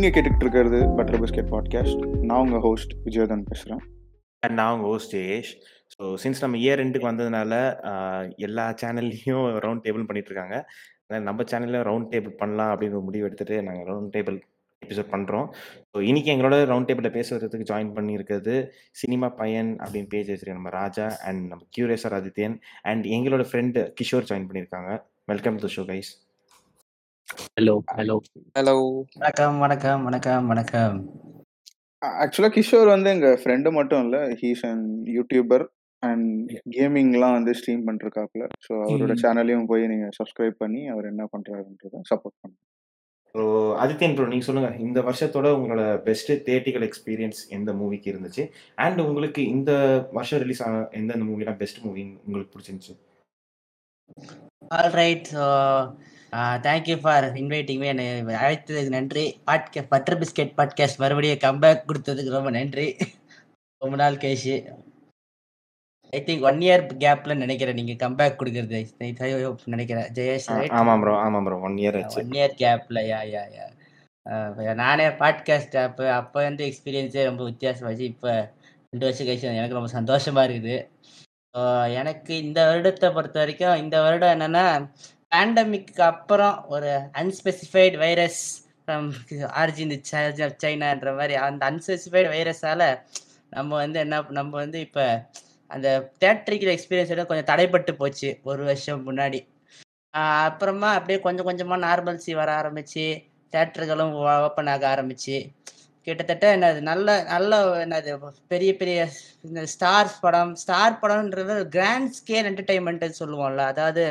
நீங்கள் கேட்டுக்கிட்டு இருக்கிறது பட்டர் பிஸ்கெட் பாட்காஸ்ட் நான் உங்கள் ஹோஸ்ட் விஜயதன் பேசுகிறேன் அண்ட் நான் உங்கள் ஹோஸ்ட் ஜெயேஷ். ஸோ சின்ஸ் நம்ம இயர் ரெண்டுக்கு வந்ததுனால எல்லா சேனல்லையும் ரவுண்ட் டேபிள் பண்ணிட்டு இருக்காங்க அதனால் நம்ம சேனலில் ரவுண்ட் டேபிள் பண்ணலாம் அப்படின்னு ஒரு முடிவு எடுத்துகிட்டு நாங்கள் ரவுண்ட் டேபிள் எபிசோட் பண்ணுறோம் ஸோ இன்றைக்கி எங்களோட ரவுண்ட் டேபிளில் பேசுகிறதுக்கு ஜாயின் பண்ணியிருக்கிறது சினிமா பையன் அப்படின்னு பேஜ் வச்சிருக்க நம்ம ராஜா அண்ட் நம்ம கியூரேசர் ஆதித்யன் அண்ட் எங்களோட ஃப்ரெண்டு கிஷோர் ஜாயின் பண்ணியிருக்காங்க. Welcome to show guys hello hello hello வணக்கம் வணக்கம் வணக்கம் வணக்கம். ஆக்சுவலா கிஷோர் வந்து எங்க ஃப்ரெண்டு மட்டும் இல்ல ஹீஸ் அண்ட் யூடியூபர் அண்ட் கேமிங்லாம் வந்து ஸ்ட்ரீம் பண்ணிருக்காப்ல ஸோ அவரோட. சேனலையும் போய் நீங்க சப்ஸ்கிரைப் பண்ணி அவர் என்ன பண்றாருன்றத சப்போர்ட் பண்ணுங்க ஸோ ஆதித்யன் ப்ரோ நீங்கள் சொல்லுங்கள் இந்த வருஷத்தோட உங்களோட பெஸ்ட் தேட்டிக்கல் எக்ஸ்பீரியன்ஸ் எந்த மூவிக்கு இருந்துச்சு? அண்ட் உங்களுக்கு இந்த வருஷம் ரிலீஸ் ஆன எந்தெந்த மூவிலாம் பெஸ்ட் மூவி உங்களுக்கு பிடிச்சிருந்துச்சு? All right thank you for inviting என்னை அழைத்ததுக்கு நன்றி. பாட்கே பட்டர் பிஸ்கெட் பாட்காஸ்ட் மறுபடியும் கம்பேக் கொடுத்ததுக்கு ரொம்ப நன்றி. ரொம்ப நாள் கழிச்சு. ஐ திங்க் ஒன் இயர் கேப்ல நினைக்கிறேன் நீங்க கம்பேக் கொடுக்கறது. நினைக்கிறேன். ஜெயேஷ் ஆமாம் ப்ரோ ஆமாம் bro one year one year கேப்ல யா யா யா நானே பாட்காஸ்ட் அப்போ அப்போ வந்து எக்ஸ்பீரியன்ஸே ரொம்ப வித்தியாசமாச்சு. இப்போ ரெண்டு வருஷம் கழிச்சு எனக்கு ரொம்ப சந்தோஷமா இருக்குது. எனக்கு இந்த வருடத்தை பொறுத்த வரைக்கும் இந்த வருடம் என்னன்னா பேண்டமிக்கு அப்புறம் ஒரு அன்ஸ்பெசிஃபைடு வைரஸ் ஃப்ரம் ஆரிஜின் சைனான்ற மாதிரி அந்த அன்ஸ்பெசிஃபைடு வைரஸால நம்ம வந்து என்ன நம்ம வந்து இப்போ அந்த தேட்டரிக்கல் எக்ஸ்பீரியன்ஸோட கொஞ்சம் தடைப்பட்டு போச்சு ஒரு வருஷம் முன்னாடி. அப்புறமா அப்படியே கொஞ்சம் கொஞ்சமாக நார்மல்சி வர ஆரம்பிச்சு தேட்டர்களும் ஓப்பன் ஆக ஆரம்பிச்சு. கிட்டத்தட்ட என்னது நல்ல நல்ல என்னது பெரிய பெரிய இந்த ஸ்டார்ஸ் படம் ஸ்டார் படம்ன்றது கிராண்ட் ஸ்கேல் என்டர்டைன்மெண்ட்னு சொல்லுவோம்ல அதாவது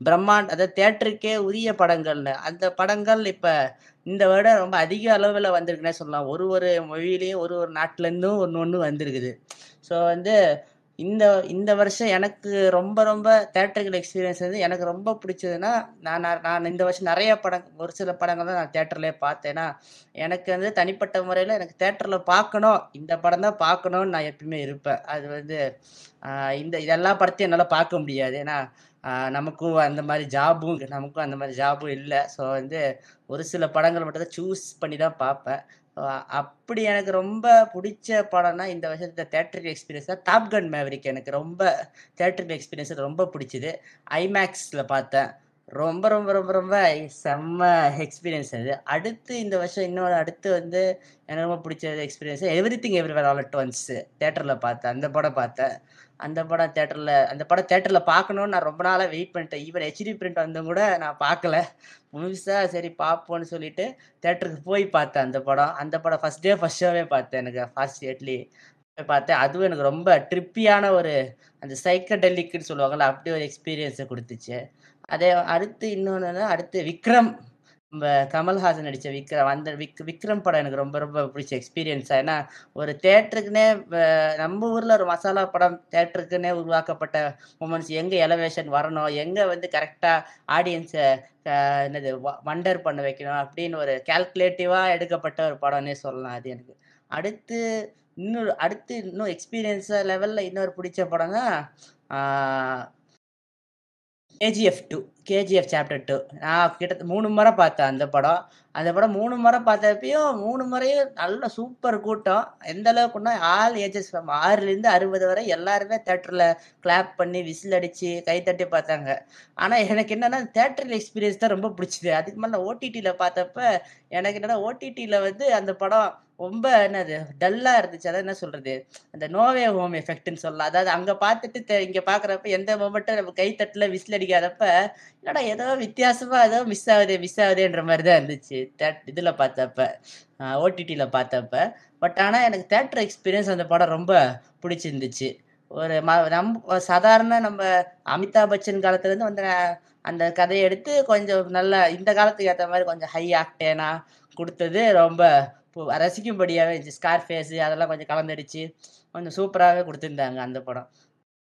பிரம்மாண்ட் அதாவது தேட்டருக்கே உரிய படங்கள்னு. அந்த படங்கள் இப்போ இந்த வருடம் ரொம்ப அதிக அளவில் வந்திருக்குன்னே சொல்லலாம். ஒரு ஒரு மொழியிலையும் ஒரு ஒரு நாட்டிலேருந்தும் ஒன்று ஒன்று வந்திருக்குது. ஸோ வந்து இந்த இந்த வருஷம் எனக்கு ரொம்ப ரொம்ப தேட்டர்கள் எக்ஸ்பீரியன்ஸ் வந்து எனக்கு ரொம்ப பிடிச்சதுன்னா நான் நான் நான் இந்த வருஷம் நிறைய படம் ஒரு சில படங்கள் தான் நான் தேட்டர்லேயே பார்த்தேன்னா எனக்கு வந்து தனிப்பட்ட முறையில் எனக்கு தேட்டரில் பார்க்கணும். இந்த படம் தான் பார்க்கணும்னு நான் எப்பயுமே இருப்பேன். அது வந்து இந்த எல்லா படத்தையும் என்னால் பார்க்க முடியாது. ஏன்னா நமக்கும் அந்த மாதிரி ஜாபும் நமக்கும் அந்த மாதிரி ஜாபும் இல்லை. ஸோ வந்து ஒரு சில படங்கள் மட்டும் தான் சூஸ் பண்ணி தான் பார்ப்பேன். அப்படி எனக்கு ரொம்ப பிடிச்ச படம்னா இந்த வருஷத்துல தேட்டருக்கு எக்ஸ்பீரியன்ஸ் தான் டாப்கன் மேவரிக் எனக்கு ரொம்ப தேட்டருக்கு எக்ஸ்பீரியன்ஸ் ரொம்ப பிடிச்சிது. ஐமேக்ஸில் பார்த்தேன். ரொம்ப ரொம்ப ரொம்ப ரொம்ப செம்ம எக்ஸ்பீரியன்ஸ் அது. அடுத்து இந்த வருஷம் இன்னொரு அடுத்து வந்து எனக்கு ரொம்ப பிடிச்ச experience everything everywhere all at once தேட்டரில் பார்த்தேன். அந்த படம் பார்த்தேன். அந்த படம் தேட்டரில் அந்த படம் தேட்டரில் பார்க்கணுன்னு நான் ரொம்ப நாளாக வெயிட் பண்ணிட்டேன். ஈவன் ஹெச்டி பிரிண்ட் வந்தும் கூட நான் பார்க்கல. முழுசாக சரி பார்ப்போன்னு சொல்லிட்டு தேட்டருக்கு போய் பார்த்தேன் அந்த படம். அந்த படம் ஃபஸ்ட் டே ஃபஸ்ட் ஷோவே பார்த்தேன் எனக்கு. ஃபர்ஸ்ட் இயர்லி போய் பார்த்தேன். அதுவும் எனக்கு ரொம்ப ட்ரிப்பியான ஒரு அந்த சைக்கடெல்லிக்குன்னு சொல்லுவாங்கள்ல அப்படி ஒரு எக்ஸ்பீரியன்ஸை கொடுத்துச்சு. அதே அடுத்து இன்னொன்று அடுத்து விக்ரம். கமல்ஹாசன் நடித்த விக்ரம் அந்த விக் விக்ரம் படம் எனக்கு ரொம்ப ரொம்ப பிடிச்ச எக்ஸ்பீரியன்ஸ் ஏன்னா ஒரு தேட்டருக்குன்னே நம்ம ஊரில் ஒரு மசாலா படம் தேட்டருக்குன்னே உருவாக்கப்பட்ட மூமெண்ட்ஸ் எங்கே எலவேஷன் வரணும் எங்கே வந்து கரெக்டாக ஆடியன்ஸை என்னது வண்டர் பண்ண வைக்கணும் அப்படின்னு ஒரு கால்குலேட்டிவாக எடுக்கப்பட்ட ஒரு படம்னே சொல்லலாம் அது எனக்கு. அடுத்து இன்னொரு அடுத்து இன்னும் எக்ஸ்பீரியன்ஸாக லெவலில் இன்னொரு பிடிச்ச படம் தான் KGF two KGF chapter two நான் கிட்ட மூணு முறை பார்த்தேன் அந்த படம். அந்த படம் மூணு முறை பார்த்தப்பையும் மூணு முறையும் நல்ல சூப்பர் கூட்டம். எந்த அளவுக்குன்னா ஆல் ஏஜஸ் ஆறுலேருந்து அறுபது வரை எல்லாருமே தேட்டரில் கிளாப் பண்ணி விசில் அடித்து கைத்தட்டி பார்த்தாங்க. ஆனால் எனக்கு என்னென்னா தேட்டரில் எக்ஸ்பீரியன்ஸ் தான் ரொம்ப பிடிச்சது. அதுக்கு மேலே ஓடிடியில் பார்த்தப்ப எனக்கு என்னென்னா ஓடிடியில் வந்து அந்த படம் ரொம்ப என்னது டல்லாக இருந்துச்சு. அதான் என்ன சொல்கிறது அந்த நோவே ஹோம் எஃபெக்ட்னு சொல்லலாம். அதாவது அங்கே பார்த்துட்டு இங்கே இங்க பார்க்குறப்ப எந்த மொமெண்ட்டும் நம்ம கைத்தட்டில் விசில் அடிக்காதப்ப என்னடா ஏதோ வித்தியாசமா ஏதோ மிஸ் ஆகுது மிஸ் ஆகுதுன்ற மாதிரி தான் இருந்துச்சு. தேட் இதில் பார்த்தப்ப ஓடிடியில் பார்த்தப்ப. பட் ஆனால் எனக்கு தேட்டர் எக்ஸ்பீரியன்ஸ் அந்த படம் ரொம்ப பிடிச்சிருந்துச்சு. ஒரு ம நம் சாதாரண நம்ம அமிதாப் பச்சன் காலத்துலேருந்து வந்து நான் அந்த கதையை எடுத்து கொஞ்சம் நல்ல இந்த காலத்துக்கு ஏற்ற மாதிரி கொஞ்சம் ஹை ஆக்டேனா கொடுத்தது ரொம்ப ரசிக்கும்படியாகவே இருந்துச்சு ஸ்கார் ஃபேஸு அதெல்லாம் கொஞ்சம் கலந்துடுச்சு கொஞ்சம் சூப்பராகவே கொடுத்துருந்தாங்க அந்த படம்.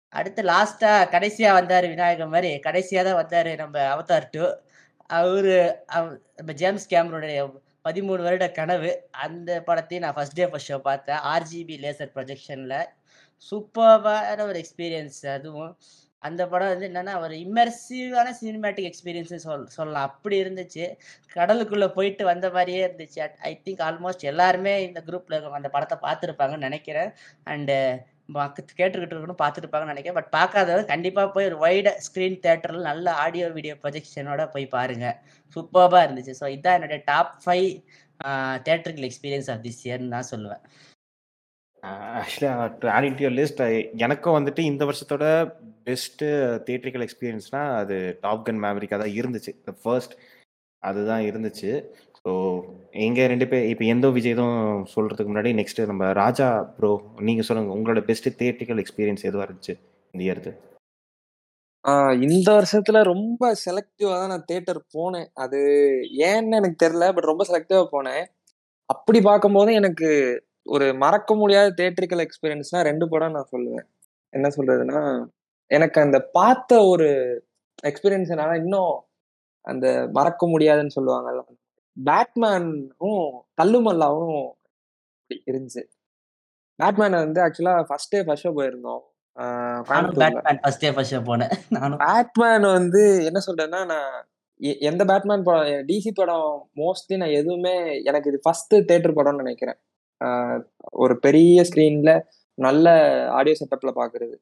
அடுத்து லாஸ்ட்டாக கடைசியாக வந்தார் விநாயகர் மாதிரி கடைசியாக தான் வந்தார் நம்ம அவதார் டூ அவர் அவ- நம்ம ஜேம்ஸ் கேமரோடைய பதிமூணு வருட கனவு. அந்த படத்தையும் நான் ஃபர்ஸ்ட் டே ஃபஸ்ட் ஷோ பார்த்தேன். ஆர்ஜிபி லேசர் ப்ரொஜெக்ஷனில் சூப்பரான ஒரு எக்ஸ்பீரியன்ஸ் அதுவும். அந்த படம் வந்து என்னன்னா ஒரு இம்மர்சிவான சினிமேட்டிக் எக்ஸ்பீரியன்ஸ் சொல் சொல்லலாம். அப்படி இருந்துச்சு. கடலுக்குள்ள போயிட்டு வந்த மாதிரியே இருந்துச்சு. ஐ திங்க் ஆல்மோஸ்ட் எல்லாருமே இந்த குரூப்ல இருக்கவங்க அந்த படத்தை பார்த்துருப்பாங்கன்னு நினைக்கிறேன். அண்டு கேட்டுக்கிட்டு இருக்கணும் பார்த்துருப்பாங்கன்னு நினைக்கிறேன். பட் பார்க்காதவங்க கண்டிப்பாக போய் ஒரு வைட ஸ்க்ரீன் தேட்டரில் நல்ல ஆடியோ வீடியோ ப்ரொஜெக்ஷனோட போய் பாருங்க. சூப்பராக இருந்துச்சு. ஸோ இதான் என்னுடைய top five theatrical experience of this இயர்னு தான் சொல்லுவேன். Actually to add in list எனக்கும் வந்துட்டு இந்த வருஷத்தோட பெஸ்ட்டு தியேட்ரிக்கல் எக்ஸ்பீரியன்ஸ்னால் அது டாப் கன் மேவரிக்காக தான் இருந்துச்சு. த ஃபர்ஸ்ட் அதுதான் இருந்துச்சு. ஸோ எங்கள் ரெண்டு பேர் இப்போ எந்த விஜயதும் சொல்கிறதுக்கு முன்னாடி நெக்ஸ்ட்டு நம்ம ராஜா ப்ரோ நீங்கள் சொல்லுங்கள் உங்களோட பெஸ்ட்டு தியேட்ரிக்கல் எக்ஸ்பீரியன்ஸ் எதுவாக இருந்துச்சு இந்த இயர்து இந்த வருஷத்துல ரொம்ப செலக்டிவா தான் நான் தேட்டர் போனேன். அது ஏன்னு எனக்கு தெரியல பட் ரொம்ப செலக்டிவா போனேன். அப்படி பார்க்கும்போது எனக்கு ஒரு மறக்க முடியாத தேட்டரிக்கல் எக்ஸ்பீரியன்ஸ்னா ரெண்டு படம் நான் சொல்லுவேன். என்ன சொல்றதுன்னா எனக்கு அந்த பார்த்த ஒரு எக்ஸ்பீரியன்ஸ் என்னால இன்னும் அந்த மறக்க முடியாதுன்னு சொல்லுவாங்கல்ல. பேட்மேனும் தள்ளுமல்லாவும் இருந்துச்சு. பேட்மேனை வந்து ஆக்சுவலா ஃபர்ஸ்ட் டே ஃபர்ஸ்ட் ஷோ போயிருந்தோம். பேட்மேன் வந்து என்ன சொல்றேன்னா நான் எந்த பேட்மேன் படம் டிசி படம் மோஸ்ட்லி நான் எதுவுமே எனக்கு இது ஃபர்ஸ்ட் தேட்டர் படம்னு நினைக்கிறேன். ஒரு பெரிய ஸ்க்ரீன்ல நல்ல ஆடியோ செட்டப்ல பாக்குறது.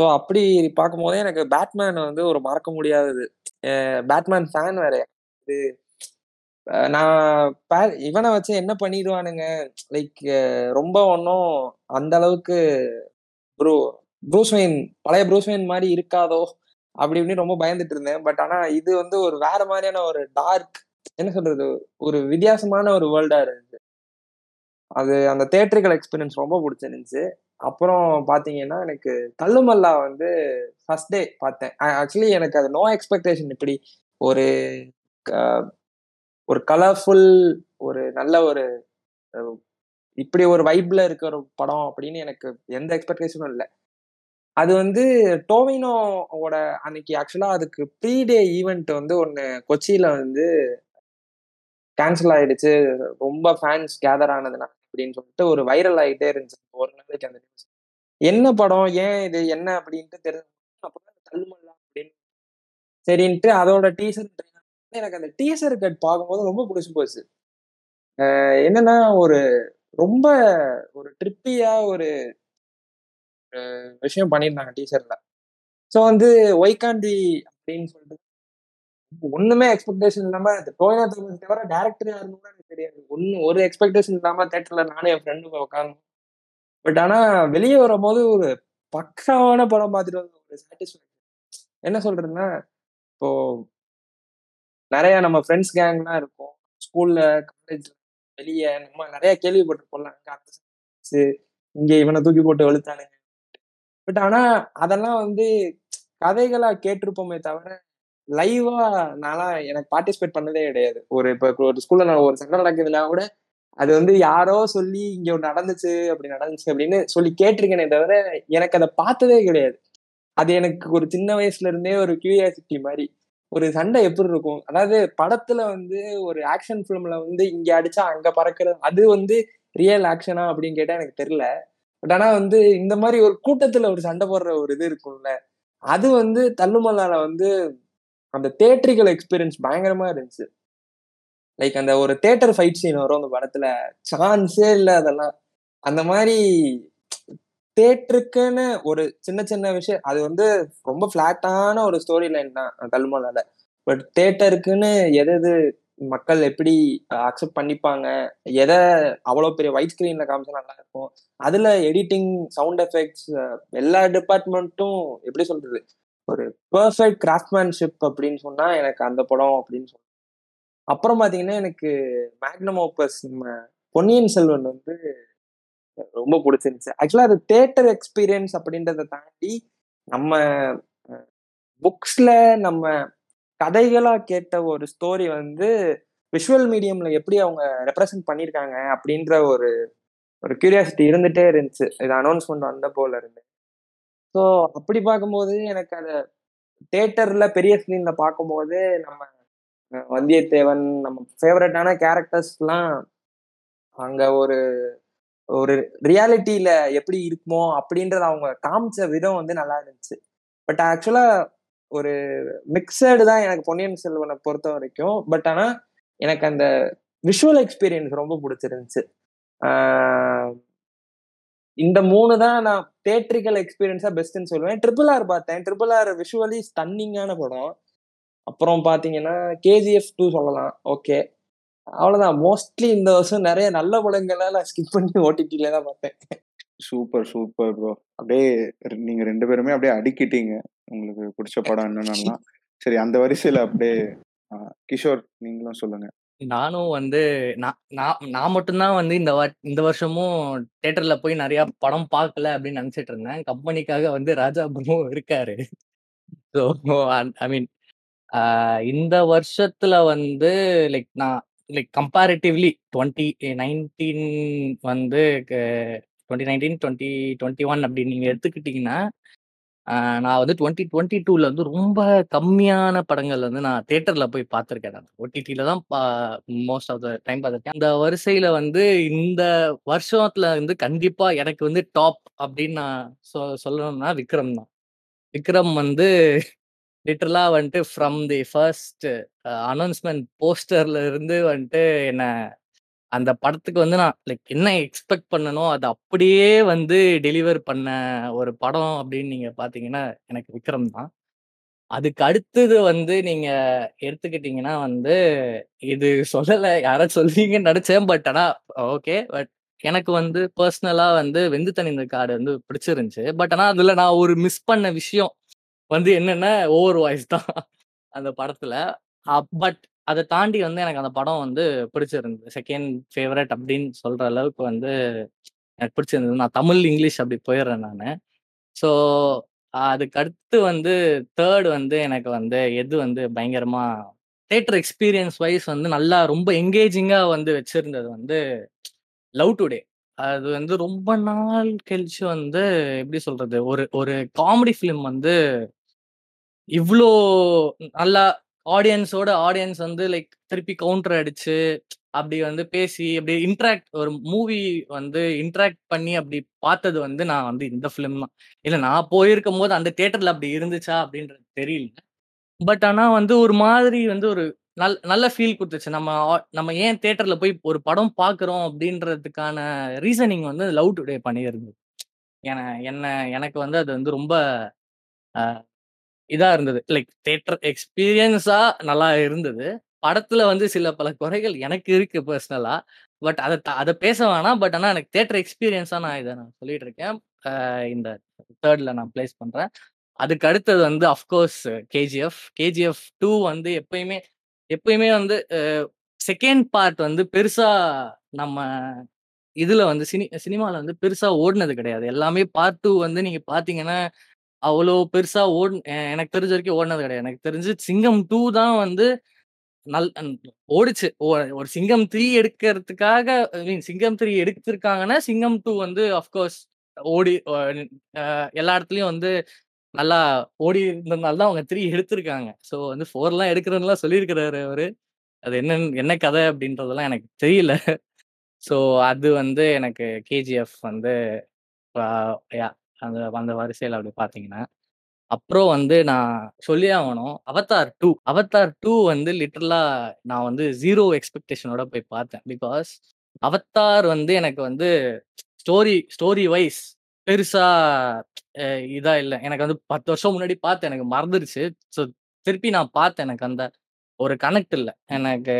ஸோ அப்படி பார்க்கும்போதே எனக்கு பேட்மேன் வந்து ஒரு மறக்க முடியாதது. பேட்மேன் ஃபேன் வேற. இது நான் இவனை வச்சு என்ன பண்ணிடுவானுங்க? லைக் ரொம்ப ஒன்றும் அந்த அளவுக்கு ப்ரூ ப்ரூஸ்வெயின் பழைய ப்ரூஸ்வெயின் மாதிரி இருக்காதோ? அப்படி இப்படின்னு ரொம்ப பயந்துட்டு இருந்தேன். பட் ஆனா இது வந்து ஒரு வேற மாதிரியான ஒரு டார்க் என்ன சொல்றது? ஒரு வித்தியாசமான ஒரு வேர்ல்டா இருந்துச்சு அது அந்த தேட்டரிக்கல் எக்ஸ்பீரியன்ஸ் ரொம்ப பிடிச்சிருந்துச்சு. அப்புறம் பார்த்தீங்கன்னா எனக்கு தள்ளுமல்லா வந்து ஃபர்ஸ்ட் டே பார்த்தேன். ஆக்சுவலி எனக்கு அது நோ எக்ஸ்பெக்டேஷன் இப்படி ஒரு ஒரு கலர்ஃபுல் ஒரு நல்ல ஒரு இப்படி ஒரு வைப்ல இருக்கிற ஒரு படம் அப்படின்னு எனக்கு எந்த எக்ஸ்பெக்டேஷனும் இல்லை. அது வந்து டோவினோவோட அன்னைக்கு ஆக்சுவலாக அதுக்கு ப்ரீ டே ஈவெண்ட் வந்து ஒன்று கொச்சியில் வந்து கேன்சல் ஆயிடுச்சு. ரொம்ப ஃபேன்ஸ் கேதர் ஆனதுனால அப்படின்னு சொல்லிட்டு ஒரு வைரல் ஆகிட்டே இருந்துச்சு. ஒரு நாளைக்கு அந்த நியூஸ் என்ன படம்? ஏன் இது? என்ன? அப்படின்ட்டு தெரிஞ்சு அப்பதான் தள்ளுமல்லா அப்படின்னு சரின்ட்டு அதோட டீசர் எனக்கு அந்த டீசர் கட் பார்க்கும்போது ரொம்ப பிடிச்சி போச்சு. என்னன்னா ஒரு ரொம்ப ஒரு ட்ரிப்பியா ஒரு விஷயம் பண்ணியிருந்தாங்க டீசர்ல ஸோ வந்து ஒய்காண்டி அப்படின்னு சொல்லிட்டு ஒண்ணுமே எக்ஸ்பெக்டேஷன் இல்லாம டோயினா தாமஸ் தவிர டேரக்டர் யாருன்னு கூட எனக்கு தெரியாது. ஒன்னு ஒரு எக்ஸ்பெக்டேஷன் இல்லாம தேட்டர்ல நானும் என் ஃப்ரெண்டு போய் பட் ஆனா வெளியே வரும்போது ஒரு பக்காவான படம் பார்த்துட்டு வந்து ஒரு சாட்டிஸ்ஃபேக்ஷன் என்ன சொல்றதுன்னா இப்போ நிறைய நம்ம ஃப்ரெண்ட்ஸ் கேங்லாம் இருக்கும். ஸ்கூல்ல காலேஜ் வெளியே நம்ம நிறைய கேள்விப்பட்டிருப்போம்ல அங்க அந்த இங்க இவனை தூக்கி போட்டு வெளுத்தானுங்க. பட் ஆனா அதெல்லாம் வந்து கதைகளா கேட்டிருப்போமே தவிர லைவா நான்லாம் எனக்கு பார்ட்டிசிபேட் பண்ணதே கிடையாது. ஒரு இப்போ ஒரு ஸ்கூல்ல நான் ஒரு சண்டை நடக்குதுன்னா கூட அது வந்து யாரோ சொல்லி இங்க நடந்துச்சு அப்படி நடந்துச்சு அப்படின்னு சொல்லி கேட்டிருக்கேனே தவிர எனக்கு அதை பார்த்ததே கிடையாது. அது எனக்கு ஒரு சின்ன வயசுல இருந்தே ஒரு கியூரியாசிட்டி மாதிரி. ஒரு சண்டை எப்படி இருக்கும்? அதாவது படத்துல வந்து ஒரு ஆக்ஷன் ஃபிலிம்ல வந்து இங்க அடிச்சா அங்க பறக்கிறது அது வந்து ரியல் ஆக்ஷனா அப்படின்னு கேட்டா எனக்கு தெரியல. பட் ஆனா வந்து இந்த மாதிரி ஒரு கூட்டத்துல ஒரு சண்டை போடுற ஒரு இது இருக்கும்ல அது வந்து தள்ளுமல்லால வந்து அந்த தேட்டரிக்கல் எக்ஸ்பீரியன்ஸ் பயங்கரமா இருந்துச்சு. லைக் அந்த ஒரு தேட்டர் ஃபைட் சீன் வரும் அந்த படத்துல. சான்ஸே இல்லை அதெல்லாம். அந்த மாதிரி தேட்டருக்குன்னு ஒரு சின்ன சின்ன விஷயம். அது வந்து ரொம்ப ஃபிளாட்டான ஒரு ஸ்டோரி லைன் தான் தள்ளுமலால பட் தேட்டருக்குன்னு எது எது மக்கள் எப்படி அக்செப்ட் பண்ணிப்பாங்க? எதை அவ்வளோ பெரிய ஒயிட் ஸ்கிரீன்ல காமிச்சா நல்லா இருக்கும்? அதுல எடிட்டிங் சவுண்ட் எஃபெக்ட்ஸ் எல்லா டிபார்ட்மெண்ட்டும் எப்படி சொல்றது? ஒரு பர்ஃபெக்ட் கிராஃப்ட்மேன்ஷிப் அப்படின்னு சொன்னா எனக்கு அந்த படம் அப்படின்னு சொல்லுவேன் அப்புறம் பாத்தீங்கன்னா எனக்கு மேக்னம் ஓப்பஸ் நம்ம பொன்னியின் செல்வன் வந்து ரொம்ப பிடிச்சிருந்துச்சு. ஆக்சுவலா அது தேட்டர் எக்ஸ்பீரியன்ஸ் அப்படின்றத தாண்டி நம்ம புக்ஸ்ல நம்ம கதைகளா கேட்ட ஒரு ஸ்டோரி வந்து விஷுவல் மீடியம்ல எப்படி அவங்க ரெப்ரசன்ட் பண்ணியிருக்காங்க அப்படின்ற ஒரு ஒரு கியூரியாசிட்டி இருந்துட்டே இருந்துச்சு. இது அனௌன்ஸ்மெண்ட் வந்த போல இருந்து. ஸோ அப்படி பார்க்கும்போது எனக்கு அது தேட்டர்ல பெரிய ஸ்க்ரீன்ல பார்க்கும்போது நம்ம வந்தியத்தேவன் நம்ம ஃபேவரட்டான கேரக்டர்ஸ்லாம் அங்க ஒரு ஒரு ரியாலிட்டியில எப்படி இருக்குமோ அப்படின்றத அவங்க காமிச்ச விதம் வந்து நல்லா இருந்துச்சு. பட் ஆக்சுவலா ஒரு மிக்சடு தான் எனக்கு பொன்னியின் செல்வனை பொறுத்த வரைக்கும். பட் ஆனா எனக்கு அந்த விஷுவல் எக்ஸ்பீரியன்ஸ் ரொம்ப பிடிச்சிருந்துச்சு. இந்த மூணு தான் நான் தேட்ரிக்கல் எக்ஸ்பீரியன்ஸா பெஸ்ட்னு சொல்லுவேன். ட்ரிபிள் ஆர் பார்த்தேன். ட்ரிபிள் ஆர் விஷுவலி ஸ்டன்னிங்கான படம். அப்புறம் பார்த்தீங்கன்னா கேஜிஎஃப் டூ சொல்லலாம். ஓகே அவ்வளோதான் மோஸ்ட்லி இந்த வருஷம் நிறைய நல்ல படங்கள்லாம் ஸ்கிப் பண்ணி ஓடிடியில தான் பார்த்தேன். சூப்பர் சூப்பர் ப்ரோ அப்படியே நீங்கள் நீங்க ரெண்டு பேருமே அப்படியே அடிக்கிட்டீங்க. உங்களுக்கு பிடிச்ச படம் என்னென்னலாம். சரி அந்த வரிசையில அப்படியே கிஷோர் நீங்களும் சொல்லுங்க. நானும் வந்து நான் நான் நான் மட்டும்தான் வந்து இந்த வா இந்த வருஷமும் தியேட்டர்ல போய் நிறைய படம் பார்க்கல அப்படின்னு நினைச்சிட்டு இருந்தேன். கம்பெனிக்காக வந்து ராஜா இருக்காரு. ஸோ ஐ மீன் இந்த வருஷத்துல வந்து லைக் நான் லைக் கம்பேரிட்டிவ்லி டுவெண்ட்டி நைன்டீன் வந்து twenty nineteen twenty twenty one அப்படின்னு நீங்க எடுத்துக்கிட்டீங்கன்னா நான் வந்து டுவெண்ட்டி டுவெண்ட்டி டூல வந்து ரொம்ப கம்மியான படங்கள் வந்து நான் தியேட்டர்ல போய் பார்த்துருக்கேன் நான். ஓடிடியில தான் மோஸ்ட் ஆஃப் த டைம் பார்த்துருக்கேன். அந்த வரிசையில வந்து இந்த வருஷத்துல வந்து கண்டிப்பா எனக்கு வந்து டாப் அப்படின்னு நான் சொ சொல்லணும்னா விக்ரம் தான். விக்ரம் வந்து லிட்டரலா வந்துட்டு ஃப்ரம் தி ஃபர்ஸ்ட் அனௌன்ஸ்மெண்ட் போஸ்டர்ல இருந்து வந்துட்டு என்ன அந்த படத்துக்கு வந்து நான் லைக் என்ன எக்ஸ்பெக்ட் பண்ணனோ அது அப்படியே வந்து டெலிவர் பண்ண ஒரு படம் அப்படின்னு நீங்க பாத்தீங்கன்னா எனக்கு விக்ரம் தான். அதுக்கு அடுத்தது வந்து நீங்க எடுத்துக்கிட்டீங்கன்னா வந்து இது சொல்லல யாரா சொல்லுவீங்கன்னு நினைச்சேன் பட் ஆனா ஓகே பட் எனக்கு வந்து பர்சனலா வந்து வெந்து தணிந்த காடு வந்து பிடிச்சிருந்துச்சு. பட் ஆனா அதுல நான் ஒரு மிஸ் பண்ண விஷயம் வந்து என்னன்னா ஓவர் வாய்ஸ் தான் அந்த படத்துல. பட் அதை தாண்டி வந்து எனக்கு அந்த படம் வந்து பிடிச்சிருந்தது. செகண்ட் ஃபேவரட் அப்படின்னு சொல்ற அளவுக்கு வந்து எனக்கு பிடிச்சிருந்தது. நான் தமிழ் இங்கிலீஷ் அப்படி போயிடுறேன் நான். ஸோ அதுக்கு அடுத்து வந்து தேர்ட் வந்து எனக்கு வந்து எது வந்து பயங்கரமா தேட்டர் எக்ஸ்பீரியன்ஸ் வைஸ் வந்து நல்லா ரொம்ப என்கேஜிங்காக வந்து வச்சிருந்தது வந்து லவ் டுடே அது வந்து ரொம்ப நாள் கழிச்சு வந்து எப்படி சொல்றது? ஒரு ஒரு காமெடி ஃபிலிம் வந்து இவ்வளோ நல்லா ஆடியன்ஸோட ஆடியன்ஸ் வந்து லைக் திருப்பி கவுண்டர் அடிச்சு அப்படி வந்து பேசி அப்படி இன்ட்ராக்ட் ஒரு மூவி வந்து இன்ட்ராக்ட் பண்ணி அப்படி பார்த்தது வந்து நான் வந்து இந்த ஃபிலிம் தான். இல்லை நான் போயிருக்கும் போது அந்த தேட்டர்ல அப்படி இருந்துச்சா அப்படின்றது தெரியல. பட் ஆனா வந்து ஒரு மாதிரி வந்து ஒரு நல் நல்ல ஃபீல் கொடுத்துச்சு. நம்ம நம்ம ஏன் தேட்டர்ல போய் ஒரு படம் பார்க்குறோம் அப்படின்றதுக்கான ரீசனிங் வந்து லவ் டுடே பண்ணியிருந்தது. என என்ன எனக்கு வந்து அது வந்து ரொம்ப இதாக இதா இருந்தது. லைக் தேட்டர் எக்ஸ்பீரியன்ஸா நல்லா இருந்தது. படத்துல வந்து சில பல குறைகள் எனக்கு இருக்கு பர்சனலா பட் அதை அதை பேச வேணாம். பட் ஆனால் எனக்கு தேட்டர் எக்ஸ்பீரியன்ஸாக நான் இதை நான் சொல்லிட்டு இருக்கேன். இந்த தேர்டில் நான் பிளேஸ் பண்ணுறேன் அதுக்கு அடுத்தது வந்து அஃப்கோர்ஸ் கேஜிஎஃப் கேஜிஎஃப் டூ வந்து எப்பயுமே எப்பயுமே வந்து செகண்ட் பார்ட் வந்து பெருசாக நம்ம இதில் வந்து சினி சினிமாவில் வந்து பெருசாக ஓடினது கிடையாது. எல்லாமே பார்ட் டூ வந்து நீங்கள் பார்த்தீங்கன்னா அவ்வளோ பெருசா ஓடு எனக்கு தெரிஞ்ச வரைக்கும் ஓடினது கிடையாது. எனக்கு தெரிஞ்சு சிங்கம் டூ தான் வந்து நல் ஓடிச்சு. ஓ- ஒரு சிங்கம் த்ரீ எடுக்கிறதுக்காக ஐ மீன் சிங்கம் த்ரீ எடுத்திருக்காங்கன்னா சிங்கம் டூ வந்து அஃப்கோர்ஸ் ஓடி எல்லா இடத்துலயும் வந்து நல்லா ஓடி இருந்ததுனால தான் அவங்க த்ரீ எடுத்திருக்காங்க. ஸோ வந்து ஃபோர்லாம் எடுக்கிறதுலாம் சொல்லியிருக்கிறாரு அவரு. அது என்ன என்ன கதை அப்படின்றதெல்லாம் எனக்கு தெரியல. ஸோ அது வந்து எனக்கு கேஜிஎஃப் வந்து அந்த அந்த வரிசையில் அப்படி பார்த்தீங்கன்னா அப்புறம் வந்து நான் சொல்லி ஆகணும். அவதார் டூ அவதார் டூ வந்து லிட்டரலா நான் வந்து ஜீரோ எக்ஸ்பெக்டேஷனோட போய் பார்த்தேன். பிகாஸ் அவதார் வந்து எனக்கு வந்து ஸ்டோரி ஸ்டோரி வைஸ் பெருசா இதா இல்லை. எனக்கு வந்து பத்து வருஷம் முன்னாடி பார்த்தேன். எனக்கு மறந்துருச்சு. ஸோ திருப்பி நான் பார்த்தேன். எனக்கு அந்த ஒரு கனெக்ட் இல்லை. எனக்கு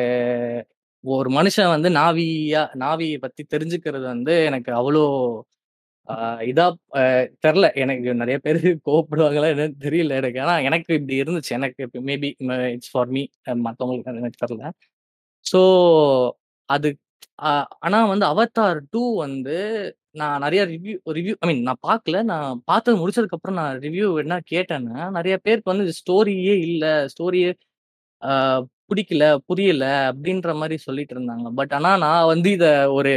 ஒரு மனுஷன் வந்து நாவியா நாவியை பத்தி தெரிஞ்சுக்கிறது வந்து எனக்கு அவ்வளோ ஆஹ் இதா ஆஹ் தெரில. எனக்கு நிறைய பேர் கோவப்படுவாங்களா என்னன்னு தெரியல எனக்கு. ஆனா எனக்கு இப்படி இருந்துச்சு. எனக்கு மேபி இட்ஸ் ஃபார் மீ மற்றவங்களுக்கு எனக்கு தெரில. ஸோ அது ஆஹ் ஆனா வந்து அவத்தார் டூ வந்து நான் நிறைய ரிவ்யூ ரிவ்யூ ஐ மீன் நான் பார்க்கல நான் பார்த்தது முடிச்சதுக்கு அப்புறம் நான் ரிவ்யூ என்ன கேட்டேன்னா. நிறைய பேருக்கு வந்து ஸ்டோரியே இல்லை ஸ்டோரியே பிடிக்கல புரியல அப்படின்ற மாதிரி சொல்லிட்டு இருந்தாங்க. பட் ஆனா நான் வந்து இத ஒரு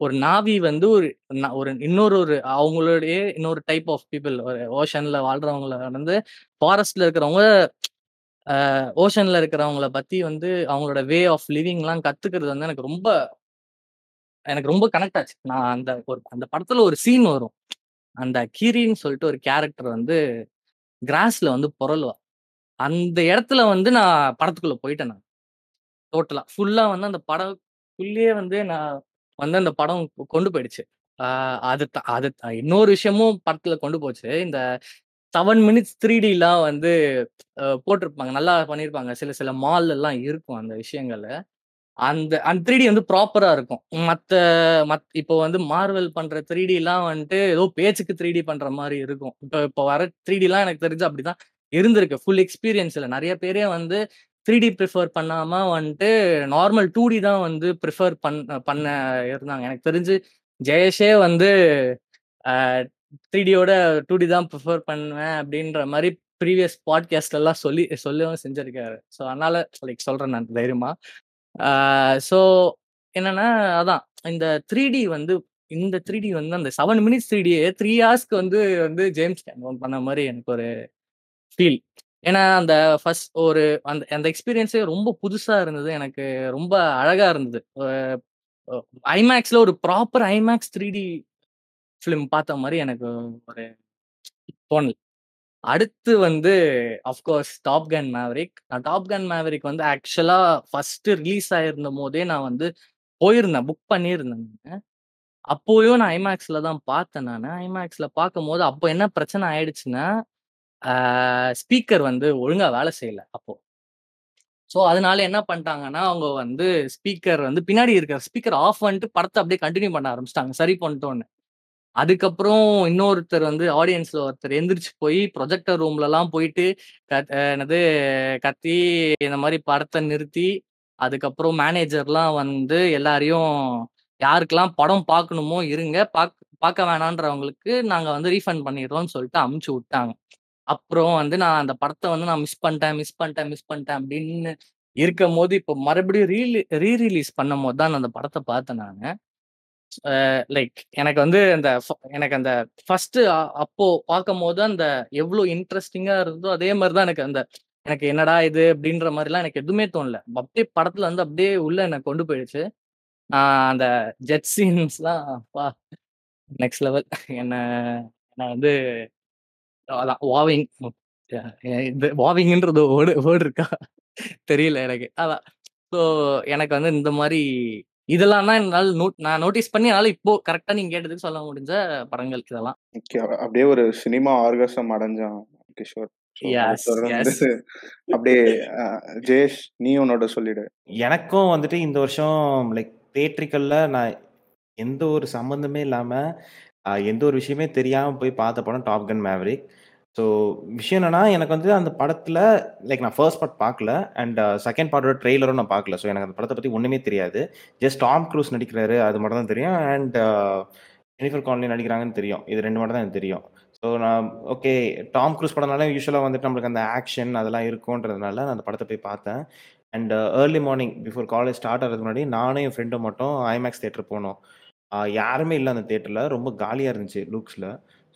ஒரு நாவி வந்து ஒரு ந- ஒரு இன்னொரு ஒரு அவங்களுடைய இன்னொரு டைப் ஆஃப் பீப்புள் ஒரு ஓஷன்ல வாழ்றவங்கள வந்து ஃபாரஸ்ட்ல இருக்கிறவங்க ஓஷன்ல இருக்கிறவங்கள பத்தி வந்து அவங்களோட வே ஆஃப் லிவிங்லாம் கத்துக்கிறது வந்து எனக்கு ரொம்ப எனக்கு ரொம்ப கனெக்ட் ஆச்சு நான் அந்த ஒரு அந்த படத்துல ஒரு சீன் வரும் அந்த கீரின்னு சொல்லிட்டு ஒரு கேரக்டர் வந்து கிராஸ்ல வந்து புரளுவா. அந்த இடத்துல வந்து நான் படத்துக்குள்ள போயிட்டேன் நான். டோட்டலா. ஃபுல்லா வந்து அந்த படம்க்குள்ளேயே வந்து நான் வந்து அந்த படம் கொ- கொண்டு போயிடுச்சு. ஆ அது த அது த இன்னொரு விஷயமும் படத்துல கொண்டு போச்சு. இந்த செவன் மினிட்ஸ் 3டிலாம் வந்து போட்டிருப்பாங்க. நல்லா பண்ணியிருப்பாங்க. சில சில மால்லலாம் இருக்கும் அந்த விஷயங்கள. அந்த அந்த 3டி வந்து ப்ராப்பரா இருக்கும். மத்த மத் இப்போ வந்து மார்வெல் பண்ற 3டிலாம் வந்துட்டு ஏதோ பேச்சுக்கு த்ரீ டி பண்ற மாதிரி இருக்கும். இப்போ இப்போ வர 3டிலாம் எனக்கு தெரிஞ்சு அப்படிதான் இருந்திருக்கு. ஃபுல் எக்ஸ்பீரியன்ஸ்ல நிறைய பேரே வந்து த்ரீ டி ப்ரிஃபர் பண்ணாம வந்துட்டு நார்மல் டூ டி தான் வந்து ப்ரிஃபர் பண் பண்ண இருந்தாங்க. எனக்கு தெரிஞ்சு ஜெயேஷே வந்து த்ரீடியோட டூ டி தான் ப்ரிஃபர் பண்ணுவேன் அப்படின்ற மாதிரி ப்ரீவியஸ் பாட்காஸ்ட்லலாம் சொல்லி சொல்லவும் செஞ்சிருக்காரு. ஸோ அதனால லைக் சொல்றேன் நான் தைரியமா. ஸோ என்னன்னா, அதான் இந்த த்ரீ டி வந்து இந்த த்ரீ டி வந்து அந்த செவன் மினிட்ஸ் 3டியே 3 ஹார்ஸ்க்கு வந்து வந்து ஜேம்ஸ் கேமரூன் பண்ண மாதிரி எனக்கு ஒரு ஃபீல். ஏன்னா, அந்த ஃபர்ஸ்ட் ஒரு அந்த அந்த எக்ஸ்பீரியன்ஸே ரொம்ப புதுசா இருந்தது. எனக்கு ரொம்ப அழகா இருந்தது. அ ஐமேக்ஸ்ல ஒரு ப்ராப்பர் ஐமேக்ஸ் 3டி ஃபிலிம் பார்த்த மாதிரி எனக்கு ஒரு தோணல். அடுத்து வந்து of course top gun Maverick. நான் டாப் கன் மேவரிக் வந்து ஆக்சுவலா ஃபர்ஸ்ட் ரிலீஸ் ஆயிருந்தபோதே நான் வந்து போயிருந்தேன். புக் பண்ணியிருந்தேன் அப்போயும் நான் ஐமேக்ஸ்ல தான் பார்த்தேன் நான் ஐமேக்ஸ்ல பார்க்கும்போது அப்போ என்ன பிரச்சனை ஆயிடுச்சுன்னா, ஸ்பீக்கர் வந்து ஒழுங்கா வேலை செய்யல அப்போ. ஸோ அதனால என்ன பண்ணிட்டாங்கன்னா, அவங்க வந்து ஸ்பீக்கர் வந்து பின்னாடி இருக்கிற ஸ்பீக்கர் ஆஃப் பண்ணிட்டு படத்த அப்படியே கண்டினியூ பண்ண ஆரம்பிச்சிட்டாங்க சரி பண்ணிட்டோன்னு. அதுக்கப்புறம் இன்னொருத்தர் வந்து ஆடியன்ஸ்ல ஒருத்தர் எந்திரிச்சு போய் ப்ரொஜெக்டர் ரூம்லலாம் போயிட்டு கத் என்னது கத்தி இந்த மாதிரி படத்தை நிறுத்தி, அதுக்கப்புறம் மேனேஜர்லாம் வந்து எல்லாரையும் யாருக்கெல்லாம் படம் பார்க்கணுமோ இருங்க. பாக் பார்க்க வேணான்றவங்களுக்கு நாங்க வந்து ரீஃபண்ட் பண்ணிடுறோம்னு சொல்லிட்டு அமுச்சு விட்டாங்க. அப்புறம் வந்து நான் அந்த படத்த வந்து நான் மிஸ் பண்ணிட்டேன், மிஸ் பண்ணிட்டேன், மிஸ் பண்ணிட்டேன் அப்படின்னு இருக்கும்போது, இப்போ மறுபடியும் ரீலி ரீ ரிலீஸ் பண்ணும்போது தான் நான் அந்த படத்த பார்த்தேன் நானு. அ லைக் எனக்கு வந்து அந்த ஃப எனக்கு அந்த ஃபர்ஸ்ட்டு அ அப்போ பார்க்கும்போது அந்த எவ்ளோ இன்ட்ரஸ்டிங்கா இருந்ததோ, அதே மாரி தான் எனக்கு அந்த எனக்கு என்னடா இது அப்படின்ற மாரிலாம் எனக்கு எதுவுமே தோணல. அப்படியே படத்துல வந்து அப்படியே உள்ள என்ன கொண்டு போயிடுச்சு. ஆ அந்த ஜெட் சீன்ஸ்லாம் அப்பா! Next level. என்ன என்ன வந்து அதான் வாவிங் இது வாவிங்ன்றது வேர்டு வேர்டு இருக்கா? தெரியல எனக்கு. அதான். ஸோ எனக்கு வந்து இந்த மாரி இதெல்லாம் தான் என்னால நோட் நான் நோட்டீஸ் பண்ணி என்னால இப்போ கரெக்ட்டா நீங்க கேட்டதுக்கு சொல்ல முடிஞ்ச படங்கள் இதெல்லாம். அப்படியே ஒரு சினிமா ஆர்காசம் அடைஞ்சான் கிஷோர். அப்படியே ஜெயேஷ் நீ உன்னோட சொல்லிடு. எனக்கும் வந்துட்டு இந்த வருஷம் லைக் தியேட்ரிக்கல்ல நான் எந்த ஒரு சம்மந்தமே இல்லாம, அ எந்த ஒரு விஷயமே தெரியாம போய் பார்த்த படம் டாப் கன் மேவரிக். ஸோ விஷயம் என்னன்னா, எனக்கு வந்து அந்த படத்துல லைக் நான் ஃபர்ஸ்ட் பார்ட் பார்க்கல. அண்ட் செகண்ட் பார்ட்டோட ட்ரெய்லரும் நான் பார்க்கல. ஸோ எனக்கு அந்த படத்த பத்தி ஒண்ணுமே தெரியாது. ஜஸ்ட் டாம் க்ரூஸ் நடிக்கிறாரு. அது மட்டும் தான் தெரியும். அண்ட் ஜெனிஃபர் கான்லி நடிக்கிறாங்கன்னு தெரியும். இது 2 மட்டும் தான் எனக்கு தெரியும். ஸோ நான் ஓகே டாம் க்ரூஸ் படம்னாலே யூசுவலா வந்துட்டு நம்மளுக்கு அந்த ஆக்ஷன் அதெல்லாம் இருக்குன்றதுனால நான் அந்த படத்த போய் பார்த்தேன். And early morning before college start ஆகுறதுக்கு முன்னாடி நானும் என் ஃப்ரெண்டும் மட்டும் ஐமேக்ஸ் தியேட்டர் போனோம். யாருமே இல்ல அந்த தியேட்டர்ல. ரொம்ப காலியா இருந்துச்சு லுக்ஸ்ல.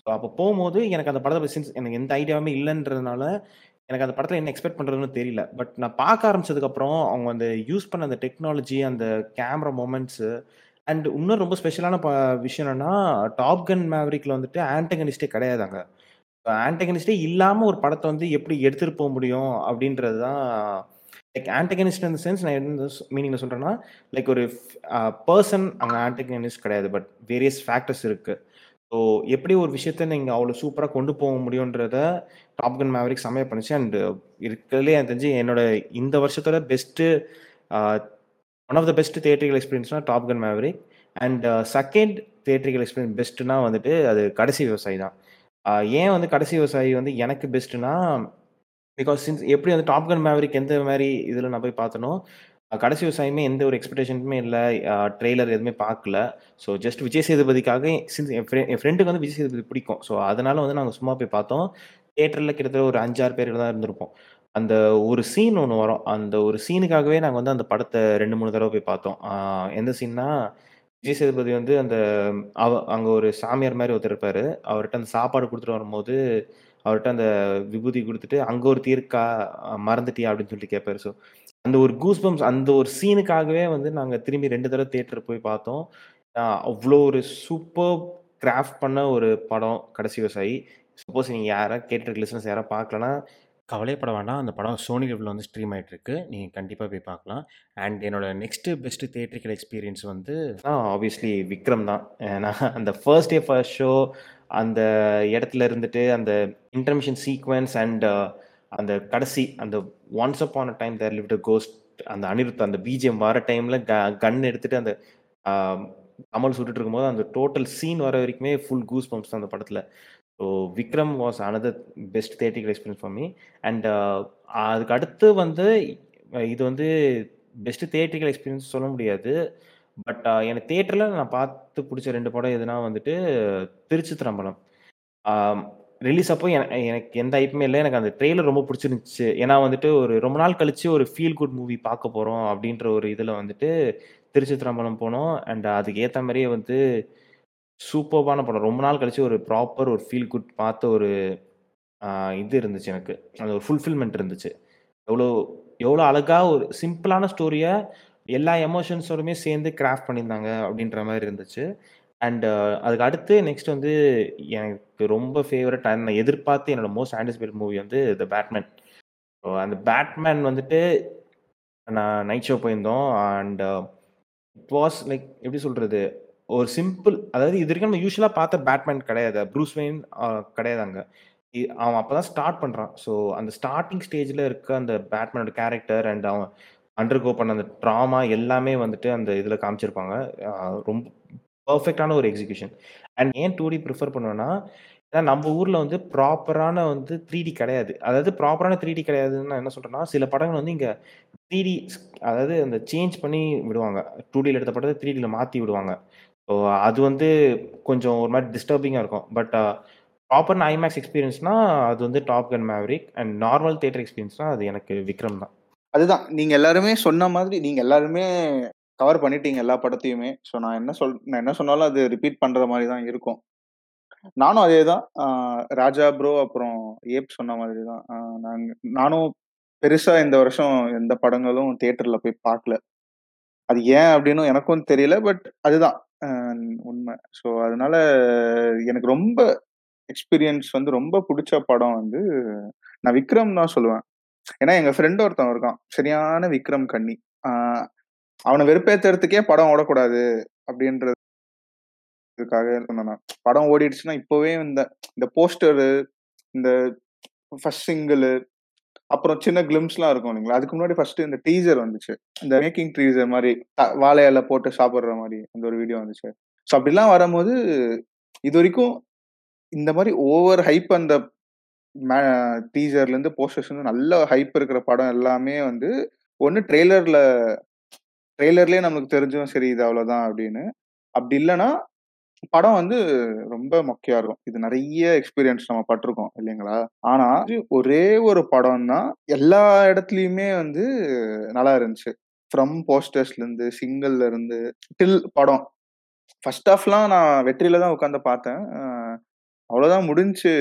ஸோ அப்போ போம்போது எனக்கு அந்த படத்த சின்ஸ் எனக்கு எந்த ஐடியாவுமே இல்லன்றதுனால, எனக்கு அந்த படத்துல என்ன எக்ஸ்பெக்ட் பண்றதுன்னு தெரியல. பட் நான் பார்க்க ஆரம்பிச்சதுக்கப்புறம், அவங்க அந்த யூஸ் பண்ண அந்த டெக்னாலஜி, அந்த கேமரா மொமெண்ட்ஸு அண்ட் இன்னும் ரொம்ப ஸ்பெஷலான ப விஷயம் என்னன்னா, டாப் கன் மேவரிக்ல வந்துட்டு ஆன்டகனிஸ்ட்டே கிடையாது அங்க. ஆன்டகனிஸ்ட்டே இல்லாம ஒரு படத்த வந்து எப்படி எடுத்துட்டு போ முடியும் அப்படின்றது தான் லைக் ஆன்டகனிஸ்ட் இந்த சென்ஸ் நான் எந்த ஸ் மீனிங்ல சொல்றேன்னா, லைக் ஒரு பர்சன் அ பெர்சன் அங்க ஆன்டகனிஸ்ட் கிடையாது. பட் வேரியஸ் ஃபேக்டர்ஸ் இருக்கு. ஸோ எப்படி ஒரு விஷயத்த நீங்க அவ்வளோ சூப்பரா கொண்டு போக முடியுன்றத டாப்கன் மேவரிக் செம்மையா பண்ணிச்சு அண்ட் இருக்கிறதுலே எனக்கு தெரிஞ்சு என்னோட இந்த வருஷத்தோட best one of the best theatrical எக்ஸ்பீரியன்ஸ்னா top gun Maverick. And second theatrical experience பெஸ்ட்டுனா வந்துட்டு அது கடைசி விவசாயி தான். ஏன் வந்து கடைசி விவசாயி வந்து எனக்கு பெஸ்ட்டுனா, பிகாஸ் சின்ஸ் எப்படி அந்த டாப் கன் மேவரிக் எந்த மாதிரி இதில் நான் போய் பார்த்தனோ, கடைசி விவசாயமே எந்த ஒரு எக்ஸ்பெக்டேஷனுமே இல்லை ட்ரெய்லர் எதுவுமே பார்க்கல. ஸோ ஜஸ்ட் விஜய் சேதுபதிக்காக சின்ஸ் என் ஃப்ரெ என் ஃப்ரெண்டுக்கு வந்து விஜய் சேதுபதி பிடிக்கும். ஸோ அதனால வந்து நாங்கள் சும்மா போய் பார்த்தோம். தேட்டரில் கிட்டத்தட்ட ஒரு 5, 6 பேர் தான் இருந்திருப்போம். அந்த ஒரு சீன் ஒன்று வரும். அந்த ஒரு சீனுக்காகவே நாங்கள் வந்து அந்த படத்தை ரெண்டு மூணு தடவை போய் பார்த்தோம். எந்த சீன்னா, விஜய் சேதுபதி வந்து அந்த அவ அங்கே ஒரு சாமியார் மாதிரி ஒருத்தர் இருப்பார் அவர்கிட்ட அந்த சாப்பாடு கொடுத்துட்டு வரும்போது, அவர்கிட்ட அந்த விபூதி கொடுத்துட்டு அங்கே ஒரு தீர்க்கா மறந்துட்டியா?" அப்படின்னு சொல்லிட்டு கேட்பாரு. ஸோ அந்த ஒரு கூஸ்பம்ஸ் அந்த ஒரு சீனுக்காகவே வந்து நாங்கள் திரும்பி ரெண்டு தடவை தேட்டர் போய் பார்த்தோம். அவ்வளோ ஒரு சூப்பர் கிராஃப்ட் பண்ண ஒரு படம் கடைசி விவசாயி. சப்போஸ் நீங்கள் யாராவது கேட்டிருக்க லிசனஸ் யாராவது பார்க்கலன்னா கவலைப்பட வேண்டாம் அந்த படம் சோனி லெவலில் வந்து ஸ்ட்ரீம் ஆகிட்டு நீங்கள் கண்டிப்பாக போய் பார்க்கலாம் அண்ட் என்னோட நெக்ஸ்ட்டு பெஸ்ட்டு தேட்டரிக்கல் எக்ஸ்பீரியன்ஸ் வந்து ஆப்வியஸ்லி விக்ரம் தான் ஏன்னா அந்த ஃபர்ஸ்ட் டே ஃபர்ஸ்ட் ஷோ அந்த இடத்துல இருந்துட்டு அந்த இன்டர்மிஷன் சீக்வன்ஸ் அண்ட் அந்த கடைசி அந்த once upon a time there lived ghost அந்த அனிருத் அந்த பிஜிஎம் வர டைமில் க கன் எடுத்துட்டு அந்த கமல் சுட்டுட்டு இருக்கும்போது அந்த டோட்டல் சீன் வர வரைக்குமே ஃபுல் கூஸ் பம்ப்ஸ் தான் அந்த படத்தில். So Vikram was another best theatrical experience for me and அதுக்கு அடுத்து வந்து இது வந்து பெஸ்ட் தேட்டிக்கல் எக்ஸ்பீரியன்ஸ் சொல்ல முடியாது. பட் எனக்கு தேட்டரில் நான் பார்த்து பிடிச்ச ரெண்டு படம் எதுனா வந்துட்டு திருச்சித்திரம்பலம் ரிலீஸ் அப்போ எனக்கு எந்த ஐப்புமே இல்லை. எனக்கு அந்த ட்ரெய்லர் ரொம்ப பிடிச்சிருந்துச்சு. ஏன்னா வந்துட்டு ஒரு ரொம்ப நாள் கழிச்சு ஒரு ஃபீல் குட் மூவி பார்க்க போகிறோம் அப்படின்ற ஒரு இதில் வந்துட்டு திருச்சித்திரம்பலம் போனோம். அண்ட் அதுக்கு ஏற்ற மாதிரியே வந்து சூப்பர்பான படம். ரொம்ப நாள் கழிச்சு ஒரு ப்ராப்பர் ஒரு ஃபீல் குட் பார்த்த ஒரு இது இருந்துச்சு எனக்கு. அந்த ஒரு ஃபுல்ஃபில்மெண்ட் இருந்துச்சு. எவ்வளோ எவ்வளோ அழகாக ஒரு சிம்பிளான ஸ்டோரியை எல்லா எமோஷன்ஸோடுமே சேர்ந்து கிராஃப்ட் பண்ணியிருந்தாங்க அப்படின்ற மாதிரி இருந்துச்சு. அண்ட் uh, அதுக்கு அடுத்து நெக்ஸ்ட் வந்து எனக்கு ரொம்ப ஃபேவரட் நான் எதிர்பார்த்து என்னோட மோஸ்ட் ஆன்டிசிபேட் மூவி வந்து த பேட்மேன் ஸோ அந்த பேட்மேன் வந்துட்டு நான் நைட் ஷோ போயிருந்தோம். அண்ட் இட் வாஸ் லைக் எப்படி சொல்கிறது ஒரு சிம்பிள் அதாவது இது வரைக்கும் நம்ம யூஸ்வலாக பார்த்த பேட்மேன் கிடையாது. ப்ரூஸ் வெயின் uh, கிடையாது அங்கே. அவன் அப்போ தான் ஸ்டார்ட் பண்ணுறான் ஸோ அந்த ஸ்டார்டிங் ஸ்டேஜில் இருக்க அந்த பேட்மேனோட கேரக்டர் அண்ட் அவன் அண்டர்கோ பண்ண அந்த ட்ராமா எல்லாமே வந்துட்டு அந்த இதில் காமிச்சிருப்பாங்க. ரொம்ப பர்ஃபெக்டான ஒரு எக்ஸிகியூஷன் அண்ட் ஏன் டூ டி ப்ரிஃபர் பண்ணுவேன்னா ஏன்னா நம்ம ஊரில் வந்து ப்ராப்பரான வந்து த்ரீ டி கிடையாது. அதாவது ப்ராப்பரான த்ரீ டி கிடையாதுன்னு நான் என்ன சொல்கிறேன்னா சில படங்கள் வந்து இங்கே த்ரீ டி அதாவது அந்த சேஞ்ச் பண்ணி விடுவாங்க. டூ டியில் எடுத்த படத்தை த்ரீ டியில் மாற்றி விடுவாங்க. ஸோ அது வந்து கொஞ்சம் ஒரு மாதிரி டிஸ்டர்பிங்காக இருக்கும். பட் ப்ராப்பர் ஐமேக்ஸ் எக்ஸ்பீரியன்ஸ்னால் அது வந்து Top Gun Maverick and normal theatre எக்ஸ்பீரியன்ஸ்னால் அது எனக்கு விக்ரம் தான். அதுதான். நீங்க எல்லாருமே சொன்ன மாதிரி நீங்க எல்லாருமே கவர் பண்ணிட்டீங்க எல்லா படத்தையுமே. ஸோ நான் என்ன சொல் நான் என்ன சொன்னாலும் அது ரிப்பீட் பண்ற மாதிரி தான் இருக்கும். நானும் அதே தான் ராஜா ப்ரோ அப்புறம் ஏப் சொன்ன மாதிரி தான் நாங்கள் நாங்க நானும் பெருசா இந்த வருஷம் எந்த படங்களும் தியேட்டர்ல போய் பார்க்கல. அது ஏன் அப்படின்னு எனக்கும் தெரியல பட் அதுதான். உண்மை. ஸோ அதனால எனக்கு ரொம்ப எக்ஸ்பீரியன்ஸ் வந்து ரொம்ப பிடிச்ச படம் வந்து நான் விக்ரம் தான் சொல்லுவேன். ஏன்னா எங்க ஃப்ரெண்ட் ஒருத்தன் இருக்கான். சரியான விக்ரம் கண்ணி. அவனை வெறுப்பேத்துறதுக்கே படம் ஓடக்கூடாது அப்படின்றதுக்காக சொன்னேன் படம் ஓடிடுச்சுன்னா இப்போவே இந்த இந்த போஸ்டரு இந்த ஃபர்ஸ்ட் சிங்கிள் அப்புறம் சின்ன கிளிம்ஸ்லாம் இருக்கும் இல்லைங்களா? அதுக்கு முன்னாடி ஃபர்ஸ்ட் இந்த டீசர் வந்துச்சு. இந்த மேக்கிங் டீசர் மாதிரி த- வாழை இலை போட்டு சாப்பிட்ற மாதிரி அந்த ஒரு வீடியோ வந்துச்சு. ஸோ அப்படிலாம் வரும்போது இது வரைக்கும் இந்த மாதிரி ஓவர் ஹைப் அந்த டீசர்ல இருந்து போஸ்டர்ஸ் வந்து நல்ல ஹைப் இருக்கிற படம் எல்லாமே வந்து ஒன்னு ட்ரெய்லர்ல ட்ரெய்லர்லயே நம்மளுக்கு தெரிஞ்சும் சரி இது அவ்வளவுதான் அப்படின்னு. அப்படி இல்லைன்னா படம் வந்து ரொம்ப மொக்கையா இருக்கும். இது நிறைய எக்ஸ்பீரியன்ஸ் நம்ம பட்டிருக்கோம் இல்லைங்களா? ஆனா இது ஒரே ஒரு படம் தான் எல்லா இடத்துலயுமே வந்து நல்லா இருந்துச்சு. ஃப்ரம் போஸ்டர்ஸ்ல இருந்து சிங்கிள்ல இருந்து டில் படம். ஃபர்ஸ்ட் ஹாஃப்லாம் நான் வெற்றியில தான் உட்காந்து பார்த்தேன். அவ்வளவுதான் முடிஞ்சு.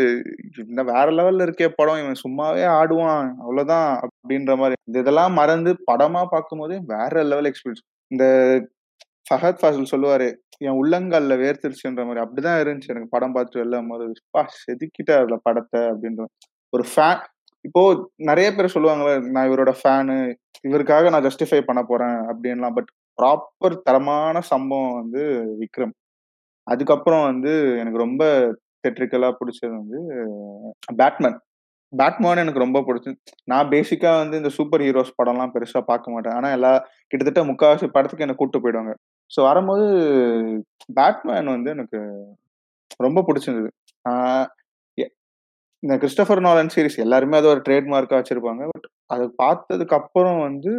இந்த வேற லெவல்ல இருக்கே படம். இவன் சும்மாவே ஆடுவான். அவ்வளவுதான் அப்படின்ற மாதிரி. இந்த இதெல்லாம் மறந்து படமா பார்க்கும்போது வேற லெவல் எக்ஸ்பீரியன்ஸ் இந்த ஃபஹத் ஃபாசில் சொல்லுவாரு என் உள்ளங்கால்ல வேர்த்திருச்சுன்ற மாதிரி. அப்படிதான் இருந்துச்சு எனக்கு படம் பார்த்துட்டு வெளில போது பா அதில் படத்தை. அப்படின்ற ஒரு ஃபேன் இப்போ நிறைய பேர் சொல்லுவாங்களே நான் இவரோட ஃபேனு இவருக்காக நான் ஜஸ்டிஃபை பண்ண போறேன். அப்படின்லாம். பட் ப்ராப்பர் தரமான சம்பவம் வந்து விக்ரம். அதுக்கப்புறம் வந்து எனக்கு ரொம்ப தெட்ரிக்கலாக பிடிச்சது வந்து பேட்மேன் பேட்மேன் எனக்கு ரொம்ப பிடிச்சது நான் பேசிக்காக வந்து இந்த சூப்பர் ஹீரோஸ் படம்லாம் பெருசாக பார்க்க மாட்டேன். ஆனால் எல்லா கிட்டத்தட்ட முக்கால்வாசி படத்துக்கு என்ன கூட்டு போயிடுவாங்க. ஸோ வரும்போது பேட்மேன் வந்து எனக்கு ரொம்ப பிடிச்சிருந்தது. எ- இந்த கிறிஸ்டபர் நாலன் சீரிஸ் எல்லாருமே அது ஒரு ட்ரேட்மார்க்காக வச்சுருப்பாங்க. பட் அதை பார்த்ததுக்கு அப்புறம் வந்து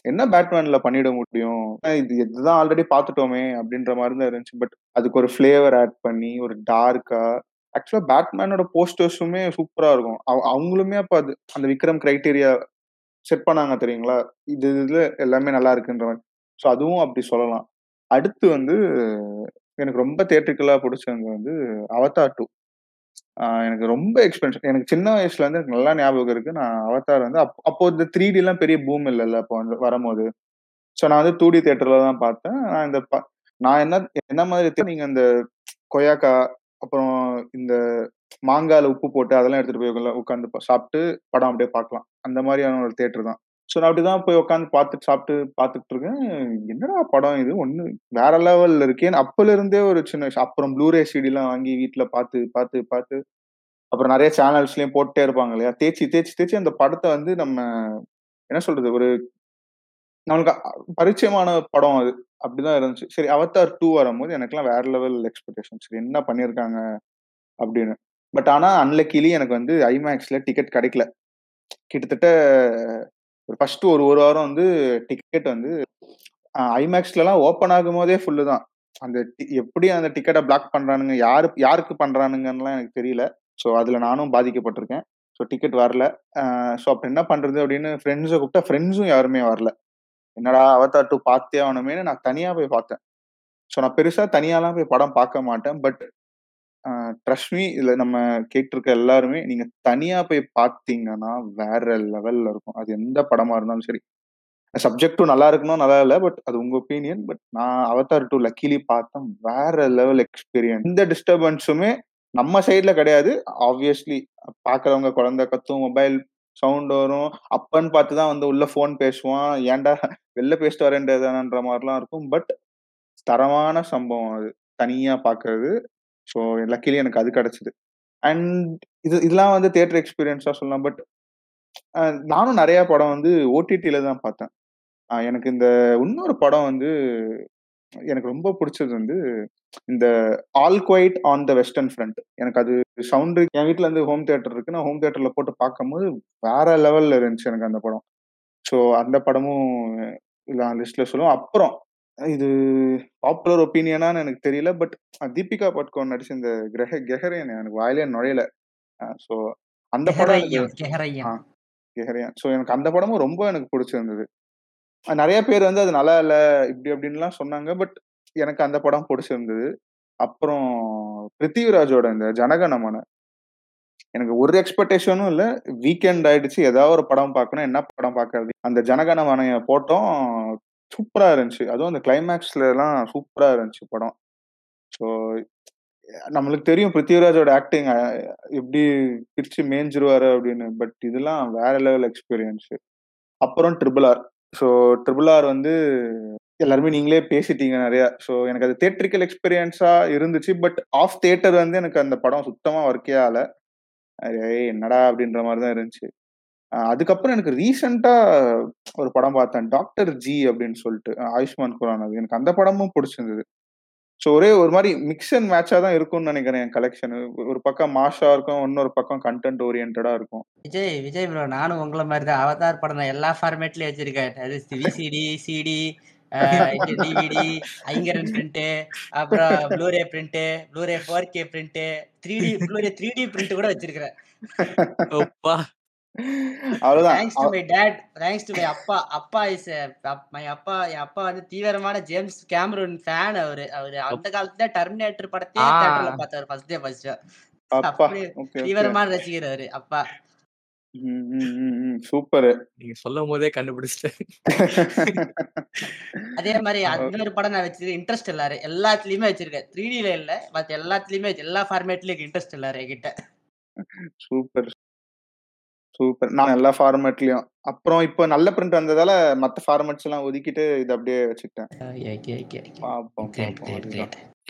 என்ன பேட்மேன்ல பண்ணிட முடியும்? இது இதுதான் ஆல்ரெடி பார்த்துட்டோமே அப்படின்ற மாதிரி தான் இருந்துச்சு. பட் அதுக்கு ஒரு ஃபிளேவர் ஆட் பண்ணி ஒரு டார்க்கா ஆக்சுவலா பேட்மேனோட போஸ்டர்ஸுமே சூப்பரா இருக்கும். அவ- அவங்களுமே அப்ப அது அந்த விக்ரம் கிரைட்டீரியா செட் பண்ணாங்க தெரியுங்களா? இது இதுல எல்லாமே நல்லா இருக்குன்ற மாதிரி. ஸோ அதுவும் அப்படி சொல்லலாம். அடுத்து வந்து எனக்கு ரொம்ப தேட்டருக்கெல்லாம் பிடிச்சது வந்து அவதார் டூ எனக்கு ரொம்ப எக்ஸ்பென்சிவ் எனக்கு சின்ன வயசுல இருந்து எனக்கு நல்லா ஞாபகம் இருக்கு. நான் அவத்தார் வந்து அப்போ அப்போ இந்த த்ரீ டி எல்லாம் பெரிய பூம் இல்லைல்ல அப்போ வந்து வரும்போது. ஸோ நான் வந்து டூ டி தேட்டர்ல தான் பார்த்தேன். நான் இந்த ப- நான் என்ன என்ன மாதிரி theatre, நீங்க இந்த கொய்யாக்கா அப்புறம் இந்த மாங்காயில உப்பு போட்டு அதெல்லாம் எடுத்துட்டு போய் உட்காந்து சாப்பிட்டு படம் அப்படியே பார்க்கலாம். அந்த மாதிரியான ஒரு தேட்டர் தான். ஸோ நான் அப்படிதான் போய் உட்காந்து பார்த்துட்டு சாப்பிட்டு பார்த்துட்டு இருக்கேன். என்னடா படம் இது? ஒன்று வேற லெவலில் இருக்கேன். அப்போலேருந்தே ஒரு சின்ன அப்புறம் ப்ளூரே சிடிலாம் வாங்கி வீட்டில் பார்த்து பார்த்து பார்த்து. அப்புறம் நிறைய சேனல்ஸ்லேயும் போட்டே இருப்பாங்க இல்லையா? தேய்ச்சி தேய்ச்சி தேய்ச்சி அந்த படத்தை வந்து நம்ம என்ன சொல்றது? ஒரு நம்மளுக்கு பரிச்சயமான படம் அது. அப்படிதான் இருந்துச்சு. சரி அவத்தார் டூ வரும்போது எனக்குலாம் வேற லெவல் எக்ஸ்பெக்டேஷன் சரி என்ன பண்ணியிருக்காங்க? அப்படின்னு. பட் ஆனால் அன்லக்கிலி எனக்கு வந்து ஐமேக்ஸில் டிக்கெட் கிடைக்கல. கிட்டத்தட்ட ஒரு ஃபர்ஸ்ட் ஒரு ஒரு வாரம் வந்து டிக்கெட் வந்து ஐமேக்ஸ்லலாம் ஓப்பன் ஆகும் போதே ஃபுல்லு தான். அந்த எப்படி அந்த டிக்கெட்டை பிளாக் பண்ணுறானுங்க யாரு யாருக்கு பண்ணுறானுங்கன்னுலாம் எனக்கு தெரியல. ஸோ அதில் நானும் பாதிக்கப்பட்டிருக்கேன். ஸோ டிக்கெட் வரல. ஸோ அப்போ என்ன பண்ணுறது அப்படின்னு ஃப்ரெண்ட்ஸை கூப்பிட்டா ஃப்ரெண்ட்ஸும் யாருமே வரல. என்னடா அவத்தார் டூ பார்த்தே ஆகணுமேனு நான் தனியாக போய் பார்த்தேன். ஸோ நான் பெருசாக தனியாலாம் போய் படம் பார்க்க மாட்டேன். பட் ட்ரஸ்ட் மீ இதுல நம்ம கேட்டிருக்க எல்லாருமே நீங்க தனியா போய் பார்த்தீங்கன்னா வேற லெவல்ல இருக்கும். அது எந்த படமா இருந்தாலும் சரி. சப்ஜெக்டும் நல்லா இருக்கணும் நல்லா இல்லை பட் அது உங்க ஒப்பீனியன் பட் நான் அவதார் டூ லக்கிலி பார்த்தேன். வேற லெவல் எக்ஸ்பீரியன்ஸ் இந்த டிஸ்டர்பன்ஸுமே நம்ம சைட்ல கிடையாது. ஆப்வியஸ்லி பாக்குறவங்க குழந்தை கத்தும் மொபைல் சவுண்ட் வரும். அப்பன்னு பார்த்து தான் வந்து உள்ள ஃபோன் பேசுவான். ஏன்டா வெளில பேசிட்டு வரேன்றதுன்ற மாதிரிலாம் இருக்கும். பட் தரமான சம்பவம் அது. தனியா பாக்குறது. ஸோ லக்கிலி எனக்கு அது கிடச்சிது. அண்ட் இது இதெல்லாம் வந்து தேட்டர் எக்ஸ்பீரியன்ஸாக சொல்லலாம் பட் நானும் நிறையா படம் வந்து ஓடிடியில தான் பார்த்தேன். எனக்கு இந்த இன்னொரு படம் வந்து எனக்கு ரொம்ப பிடிச்சது வந்து இந்த All Quiet on the Western Front எனக்கு அது சவுண்டு என் வீட்டில் இருந்து ஹோம் தேட்டர் இருக்கு. நான் ஹோம் தேட்டரில் போட்டு பார்க்கும்போது வேற லெவலில் இருந்துச்சு எனக்கு அந்த படம். ஸோ அந்த படமும் நான் லிஸ்ட்ல சொல்லுவோம் அப்புறம் இது பாப்புலர் ஒப்பீனியனான்னு எனக்கு தெரியல பட் தீபிகா பட்கோன் நடிச்ச இந்த கிரக கெஹரேன் எனக்கு வாயிலே நுழையல. ஸோ அந்த படம் கெஹரையன் ஸோ எனக்கு அந்த படமும் ரொம்ப எனக்கு பிடிச்சிருந்தது. நிறைய பேர் வந்து அது நல்லா இல்ல இப்படி அப்படின்லாம் சொன்னாங்க பட் எனக்கு அந்த படம் பிடிச்சிருந்தது. அப்புறம் பிருத்திவிராஜோட இந்த ஜனகணமன எனக்கு ஒரு எக்ஸ்பெக்டேஷனும் இல்ல வீக்கெண்ட் ஆயிடுச்சு ஏதாவது ஒரு படம் பார்க்கணும் என்ன படம் பார்க்கறது? அந்த ஜனகணமனைய போட்டோம் சூப்பரா இருந்துச்சு. அதுவும் அந்த கிளைமேக்ஸ்ல எல்லாம் சூப்பரா இருந்துச்சு படம். ஸோ நம்மளுக்கு தெரியும் பிருத்திவிராஜோட ஆக்டிங் எப்படி பிரிச்சு மேய்ஞ்சிருவாரு அப்படின்னு. பட் இதெல்லாம் வேற லெவல் எக்ஸ்பீரியன்ஸ் அப்புறம் triple R so triple R வந்து எல்லாருமே நீங்களே பேசிட்டீங்க நிறையா. ஸோ எனக்கு அது தேட்டரிக்கல் எக்ஸ்பீரியன்ஸாக இருந்துச்சு. பட் ஆஃப் தேட்டர் வந்து எனக்கு அந்த படம் சுத்தமாக ஒர்க்கே ஆகலை. என்னடா அப்படின்ற மாதிரி தான் இருந்துச்சு. அதுக்கப்புறம் எனக்கு ரீசெண்டா ஒரு படம் பார்த்தேன். டாக்டர் ஜி அப்படின்னு சொல்லிட்டு ஆயுஷ்மான் குரானது எனக்கு அந்த படமும் பிடிச்சிருந்தது. ஸோ ஒரே ஒரு மாதிரி மிக்ஸ் அண்ட் மேட்சா தான் இருக்கும்னு நினைக்கிறேன் என் கலெக்ஷன் ஒரு பக்கம் மாஷா இருக்கும் இன்னொரு பக்கம் கண்டென்ட் ஓரியன்டா இருக்கும். விஜய் விஜய் ப்ரோ நானும் உங்களை மாதிரி தான். அவதார் படம் நான் எல்லா ஃபார்மேட்லயும் வச்சிருக்கேன். அது VCD CD DVD Ayngaran print அப்புறம் Blu-ray print Blu-ray four K print three D Blu-ray three D print கூட வச்சிருக்கிறேன். அப்பா. அவ்வளவுதான். Thanks to my dad thanks to my அப்பா. அப்பா இஸ் மை அப்பா என் அப்பா வந்து தீவிரமான ஜேம்ஸ் கேமரூன் ஃபேன் அவரு. அவரு அந்த காலத்துல டெர்மினேட்டர் படத்தையே. தியேட்டர்ல பார்த்தாரு ஃபர்ஸ்ட் டே ஃபர்ஸ்ட் தீவிரமான ரசிகர் அவரு அப்பா. சூப்பர். நீங்க சொல்லும் போதே கண்டுபிடிச்சிட்டேன். அதே மாதிரி இன்னொரு படம் நான் வச்சிருக்கேன் இன்ட்ரெஸ்ட் எல்லாரு எல்லாத்துலயுமே வச்சிருக்கேன். த்ரீ டில இல்ல மத்த எல்லாத்துலயுமே எல்லா ஃபார்மேட்லயும் இன்ட்ரெஸ்ட் எல்லாரு என்கிட்ட. சூப்பர். சூப்பர். நான் எல்லா ஃபார்மேட்லயும் அப்புறம் இப்போ நல்ல பிரிண்ட் வந்ததால மத்த ஃபார்மேட்ஸ் எல்லாம் ஒதுக்கிட்டு இது அப்படியே வச்சுக்கிட்டேன்.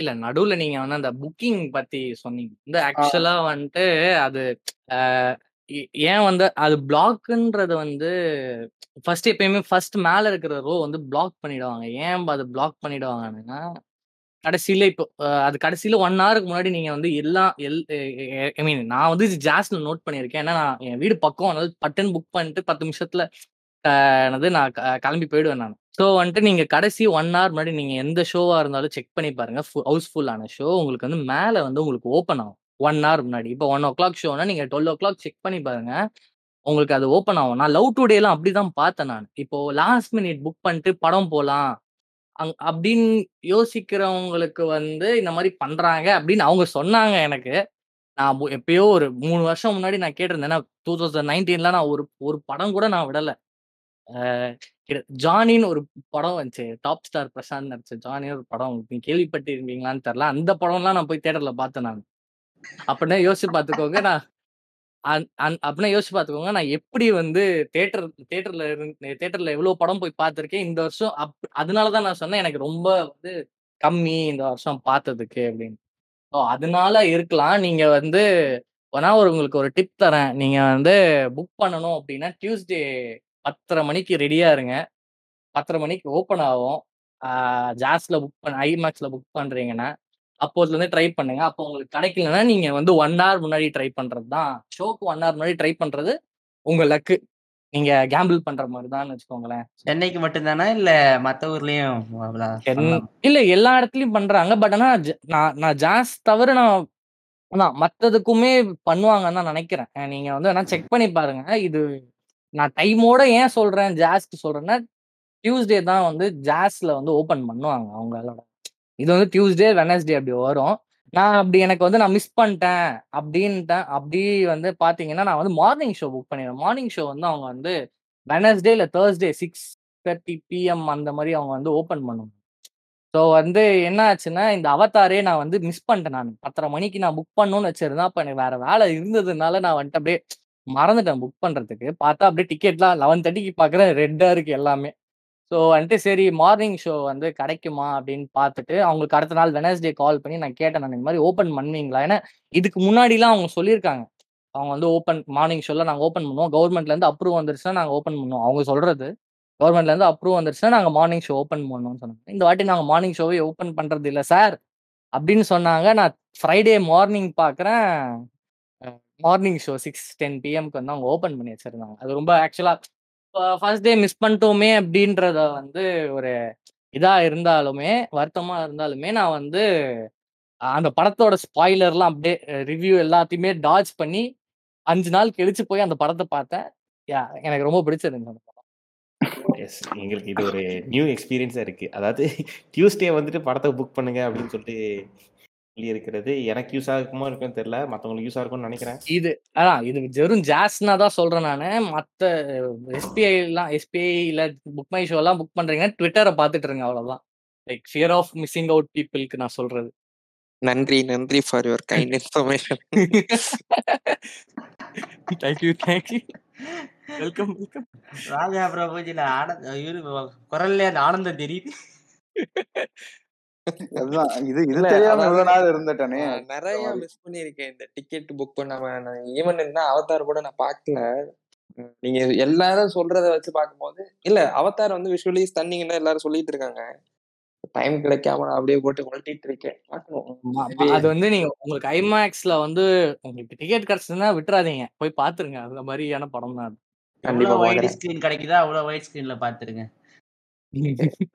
இல்ல நடுவுல நீங்க வந்து அந்த புக்கிங் பத்தி சொன்னீங்க. இந்த ஆக்சுவலா வந்துட்டு அது ஏன் வந்து அது பிளாக்ன்றது வந்து ஃபர்ஸ்ட் எப்பயுமே ஃபர்ஸ்ட் மேல இருக்கிற ரோ வந்து பிளாக் பண்ணிடுவாங்க. ஏன் அது பிளாக் பண்ணிடுவாங்கன்னா கடைசியில இப்போ அது கடைசியில ஒன் ஹவருக்கு முன்னாடி நீங்க வந்து எல்லாம் எல் ஐ மீன் நான் வந்து ஜாஸ்ல நோட் பண்ணியிருக்கேன். ஏன்னா நான் என் வீடு பக்கம் அதனால பட்டன் புக் பண்ணிட்டு பத்து நிமிஷத்துல எனது என்னது நான் க- கிளம்பி போயிடுவேன் நான். ஸோ வந்துட்டு நீங்க கடைசி ஒன் ஹவர் முன்னாடி நீங்க எந்த ஷோவா இருந்தாலும் செக் பண்ணி பாருங்க. ஹவுஸ்ஃபுல்லான ஷோ உங்களுக்கு வந்து மேலே வந்து உங்களுக்கு ஓப்பன் ஆகும். ஒன் ஹவர் முன்னாடி. இப்போ ஒன் ஓ கிளாக் ஷோனா நீங்க டுவெல் ஓ கிளாக் செக் பண்ணி பாருங்க. உங்களுக்கு அது ஓப்பன் ஆகும். நான் லவ் டுடே எல்லாம் அப்படிதான் பார்த்தேன் நான். இப்போ லாஸ்ட் மினிட் புக் பண்ணிட்டு படம் போகலாம் அங் அப்படின்னு யோசிக்கிறவங்களுக்கு வந்து இந்த மாதிரி பண்றாங்க அப்படின்னு அவங்க சொன்னாங்க எனக்கு. நான் எப்பயோ ஒரு மூணு வருஷம் முன்னாடி நான் கேட்டிருந்தேன். டூ தௌசண்ட் நைன்டீன்ல நான் ஒரு ஒரு படம் கூட நான் விடல. கிட்ட- ஜானின்னு ஒரு படம் வந்துச்சு. டாப் ஸ்டார் பிரசாந்த் நடிச்ச ஜானின்னு ஒரு படம். உங்களுக்கு நீங்க கேள்விப்பட்டிருந்தீங்களான்னு தெரில அந்த படம்லாம் நான் போய் தேட்டர்ல பார்த்தேன் நான். அப்படின்னா யோசிச்சு பார்த்துக்கோங்க. நான் அப்படின்னா யோசிச்சு பார்த்துக்கோங்க. நான் எப்படி வந்து தேட்டர் தேட்டர்ல இருந்து தேட்டர்ல எவ்வளவு படம் போய் பார்த்துருக்கேன் இந்த வருஷம் அப் அதனாலதான் நான் சொன்னேன் எனக்கு ரொம்ப வந்து கம்மி இந்த வருஷம் பார்த்ததுக்கு அப்படின்னு. ஸோ அதனால இருக்கலாம். நீங்க வந்து வேணா ஒரு உங்களுக்கு ஒரு டிப் தரேன். நீங்க வந்து புக் பண்ணணும் அப்படின்னா டியூஸ்டே பத்தரை மணிக்கு ரெடியா இருங்க. பத்தரை மணிக்கு ஓப்பன் ஆகும். ஜாஸ்ல புக் பண்ண ஐமேக்ஸ்ல புக் பண்றீங்கன்னா அப்போதுல இருந்து ட்ரை பண்ணுங்க. அப்போ உங்களுக்கு கிடைக்கலன்னா நீங்க வந்து ஒன் ஹவர் முன்னாடி ட்ரை பண்றது தான் ஷோக்கு ஒன் ஹவர் முன்னாடி ட்ரை பண்றது உங்க லக்கு நீங்க கேம்பிள் பண்ற மாதிரி தான் வச்சுக்கோங்களேன். சென்னைக்கு மட்டும்தானா இல்ல மத்த ஊர்லயும் இல்ல எல்லா இடத்துலயும் பண்றாங்க. பட் ஆனா நான் நான் ஜாஸ் தவிர நான் அதான் மத்ததுக்குமே பண்ணுவாங்கன்னு தான் நினைக்கிறேன். நீங்க வந்து வேணா செக் பண்ணி பாருங்க. இது நான் டைமோட ஏன் சொல்றேன்? ஜாஸ்க்கு சொல்றேன்னா டியூஸ்டே தான் வந்து ஜாஸ்ல வந்து ஓபன் பண்ணுவாங்க அவங்களோட இது வந்து டியூஸ்டே வெனஸ்டே அப்படி வரும். நான் அப்படி எனக்கு வந்து நான் மிஸ் பண்ணிட்டேன் அப்படின்ட்டேன். அப்படி வந்து பாத்தீங்கன்னா நான் வந்து மார்னிங் ஷோ புக் பண்ணிடுவேன். மார்னிங் ஷோ வந்து அவங்க வந்து வெனஸ்டே இல்லை தேர்ஸ்டே சிக்ஸ் தேர்ட்டி பிஎம் அந்த மாதிரி அவங்க வந்து ஓப்பன் பண்ணுவாங்க. ஸோ வந்து என்ன ஆச்சுன்னா இந்த அவதாரே நான் வந்து மிஸ் பண்ணிட்டேன் நான். பத்தரை மணிக்கு நான் புக் பண்ணணும்னு வச்சிருந்தேன் அப்போ எனக்கு வேற வேலை இருந்ததுனால நான் வந்துட்டு அப்படியே மறந்துட்டேன் புக் பண்றதுக்கு. பார்த்தா அப்படியே டிக்கெட்லாம் லெவன் தேர்ட்டிக்கு பார்க்குறேன் ரெட்டாக இருக்கு எல்லாமே. ஸோ வந்துட்டு சரி மார்னிங் ஷோ வந்து கிடைக்குமா அப்படின்னு பார்த்துட்டு அவங்களுக்கு அடுத்த நாள் வெனஸ்டே கால் பண்ணி நான் கேட்டேன். நான் இந்த மாதிரி ஓப்பன் பண்ணுவீங்களா? ஏன்னா இதுக்கு முன்னாடிலாம் அவங்க சொல்லியிருக்காங்க. அவங்க வந்து ஓப்பன் மார்னிங் ஷோல நாங்கள் ஓப்பன் பண்ணுவோம். கவர்மெண்ட்லேருந்து அப்ரூவ் வந்துருச்சுன்னா நாங்கள் ஓப்பன் பண்ணுவோம். அவங்க சொல்கிறது கவர்மெண்ட்லேருந்து அப்ரூவ் வந்துருச்சுன்னா நாங்கள் மார்னிங் ஷோ ஓப்பன் பண்ணுவோம்னு சொன்னாங்க. இந்த வாட்டி நாங்கள் மார்னிங் ஷோவே ஓப்பன் பண்ணுறது இல்லை சார் அப்படின்னு சொன்னாங்க. நான் ஃப்ரைடே மார்னிங் பார்க்குறேன். மார்னிங் ஷோ சிக்ஸ் டென் பிஎம்க்கு வந்து அவங்க ஓப்பன் பண்ணி வச்சிருந்தாங்க அது ரொம்ப ஆக்சுவலாக ஃபர்ஸ்ட் டே மிஸ் பண்ணிட்டோமே அப்படின்றத வந்து ஒரு இதா இருந்தாலுமே வருத்தமா இருந்தாலுமே நான் வந்து அந்த படத்தோட ஸ்பாய்லர்லாம் அப்படியே ரிவ்யூ எல்லாத்தையுமே டாச் பண்ணி அஞ்சு நாள் கழிச்சு போய் அந்த படத்தை பார்த்தேன். யா எனக்கு ரொம்ப பிடிச்சிருந்துச்சு அந்த படம். எஸ் எங்களுக்கு இது ஒரு நியூ எக்ஸ்பீரியன்ஸாக இருக்கு. அதாவது டியூஸ்டே வந்துட்டு படத்தை புக் பண்ணுங்க அப்படின்னு சொல்லிட்டு இருக்கிறது எனக்கு யூஸ் ஆகுமா இருக்குன்னு தெரியல. மற்றவங்களுக்கு யூஸ் ஆகும்னு நினைக்கிறேன். இது அதான் இது வெறும் ஜாஸ்னா தான் சொல்றேன் நானு. மத்த எஸ்பிஐ எல்லாம் எஸ்பிஐ இல்ல புக் மை ஷோ எல்லாம் புக் பண்றீங்கன்னா ட்விட்டரை பார்த்துட்டு இருங்க அவ்வளவுதான். Like fear of missing out பீப்புளுக்கு நான் சொல்றது. நன்றி நன்றி for your kind information thank you thank you welcome welcome Raja பிரபுஜில ஆனந்த இவரு குரல்ல ஆனந்தம் தெரியுது. இது இது இல்ல, தெரியாம அதாவது, இவ்வளவு நாள் இருந்துட்டேனே. நிறைய மிஸ் பண்ணியிருக்கேன். இந்த டிக்கெட் புக் பண்ணாம நான் ஈவன் இருந்தா அவதார் கூட நான் பார்க்கல. நீங்க எல்லாரும் சொல்றத வச்சு பார்க்கும்போது இல்ல அவதார் வந்து விஷுவலி ஸ்டன்னிங்னு எல்லாரும் சொல்லிட்டு இருக்காங்க. டைம் கிடைக்காம நான் அப்படியே போட்டு கொளுத்திட்டு இருக்கேன். அது வந்து நீங்க உங்களுக்கு ஐமேக்ஸ்ல வந்து உங்களுக்கு டிக்கெட் கிடைச்சதுன்னா விட்டுறாதீங்க. போய் பாத்துருங்க அந்த மாதிரியான படம் தான் கண்டிப்பா வைட். ஸ்கிரீன் கிடைக்குதா அவ்வளவு வைட் ஸ்கிரீன்ல பாத்துருங்க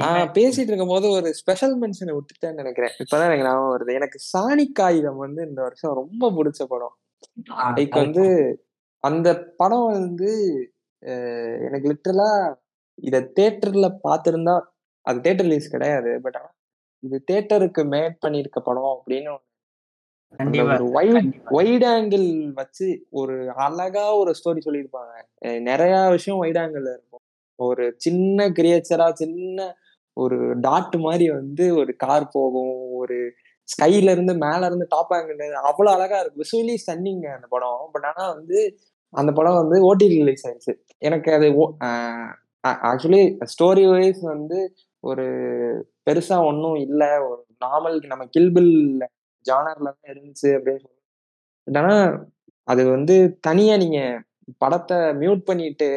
நான் பேசிட்டு இருக்கும்போது ஒரு ஸ்பெஷல் மென்ஷனை விட்டுட்டேன்னு நினைக்கிறேன். இப்பதான் எனக்கு ஞாபகம் வருது. எனக்கு சாணி காகிதம் வந்து இந்த வருஷம் ரொம்ப பிடிச்ச படம். லைக் வந்து அந்த படம் வந்து எனக்கு லிட்டரலா இத தேட்டர்ல பார்த்திருந்தா அது தேட்டர் ரிலீஸ் கிடையாது பட் ஆனா இது தேட்டருக்கு மேட் பண்ணிருக்க படம் அப்படின்னு ஒரு வைட். வைட் ஆங்கிள் வச்சு ஒரு அழகா ஒரு ஸ்டோரி சொல்லியிருப்பாங்க. நிறைய விஷயம் வைட் ஆங்கிள் இருக்கும் ஒரு சின்ன கிரியேச்சரா சின்ன ஒரு டாட் மாதிரி வந்து ஒரு கார் போகும். ஒரு ஸ்கைல இருந்து மேல இருந்து டாப் ஆங்கிள் அவ்வளவு அழகா இருக்கு விசுவலி ஸ்டன்னிங் அந்த படம். பட் ஆனா வந்து அந்த படம் வந்து ஓடி ரிலீஸ் ஆயிடுச்சு. எனக்கு அது ஆக்சுவலி ஸ்டோரி வைஸ் வந்து ஒரு பெருசா ஒன்றும் இல்லை. ஒரு நார்மல் நம்ம கில்பில் ஜானர்ல தான் இருந்துச்சு அப்படின்னு சொல்லி. பட் ஆனா அது வந்து தனியா நீங்க படத்தை மியூட் பண்ணிட்டு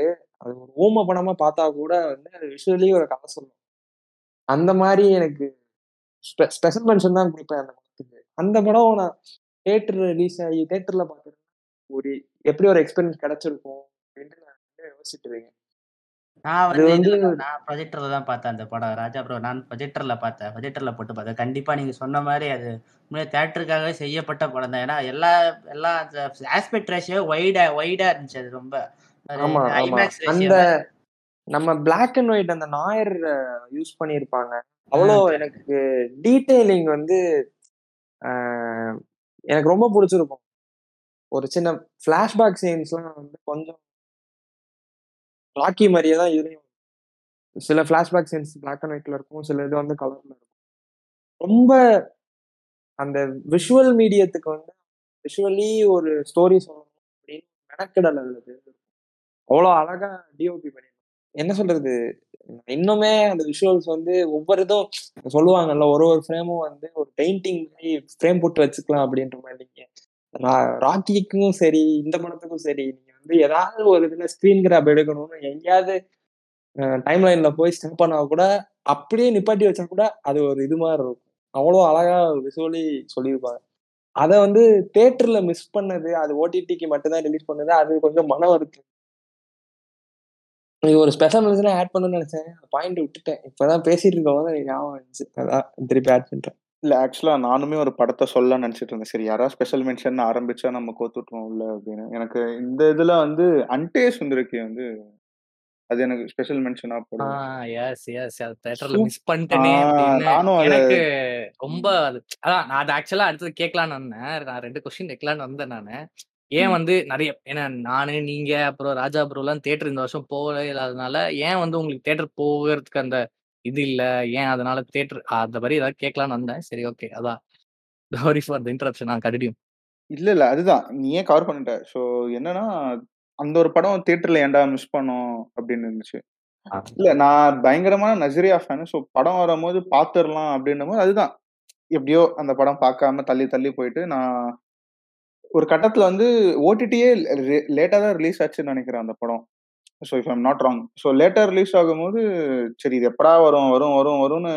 அது ஒரு ஊம படமா பார்த்தா கூட வந்து அது விஷுவலி ஒரு கதை சொல்லும். அந்த மாதிரி எனக்கு ஸ்பெஷல் மென்ஷன் தான் கொடுப்பேன் அந்த படத்துக்கு. அந்த படம் நான் தேட்டர் ரிலீஸ் ஆகி தேட்டர்ல பார்க்கறது ஒரு எப்படி ஒரு எக்ஸ்பீரியன்ஸ் கிடைச்சிருக்கும் அப்படின்ட்டு நான் யோசிச்சுட்டு இருக்கேன் நான் வந்து நான் ப்ரொஜெக்டர்ல தான் பார்த்தேன் அந்த படம். ராஜா ப்ரோ நான் ப்ரொஜெக்டர்ல பார்த்தேன். ப்ரொஜெக்டர்ல போட்டு பார்த்தேன். கண்டிப்பா நீங்க சொன்ன மாதிரி அது உண்மையிலே தேட்டருக்காகவே செய்யப்பட்ட படம் தான் ஏன்னா எல்லா எல்லா ஆஸ்பெக்ட் ரேஷியோ வைடா வைடா இருந்துச்சு அது ரொம்ப. ஆமா அந்த நம்ம பிளாக் அண்ட் ஒயிட் அந்த நாயர் யூஸ் பண்ணியிருப்பாங்க. அவ்வளோ எனக்கு டீடைலிங் வந்து எனக்கு ரொம்ப பிடிச்சிருக்கும். ஒரு சின்ன ஃபிளாஷ்பேக் சீன்ஸ்லாம் வந்து கொஞ்சம் ராக்கி மாதிரியே தான் இதுலயும் சில ஃபிளாஷ்பேக் சீன்ஸ் பிளாக் அண்ட் ஒயிட்ல இருக்கும் சில இது வந்து கலர்ல இருக்கும். ரொம்ப அந்த விஷுவல் மீடியத்துக்கு வந்து விஷுவலி ஒரு ஸ்டோரி சொல்லணும் அப்படின்னு மெனக்கெடல் தெரிஞ்சிருக்கும் அவ்வளோ அழகா டிஓபி பண்ணி என்ன சொல்றது? இன்னுமே அந்த விஷுவல்ஸ் வந்து ஒவ்வொரு இதுவும் சொல்லுவாங்கல்ல ஒரு ஒரு ஃப்ரேமும் வந்து ஒரு பெயிண்டிங் மாதிரி ஃப்ரேம் போட்டு வச்சுக்கலாம் அப்படின்ற மாதிரி நீங்க ராக்கிக்கும் சரி இந்த படத்துக்கும் சரி நீங்க வந்து ஏதாவது ஒரு இதுல ஸ்கிரீன் கிராப் எடுக்கணும்னு எங்கேயாவது டைம் லைன்ல போய் ஸ்டெப் பண்ணா கூட அப்படியே நிப்பாட்டி வச்சா கூட அது ஒரு இது மாதிரி இருக்கும். அவ்வளோ அழகா விசுவலி சொல்லியிருப்பாங்க. அதை வந்து தேட்டர்ல மிஸ் பண்ணது அது ஓடிடிக்கு மட்டும்தான் ரிலீஸ் பண்ணது அது கொஞ்சம் மன வருத்தம். இது ஒரு ஸ்பெஷல் மென்ஷன் ஆட் பண்ணணும்னு நினைச்சேன். பாயிண்ட் விட்டுட்டேன். இப்பதான் பேசிட்டு இருக்கோம் போது எனக்கு ஞாபகம் வந்துச்சு. அதான் திருப்பி ஆட் பண்ணிட்டேன் இல்ல ஆக்சுவலா நானுமே ஒரு படத்தை சொல்ல நினைச்சிட்டு இருந்தேன். சரி யாராவது ஸ்பெஷல் மென்ஷன் ஆரம்பிச்சா நம்ம கோத்துட்டுருவோம் உள்ள அப்படின்னு. எனக்கு இந்த இதுல வந்து அன்டே சுந்தரிக்கு வந்து அது எனக்கு ஸ்பெஷல் மென்ஷனா போடுவேன் எஸ் எஸ் அது தேட்டர்ல Sup- மிஸ் பண்ணிட்டேனே நானும் எனக்கு ரொம்ப அது அதான் நான் அது ஆக்சுவலா அடுத்தது கேட்கலான்னு வந்தேன். நான் ரெண்டு கொஸ்டின் வைக்கலான்னு வந்தேன் நானு. ஏன் ம். வந்து நிறைய ஏன்னா நானு நீங்க அப்புறம் ராஜா ப்ரோ எல்லாம் தேட்டர் இந்த வருஷம் போகவே இல்லாதனால ஏன் வந்து உங்களுக்கு தேட்டர் போகிறதுக்கு அந்த இது இல்ல? ஏன் அதனால தேட்டர் அந்த மாதிரி ஏதாவது கேட்கலான்னு வந்தேன். சரி ஓகே. அதான். சாரி ஃபார் த இன்டரப்ஷன் நான் கண்டினியூ. இல்ல இல்ல. அதுதான். நீ ஏன் கவர் பண்ணிட்ட? ஸோ என்னன்னா அந்த ஒரு படம் தியேட்டர்ல ஏன்டா மிஸ் பண்ணோம்? அப்படின்னு இருந்துச்சு. இல்ல நான் பயங்கரமான நசரியா ஃபேன் ஸோ படம் வரும்போது பாத்துரலாம் அப்படின்னும் போது அதுதான். எப்படியோ அந்த படம் பார்க்காம தள்ளி தள்ளி போயிட்டு நான் ஒரு கட்டத்துல வந்து ஓடிடியே லேட்டா தான் ரிலீஸ் ஆச்சுன்னு நினைக்கிறேன் அந்த படம். So if I'm not wrong so லேட்டா ரிலீஸ் ஆகும்போது சரி இது எப்படா வரும் வரும் வரும் வரும்னு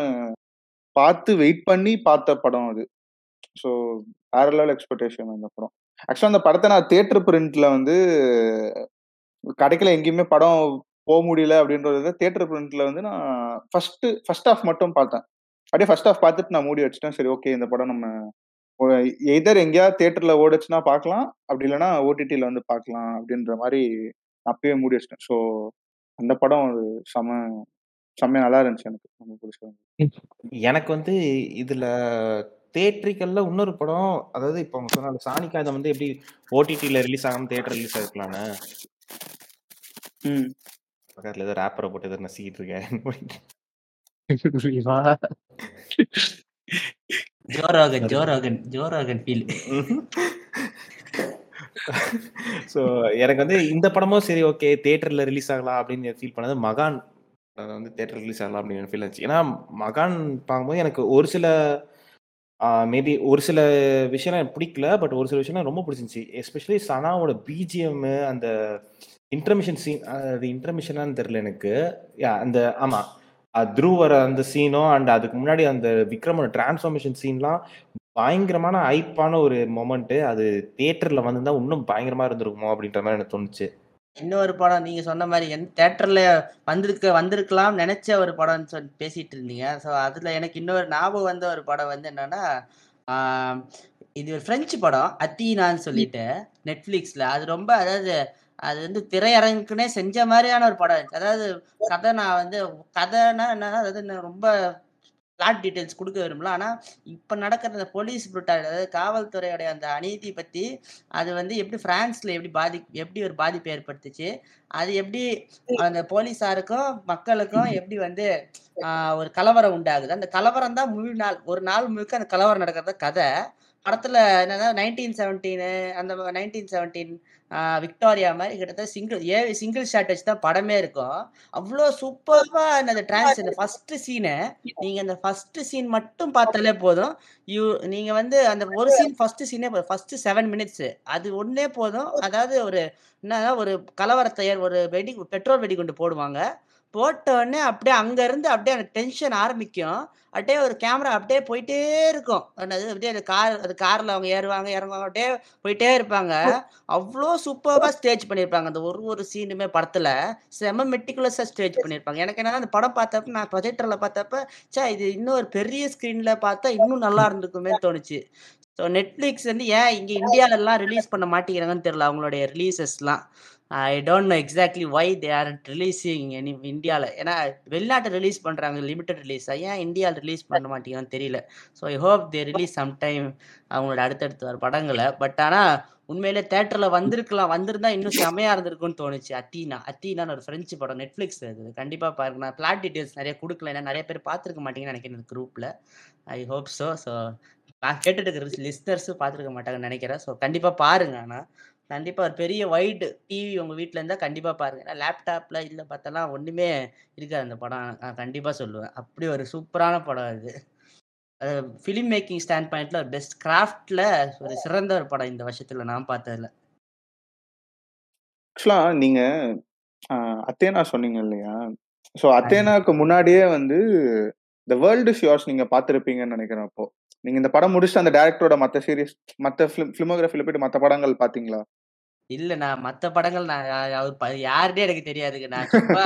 பார்த்து வெயிட் பண்ணி பார்த்த படம் அது. ஸோ வேற லெவல் எக்ஸ்பெக்டேஷன் அந்த படம். ஆக்சுவலாக அந்த படத்தை நான் தேட்டர் பிரிண்ட்ல வந்து கிடைக்கல எங்கேயுமே படம் போக முடியல அப்படின்றத தேட்டர் பிரிண்ட்ல வந்து நான் ஃபர்ஸ்ட் ஃபர்ஸ்ட் ஆஃப் மட்டும் பார்த்தேன். அப்படியே ஃபர்ஸ்ட் ஆஃப் பார்த்துட்டு நான் மூடி வச்சுட்டேன். சரி ஓகே இந்த படம் நம்ம எதர் எங்கேயாவது தியேட்டர்ல ஓடுச்சுன்னா பார்க்கலாம். அப்படி இல்லைன்னா ஓடிடியில் வந்து பார்க்கலாம் அப்படின்ற மாதிரி அப்பயே மூடி வச்சிட்டேன். ஸோ அந்த படம் ஒரு செம செம்மையா நல்லா இருந்துச்சு எனக்கு. ரொம்ப பிடிச்சது எனக்கு வந்து இதுல தேட்ரிக்கல்ல இன்னொரு படம் அதாவது இப்போ அவங்க சொன்னாங்க சாணிக்காதம் வந்து எப்படி ஓடிடியில் ரிலீஸ் ஆகாம தேட்டர் ரிலீஸ் ஆயிருக்கலான்னு ம். பக்கத்துல ஏதோ ரேப்பரை போட்டு எதோ நசிக்கிட்டு இருக்கேன் ஜோரோகன் ஜோரோகன் ஜோரோகன் ஃபீல் ஸோ எனக்கு வந்து இந்த படமும் சரி ஓகே தேட்டரில் ரிலீஸ் ஆகலாம் அப்படின்னு ஃபீல் பண்ணது மகான். வந்து தேட்டர் ரிலீஸ் ஆகலாம் அப்படின்னு ஃபீல் இருந்துச்சு. ஏன்னா மகான் பார்க்கும்போது எனக்கு ஒரு சில மேபி ஒரு சில விஷயம் எனக்கு பிடிக்கல பட் ஒரு சில விஷயம் ரொம்ப பிடிச்சிருந்துச்சி. எஸ்பெஷலி சனாவோட பிஜிஎம் அந்த இன்டர்மிஷன் சீன் அது இன்டர்மிஷனான்னு தெரில எனக்கு. அந்த ஆமாம் த்ருவர அந்த சீனும் அண்ட் அதுக்கு முன்னாடி அந்த விக்ரமோட டிரான்ஸ்ஃபார்மேஷன் சீன்லாம் பயங்கரமான ஐப்பான ஒரு மொமெண்ட்டு அது தியேட்டரில் வந்திருந்தா இன்னும் பயங்கரமா இருந்திருக்குமோ அப்படின்ற மாதிரி எனக்கு தோணுச்சு. இன்னொரு படம் நீங்க சொன்ன மாதிரி எந்த தேட்டர்ல வந்திருக்க வந்திருக்கலாம் நினைச்ச ஒரு படம்னு சொல்லி பேசிட்டு இருந்தீங்க. ஸோ அதுல எனக்கு இன்னொரு ஞாபகம் வந்த ஒரு படம் வந்து என்னன்னா இது ஒரு பிரெஞ்சு படம் அத்தீனான்னு சொல்லிட்டு நெட்ஃப்ளிக்ஸ்ல அது ரொம்ப அதாவது அது வந்து திரையரங்குக்குனே செஞ்ச மாதிரியான ஒரு படம் இருந்துச்சு. அதாவது கதை நான் வந்து கதைனா என்ன அதாவது ரொம்ப பிளாட் டீட்டெயில்ஸ் கொடுக்க விரும்பல. ஆனால் இப்போ நடக்கிற அந்த போலீஸ் புரூட்டாலிட்டி அதாவது காவல்துறையோடைய அந்த அநீதி பற்றி அது வந்து எப்படி பிரான்ஸ்ல எப்படி பாதி எப்படி ஒரு பாதிப்பு ஏற்படுத்துச்சு? அது எப்படி அந்த போலீஸாருக்கும் மக்களுக்கும் எப்படி வந்து ஆஹ் ஒரு கலவரம் உண்டாகுது? அந்த கலவரம் தான் முழு நாள் ஒரு நாள் முழுக்க அந்த கலவரம் நடக்கிறத கதை. படத்துல என்னன்னா நைன்டீன் செவன்டீனு அந்த நைன்டீன் செவன்டீன் விக்டோரியா மாதிரி கிட்டத்தட்ட சிங்கிள் ஏ சிங்கிள் ஷாட் வச்சு தான் படமே இருக்கும். அவ்வளோ சூப்பர்வா அந்த டிரான்ஸ் இந்த ஃபர்ஸ்ட் சீனை நீங்க அந்த ஃபர்ஸ்ட் சீன் மட்டும் பார்த்தாலே போதும். யூ நீங்க வந்து அந்த ஒரு சீன் ஃபர்ஸ்ட் சீனே போதும். ஃபர்ஸ்ட் செவன் மினிட்ஸ் அது ஒன்னே போதும். அதாவது ஒரு என்ன ஒரு கலவரத்தை ஒரு வெடி பெட்ரோல் வெடிகுண்டு போடுவாங்க. போட்ட உடனே அப்படியே அங்க இருந்து அப்படியே அந்த டென்ஷன் ஆரம்பிக்கும். அப்படியே ஒரு கேமரா அப்படியே போயிட்டே இருக்கும். என்னது அப்படியே அந்த கார் அது கார்ல அவங்க ஏறுவாங்க இறங்குவாங்க அப்படியே போயிட்டே இருப்பாங்க. அவ்வளோ சூப்பராக ஸ்டேஜ் பண்ணியிருப்பாங்க. அந்த ஒரு ஒரு சீனுமே படத்துல. செம மெட்டிகுலஸாக ஸ்டேஜ் பண்ணியிருப்பாங்க. எனக்கு என்னன்னா அந்த படம் பார்த்தப்ப நான் ப்ரொஜெக்டர்ல பார்த்தப்ப ச்சே இது இன்னும் ஒரு பெரிய ஸ்க்ரீன்ல பார்த்தா இன்னும் நல்லா இருந்திருக்குமே தோணுச்சு. ஸோ நெட்ஃப்ளிக்ஸ் வந்து ஏன் இங்கே இந்தியாவிலலாம் ரிலீஸ் பண்ண மாட்டேங்கிறாங்கன்னு தெரியல அவங்களுடைய ரிலீசஸ்லாம் I don't know exactly why they are releasing any இந்தியாவில் ஏன்னா வெளிநாட்டை ரிலீஸ் பண்ணுறாங்க லிமிட்டட் ரிலீஸ் ஏன் இந்தியாவில் ரிலீஸ் பண்ண மாட்டேங்கிறான்னு தெரியல. So I hope they release sometime அவங்களோட அடுத்தடுத்து வர படங்களை. பட் ஆனால் உண்மையிலே தேட்டரில் வந்திருக்கலாம் வந்திருந்தா இன்னும் செமையாக இருந்திருக்கும்னு தோணுச்சு. அத்தீனா அத்தீனான்னு ஒரு ஃப்ரெஞ்சு படம் நெட்ஃப்ளிக்ஸ் அது கண்டிப்பாக பாருங்க. நான் பிளாட் டீட்டெயில்ஸ் நிறைய கொடுக்கல. ஏன்னா நிறைய பேர் பார்த்துருக்க மாட்டேங்கன்னு நினைக்கிறேன் குரூப்பில் ஐ ஹோப் ஸோ ஸோ நான் கேட்டுட்டு இருக்கிற லிஸ்னர்ஸும் பார்த்துருக்க மாட்டாங்கன்னு நினைக்கிறேன். ஸோ கண்டிப்பாக பாருங்க. ஆனால் கண்டிப்பா ஒரு பெரிய வைடு டிவி உங்க வீட்ல இருந்தா கண்டிப்பா பாருங்க. ஏன்னா லேப்டாப்ல இல்ல பார்த்தலாம் ஒண்ணுமே இருக்காது அந்த படம். நான் கண்டிப்பா சொல்லுவேன். அப்படி ஒரு சூப்பரான படம் இது ஃபிலிம் மேக்கிங் ஸ்டாண்ட் பாயிண்ட்ல ஒரு பெஸ்ட் கிராஃப்ட்ல ஒரு சிறந்த ஒரு படம் இந்த வருஷத்துல நான் பார்த்ததுல. ஆக்சுவலா நீங்க ஆஹ், அத்தேனா சொன்னீங்க இல்லையா? ஸோ அத்தேனாக்கு முன்னாடியே வந்து த வேர்ல்டு ஷியோர்ஸ் நீங்க பார்த்துருப்பீங்கன்னு நினைக்கிறேன் அப்போ. நீங்க இந்த படம் முடிச்சுட்டு அந்த டேரக்டரோட மத்த சீரிஸ் மத்த ஃபிலிமோகிராஃபில போயிட்டு மத்த படங்கள் பாத்தீங்களா? இல்ல நான் மத்த படங்கள் நான் அவர் யாருன்னே எனக்கு தெரியாதுங்க. நான் சும்மா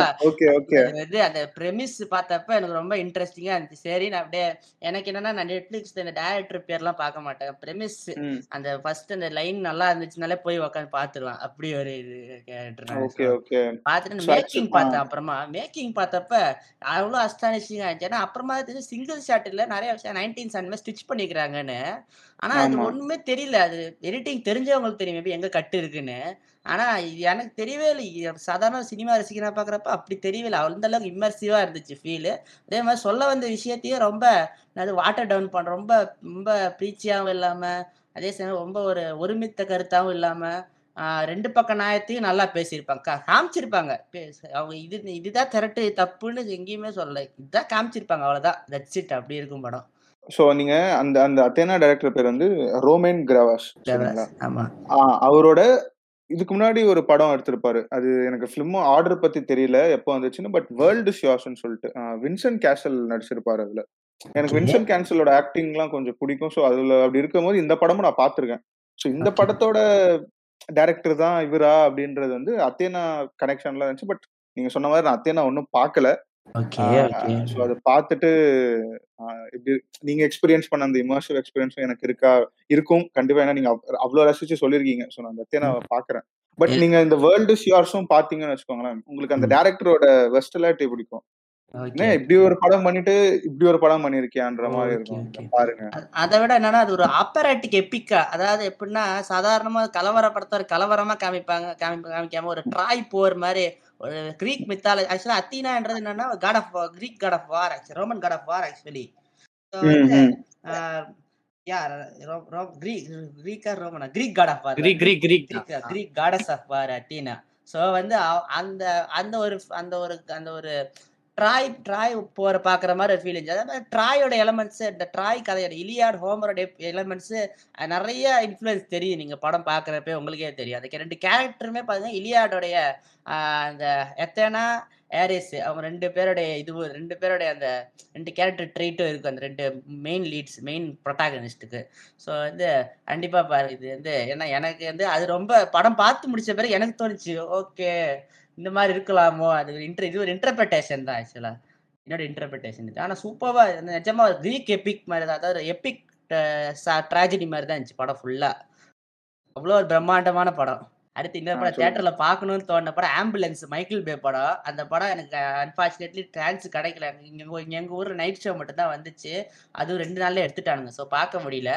வந்து அந்த premise பார்த்தப்ப எனக்கு ரொம்ப இன்ட்ரெஸ்டிங்கா இருந்துச்சு. சரி நான் அப்படியே எனக்கு என்னன்னா நான் நெட்ஃபிளிக்ஸ் இந்த டேரக்டர் பேர்லாம் பார்க்க மாட்டேன். ம். அந்த ஃபர்ஸ்ட் அந்த லைன் நல்லா இருந்துச்சுனாலே போய் உட்காந்து பார்த்துருவேன் அப்படி ஒரு இது பார்த்துட்டு மேக்கிங் பார்த்தேன். அப்புறமா. மேக்கிங் பார்த்தப்ப அவ்வளோ அஸ்டானிஷிங் ஆயிடுச்சு ஏன்னா அப்புறமா தெரிஞ்சு சிங்கிள் ஷாட் இல்ல நிறைய விஷயம் நைன்டீன் மாதிரி ஸ்டிச் பண்ணிக்கிறாங்கன்னு. ஆனா அது. ஒண்ணுமே தெரியல. அது எடிட்டிங் தெரிஞ்சவங்களுக்கு தெரியும். மேபி எங்க கட்டு இருக்குன்னு. ஆனா இது எனக்கு தெரியவே இல்லை. சாதாரண சினிமா ரசிகனா பாக்குறப்ப அப்படி தெரியல அந்த அளவுக்கு இம்மர்சிவா இருந்துச்சு ஃபீல் அதே மாதிரி சொல்ல வந்த விஷயத்தையும் ரொம்ப அது வாட்டர் டவுன் பண்ற ரொம்ப ரொம்ப ப்ரீச்சியாவும் இல்லாம அதே சமயம் ரொம்ப ஒரு ஒருமித்த கருத்தாவும் இல்லாம ரெண்டு பக்க நியாயத்தையும் நல்லா பேசியிருப்பாங்க காமிச்சிருப்பாங்க. அவங்க இது இதுதான் திரட்டு தப்புன்னு எங்கேயுமே சொல்லல. இதுதான் காமிச்சிருப்பாங்க. அவ்வளவுதான். தட்ஸ் இட் அப்படி இருக்கும் படம். ஸோ நீங்க அந்த அந்த அத்தேனா டைரக்டர் பேர் வந்து ரோமேன் கிராவாஸ் அவரோட இதுக்கு முன்னாடி ஒரு படம் எடுத்திருப்பாரு. அது எனக்கு ஃபிலிம் ஆர்டர் பத்தி தெரியல எப்போ வந்துச்சுன்னு பட் வேர்ல்டு ஷியாஸ்ன்னு சொல்லிட்டு ஆ, வின்சென்ட் கேசல் நடிச்சிருப்பாரு அதுல. எனக்கு. வின்சென்ட் கேன்சலோட ஆக்டிங்லாம் கொஞ்சம் பிடிக்கும். ஸோ அதுல அப்படி இருக்கும்போது இந்த படமும் நான் பார்த்திருக்கேன். ஸோ இந்த. படத்தோட டைரக்டர் தான் இவரா அப்படின்றது வந்து அத்தேனா கனெக்ஷன்ல இருந்துச்சு. பட் நீங்க சொன்ன மாதிரி நான் அத்தேனா ஒன்றும் பார்க்கல. Okay okay. ஸோ அதை பார்த்துட்டு ஆஹ் எப்படி நீங்க எக்ஸ்பீரியன்ஸ் பண்ண அந்த இமர்சிவ் எக்ஸ்பீரியன்ஸும் எனக்கு இருக்கா? இருக்கும். கண்டிப்பா. ஏன்னா நீங்க அவ்- அவ்வளவு ரசிச்சு சொல்லியிருக்கீங்க. ஸோ நான் அந்த நான் பாக்குறேன் பட் நீங்க இந்த வேர்ல்டு ஷியார்ஸும் பாத்தீங்கன்னு வச்சுக்கோங்களேன். உங்களுக்கு அந்த. டேரக்டரோட வெஸ்டலாட்டி பிடிக்கும் இப்படி ஒரு படம் பண்ணிட்டு இப்படி ஒரு படம் பண்ணிருக்கியான்ற மாதிரி இருக்கும். பாருங்க. அதை விட என்னன்னா அது ஒரு ஆப்பரேட்டிக் எப்பிக்கா அதாவது எப்படின்னா சாதாரணமா கலவர படத்தை ஒரு கலவரமா காமிப்பாங்க காமி காமிக்காம ஒரு ட்ராய் போர் மாதிரி ஒரு கிரீக் மித்தாலஜி ஆக்சுவலா அத்தீனான்றது என்னன்னா god of Greek god of war actually Roman god of war actually யார்? ரோ- ரோ- கிரீக் கிரீக்கா ரோமனா Greek god of war Greek Greek Greek Greek Greek goddess of war Athena so வந்து அந்த அந்த ஒரு அந்த ஒரு அந்த ஒரு ட்ராய் ட்ராய் போற பாக்குற மாதிரி ஒரு ஃபீல் இருந்துச்சு அதே மாதிரி ட்ராயோட எலமெண்ட்ஸ் இந்த ட்ராய் கதையோட இலியாட் ஹோமரோட எலமெண்ட்ஸ் நிறைய இன்ஃப்ளூயன்ஸ் தெரியும். நீங்க படம் பாக்குறப்ப உங்களுக்கே தெரியும். அதுக்கு ரெண்டு கேரக்டருமே பாத்தீங்கன்னா இலியாடோடைய அந்த எத்தனா ஏரிஸ் அவங்க ரெண்டு பேருடைய இது ரெண்டு பேருடைய அந்த ரெண்டு கேரக்டர் ட்ரீட்டும் இருக்கும். அந்த ரெண்டு மெயின் லீட்ஸ் மெயின் ப்ரொட்டாகனிஸ்ட்டுக்கு ஸோ வந்து கண்டிப்பாக பாரு இது வந்து ஏன்னா எனக்கு வந்து அது ரொம்ப படம் பார்த்து முடிச்ச பிறகு எனக்கு தோணுச்சு ஓகே இந்த மாதிரி இருக்கலாமோ? அது இன்டர் இது ஒரு இன்டர்பிரேஷன் தான் ஆக்சுவலா என்னோட இன்டர்பிரேஷன் இது. ஆனா சூப்பரா நிஜமா ஒரு கிரீக் எபிக் மாதிரி தான். அதாவது எபிக் ட்ராஜடி மாதிரி தான் இருந்துச்சு படம் ஃபுல்லா அவ்வளோ ஒரு பிரம்மாண்டமான படம். அடுத்து இன்னொரு படம் சொல்லுங்க. தியேட்டர்ல பார்க்கணும்னு தோணுன படம் ஆம்புலன்ஸ் மைக்கேல் பே படம். அந்த படம் எனக்கு அன்பார்ச்சுனேட்லி சான்ஸ் கிடைக்கல. இங்க எங்க ஊர்ல நைட் ஷோ மட்டும் தான் வந்துச்சு. அதுவும் ரெண்டு நாள்ல எடுத்துட்டானுங்க. ஸோ பார்க்க முடியல.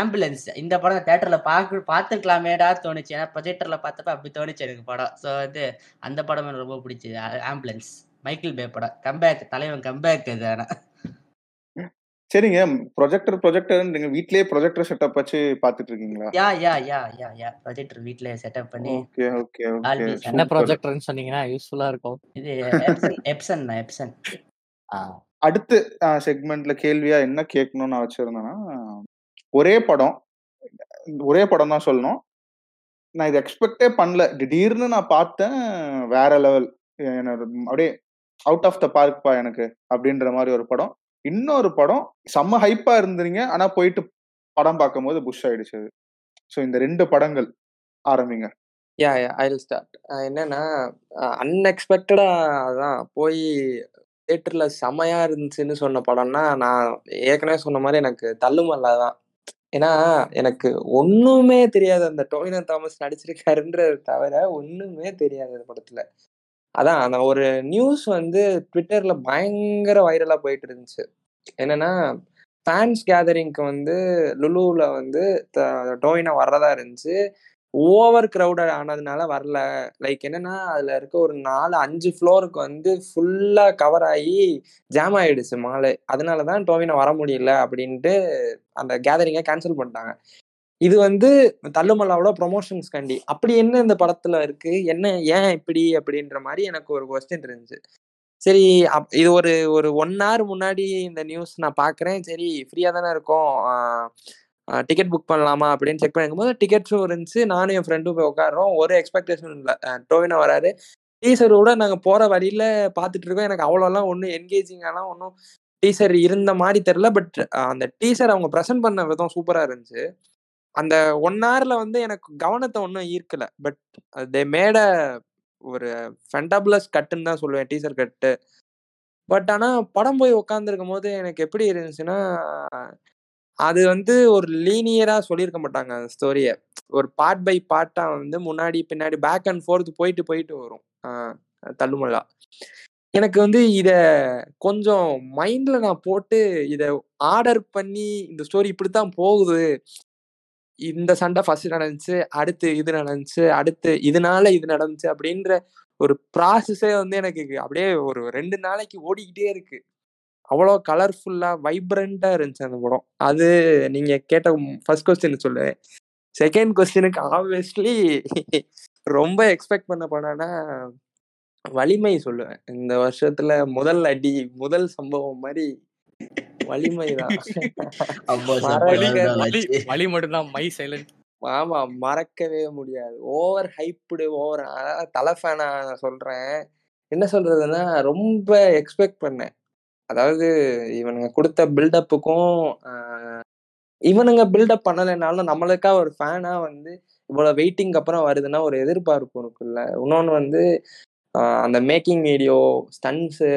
ஆம்புலன்ஸ் இந்த படம் தியேட்டர்ல பார்க்க பார்த்துக்கலாமேடா தோணுச்சு. ஏன்னா ப்ரொஜெக்டர்ல பார்த்தப்ப அப்படி தோணுச்சு எனக்கு படம். ஸோ வந்து அந்த படம் எனக்கு ரொம்ப பிடிச்சது. ஆம்புலன்ஸ் மைக்கேல் பே படம். கம்பேக் தலைவன் கம்பேக் இது சரிங்க. ப்ரொஜெக்டர் ப்ரொஜெக்டர் நீங்க வீட்லயே ப்ரொஜெக்டர் செட்டப் வச்சு பாத்துட்டு இருக்கீங்களா? Yeah yeah yeah yeah yeah. Projector வீட்ல செட்டப் பண்ணி ஓகே ஓகே ஓகே. என்ன சூப்பர். ப்ராஜெக்ட்னு சொன்னீங்கன்னா யூஸ்ஃபுல்லா இருக்கும். இது எப்சன் எப்சன். அடுத்து செக்மெண்ட்ல கேள்வியா என்ன கேட்கணும்னு நான் வச்சிருந்தேன்னா ஒரே படம் ஒரே படம் தான் சொல்லணும். நான் இது எக்ஸ்பெக்டே பண்ணல. திடீர்னு நான் பார்த்தேன் வேற லெவல் என்னோட அப்படியே அவுட் ஆஃப் த பார்க்பா எனக்கு அப்படின்ற மாதிரி ஒரு படம். இன்னொரு படம் செம்ம ஹைப்பா இருந்தீங்க. ஆனா போயிட்டு படம் பார்க்கும்போது புஷ் ஆயிடுச்சு ஸோ இந்த ரெண்டு படங்கள் ஆரம்பிங்க. யா யா ஐ ஸ்டார்ட் என்னன்னா அன்எக்ஸ்பெக்டடா அதான் போய் தேட்டர்ல செமையா இருந்துச்சுன்னு சொன்ன படம்னா நான் ஏற்கனவே சொன்ன மாதிரி எனக்கு தள்ளுமல்லா தான் ஏன்னா எனக்கு ஒண்ணுமே தெரியாது. அந்த டோவினா தாமஸ் நடிச்சிருக்காருன்ற தவிர ஒண்ணுமே தெரியாது அந்த படத்துல. அதான் அந்த ஒரு நியூஸ் வந்து ட்விட்டர்ல பயங்கர வைரலா போயிட்டு இருந்துச்சு என்னன்னா ஃபேன்ஸ் கேதரிங்க்கு வந்து லுலுவில் வந்து டோயினா வர்றதா இருந்துச்சு. ஓவர் க்ரௌடட் ஆனதுனால வரல. லைக் என்னன்னா அதில் இருக்க ஒரு நாலு அஞ்சு ஃப்ளோருக்கு வந்து ஃபுல்லாக கவர் ஆகி ஜாம் ஆயிடுச்சு மாலு. அதனால தான் டோவினா வர முடியல அப்படின்ட்டு அந்த கேதரிங்கை கேன்சல் பண்ணிட்டாங்க. இது வந்து தள்ளுமல்லாவோட ப்ரொமோஷன்ஸ் கண்டி. அப்படி என்ன இந்த படத்துல இருக்கு? என்ன ஏன் இப்படி? அப்படின்ற மாதிரி எனக்கு ஒரு கொஸ்டின் இருந்துச்சு. சரி அப் இது ஒரு ஒரு ஒன் ஹவர் முன்னாடி இந்த நியூஸ் நான் பார்க்குறேன் சரி ஃப்ரீயாக தானே இருக்கும். டிக்கெட் புக் பண்ணலாமா? அப்படின்னு செக் பண்ணிக்கும்போது டிக்கெட்ஸும் இருந்துச்சு. நானும் என் ஃப்ரெண்டும் போய் உட்காடுறோம் ஒரு எக்ஸ்பெக்டேஷன் இல்லை. டோவினோ வராரு. டீசரோட நாங்கள் போகிற வழியில் பார்த்துட்டு இருக்கோம். எனக்கு அவ்வளோலாம் ஒன்றும் என்கேஜிங்காலாம் ஒன்றும் டீசர் இருந்த மாதிரி தெரில பட் அந்த டீசர் அவங்க ப்ரெசென்ட் பண்ண விதம் சூப்பராக இருந்துச்சு. அந்த ஒன் ஹவர்ல வந்து எனக்கு கவனத்தை ஒன்றும் ஈர்க்கல. பட் தே மேட ஒரு ஃபென்டபிளஸ் கட்டுன்னு தான் சொல்லுவேன். டீசர் கட்டு பட் ஆனால் படம் போய் உட்காந்துருக்கும் போது எனக்கு எப்படி இருந்துச்சுன்னா அது வந்து ஒரு லீனியராக சொல்லியிருக்க மாட்டாங்க அந்த ஸ்டோரியை ஒரு பார்ட் பை பார்ட்டாக வந்து முன்னாடி பின்னாடி பேக் அண்ட் ஃபோர்த் போயிட்டு போயிட்டு வரும். தள்ளுமல்லா எனக்கு வந்து இதை கொஞ்சம் மைண்டில் நான் போட்டு இதை ஆர்டர் பண்ணி இந்த ஸ்டோரி இப்படி தான் போகுது. இந்த சண்டை ஃபர்ஸ்ட் நடந்துச்சு அடுத்து இது நடந்துச்சு அடுத்து இதனால இது நடந்துச்சு அப்படின்ற ஒரு ப்ராசஸே வந்து எனக்கு அப்படியே ஒரு ரெண்டு நாளைக்கு ஓடிக்கிட்டே இருக்கு. அவ்வளோ கலர்ஃபுல்லா வைப்ரண்டா இருந்துச்சு அந்த படம். அது நீங்க கேட்ட ஃபர்ஸ்ட் கொஸ்டின் சொல்லுவேன் செகண்ட் கொஸ்டினுக்கு ஆப்வியஸ்லி ரொம்ப எக்ஸ்பெக்ட் பண்ண படம்னா வலிமை சொல்லுவேன். இந்த வருஷத்துல முதல் அடி முதல் சம்பவம் மாதிரி வலிமை தான் அப்போ வலி மட்டும்தான். மை சைலண்ட் ஆமா மறக்கவே முடியாது. ஓவர் ஹைப்டு ஓவர் தலை ஃபேனா சொல்றேன். என்ன சொல்றதுன்னா ரொம்ப எக்ஸ்பெக்ட் பண்ணேன். அதாவது இவனுங்க கொடுத்த பில்டப்புக்கும் இவனுங்க பில்டப் பண்ணலைனாலும் நம்மளுக்கா ஒரு ஃபேனா வந்து இவ்வளவு வெயிட்டிங் அப்புறம் வருதுன்னா ஒரு எதிர்பார்ப்பு இருக்குல்ல இன்னொன்னு வந்து அந்த making video stunts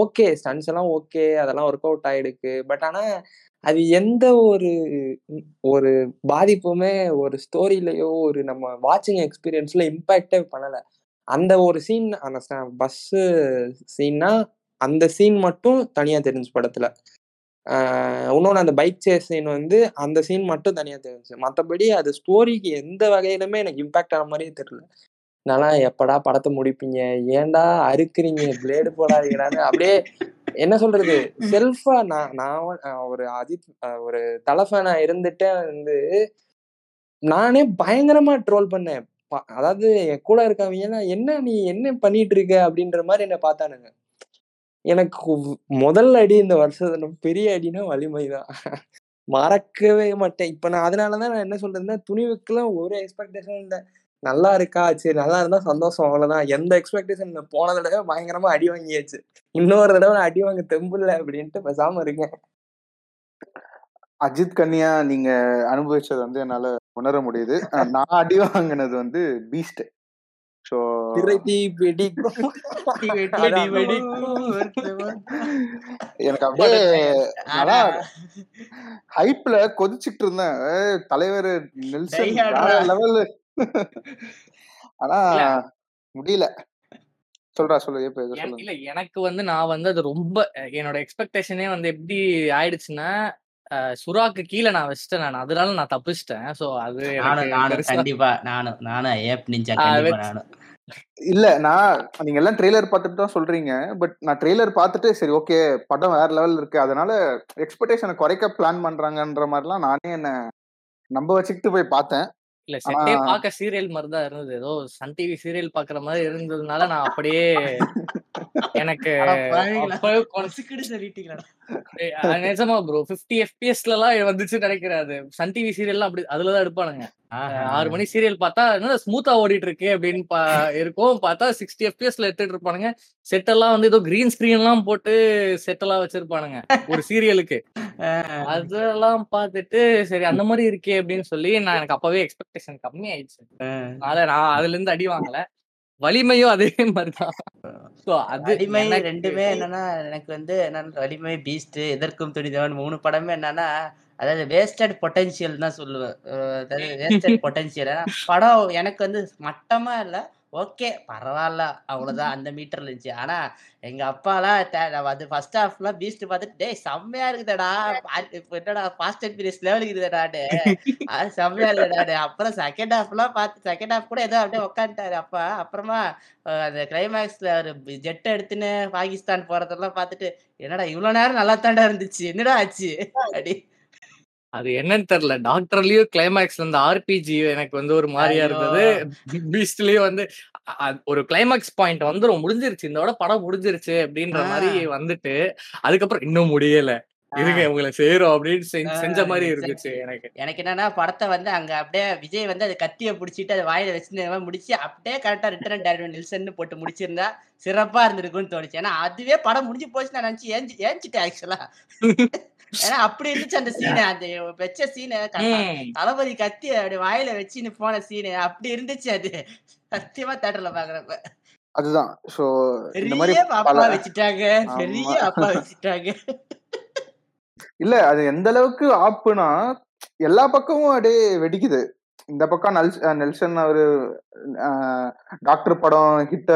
okay stunts எல்லாம் ஓகே அதெல்லாம் ஒர்க் அவுட் ஆயிடுக்கு. பட் ஆனால் அது எந்த ஒரு ஒரு பாதிப்புமே ஒரு ஸ்டோரியிலையோ ஒரு நம்ம வாட்சிங் எக்ஸ்பீரியன்ஸ்ல இம்பேக்டே பண்ணலை. அந்த ஒரு சீன் அந்த பஸ்ஸு சீன்னா அந்த சீன் மட்டும் தனியாக தெரிஞ்சு படத்தில். இன்னொன்று அந்த பைக் சேஸ் சீன் வந்து அந்த சீன் மட்டும் தனியாக தெரிஞ்சு. மற்றபடி அது ஸ்டோரிக்கு எந்த வகையிலுமே எனக்கு இம்பேக்ட் ஆன மாதிரியே தெரியல. நல்லா எப்படா படத்தை முடிப்பீங்க? ஏன்டா அறுக்குறீங்க? பிளேடு போடாதீங்கடான்னு அப்படியே என்ன சொல்றது? செல்ஃபா நான் நான் ஒரு அஜித் ஒரு தலஃபேனா இருந்துட்டே வந்து நானே பயங்கரமா ட்ரோல் பண்ணேன். அதாவது என் கூட இருக்கவங்க என்ன நீ என்ன பண்ணிட்டு இருக்க அப்படின்ற மாதிரி என்ன பார்த்தானுங்க. எனக்கு முதல் அடி இந்த வருஷத்துல பெரிய அடினா வலிமைதான் மறக்கவே மாட்டேன். இப்ப நான் அதனாலதான் நான் என்ன சொல்றேன்னா துணிவுக்குலாம் ஒரு எக்ஸ்பெக்டேஷன் இல்லை நல்லா இருக்கா? சரி நல்லா இருந்தா சந்தோஷம் அவ்வளவுதான். எந்த எக்ஸ்பெக்டேஷன் போன தடவை பயங்கரமா அடி வாங்கியாச்சு. இன்னொரு தடவை அடி வாங்க தெம்பு இல்லை அப்படின்ட்டு பேசாம இருக்கேன். அஜித் கன்யா நீங்க அனுபவிச்சது வந்து என்னால உணர முடியுது. நான் அடி வாங்கினது வந்து பீஸ்ட் ஸோ எனக்கு அப்படியே ஹைப்ல கொதிச்சுட்டு இருந்தேன். தலைவர் நெல்சன். லெவல் ஆனா. முடியல. சொல்றா சொல்லு. இல்ல எனக்கு வந்து நான் வந்து அது ரொம்ப என்னோட எக்ஸ்பெக்டேஷனே வந்து எப்படி ஆயிடுச்சுன்னா சுறாக்கு கீழே நான் வச்சிட்டேன் நான். அதனால நான் தப்பிச்சிட்டேன். சோ அது நானும் நானும் கண்டிப்பா நானும் நானும் ஏப் நிஞ்சா நானும். இல்ல நான் நீங்க எல்லாம் ட்ரெய்லர் பார்த்துட்டு தான் சொல்றீங்க. பட் நான் ட்ரெய்லர் பார்த்துட்டு சரி ஓகே படம் வேற லெவல் இருக்கு. அதனால எக்ஸ்பெக்டேஷனை குறைக்க பிளான் பண்றாங்கன்ற மாதிரிலாம் நானே என்ன நம்ப வச்சுக்கிட்டு போய் பார்த்தேன். இல்ல செட்டே பார்க்க சீரியல் மாதிரி தான் இருந்தது. ஏதோ சன் டிவி சீரியல் பாக்குற மாதிரி இருந்ததுனால நான் அப்படியே எனக்கு நிஜமா ப்ரோ பிப்டி எஃபிஎஸ்ல எல்லாம் வந்துச்சு நினைக்கிறேன் அது. சன் டிவி சீரியல்லாம் அப்படி அதுலதான் எடுப்பானுங்க. ஆறு மணி சீரியல் பார்த்தா என்ன ஸ்மூத்தா ஓடிட்டு இருக்கு அப்படின்னு பா இருக்கும். பார்த்தா சிக்ஸ்டி எஃபிஎஸ்ல எடுத்துட்டு இருப்பானுங்க. செட் எல்லாம் வந்து ஏதோ கிரீன் ஸ்கிரீன் எல்லாம் போட்டு செட் எல்லாம் வச்சிருப்பானுங்க ஒரு சீரியலுக்கு. அதெல்லாம் பார்த்துட்டு சரி அந்த மாதிரி இருக்கே அப்படின்னு சொல்லி நான் எனக்கு அப்பவே எக்ஸ்பெக்டேஷன் கம்மி ஆயிடுச்சு. அதனால நான் அதுல இருந்து அடி வாங்கல. வலிமையும் அதே மாதிரிதான். So, அது வலிமை ரெண்டுமே என்னன்னா எனக்கு வந்து என்னன்னா வலிமை பீஸ்ட் எதற்கும் துணிதவன் மூணு படமே என்னன்னா அதாவது வேஸ்டட் பொட்டன்ஷியல் தான் சொல்லுவேன். அதாவது வேஸ்டட் பொட்டன்ஷியல் படம் எனக்கு வந்து மட்டமா இல்ல ஓகே பரவால்ல. அவ்வளவுதான் அந்த மீட்டர்ல இருந்துச்சு. ஆனா எங்க அப்பாலாம் அது ஃபர்ஸ்ட் ஹாஃப்லாம் பீஸ்ட் பார்த்துட்டு டேய் செம்மையா இருக்குதடா என்னடா ஃபாஸ்ட் அண்ட் பீரியஸ் லெவலுக்கு இருக்குதுடாடு அது செம்மையா இருக்குடாடு அப்புறம் செகண்ட் ஹாஃப்லாம் பார்த்து செகண்ட் ஹாஃப் கூட ஏதோ அப்படியே உட்காந்துட்டாரு அப்பா அப்புறமா அந்த கிளைமேக்ஸ்ல ஒரு ஜெட் எடுத்துன்னு பாகிஸ்தான் போறதெல்லாம் பார்த்துட்டு என்னடா இவ்வளவு நேரம் நல்லா தாண்டா இருந்துச்சு என்னடா ஆச்சு? அப்படி. அது என்னன்னு தெரியல. டாக்டர்லயும் கிளைமேக்ஸ்ல இந்த ஆர்பிஜி எனக்கு வந்து ஒரு மாதிரியா இருந்தது. பீஸ்ட்லயும் வந்து ஒரு கிளைமேக்ஸ் பாயிண்ட் வந்துரும் முடிஞ்சிருச்சு. இந்த விட படம் முடிஞ்சிருச்சு அப்படின்ற மாதிரி வந்துட்டு அதுக்கப்புறம் இன்னும் முடியல. இருங்க ஆஹ் உங்களை செய்யறோம் அப்படின்னு செஞ்ச மாதிரி. இருந்துச்சு எனக்கு. எனக்கு என்னன்னா படத்தை வந்து அங்க அப்படியே விஜய் வந்து அது கத்திய பிடிச்சிட்டு அது வாயில வச்சு முடிச்சு அப்படியே கரெக்டா ரிட்டர்ன் டேரக்டர் நில்சன் போட்டு முடிச்சிருந்தா சிறப்பா இருந்திருக்கும்னு தோணுச்சு. ஏன்னா அதுவே படம் முடிஞ்சு போச்சு நான் நினைச்சு ஏஞ்சி ஏஞ்சிட்டேன் ஆக்சுவலா ஏன்னா அப்படி இருந்துச்சு அந்த சீனு. அந்த வச்ச சீனு தளபதி கத்தி அப்படி வாயில வச்சுன்னு போன சீனு. அப்படி இருந்துச்சு அது. சத்தியமா தேட்டர்ல பாக்குறப்ப. அதுதான். ஸோ இந்த மாதிரி அப்பா வச்சுட்டாங்க. பெரிய அப்பா வச்சுட்டாங்க. இல்ல அது எந்த அளவுக்கு ஆப்புனா எல்லா பக்கமும் அப்படியே வெடிக்குது. இந்த பக்கம் நெல் நெல்சன் அவரு டாக்டர் படம் ஹிட்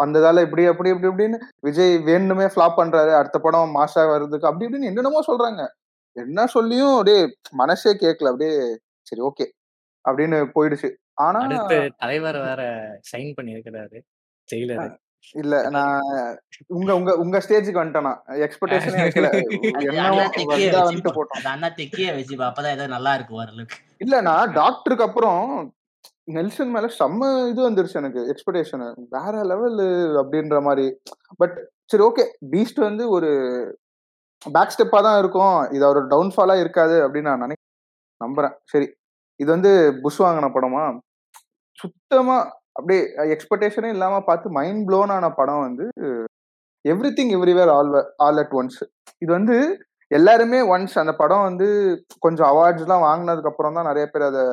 வந்ததால இப்படி அப்படி இப்படி இப்படின்னு விஜய் வேணுமே ஃபிளாப் பண்றாரு. அடுத்த படம் மாசா வருதுக்கு அப்படி இப்படின்னு என்னென்னமோ சொல்றாங்க. என்ன சொல்லியும் அப்படியே மனசே கேட்கல அப்படியே சரி ஓகே அப்படின்னு போயிடுச்சு. ஆனா தலைவர் வேற சைன் பண்ணியிருக்கிறாரு ஜெயிலரு. இல்ல நான் உங்க உங்க உங்க ஸ்டேஜுக்கு வந்துட்டேனா எக்ஸ்பெக்டேஷனே வைக்கல. வந்துட்டு போட்டோம். அண்ணா தெக்கியே வச்சு அப்பதான் ஏதோ நல்லா இருக்கும் ஓரளவுக்கு. இல்ல நான் டாக்டருக்கு அப்புறம் நெல்சன் மேல செம்ம இது வந்துருச்சு எனக்கு எக்ஸ்பெக்டேஷன் வேற லெவல் அப்படின்ற மாதிரி. பட் சரி ஓகே. பீஸ்ட் வந்து ஒரு பேக் ஸ்டெப்பா தான் இருக்கும். இது ஒரு டவுன்ஃபாலா இருக்காது அப்படின்னு நான் நினை நம்புறேன். சரி இது வந்து புஷ் வாங்கின படமா? சுத்தமா அப்படியே எக்ஸ்பெக்டேஷனே இல்லாம பார்த்து மைண்ட் ப்ளோன் ஆன படம் வந்து everything everywhere all all at once இது வந்து எல்லாருமே ஒன்ஸ் அந்த படம் வந்து கொஞ்சம் அவார்ட்ஸ் எல்லாம் வாங்கினதுக்கு அப்புறம் தான் நிறைய பேர் அதை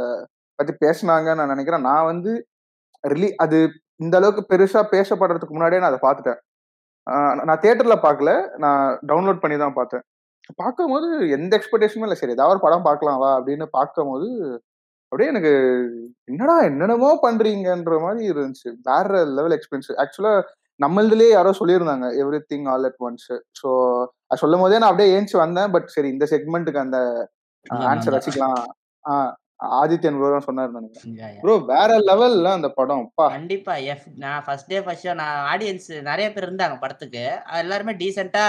பத்தி பேசினாங்கன்னு நான் நினைக்கிறேன். நான் வந்து ரிலீ அது இந்த அளவுக்கு பெருசா பேசப்படுறதுக்கு முன்னாடியே நான் அதை பார்த்துட்டேன். நான் தியேட்டர்ல பார்க்கல. நான் டவுன்லோட் பண்ணி தான் பார்த்தேன். பார்க்கும்போது எந்த எக்ஸ்பெக்டேஷனும் இல்லை. சரி ஏதாவது ஒரு படம் பார்க்கலாம் வா அப்படின்னு பார்க்கும்போது அப்படியே எனக்கு என்னடா என்னென்னமோ பண்றீங்கன்ற மாதிரி இருந்துச்சு. வேற லெவல் எக்ஸ்பீரியன்ஸ் ஆக்சுவலா நம்மளதுலயே யாரோ சொல்லியிருந்தாங்க everything all at once so அது சொல்லும் போதே நான் அப்படியே ஏஞ்சி வந்தேன். பட் சரி இந்த செக்மெண்ட்டுக்கு அந்த ஆன்சர். வச்சுக்கலாம் ஆஹ் ஆதித்யன் ப்ரோ சொன்னாரு நினைக்கிறேன். ப்ரோ வேற லெவல்ல அந்த படம் கண்டிப்பா எஃப் நான் ஃபர்ஸ்ட் டே ஃபர்ஸ்ட் ஷோ நான் ஆடியன்ஸ் நிறைய பேர் இருந்தாங்க படத்துக்கு. எல்லாருமே டீசெண்டா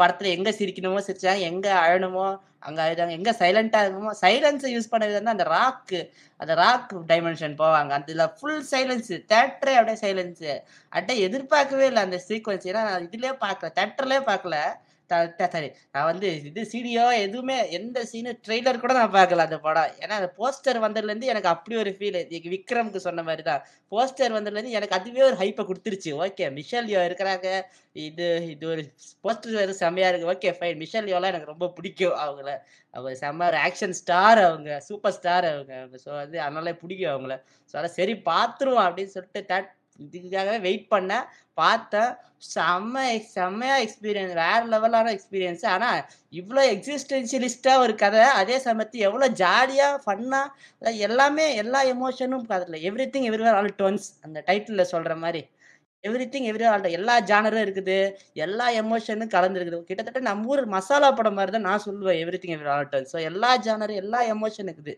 படத்துல எங்க சிரிக்கணுமோ சிரிச்சாங்க எங்க அழணுமோ அங்க அழுதாங்க எங்க சைலண்டா இருக்கணுமோ சைலன்ஸை யூஸ் பண்ண விதம் அந்த ராக் அந்த ராக் டைமென்ஷன் போவாங்க. அதுல ஃபுல் சைலன்ஸ் தேட்டரே அப்படியே சைலன்ஸ் அப்படியே எதிர்பார்க்கவே இல்லை அந்த சீக்வன்ஸ் ஏன்னா நான் இதுலயே பார்க்கல தேட்டர்லயே பார்க்கல. சாரி நான் வந்து இது சீடியோ எதுவுமே எந்த சீனு ட்ரெய்லர் கூட நான் பார்க்கல அந்த படம். ஏன்னா அந்த போஸ்டர் வந்ததுலேருந்து எனக்கு அப்படி ஒரு ஃபீல் விக்ரம்க்கு சொன்ன மாதிரி தான். போஸ்டர் வந்ததுலேருந்து எனக்கு அதுவே ஒரு ஹைப்பை கொடுத்துருச்சு. ஓகே மிஷல் யோ இருக்கிறாங்க. இது இது ஒரு போஸ்டர் வேறு செம்மையா இருக்கு. ஓகே ஃபைன் மிஷல் யோலாம் எனக்கு ரொம்ப பிடிக்கும் அவங்கள. அவங்க செம்ம ஒரு ஆக்ஷன் ஸ்டார் அவங்க. சூப்பர் ஸ்டார் அவங்க. அவங்க ஸோ வந்து அதனால பிடிக்கும் அவங்கள. ஸோ அதான் சரி பார்த்துருவோம் அப்படின்னு சொல்லிட்டு தேட் இதுக்காகவே வெயிட் பண்ணேன் பார்த்தேன். செம்ம செம்மையா எக்ஸ்பீரியன்ஸ் வேற லெவலான எக்ஸ்பீரியன்ஸ் ஆனா இவ்வளோ எக்ஸிஸ்டென்ஷியலிஸ்டா ஒரு கதை அதே சமயத்து எவ்வளோ ஜாலியா ஃபன்னா எல்லாமே எல்லா எமோஷனும் அதில் everything everywhere all tones அந்த டைட்டில் சொல்ற மாதிரி. எவ்ரி திங் எவ்ரி ஆல் எல்லா ஜானரும் இருக்குது. எல்லா எமோஷனும் கலந்துருக்குது. கிட்டத்தட்ட நம்ம ஊர் மசாலா படம் மாதிரி தான் நான் சொல்லுவேன். Everything every all tones so எல்லா ஜானரும் எல்லா எமோஷன் இருக்குது.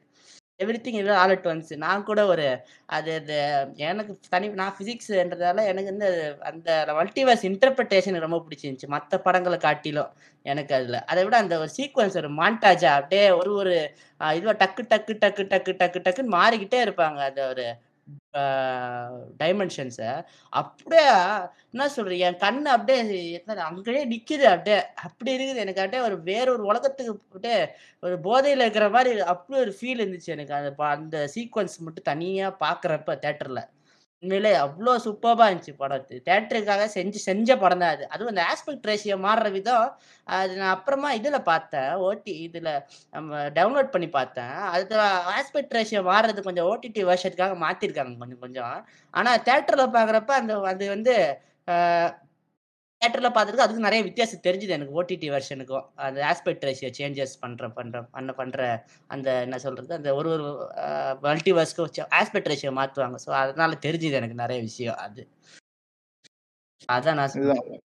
Everything every all at once நான் கூட ஒரு அது அது எனக்கு தனி நான் ஃபிசிக்ஸ்ன்றதால எனக்கு வந்து அது- அந்த மல்டிவர்ஸ் இன்டர்பிரிட்டேஷன் ரொம்ப பிடிச்சிருந்துச்சு. மற்ற படங்களை காட்டிலும் எனக்கு அதில். அதை விட அந்த ஒரு சீக்வன்ஸ் ஒரு மாண்டாஜா அப்படியே ஒரு ஒரு இதுவாக டக்கு டக்கு டக்கு டக்கு டக்கு டக்குன்னு மாறிக்கிட்டே இருப்பாங்க. அது ஒரு டைமென்ஷன்ஸை அப்படியே என்ன சொல்றது என் கண்ணு அப்படியே அங்கேயே நிற்கிது அப்படியே. அப்படி இருக்குது. எனக்கு அப்படியே ஒரு வேற ஒரு உலகத்துக்கு அப்படியே ஒரு போதையில் இருக்கிற மாதிரி அப்படி ஒரு ஃபீல் இருந்துச்சு எனக்கு. அந்த ப- அந்த சீக்வன்ஸ் மட்டும் தனியாக பார்க்குறப்ப தேட்டரில் உண்மையிலே அவ்வளோ சூப்பராக இருந்துச்சு படம் தேட்டருக்காக செஞ்சு செஞ்ச படம் தான் அது. அதுவும் அந்த ஆஸ்பெக்ட் ரேஷியோ மாறுற விதம் அது நான் அப்புறமா இதில் பார்த்தேன் ஓடி இதில் நம்ம டவுன்லோட் பண்ணி பார்த்தேன். அது ஆஸ்பெக்ட் ரேஷியோ மாறுறது கொஞ்சம் ஓடிடி வருஷத்துக்காக மாற்றிருக்காங்க கொஞ்சம் கொஞ்சம். ஆனால் தேட்டரில் பார்க்குறப்ப அந்த அது வந்து தியேட்டர்ல பார்த்துருக்கு அதுக்கு நிறைய வித்தியாசம் தெரிஞ்சுது எனக்கு ஓடிடி வெர்ஷனுக்கும் அந்த ஆஸ்பெக்ட் ரேஷியோ சேஞ்சஸ் பண்ற பண்ற பண்ண பண்ற அந்த என்ன சொல்றது? அந்த ஒரு ஒரு மல்டிவர்ஸ்க்கு ஆஸ்பெக்ட் ரேஷியோ மாத்துவாங்க. ஸோ அதனால தெரிஞ்சுது எனக்கு நிறைய விஷயம் அது. அதான் நான் சொல்றேன்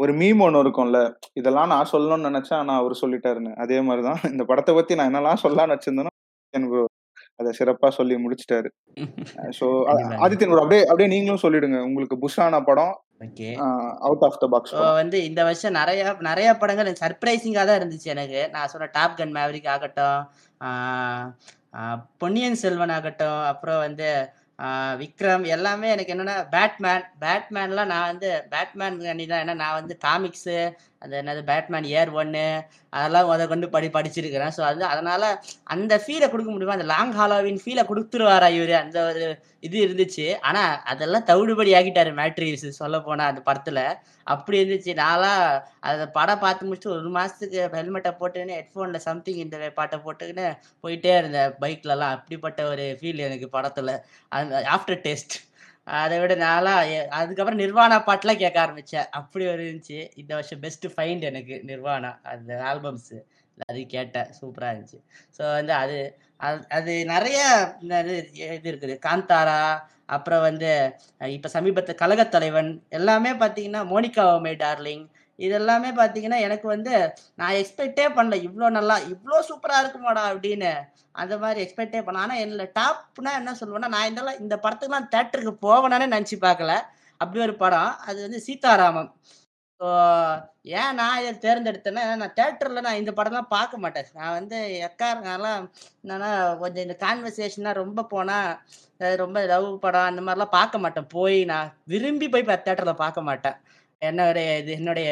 ஒரு மீம் ஒன்று இருக்கும்ல. இதெல்லாம் நான் சொல்லணும்னு நினச்சா நான் அவர் சொல்லிட்டாருன்னு. அதே மாதிரிதான். இந்த படத்தை பத்தி நான் என்னெல்லாம் சொல்லலாம்னு வச்சிருந்தேனோ எனக்கு அதை சிறப்பா சொல்லி முடிச்சிட்டாரு. கண்டிப்பா. ஆதித்யன் அப்படியே அப்படியே நீங்களும் சொல்லிடுங்க. உங்களுக்கு புஷான படம் அவுட் ஆஃப் த பாக்ஸ் வந்து இந்த வருஷம் நிறைய நிறைய படங்கள் சர்ப்ரைசிங்காக தான் இருந்துச்சு எனக்கு. நான் சொன்ன டாப் கன் மேவரிக் ஆகட்டும் பொன்னியின் செல்வன் ஆகட்டும் அப்புறம் வந்து விக்ரம் எல்லாமே எனக்கு என்னென்னா பேட்மேன் பேட்மேன்லாம் நான் வந்து பேட்மேன் தான் ஏன்னா நான் வந்து காமிக்ஸு அந்த என்னது பேட்மேன் ஏர் ஒன்று அதெல்லாம் முத கொண்டு படி படிச்சிருக்கிறேன். ஸோ அது அதனால் அந்த ஃபீலை கொடுக்க முடியுமா? அந்த லாங் ஹாலோவின் ஃபீலை கொடுத்துருவாரா இவர்? அந்த ஒரு இது இருந்துச்சு. ஆனால் அதெல்லாம் தவிடுபடி ஆக்கிட்டாரு மேட்ரிஸ் சொல்ல போனால் அந்த படத்தில். அப்படி இருந்துச்சு. நான்லாம் அந்த படம் பார்த்து முடிச்சுட்டு ஒரு மாதத்துக்கு ஹெல்மெட்டை போட்டுக்கின்னு ஹெட்ஃபோனில் சம்திங் இந்த பாட்டை போட்டுக்கின்னு போயிட்டே இருந்தேன். பைக்லலாம் அப்படிப்பட்ட ஒரு ஃபீல் எனக்கு படத்தில். அந்த ஆஃப்டர் டேஸ்ட் அதை விட நான்லாம் அதுக்கப்புறம் நிர்வாணா பாட்டெலாம் கேட்க ஆரம்பித்தேன் அப்படி ஒரு இருந்துச்சு. இந்த வருஷம் பெஸ்ட் ஃபைண்ட் எனக்கு நிர்வாணா அந்த ஆல்பம்ஸு அது கேட்டேன். சூப்பராக இருந்துச்சு. ஸோ வந்து அது அது அது நிறைய இந்த இது இது இருக்குது. காந்தாரா அப்புறம் வந்து இப்போ சமீபத்து கழகத் தலைவன் எல்லாமே பார்த்தீங்கன்னா மோனிகா ஓமே டார்லிங் இதெல்லாமே பார்த்தீங்கன்னா எனக்கு வந்து நான் எக்ஸ்பெக்டே பண்ணல. இவ்வளோ நல்லா இவ்வளோ சூப்பராக இருக்குமாடா அப்படின்னு. அந்த மாதிரி எக்ஸ்பெக்டே பண்ண. ஆனால் என்ன டாப்னா என்ன சொல்லுவேன்னா நான் இதெல்லாம் இந்த படத்துக்குலாம் தேட்டருக்கு போவேனானே நினச்சி பார்க்கல. அப்படி ஒரு படம். அது வந்து சீதாராமம். ஸோ ஏன் நான் இதை தேர்ந்தெடுத்தேன்னா நான் தேட்டரில் நான் இந்த படம்லாம் பார்க்க மாட்டேன். நான் வந்து எக்கா என்னன்னா கொஞ்சம் இந்த கான்வர்சேஷனாக ரொம்ப போனால் ரொம்ப லவ் படம் அந்த மாதிரிலாம் பார்க்க மாட்டேன். போய் நான் விரும்பி போய் தேட்டரில் பார்க்க மாட்டேன். என்னுடைய இது என்னுடைய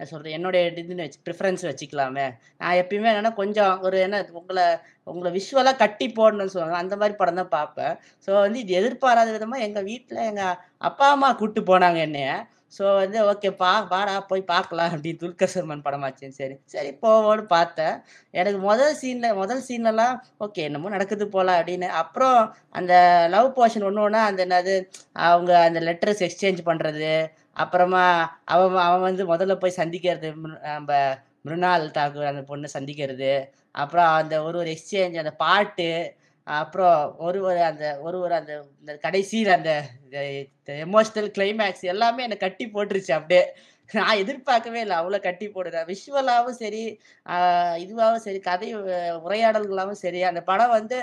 என்ன என்னுடைய இதுன்னு வச்சு ப்ரிஃபரன்ஸ் வச்சுக்கலாமே. நான் எப்பயுமே என்னென்னா கொஞ்சம் ஒரு என்ன உங்களை உங்களை விஷுவலாக கட்டி போடணும்னு சொல்லுவாங்க. அந்த மாதிரி படம் தான் பார்ப்பேன். ஸோ வந்து இது எதிர்பாராத விதமாக எங்கள் வீட்டில் எங்கள் அப்பா அம்மா கூப்பிட்டு போனாங்க என்னைய. ஸோ வந்து ஓகே பா வாடா போய் பார்க்கலாம் அப்படின்னு துல்கர் சல்மான் படமாச்சு சரி. சரி போவோன்னு பார்த்தேன். எனக்கு முதல் சீனில் முதல் சீன்லலாம் ஓகே என்னமோ நடக்குது போகலாம் அப்படின்னு. அப்புறம் அந்த லவ் போர்ஷன் ஒன்று ஒன்றா அந்த என்னது அவங்க அந்த லெட்டர்ஸ் எக்ஸ்சேஞ்ச் பண்ணுறது அப்புறமா அவன் அவன் வந்து முதல்ல போய் சந்திக்கிறது நம்ம மிருணால் தாக்கூர் அந்த பொண்ணை சந்திக்கிறது. அப்புறம் அந்த ஒரு ஒரு எக்ஸ்சேஞ்ச் அந்த பாட்டு அப்புறம் ஒரு ஒரு அந்த ஒரு ஒரு அந்த இந்த கடைசியில் அந்த எமோஷனல் கிளைமேக்ஸ் எல்லாமே என்னை கட்டி போட்டுருச்சு அப்படியே. நான் எதிர்பார்க்கவே இல்லை அவ்வளோ கட்டி போடுறேன். விஷுவலாகவும் சரி இதுவாகவும் சரி கதை உரையாடல்களாகவும் சரி அந்த படம் வந்து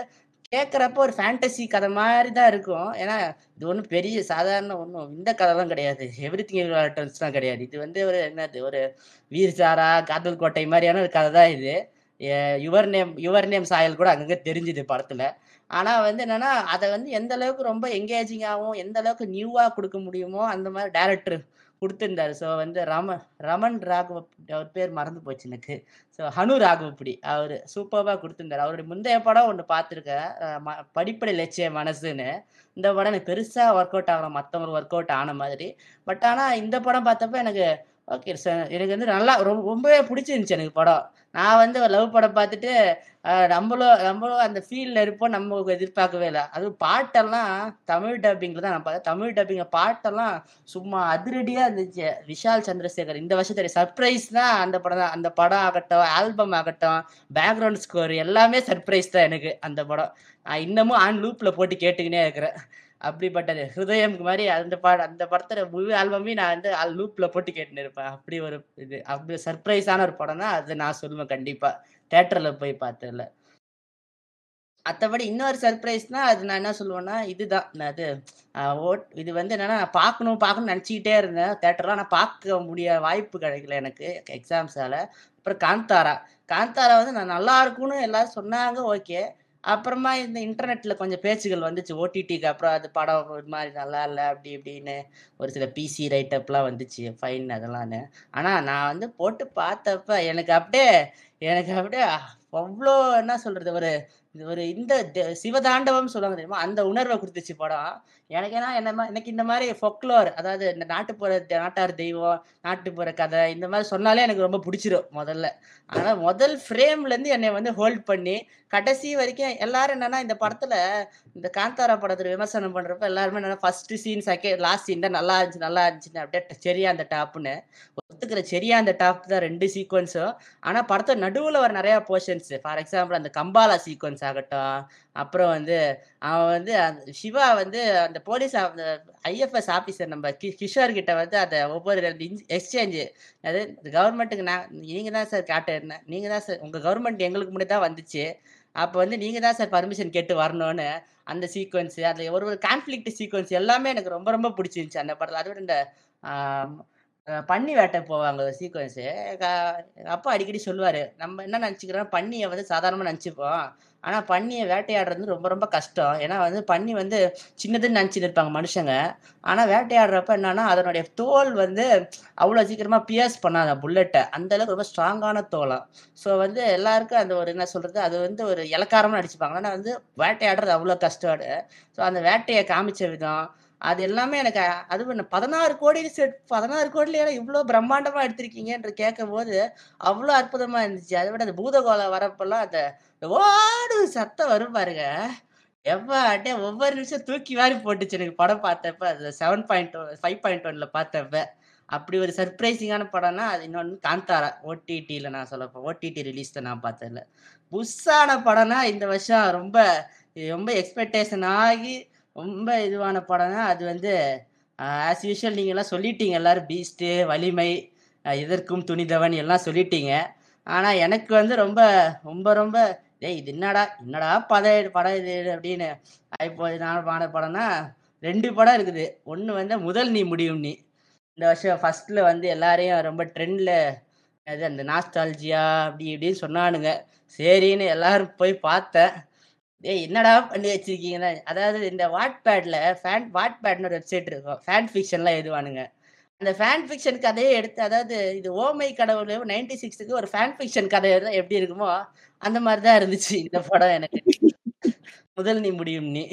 கேட்குறப்ப ஒரு ஃபேண்டசி கதை மாதிரி தான் இருக்கும். ஏன்னா இது ஒன்றும் பெரிய சாதாரண ஒன்றும் இந்த கதைலாம் கிடையாது. எவ்ரி திங் தான் கிடையாது. இது வந்து ஒரு என்னது ஒரு வீர்சாரா காதல் கோட்டை மாதிரியான ஒரு கதை தான் இது யுவர் நேம் யுவர் நேம் சாயல் கூட அங்கங்கே தெரிஞ்சுது படத்தில். ஆனால் வந்து என்னென்னா அதை வந்து எந்த அளவுக்கு ரொம்ப எங்கேஜிங்காகவும் எந்த அளவுக்கு நியூவாக கொடுக்க முடியுமோ அந்த மாதிரி டேரக்டர் கொடுத்துருந்தாரு. ஸோ வந்து ரம ரமன் ராகவ அவர் பேர் மறந்து போச்சு எனக்கு. ஸோ ஹனு ராகவப்படி அவர் சூப்பராக கொடுத்துருந்தாரு. அவருடைய முந்தைய படம் ஒன்று பார்த்துருக்கேன். ம- படிப்படை லட்சிய மனசுன்னு. இந்த படம் எனக்கு பெருசாக ஒர்க் அவுட் ஆகலாம் மற்றவங்க ஒர்க் அவுட் ஆன மாதிரி. பட் ஆனால் இந்த படம் பார்த்தப்ப எனக்கு ஓகே சார் எனக்கு வந்து நல்லா ரொம்ப ரொம்பவே பிடிச்சிருந்துச்சு எனக்கு படம். நான் வந்து ஒரு லவ் படம் பார்த்துட்டு நம்மளும் நம்மளும் அந்த ஃபீல்டில் இருப்போம் நம்ம எதிர்பார்க்கவே இல்லை. அதுவும் பாட்டெல்லாம் தமிழ் டப்பிங்கில் தான் நான் பார்த்தேன். தமிழ் டப்பிங்கில் பாட்டெல்லாம் சும்மா அதிரடியாக இருந்துச்சு. விஷால் சந்திரசேகர் இந்த வருஷத்துடைய சர்ப்ரைஸ் தான் அந்த படம் தான். அந்த படம் ஆகட்டும் ஆல்பம் ஆகட்டும் பேக்ரவுண்ட் ஸ்கோர் எல்லாமே சர்ப்ரைஸ் தான் எனக்கு அந்த படம். நான் இன்னமும் ஆன் லூப்பில் போட்டு கேட்டுக்கினே இருக்கிறேன். அப்படிப்பட்டது. ஹிருதயம் மாதிரி அந்த பாட அந்த படத்தோட முழு ஆல்பமே நான் வந்து லூப்பில் போட்டு கேட்டுன்னு இருப்பேன் அப்படி ஒரு இது அப்படி சர்ப்ரைஸான ஒரு படம் தான் அது நான் சொல்லுவேன் கண்டிப்பாக தேட்டரில் போய் பார்த்ததுல. மற்றபடி இன்னொரு சர்ப்ரைஸ்னா அது நான் என்ன சொல்லுவேன்னா இதுதான். நான் அது ஓட் இது வந்து என்னன்னா நான் பார்க்கணும் பார்க்கணும்னு நினச்சிக்கிட்டே இருந்தேன் தேட்டரில் ஆனால் பார்க்க முடிய வாய்ப்பு கிடைக்கல எனக்கு எக்ஸாம்ஸால. அப்புறம் காந்தாரா. காந்தாரா வந்து நான் நல்லா இருக்கும்னு எல்லாரும் சொன்னாங்க ஓகே. அப்புறமா இந்த இன்டர்நெட்ல கொஞ்சம் பேச்சுகள் வந்துச்சு. ஓடிடிக்கு அப்புறம் அது படம் இது மாதிரி நல்லா இல்லை அப்படி இப்படின்னு ஒரு சில பிசி ரைட்டப்லாம் வந்துச்சு ஃபைன் அதெல்லாம்னு ஆனால் நான் வந்து போட்டு பார்த்தப்ப எனக்கு அப்படியே எனக்கு அப்படியே அவ்வளோ என்ன சொல்றது ஒரு இது ஒரு இந்த த- சிவதாண்டவம் சொல்லுவாங்க தெரியுமா? அந்த உணர்வை கொடுத்துச்சு படம். எனக்கு ஏன்னா என்ன எனக்கு இந்த மாதிரி ஃபொக்லோர் அதாவது இந்த நாட்டுப்புற நாட்டார் தெய்வம் நாட்டுப்புற கதை இந்த மாதிரி சொன்னாலே எனக்கு ரொம்ப பிடிச்சிரும் முதல்ல. ஆனால் முதல் ஃப்ரேம்லேருந்து என்னை வந்து ஹோல்ட் பண்ணி கடைசி வரைக்கும் எல்லாரும் என்னன்னா இந்த படத்துல இந்த காந்தாரா படத்தில் விமர்சனம் பண்ணுறப்ப எல்லாருமே என்னன்னா first scene second last scene தான் நல்லா இருந்துச்சு நல்லா இருந்துச்சுன்னு அப்படியே சரியா அந்த டாப்னு. ஒத்துக்கிற சரியா அந்த டாப் தான் ரெண்டு சீக்வன்ஸும் ஆனால் படத்தை நடுவில் வர நிறையா போர்ஷன்ஸ் ஃபார் எக்ஸாம்பிள் அந்த கம்பாலா சீக்வன்ஸ் ஆகட்டும் அப்புறம் வந்து அவன் வந்து அந்த சிவா வந்து அந்த போலீஸ் அந்த ஐஎஃப்எஸ் ஆஃபீஸர் நம்ம கி கிஷோர் கிட்ட வந்து அந்த ஒவ்வொரு எக்ஸ்சேஞ்சு அது கவர்மெண்ட்டுக்கு நான் நீங்கள் தான் சார் கேட்டேன் நீங்கள் தான் சார் உங்கள் கவர்மெண்ட் எங்களுக்கு முன்னாடி தான் வந்துச்சு. அப்போ வந்து நீங்கள் தான் சார் பர்மிஷன் கேட்டு வரணும்னு அந்த சீக்வன்ஸ் அந்த ஒரு ஒரு கான்ஃப்ளிக்ட் சீக்வன்ஸ் எல்லாமே எனக்கு ரொம்ப ரொம்ப பிடிச்சிருந்துச்சு அந்த படத்தில். அதோட இந்த பன்னி வேட்டை போவாங்க ஒரு சீக்வன்ஸு எங்கள் அப்பா அடிக்கடி சொல்லுவார் நம்ம என்ன நினச்சிக்கிறோம் பன்னியை வந்து சாதாரணமாக நினச்சிப்போம். ஆனால் பன்னியை வேட்டையாடுறது ரொம்ப ரொம்ப கஷ்டம். ஏன்னா வந்து பன்னி வந்து சின்னதுன்னு நினச்சிட்டு இருப்பாங்க மனுஷங்க. ஆனால் வேட்டையாடுறப்ப என்னன்னா அதனுடைய தோல் வந்து அவ்வளோ சீக்கிரமாக பியர்ஸ் பண்ணாத புல்லட்டை. அந்த அளவுக்கு ரொம்ப ஸ்ட்ராங்கான தோலம் ஸோ வந்து எல்லாருக்கும் அந்த ஒரு என்ன சொல்கிறது அது வந்து ஒரு இலக்காரமாக நடிச்சுப்பாங்க. ஆனால் வந்து வேட்டையாடுறது அவ்வளோ கஷ்டம் ஸோ அந்த வேட்டையை காமிச்ச விதம் அது எல்லாமே எனக்கு அது என்ன பதினாறு கோடி செட் பதினாறு கோடியில இவ்வளோ பிரம்மாண்டமா எடுத்திருக்கீங்கன்ற கேட்கும் போது அவ்வளோ அற்புதமா இருந்துச்சு. அதை விட அந்த பூதகோலம் வரப்பெல்லாம் அந்த ஓடு சத்தம் வரும் பாருங்க. எவ்வாட்டே ஒவ்வொரு நிமிஷம் தூக்கி வாரி போட்டுச்சு எனக்கு படம் பார்த்தப்ப. அது செவன் பாயிண்ட் ஃபைவ் பாயிண்ட் ஒன்ல பார்த்தப்ப. அப்படி ஒரு சர்ப்ரைசிங்கான படம்னா அது இன்னொன்று காந்தாரா ஓடிடியில் நான் சொல்லப்போ ஓடிடி ரிலீஸ் நான் பார்த்ததில்ல. புஷ்ஷான படம்னா இந்த வருஷம் ரொம்ப ரொம்ப எக்ஸ்பெக்டேஷன் ஆகி ரொம்ப இதுவான படம்னா அது வந்து ஆஸ் யூஷுவல் நீங்கள்லாம் சொல்லிட்டீங்க. எல்லாரும் பீஸ்ட்டு வலிமை அஹ் இதற்கும் துணிதவன் எல்லாம் சொல்லிட்டீங்க. ஆனால் எனக்கு வந்து ரொம்ப ரொம்ப ரொம்ப டேய் இது என்னடா என்னடா படம் படம் இது அப்படின்னு இப்போ நான் பாட படம்னா ரெண்டு படம் இருக்குது. ஒன்று வந்து முதல் நீ முடியும் நீ. இந்த வருஷம் ஃபஸ்ட்டில் வந்து எல்லாரையும் ரொம்ப ட்ரெண்டில் அது அந்த நாஸ்டாலஜியா அப்படி இப்படின்னு சொன்னானுங்க. சரின்னு எல்லாரும் போய் பார்த்தேன். ஏய் என்னடா பண்ணி வச்சிருக்கீங்கன்னா அதாவது இந்த வாட்பேடில் ஃபேன் வாட்பேட்னு ஒரு வெப்சைட் இருக்கும். ஃபேன் ஃபிக்ஷன்லாம் எழுதுவானுங்க. அந்த ஃபேன் ஃபிக்ஷன் கதையை எடுத்து அதாவது இது ஓமை கடவுள் நைன்டி சிக்ஸுக்கு ஒரு ஃபேன் ஃபிக்ஷன் கதை எப்படி இருக்குமோ அந்த மாதிரிதான் இருந்துச்சு இந்த படம் எனக்கு. முதல் நீ முடியும் நீ.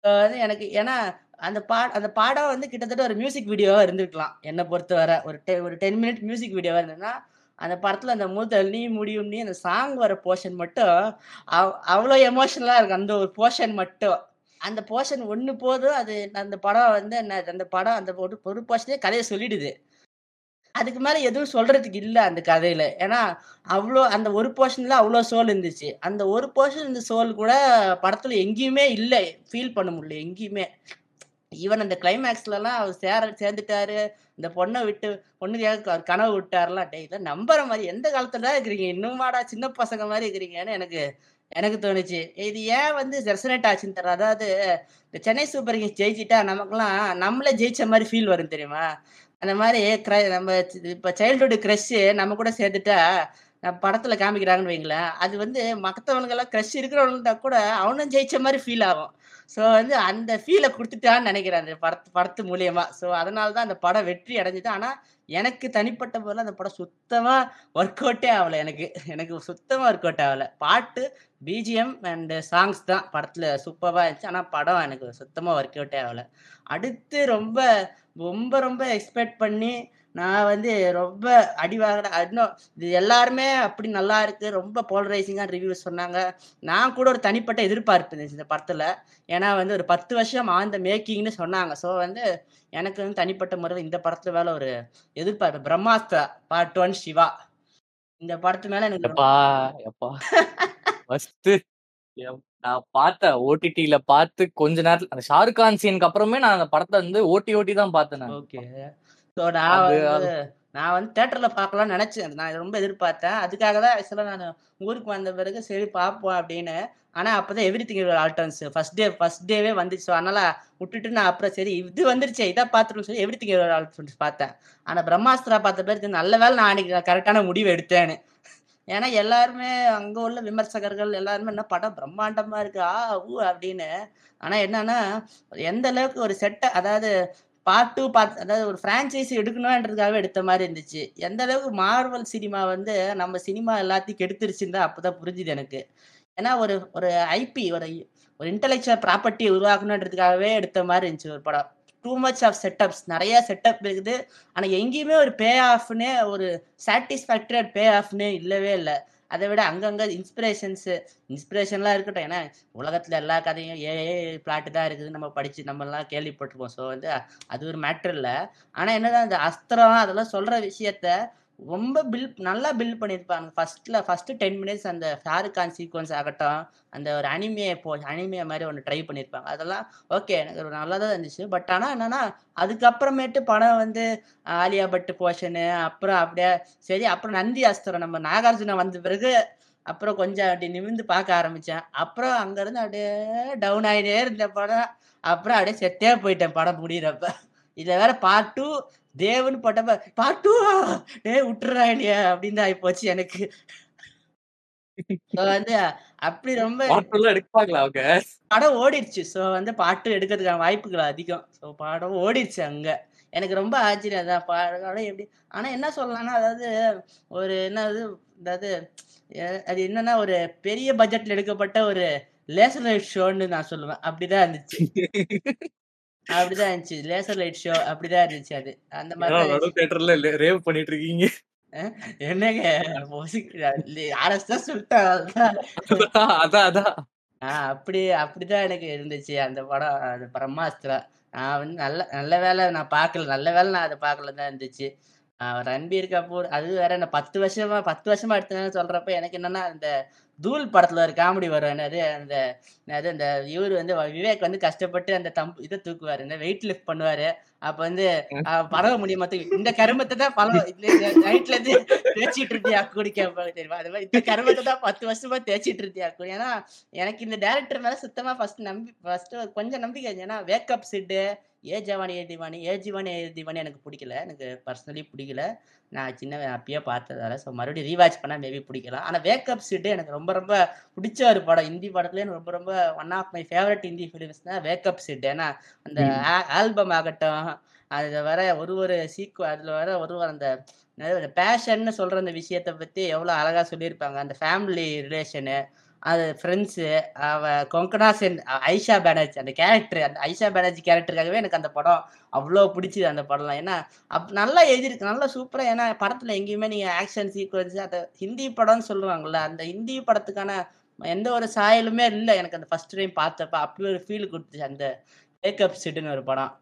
வந்து எனக்கு ஏன்னா அந்த பா அந்த பாடம் வந்து கிட்டத்தட்ட ஒரு மியூசிக் வீடியோவா இருந்திருக்கலாம். என்னை பொறுத்தவரை ஒரு டெ ஒரு டென் மினிட் மியூசிக் வீடியோவா இருந்ததுன்னா அந்த படத்துல அந்த முதல் நீ முடியும் நீ அந்த சாங் வர போர்ஷன் மட்டும் அவ்- அவ்வளோ எமோஷனலா இருக்கு அந்த ஒரு போர்ஷன் மட்டும். அந்த போர்ஷன் ஒன்று போதும் அது அந்த படம் வந்து என்ன அந்த படம் அந்த ஒரு ஒரு போர்ஷனே கதையை சொல்லிடுது. அதுக்கு மேல எதுவும் சொல்றதுக்கு இல்ல அந்த கதையில. ஏன்னா அவ்வளோ அந்த ஒரு போர்ஷன்ல அவ்வளோ சோல் இருந்துச்சு. அந்த ஒரு போர்ஷன் இந்த சோல் கூட படத்துல எங்கேயுமே இல்லை. ஃபீல் பண்ண முடியல எங்கேயுமே. ஈவன் அந்த கிளைமேக்ஸ்லலாம் அவர் சேர சேர்ந்துட்டாரு. இந்த பொண்ணை விட்டு பொண்ணுக்காக அவர் கனவு விட்டாருலாம் டே இதை நம்புற மாதிரி எந்த காலத்துல தான் இருக்கிறீங்க? இன்னுமாடா சின்ன பசங்க மாதிரி இருக்கிறீங்கன்னு எனக்கு எனக்கு தோணுச்சு. இது ஏன் வந்து ரெசனேட் ஆச்சுன்னு தெரியல. அதாவது இந்த சென்னை சூப்பர் கிங்ஸ் ஜெயிச்சிட்டா நமக்குலாம் நம்மளே ஜெயிச்ச மாதிரி ஃபீல் வரும் தெரியுமா? அந்த மாதிரி நம்ம இப்போ சைல்டுஹுட் க்ரஷ் நம்ம கூட சேர்த்துட்டா நம்ம படத்துல காமிக்கிறாங்கன்னு வைங்களேன் அது வந்து மற்றவனுங்கெல்லாம் க்ரஷ் இருக்கிறவனுட்டா கூட அவனும் ஜெயிச்ச மாதிரி ஃபீல் ஆகும். ஸோ வந்து அந்த ஃபீலை கொடுத்துட்டான்னு நினைக்கிறேன் அந்த படத்து படத்து மூலியமா. ஸோ அதனால தான் அந்த படம் வெற்றி அடைஞ்சது. ஆனால் எனக்கு தனிப்பட்ட போதில் அந்த படம் சுத்தமாக ஒர்க் அவுட்டே ஆகலை எனக்கு. எனக்கு சுத்தமாக ஒர்க் அவுட் ஆகலை. பாட்டு பிஜிஎம் அண்டு சாங்ஸ் தான் படத்தில் சூப்பராக இருந்துச்சு. ஆனால் படம் எனக்கு சுத்தமாக ஒர்க் அவுட்டே ஆகலை. அடுத்து ரொம்ப ரொம்ப ரொம்ப எக்ஸ்பெக்ட் பண்ணி நான் வந்து ரொம்ப அடி வாங்கின இன்னும் இது எல்லாருமே அப்படி நல்லா இருக்கு ரொம்ப போலரைசிங்காக ரிவ்யூ சொன்னாங்க. நான் கூட ஒரு தனிப்பட்ட எதிர்பார்ப்பு இருந்துச்சு இந்த படத்தில். ஏன்னா வந்து ஒரு பத்து வருஷம் ஆந்த மேக்கிங்னு சொன்னாங்க. ஸோ வந்து எனக்கு வந்து தனிப்பட்ட முறையில் இந்த படத்துல மேல ஒரு எதிர்பார்ப்பு. Brahmastra part one Shiva. இந்த படத்து மேல எனக்கு நான் பார்த்தேன் ஓடிடில பார்த்து கொஞ்ச நேரத்துல அந்த ஷாருக் கான் சீனுக்கு அப்புறமே நான் அந்த படத்தை வந்து ஓட்டி ஓட்டி தான் பார்த்தேன் நான். ஓகே. ஸோ நான் வந்து நான் வந்து தேட்டர்ல பார்க்கலாம்னு நினைச்சேன். நான் ரொம்ப எதிர்பார்த்தேன். அதுக்காக தான் ஆக்சுவலாக நான் ஊருக்கு வந்த பிறகு சரி பார்ப்போம் அப்படின்னு. ஆனா அப்பதான் எவ்ரி திங் ஆல்டர்ன்ஸ் ஃபர்ஸ்ட் டே ஃபர்ஸ்ட் டேவே வந்துச்சு. அதனால விட்டுட்டு நான் அப்புறம் சரி இது வந்துருச்சே இதை பார்த்துட்டு சொல்லி எவ்ரி திங் ஆல்டர்ன்ஸ் பார்த்தேன். ஆனா பிரம்மாஸ்திரா பார்த்த பிறகு நல்ல வேளை நான் அன்னைக்கு கரெக்டான முடிவு எடுத்தேன்னு. ஏன்னா எல்லாருமே அங்க உள்ள விமர்சகர்கள் எல்லாருமே என்ன படம் பிரம்மாண்டமா இருக்கு ஆ ஊ அப்படின்னு. ஆனா என்னன்னா எந்த அளவுக்கு ஒரு செட்டை அதாவது பார்ட் டூ பார்ட் அதாவது ஒரு ஃப்ரான்ச்சைஸி எடுக்கணுன்றதுக்காகவே எடுத்த மாதிரி இருந்துச்சு. எந்த அளவுக்கு மார்வல் சினிமா வந்து நம்ம சினிமா எல்லாத்தையும் கெடுத்துருச்சுன்னு தான் அப்பதான் புரிஞ்சுது எனக்கு. ஏன்னா ஒரு ஒரு ஐபி ஒரு ஒரு இன்டலெக்சுவல் ப்ராப்பர்ட்டி உருவாக்கணுன்றதுக்காகவே எடுத்த மாதிரி இருந்துச்சு ஒரு படம். டூ மச் ஆஃப் செட்டப்ஸ் நிறைய செட்டப் இருக்குது. ஆனால் எங்கேயுமே ஒரு பே ஆஃப்னே ஒரு சாட்டிஸ்ஃபேக்டரி பே ஆஃப்னே இல்லவே இல்லை. அதை விட அங்கங்கே இன்ஸ்பிரேஷன்ஸு இன்ஸ்பிரேஷன்லாம் இருக்கட்டும். ஏன்னா உலகத்தில் எல்லா கதையும் ஏ பிளாட்டு தான் இருக்குது. நம்ம படித்து நம்ம கேள்விப்பட்டிருப்போம். ஸோ வந்து அது ஒரு மேட்டர் இல்லை. ஆனால் என்னதான் அந்த அஸ்திரம் அதெல்லாம் சொல்கிற விஷயத்த ரொம்ப பில் நல்லா பில்ட் பண்ணியிருப்பாங்க. ஃபர்ஸ்ட்ல ஃபர்ஸ்ட் டென் மினிட்ஸ் அந்த ஷாருக் கான் சீக்வன்ஸ் ஆகட்டும் அந்த ஒரு அனிமையை போ அனிமே மாதிரி ஒன்று ட்ரை பண்ணியிருப்பாங்க. அதெல்லாம் ஓகே எனக்கு ஒரு நல்லா தான் இருந்துச்சு. பட் ஆனால் என்னன்னா அதுக்கப்புறமேட்டு படம் வந்து ஆலியா பட் போர்ஷனு அப்புறம் அப்படியே சரி அப்புறம் நந்தி அஸ்திரம் நம்ம நாகார்ஜுனா வந்த பிறகு அப்புறம் கொஞ்சம் அப்படி நிமிந்து பார்க்க ஆரம்பிச்சேன். அப்புறம் அங்கேருந்து அப்படியே டவுன் ஆகிட்டே இருந்த படம். அப்புறம் அப்படியே செட்டே போயிட்டேன் படம் முடிகிறப்ப இதில் வேற பார்ட் டூ தேவன் போட்டப்ப பார்ட் டூவா டே விட்டுறா இல்லையா அப்படின்னு ஆகி போச்சு எனக்கு. வந்து அப்படி ரொம்ப படம் ஓடிடுச்சு. ஸோ வந்து பாட்டு எடுக்கிறதுக்கான வாய்ப்புகள் அதிகம். ஸோ படம் ஓடிடுச்சு அங்க. எனக்கு ரொம்ப ஆச்சரியம் தான் படம் எப்படி ஆனா என்ன சொல்லலாம்னா அதாவது ஒரு என்னது அதாவது அது என்னன்னா ஒரு பெரிய பட்ஜெட்ல எடுக்கப்பட்ட ஒரு லேசர் ஷோன்னு நான் சொல்லுவேன். அப்படிதான் இருந்துச்சு. அப்படிதான் இருந்துச்சு. லேசர் லைட் ஷோ அப்படிதான் இருந்துச்சு அது. அந்த மாதிரி ரேவ் பண்ணிட்டு இருக்கீங்க என்னங்க? அதான். அதான் அப்படி அப்படிதான் எனக்கு இருந்துச்சு அந்த படம் அது பிரம்மாஸ்திரா நான் வந்து நல்ல நல்ல வேலை நான் பார்க்கல நல்ல வேலை நான் அதை பார்க்கல தான் இருந்துச்சு ரன்பீர் கபூர் அது வேற என்ன பத்து வருஷமா பத்து வருஷமா எடுத்தேன்னு சொல்றப்ப எனக்கு என்னன்னா அந்த தூள் படத்துல ஒரு காமெடி வரும். என்னது அந்த என்னது அந்த இவர் வந்து விவேக் வந்து கஷ்டப்பட்டு அந்த தம் இதை தூக்குவாரு இந்த வெயிட் லிஃப்ட் பண்ணுவாரு. அப்ப வந்து பரவ முடியுமா தூக்கி- இந்த கருமத்தை தான் பல நைட்ல இருந்து தேய்ச்சிட்டு இருந்தியா கூடி தெரியுமா? அது மாதிரி இந்த கருமத்தை தான் பத்து வருஷமா தேய்ச்சிட்டு இருந்தியா கூடி. ஏன்னா எனக்கு இந்த டேரக்டர் மேல சுத்தமா ஃபர்ஸ்ட் நம்பி ஃபர்ஸ்ட் கொஞ்சம் நம்பிக்கை ஏன்னா wake up Sid Yeh Jawaani Yeh Deewani Yeh Jawaani Yeh Deewani எனக்கு பிடிக்கல. எனக்கு பர்சனலி பிடிக்கல. நான் சின்ன அப்பயே பார்த்ததால ஸோ மறுபடியும் ரீவாச் பண்ணா மேபி பிடிக்கலாம். ஆனா வேக்கப் சிட்டு எனக்கு ரொம்ப ரொம்ப பிடிச்ச ஒரு படம். ஹிந்தி படத்துல எனக்கு ரொம்ப ரொம்ப one of my favourite Hindi films தான் வேக்கப் சிட் ஏன்னா அந்த ஆல்பம் ஆகட்டும் அதுல வர ஒரு ஒரு சீக்கு அதுல வர ஒரு ஒரு அந்த பேஷன்னு சொல்ற அந்த விஷயத்த பத்தி எவ்வளவு அழகா சொல்லியிருப்பாங்க. அந்த ஃபேமிலி ரிலேஷனு அது ஃப்ரெண்ட்ஸு அவ கொங்கனா சென் ஐஷா பேனர்ஜி அந்த கேரக்டர் அந்த ஐஷா பேனர்ஜி கேரக்டருக்காகவே எனக்கு அந்த படம் அவ்வளோ பிடிச்சிது அந்த படம்லாம் ஏன்னா அப் நல்லா எழுதியிருக்கு நல்லா சூப்பராக ஏன்னா படத்தில் எங்கேயுமே நீங்கள் ஆக்ஷன் சீக்வன்ஸ் அந்த ஹிந்தி படம்னு சொல்லுவாங்கள்ல அந்த ஹிந்தி படத்துக்கான எந்த ஒரு சாயலுமே இல்லை. எனக்கு அந்த ஃபர்ஸ்ட் டைம் பார்த்தப்ப அப்படி ஒரு ஃபீல் கொடுத்துச்சு அந்த மேக்கப் சிட்டுன்னு ஒரு படம்.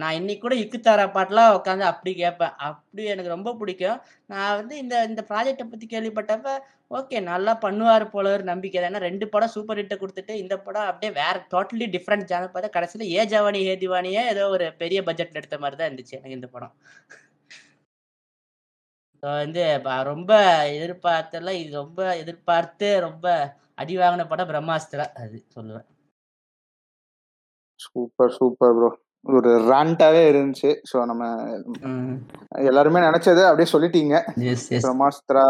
நான் இன்னைக்கு கூட இக்குத்தாரா பாட்டெலாம் உட்காந்து அப்படி கேட்பேன் அப்படி எனக்கு ரொம்ப பிடிக்கும். நான் வந்து இந்த இந்த ப்ராஜெக்டை பற்றி கேள்விப்பட்டப்ப ஓகே நல்லா பண்ணுவார் போல ஒரு நம்பிக்கை. தான். ஏன்னா ரெண்டு படம் சூப்பர் ஹிட்டை கொடுத்துட்டு இந்த படம் அப்படியே வேற டோட்டலி டிஃப்ரெண்ட் ஜானர் பார்த்தா கடைசியில் ஏ ஜவானி ஏ திவானியே ஏதோ ஒரு பெரிய பட்ஜெட்டில் எடுத்த மாதிரி தான் இருந்துச்சு எனக்கு இந்த படம். வந்து ரொம்ப எதிர்பார்த்தெல்லாம் இது ரொம்ப எதிர்பார்த்து ரொம்ப அடி வாங்கின படம் பிரம்மாஸ்திரா அது சொல்லுவேன். சூப்பர் சூப்பர் ப்ரோ ஒரு ராண்டாவே இருந்துச்சு. ஸோ நம்ம எல்லாருமே நினைச்சது அப்படியே சொல்லிட்டீங்க. பிரம்மாஸ்திரா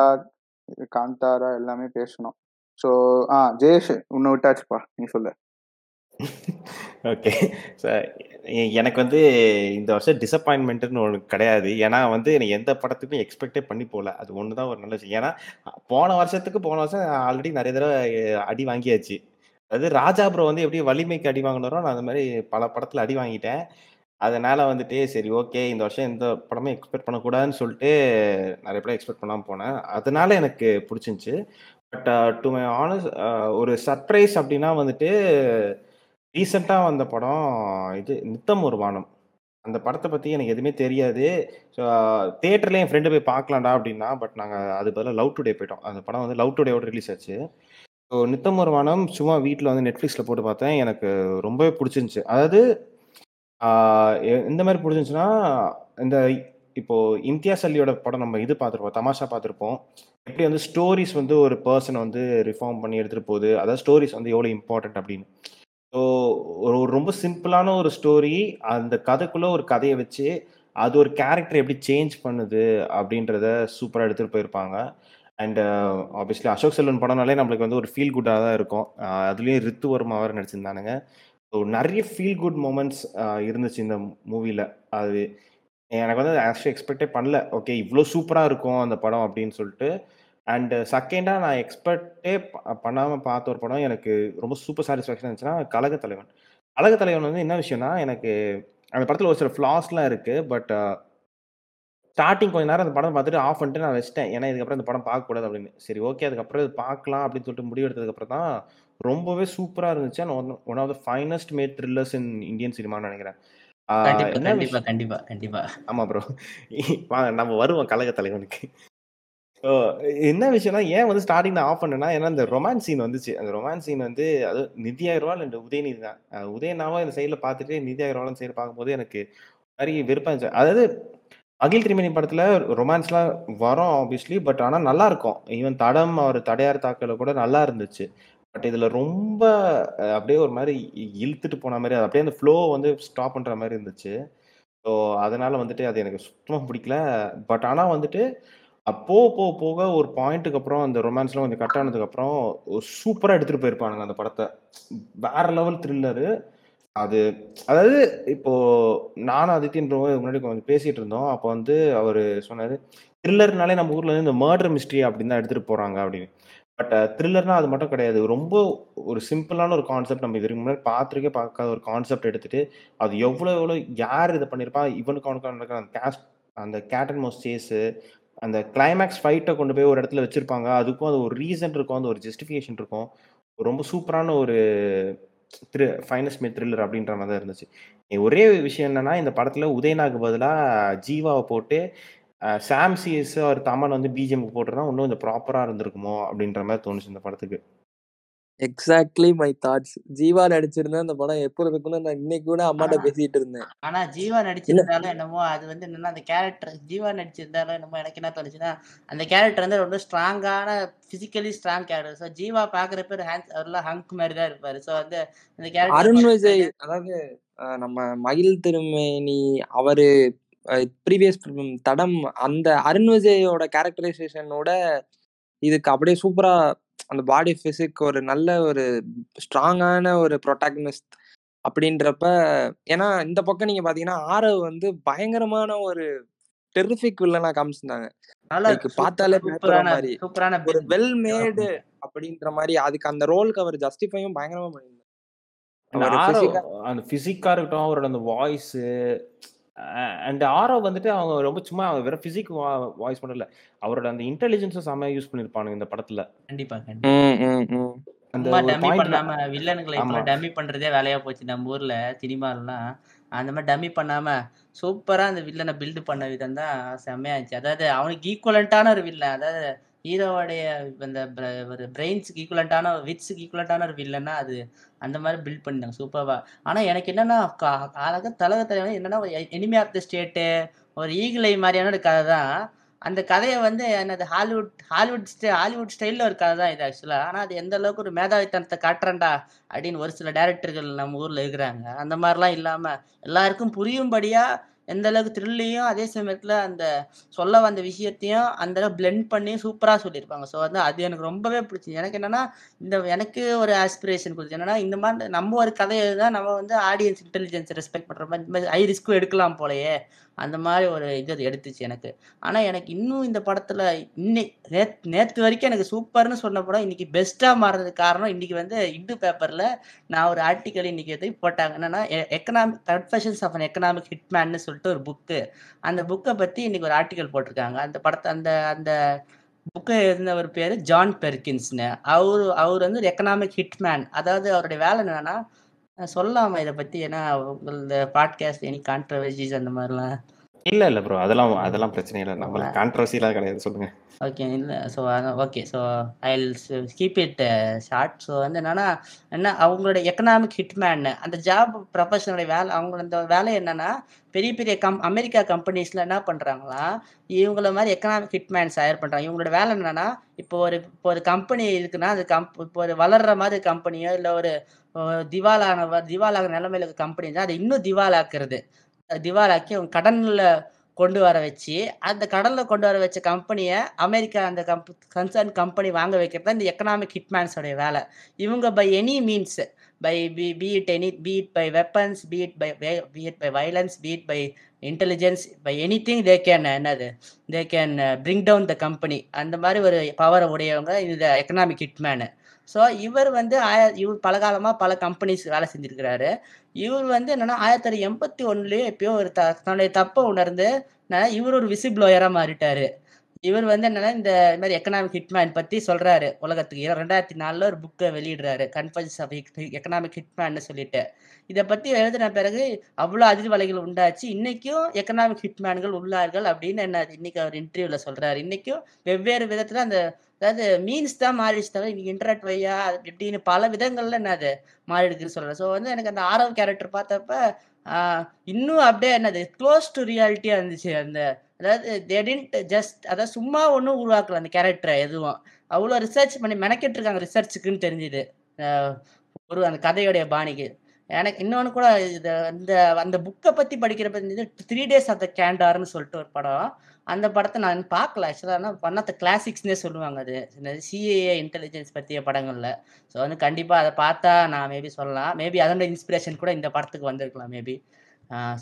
காந்தாரா எல்லாமே பேசணும். ஸோ ஆ ஜெயேஷ் உன்னை விட்டாச்சுப்பா. நீ சொல்லு. ஓகே சார் எனக்கு வந்து இந்த வருஷம் டிசப்பாயின்மெண்ட்னு ஒன்று கிடையாது. ஏன்னா வந்து எனக்கு எந்த படத்துக்கும் எக்ஸ்பெக்டே பண்ணி போகல. அது ஒன்று தான் ஒரு நல்ல விஷயம். ஏன்னா போன வருஷத்துக்கு போன வருஷம் ஆல்ரெடி நிறைய தடவை அடி வாங்கியாச்சு. அது ராஜா ப்ரோ வந்து எப்படி வலிமைக்கு அடி வாங்கினாரோ நான் அந்த மாதிரி பல படத்தில் அடி வாங்கிட்டேன். அதனால வந்துட்டு சரி ஓகே இந்த வருஷம் எந்த படமும் எக்ஸ்பெக்ட் பண்ணக்கூடாதுன்னு சொல்லிட்டு நிறைய படம் எக்ஸ்பெக்ட் பண்ணாமல் போனேன். அதனால எனக்கு பிடிச்சிருந்துச்சு. But to uh, my honest uh, ஒரு சர்ப்ரைஸ் அப்படின்னா வந்துட்டு ரீசெண்டாக வந்த படம் இது நித்தம் ஒரு வானம். அந்த படத்தை பற்றி எனக்கு எதுவுமே தெரியாது. ஸோ தேட்டரில் uh, என் ஃப்ரெண்டு போய் பார்க்கலாம்டா அப்படின்னா பட் நாங்கள் அது பதிலாக லவ் டுடே போயிட்டோம். அந்த படம் வந்து லவ் டுடேவோட ரிலீஸ் ஆச்சு. ஸோ நித்தம் ஒரு வானம் சும்மா வீட்டில் வந்து நெட்ஃப்ளிக்ஸில் போட்டு பார்த்தேன். எனக்கு ரொம்பவே பிடிச்சிருந்துச்சு. அதாவது இந்த எந்த மாதிரி பிடிச்சிருந்துச்சுன்னா இந்த இப்போ இம்தியாஸ் அலியோட படம் நம்ம இது பார்த்துருப்போம் தமாஷா பார்த்துருப்போம். எப்படி வந்து ஸ்டோரிஸ் வந்து ஒரு பர்சனை வந்து ரிஃபார்ம் பண்ணி எடுத்துகிட்டு போகுது அதாவது ஸ்டோரிஸ் வந்து எவ்வளோ இம்பார்ட்டன்ட் அப்படின்னு. ஸோ ஒரு ஒரு ரொம்ப சிம்பிளான ஒரு ஸ்டோரி அந்த கதைக்குள்ளே ஒரு கதையை வச்சு அது ஒரு கேரக்டர் எப்படி சேஞ்ச் பண்ணுது அப்படின்றத சூப்பராக எடுத்துகிட்டு போயிருப்பாங்க. அண்ட் ஆப்வியஸ்லி அசோக் செல்வன் படம்னாலே நம்மளுக்கு வந்து ஒரு ஃபீல் குட்டாக தான் இருக்கும். அதுலேயும் ரித்து வர்மா வேறு நடிச்சிருந்தானுங்க. ஸோ நிறைய ஃபீல் குட் மூமெண்ட்ஸ் இருந்துச்சு இந்த மூவியில் அது எனக்கு வந்து ஆக்சுவலி எக்ஸ்பெக்டே பண்ணல. ஓகே இவ்வளோ சூப்பராக இருக்கும் அந்த படம் அப்படின்னு சொல்லிட்டு. அண்ட் செகண்டாக நான் எக்ஸ்பெக்டே பண்ணாமல் பார்த்த ஒரு படம் எனக்கு ரொம்ப சூப்பர் சாட்டிஸ்ஃபேக்ஷன் இருந்துச்சுன்னா கழக தலைவன். கழக தலைவன் வந்து என்ன விஷயம்னா எனக்கு அந்த படத்தில் ஒரு சில ஃப்ளாஸ்லாம் இருக்குது பட் ஸ்டார்டிங் கொஞ்ச நேரம் அந்த படம் பார்த்துட்டு ஆஃப் பண்ணிட்டு நான் வச்சிட்டேன். ஏன்னா இதுக்கப்புறம் இந்த படம் பார்க்கக்கூடாது அப்படின்னு. சரி ஓகே அதுக்கப்புறம் இது பார்க்கலாம் அப்படின்னு சொல்லிட்டு முடிவு எடுத்ததுக்கப்புறம் தான் ரொம்பவே சூப்பராக இருந்துச்சு. And one one of the finest made thrillers in Indian சினிமான்னு நினைக்கிறேன். கண்டிப்பா கண்டிப்பா கண்டிப்பா ஆமா ப்ரோ வாங்க நம்ம வருவோம் கழக தலைவனுக்கு. என்ன விஷயம்னா ஏன் வந்து ஸ்டார்டிங் நான் ஆஃப் பண்ணேன்னா ஏன்னா இந்த ரொமான்ஸ் சீன் வந்துச்சு. அந்த ரொமான்ஸ் சீன் வந்து அது நிதி அகர்வால் அண்ட் உதயநிதி தான். அஹ் உதயனாவும் இந்த சைடில் பார்த்துட்டு நிதி அகர்வாலும் சைடு பார்க்கும்போது எனக்கு நிறைய விருப்பம் இருந்துச்சு. அதாவது அகில் திரிமணி படத்துல ரொமான்ஸ்லாம் வரும் ஆப்வியஸ்லி பட் ஆனால் நல்லா இருக்கும் ஈவன் தடம் அவர் தடையார் தாக்கல கூட நல்லா இருந்துச்சு பட் இதுல ரொம்ப அஹ், அப்படியே ஒரு மாதிரி இ- இழுத்துட்டு போன மாதிரி அது அப்படியே அந்த ஃப்ளோ வந்து ஸ்டாப் பண்ற மாதிரி இருந்துச்சு. ஸோ அதனால வந்துட்டு அது எனக்கு சுத்தமாக பிடிக்கல. பட் ஆனால் வந்துட்டு அப்போ போக போக ஒரு பாயிண்ட்டுக்கு அப்புறம் அந்த ரொமான்ஸ்லாம் கொஞ்சம் கட் ஆனதுக்கு அப்புறம் சூப்பராக எடுத்துட்டு போயிருப்பானுங்க அந்த படத்தை. வேற லெவல் த்ரில்லரு அது அதாவது இப்போ நானும் அதித்தின் முன்னாடி கொஞ்சம் பேசிட்டு இருந்தோம். அப்போ வந்து அவர் சொன்னாரு த்ரில்லர்னாலே நம்ம ஊர்ல இருந்து இந்த மர்டர் மிஸ்ட்ரி அப்படின்னு தான் எடுத்துட்டு போறாங்க அப்படின்னு. பட் த்ரில்லர்னா அது மட்டும் கிடையாது. ரொம்ப ஒரு சிம்பிளான ஒரு கான்செப்ட் நம்ம இதுக்கு முன்னாடி பார்த்துருக்கே பார்க்காத ஒரு கான்செப்ட் எடுத்துட்டு அது எவ்வளோ எவ்வளோ யார் இதை பண்ணியிருப்பா இவனுக்கு அவனுக்கு நடக்கிற அந்த கேஸ் அந்த கேட் அண்ட் மோஸ் சேஸு அந்த கிளைமேக்ஸ் ஃபைட்டை கொண்டு போய் ஒரு இடத்துல வச்சிருப்பாங்க. அதுக்கும் அது ஒரு ரீசன் இருக்கும் அந்த ஒரு ஜஸ்டிஃபிகேஷன் இருக்கும். ரொம்ப சூப்பரான ஒரு த்ரி ஃபைனஸ்ட் மே த்ரில்லர் அப்படின்ற மாதிரி தான் இருந்துச்சு. ஒரே விஷயம் என்னன்னா இந்த படத்தில் உதயநாக்கு பதிலாக ஜீவாவை போட்டு சாம் சிஎஸ் அவர் தமன் வந்து பிஜிஎம் போட்டுருந்தா இன்னும் கொஞ்சம் ப்ராப்பராக இருந்திருக்குமோ அப்படின்ற மாதிரி தோணுச்சு இந்த படத்துக்கு. எக்ஸாக்ட்லி மை தாட்ஸ் ஜீவா நடிச்சிருந்தா அந்த படம் எப்படி இருக்கும்னு நான் இன்னைக்கு கூட அம்மாட்ட பேசிட்டு இருந்தேன். ஆனா ஜீவா நடிச்சிருந்தாலும் என்னமோ அது வந்து என்னன்னா அந்த கேரக்டர் ஜீவா நடிச்சிருந்தாலும் என்னமோ எனக்கு என்ன தோணுச்சுன்னா அந்த கேரக்டர் வந்து ரொம்ப ஸ்ட்ராங்கான physically strong character so Jiiva பாக்குறப்ப ஹேண்ட் அவர்லாம் ஹங்க் மாதிரி தான் இருப்பாரு. ஸோ வந்து அந்த கேரக்டர் அருண் விஜய் அதாவது நம்ம மகிழ் திருமேனி அவரு ப்ரீவியஸ் தடம் அந்த அருண் விஜயோட கேரக்டரைசேஷனோட இதுக்கு அப்படியே சூப்பரா அந்த பாடி பிசிக் ஒரு நல்ல ஒரு ஸ்ட்ராங்கான ஒரு ப்ரொட்டாகனிஸ்ட் அப்படின்றப்ப ஏன்னா இந்த பக்கம் நீங்க பாத்தீங்கன்னா ஆரவ் வந்து பயங்கரமான ஒரு டெரிஃபிக் வில்லனா காமிச்சிருந்தாங்க. பார்த்தாலே மாதிரி. சூப்பரான ஒரு வெல் மேடு அப்படின்ற மாதிரி அதுக்கு அந்த ரோலுக்கு அவர் ஜஸ்டிஃபையும் பயங்கரமா பண்ணியிருந்தார். அந்த பிசிக்கா இருக்கட்டும் அவரோட அந்த வாய்ஸ் அண்ட் ஆரோ வந்துட்டு அவங்க ரொம்ப சும்மா வெறும் ஃபிசிக் வாய்ஸ் இல்ல அவரோட அந்த இன்டெலிஜென்ஸும் செம்மையா யூஸ் பண்ணிருப்பானுங்க இந்த படத்துல. கண்டிப்பா அந்த டம்மி பண்ணாம வில்லனுங்களை டம்மி பண்றதே வேலையா போச்சு. நம்ம ஊர்ல சினிமாலாம் அந்த மாதிரி டம்மி பண்ணாம சூப்பரா அந்த வில்லனை பில்டு பண்ண விதம் தான் செம்மையா இருந்துச்சு. அதாவது அவனுக்கு ஈக்குவலண்டான ஒரு வில்லன் அதாவது ஹீரோவோடைய அந்த ஒரு பிரெயின்ஸுக்கு ஈக்குவலண்டான விட்ஸுக்கு ஈக்குவலண்டான ஒரு வில்லன்னா அது அந்த மாதிரி பில்ட் பண்ணிட்டாங்க சூப்பராக ஆனால் எனக்கு என்னன்னா கா- தலக தலைவன் என்னன்னா எனிமி ஆஃப் த ஸ்டேட்டு ஒரு ஈகிளை மாதிரியான ஒரு கதை தான். அந்த கதையை வந்து என்னது ஹாலிவுட் ஹாலிவுட் ஸ்டே ஹாலிவுட் ஸ்டைலில் ஒரு கதை தான் இது ஆக்சுவலாக ஆனால் அது எந்த அளவுக்கு ஒரு மேதாவித்தனத்தை காட்டுறேன்டா அப்படின்னு ஒரு சில டேரக்டர்கள் நம்ம ஊரில் இருக்கிறாங்க. அந்த மாதிரிலாம் இல்லாமல் எல்லாருக்கும் புரியும்படியாக எந்த அளவுக்கு த்ரில்லையும் அதே சமயத்தில் அந்த சொல்ல வந்த விஷயத்தையும் அந்த அளவுக்கு பிளெண்ட் பண்ணி சூப்பராக சொல்லியிருப்பாங்க. ஸோ வந்து அது எனக்கு ரொம்பவே பிடிச்சி எனக்கு என்னன்னா இந்த எனக்கு ஒரு ஆஸ்பிரேஷன் கொடுத்து என்னன்னா இந்த மாதிரி நம்ம ஒரு கதையை தான் நம்ம வந்து ஆடியன்ஸ் இன்டெலிஜென்ஸ் ரெஸ்பெக்ட் பண்ணுற மாதிரி இந்த மாதிரி ஹை ரிஸ்க்கும் எடுக்கலாம் போலயே. அந்த மாதிரி ஒரு இது எடுத்துச்சு எனக்கு. ஆனால் எனக்கு இன்னும் இந்த படத்தில் இன்னை நேற்று நேற்று வரைக்கும் எனக்கு சூப்பர்னு சொன்ன படம் இன்னைக்கு பெஸ்ட்டாக மாறதுக்கு காரணம் இன்னைக்கு வந்து இந்து பேப்பரில் நான் ஒரு ஆர்டிக்கல் இன்னைக்கு எதை போட்டாங்க. என்னன்னா economic confessions of an economic ஹிட்மேன்னு சொல்லிட்டு ஒரு புக்கு அந்த புக்கை பற்றி இன்னைக்கு ஒரு ஆர்டிக்கல் போட்டிருக்காங்க. அந்த படத்தை அந்த அந்த புக்கை எழுதினவர் பேர் ஜான் பெர்கின்ஸ்னு. அவர் அவர் வந்து ஒரு எக்கனாமிக் ஹிட்மேன் அதாவது அவருடைய வேலை என்னன்னா அஹ் சொல்லலாமா இதை பற்றி ஏன்னா உங்களது பாட்காஸ்ட் எனி கான்ட்ரவர்சிஸ் அந்த மாதிரிலாம் இல்ல இல்ல ப்ரோ அதெல்லாம் அதெல்லாம் பிரச்சனை இல்லை. நம்மளுக்கு கான்ட்ரவர்சிலாம் கிடையாது. சொல்லுங்க. ஓகே இல்லை. So okay so I keep it short so வந்து என்னன்னா என்ன அவங்களோட எக்கனாமிக் ஹிட்மேன் அந்த ஜாப் ப்ரொஃபஷனோட வேலை அவங்களோட அந்த வேலை என்னன்னா பெரிய பெரிய கம் அமெரிக்கா கம்பெனிஸ்ல என்ன பண்றாங்களா இவங்கள மாதிரி எக்கனாமிக் ஹிட்மேன்ஸ் ஹயர் பண்றாங்க. இவங்களோட வேலை என்னன்னா இப்போ ஒரு இப்போ ஒரு கம்பெனி இருக்குன்னா அது கம்ப் இப்போ ஒரு வளர்ற மாதிரி கம்பெனியோ இல்லை ஒரு திவாலான திவாலாக நிலைமையில இருக்க கம்பெனி தான் அதை இன்னும் திவாலாக்குறது. திவாலாக்கி அவங்க கடனில் கொண்டு வர வச்சு அந்த கடனில் கொண்டு வர வச்ச கம்பெனியை அமெரிக்கா அந்த கம்ப் கன்சர்ன் கம்பெனி வாங்க வைக்கிறது தான் இந்த எக்கனாமிக் ஹிட்மேன்ஸோடைய வேலை. இவங்க by any means by be be it any beat by weapons beat by be by violence beat by intelligence by anything they can என்னது? They can bring down the company அந்த மாதிரி ஒரு பவரை உடையவங்க இந்த எக்கனாமிக் ஹிட்மேனு ஸோ இவர் வந்து ஆய இவர் பல காலமாக பல கம்பெனிஸ் வேலை செஞ்சுருக்கிறாரு. இவர் வந்து என்னென்னா ஆயிரத்தி தொள்ளாயிரத்தி எண்பத்தி ஒன்றுலேயே எப்பயோ ஒரு த தன்னுடைய தப்பை உணர்ந்து இவர் ஒரு விசில் ப்ளோயராக மாறிட்டாரு. இவர் வந்து என்னன்னா இந்த மாதிரி எக்கனாமிக் ஹிட்மேன் பற்றி சொல்றாரு உலகத்துக்கு. இர- ரெண்டாயிரத்தி நாலில் ஒரு புக்கை வெளியிடுறாரு. கன்ஃபர்ஸ் ஆஃப் எக்கனாமிக் ஹிட்மேன்னு சொல்லிட்டு. இதை பற்றி எழுதின பிறகு அவ்வளோ அதிர்வலைகள் உண்டாச்சு. இன்னைக்கும் எக்கனாமிக் ஹிட்மேன்கள் உள்ளார்கள் அப்படின்னு என்ன இன்னைக்கு அவர் இன்டர்வியூவில் சொல்றாரு. இன்னைக்கும் வெவ்வேறு விதத்தில் அந்த அதாவது மீன்ஸ் தான் மாறிடுச்சு தவிர இன்னைக்கு இன்டர்நெட் வையா இப்படின்னு பல விதங்கள்ல என்னது மாறி இருக்குன்னு சொல்றேன். ஸோ வந்து எனக்கு அந்த ஆரவ் கேரக்டர் பார்த்தப்ப இன்னும் அப்படியே என்னது க்ளோஸ் டு ரியாலிட்டியா இருந்துச்சு. அந்த அதாவது தேடின்ட் ஜஸ்ட் அதாவது சும்மா ஒன்றும் உருவாக்கல அந்த கேரக்டரை எதுவும். அவ்வளோ ரிசர்ச் பண்ணி மெனக்கிட்டு இருக்காங்க ரிசர்ச்சுக்குன்னு தெரிஞ்சுது ஒரு அந்த கதையோடைய பாணிக்கு. எனக்கு இன்னொன்று கூட இது இந்த அந்த புக்கை பற்றி படிக்கிறப்ப த்ரீ டேஸ் ஆஃப் த கேண்டார்னு சொல்லிட்டு ஒரு படம். அந்த படத்தை நான் பார்க்கல ஆக்சுவலாக ஆனால் ஒன் ஆஃப் த கிளாசிக்ஸ்னே சொல்லுவாங்க அது. சிஏஏ இன்டெலிஜென்ஸ் பற்றிய படங்களில். ஸோ வந்து கண்டிப்பாக அதை பார்த்தா நான் மேபி சொல்லலாம். மேபி அதோட இன்ஸ்பிரேஷன் கூட இந்த படத்துக்கு வந்திருக்கலாம் மேபி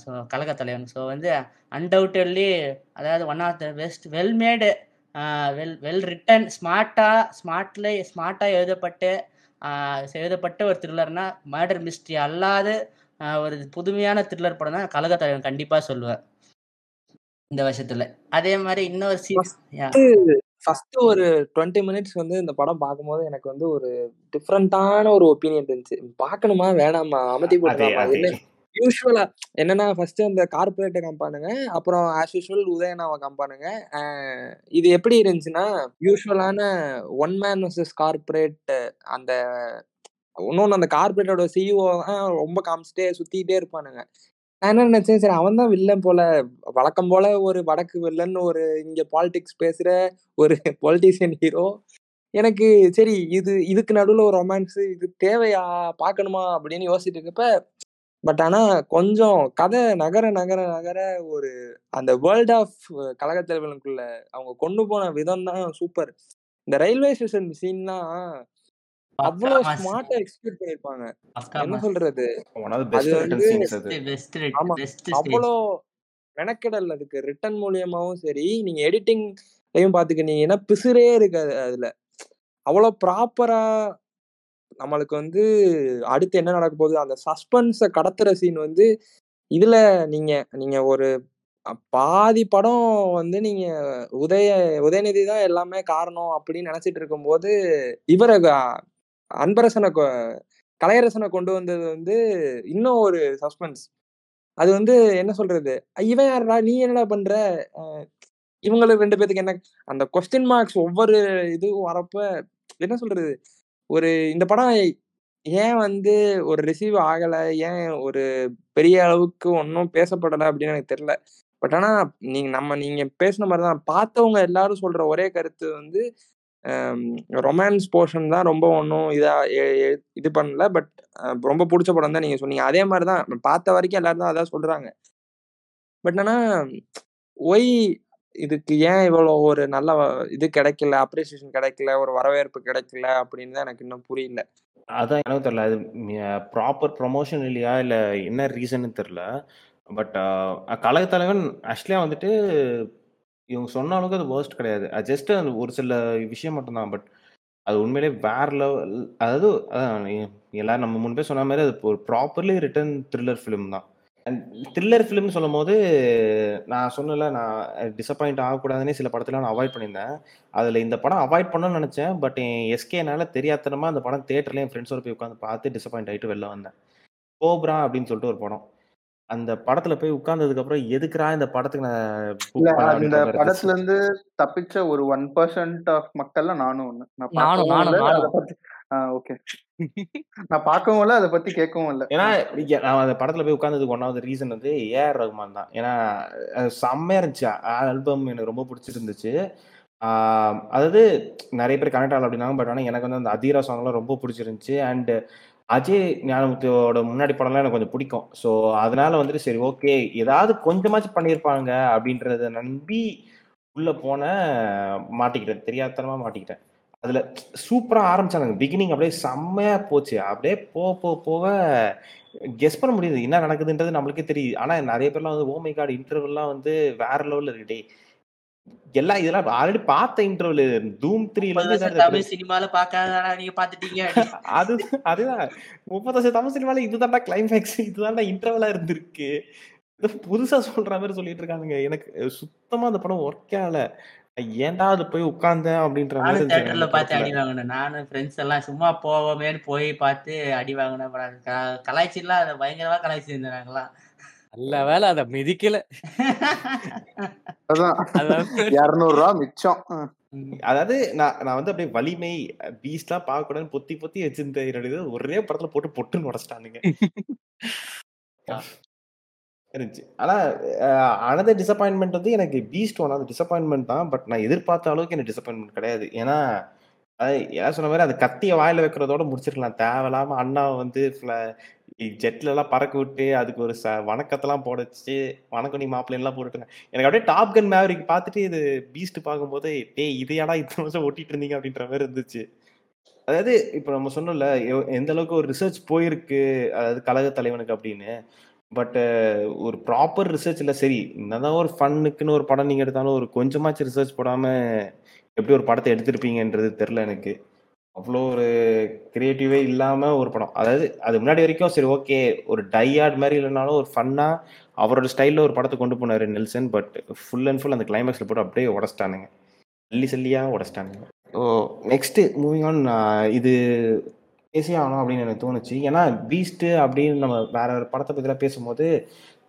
ஸோ கழகத்தலைவன். ஸோ வந்து அன்டவுட்டட்லி அதாவது one of the best well made well well written ஸ்மார்ட்டாக ஸ்மார்ட்ல ஸ்மார்ட்டாக எழுதப்பட்டு எழுதப்பட்ட ஒரு த்ரில்லர்னா மர்டர் மிஸ்ட்ரி அல்லாத ஒரு புதுமையான த்ரில்லர் படம் தான் கழகத்தலைவன் கண்டிப்பாக சொல்லுவேன் இந்த வருஷத்துல. அதே மாதிரி இன்னொரு சீரிஸ் ஃபர்ஸ்ட் ஒரு டுவெண்ட்டி மினிட்ஸ் வந்து இந்த படம் பார்க்கும்போது எனக்கு வந்து ஒரு டிஃப்ரெண்டான ஒரு ஒப்பீனியன் இருந்துச்சு. பார்க்கணுமா வேணாமா? அமதி என்ன யூஸ்வலா என்னன்னா ஃபர்ஸ்ட் அந்த கார்பரேட்டை காம்பானுங்க அப்புறம் ஆஸ் யூஸ்வல் உதயனாவை காம்பானுங்க இது எப்படி இருந்துச்சுன்னா யூஸ்வலான ஒன் மேன் வர்சஸ் கார்பரேட் அந்த இன்னொன்னு அந்த கார்பரேட்டோட சிஇஓ ரொம்ப காமிச்சிட்டே சுத்திட்டே இருப்பானுங்க. நான் என்ன நினைச்சேன் சரி அவன் தான் வில்லன் போல வழக்கம் போல ஒரு வடக்கு வில்லன் ஒரு இங்க பாலிடிக்ஸ் பேசுற ஒரு பொலிட்டீஷியன் ஹீரோ எனக்கு சரி இது இதுக்கு நடுவில் ஒரு ரொமான்ஸ் இது தேவையா பார்க்கணுமா அப்படின்னு யோசிச்சுட்டு இருக்கப்ப பட் ஆனா கொஞ்சம் கதை நகர நகர நகர ஒரு அந்த வேர்ல்ட் ஆஃப் கழகத்தலைவனுக்குள்ள அவங்க கொண்டு போன விதம் தான் சூப்பர் இந்த ரயில்வே ஸ்டேஷன் சீன்லாம் பக்கா அவ்வளோ மாஸ் ஸ்மார்ட்டா எக்ஸிக்யூட் பண்ணிருப்பாங்க என்ன சொல்றது? அது வந்து அவ்வளோ மெனக்கெடல் அதுக்கு. ரிட்டன் மூலியமாவும் சரி நீங்க எடிட்டிங்லையும் பாத்துக்கிட்டீங்கன்னா பிசுரே இருக்காது அதுல. அவ்வளோ ப்ராப்பரா நம்மளுக்கு வந்து அடுத்து என்ன நடக்க போகுது? அந்த சஸ்பென்ஸை கடத்துற சீன் வந்து இதுல நீங்க நீங்க ஒரு பாதி படம் வந்து நீங்க உதய உதயநிதி தான் எல்லாமே காரணம் அப்படின்னு நினைச்சிட்டு இருக்கும்போது இவரை க- அன்பரசனை கொ- கலையரசனை கொண்டு வந்தது வந்து இன்னும் ஒரு சஸ்பென்ஸ் அது வந்து என்ன சொல்றது? இவன் யாருடா நீ என்னடா பண்ற? இவங்களுக்கு ரெண்டு பேத்துக்கு என்ன? அந்த கொஸ்டின் மார்க்ஸ் ஒவ்வொரு இதுவும் வரப்ப என்ன சொல்றது? ஒரு இந்த படம் ஏன் வந்து ஒரு ரிசீவ் ஆகல? ஏன் ஒரு பெரிய அளவுக்கு ஒன்றும் பேசப்படலை அப்படின்னு எனக்கு தெரியல. பட் ஆனா நீங்க நம்ம நீங்க பேசின மாதிரி தான் பார்த்தவங்க எல்லாரும் சொல்ற ஒரே கருத்து வந்து ரொமான்ஸ் போர்ஷன் தான் ரொம்ப ஒன்றும் இதாக இது பண்ணல. பட் ரொம்ப பிடிச்ச படம் தான் நீங்கள் சொன்னீங்க. அதே மாதிரி தான் பார்த்த வரைக்கும் எல்லாரும் தான் அதான் சொல்கிறாங்க பட் ஆனால் ஒய் இதுக்கு ஏன் இவ்வளோ ஒரு நல்ல இது கிடைக்கல அப்ரிசியேஷன் கிடைக்கல ஒரு வரவேற்பு கிடைக்கல அப்படின்னு தான் எனக்கு இன்னும் புரியல. அதான் எனக்கு தெரியல. அது ப்ராப்பர் ப்ரொமோஷன் இல்லையா? இல்லை என்ன ரீசன்னு தெரில பட் கழகத்தலைவன் ஆக்சுவலியாக வந்துட்டு இவங்க சொன்ன அளவுக்கு அது வேர்ஸ்ட் கிடையாது. அது ஜஸ்ட் ஒரு சில விஷயம் மட்டும்தான் பட் அது உண்மையிலே வேற லெவல் அதாவது அதான் எல்லாரும் நம்ம முன்பே சொன்ன மாதிரி அது ஒரு ப்ராப்பர்லி ரிட்டன் த்ரில்லர் ஃபிலிம் தான். அண்ட் த்ரில்லர் ஃபிலிம்னு சொல்லும் போது நான் சொன்னல நான் டிசப்பாயிண்ட் ஆகக்கூடாதுன்னே சில படத்தில் நான் அவாய்ட் பண்ணியிருந்தேன். அதில் இந்த படம் அவாய்ட் பண்ணணும்னு நினச்சேன். பட் என் எஸ்கேனால தெரியாதனமா அந்த படம் தேட்டரில் என் ஃப்ரெண்ட்ஸோட போய் உட்காந்து பார்த்து டிசப்பாயிண்ட் ஆகிட்டு வெளில வந்தேன். கோப்ரா அப்படின்னு சொல்லிட்டு ஒரு படம். அந்த படத்துல போய் உட்கார்ந்ததுக்கு அப்புறம் எதுக்குடா இந்த படத்துக்கு நான் மாதிரி படத்துல இருந்து தப்பிச்ச ஒரு ஒன் பர்சன்ட் ஆஃப் மக்கள்ல நானும் ஒண்ணு. நான் நானும் ஓகே நான் பார்க்கவும் இல்ல அதை பத்தி கேட்கவும் இல்ல. ஏன்னா நான் அந்த படத்துல போய் உட்கார்ந்ததுக்கு ஒன்றாவது ரீசன் வந்து ஏஆர் ரகுமான் தான். ஏன்னா செம்மையா இருந்துச்சு. ஆல்பம் எனக்கு ரொம்ப பிடிச்சிருந்துச்சு. ஆஹ் அதாவது நிறைய பேர் கனெக்ட் ஆகல அப்படின்னாங்க பட் ஆனால் எனக்கு வந்து அந்த அதீரா சாங்லாம் ரொம்ப பிடிச்சிருந்துச்சு. அண்ட் அஜய் ஞானமுத்தோட முன்னாடி படம்லாம் எனக்கு கொஞ்சம் பிடிக்கும். ஸோ அதனால வந்துட்டு சரி ஓகே ஏதாவது கொஞ்சமாச்சும் பண்ணியிருப்பாங்க அப்படின்றத நம்பி உள்ள போன மாட்டிக்கிட்டேன். தெரியாதனமா மாட்டிக்கிட்டேன். அதுல சூப்பரா ஆரம்பிச்சாங்க. பிகினிங் அப்படியே செம்மையா போச்சு. அப்படியே போக போக போக கெஸ் பண்ண முடியுது. என்ன நடக்குதுன்றது நம்மளுக்கே தெரியுது. ஆனா நிறைய பேர்லாம் வந்து ஓமை கார்டு காட் இன்டர்வெல்லாம் வந்து வேற லெவல்ல இருக்கு. டேய் எல்லாம் இதெல்லாம் ஆல்ரெடி பார்த்த இன்டர்வல் தூம் இதான் தமிழ். சினிமால பாக்காதடா நீங்க பாத்துட்டீங்க. அது அதுதான். முப்பது வருஷம் தமிழ் சினிமால இதுதான்டா கிளைமேக்ஸ் இதுதான்டா இன்டர்வலா இருந்திருக்கு. புதுசா சொல்ற மாதிரி சொல்லிட்டு இருக்கானுங்க. எனக்கு சுத்தமா அந்த படம் ஒர்க் ஆகல. ஏன்டா அது போய் உட்கார்ந்தேன் அப்படின்ற மாதிரி அந்த பார்த்து அடி வாங்கினேன். நானும் ஃப்ரெண்ட்ஸ் எல்லாம் சும்மா போவோமேன்னு போய் பார்த்து அடி வாங்கின படம். க- கலாய்ச்சிலாம் அதை பயங்கரமா கலாய்ச்சிருந்தேன் நாங்களாம் நல்ல வேலை அதை மிதிக்கல. அதான். அதாவது இருநூறு ரூபா மிச்சம். அதாவது நான் நான் வந்து அப்படியே வலிமை பீஸ்ட்லாம் பார்க்க கூடாதுன்னு பொத்தி பொத்தி வச்சிருந்தேன். என்னோட இது ஒரே படத்துல போட்டு பொட்டுன்னு உடச்சிட்டானுங்க. இருந்துச்சு. ஆனா அனதர் டிசப்பாயின்மெண்ட் வந்து எனக்கு பீஸ்ட் ஒன் அது டிசப்பாயின்மெண்ட் தான். பட் நான் எதிர்பார்த்த அளவுக்கு எனக்கு டிசப்பாயின்மெண்ட் கிடையாது. ஏன்னா அது ஏன் சொன்ன மாதிரி அது கத்திய வாயில வைக்கிறதோட முடிச்சிருக்கலாம். தேவையில்லாம அண்ணா வந்து ஜெட்ல எல்லாம் பறக்க விட்டு அதுக்கு ஒரு ச வணக்கத்தெல்லாம் போட வச்சு வணக்கம் நீ மாப்பிள்ளைலாம் போட்டுருங்க எனக்கு அப்படியே டாப் கன் மேவரிக்கு பார்த்துட்டு இது பீஸ்ட் பார்க்கும்போது டேய் இதையாடா இத்தனை வருஷம் ஓட்டிட்டு இருந்தீங்க? அப்படின்ற மாதிரி இருந்துச்சு. அதாவது இப்போ நம்ம சொன்னோம்ல எவ்- எந்த அளவுக்கு ஒரு ரிசர்ச் போயிருக்கு அதாவது கழக தலைவனுக்கு அப்படின்னு. பட் ஒரு ப்ராப்பர் ரிசர்ச்ல சரி என்னதான் ஒரு ஃபன்னுக்குன்னு ஒரு படம் நீங்கள் எடுத்தாலும் ஒரு கொஞ்சமாச்சும் ரிசர்ச் போடாமல் எப்படி ஒரு படத்தை எடுத்திருப்பீங்கன்றது தெரில எனக்கு. அவ்வளோ ஒரு கிரியேட்டிவே இல்லாமல் ஒரு படம். அதாவது அது முன்னாடி வரைக்கும் சரி ஓகே ஒரு டையார்ட் மாதிரி இல்லைனாலும் ஒரு ஃபன்னாக அவரோட ஸ்டைலில் ஒரு படத்தை கொண்டு போனாரு Nelson but full and full அந்த கிளைமேக்ஸில் போட்டு அப்படியே உடச்சிட்டானுங்க. சல்லி சல்லியாக உடச்சிட்டானுங்க. ஓ நெக்ஸ்ட்டு மூவிங் ஆன் இது பேசியே ஆகணும் அப்படின்னு எனக்கு தோணுச்சு. ஏன்னா பீஸ்ட்டு அப்படின்னு நம்ம வேற ஒரு படத்தை பற்றிலாம் பேசும்போது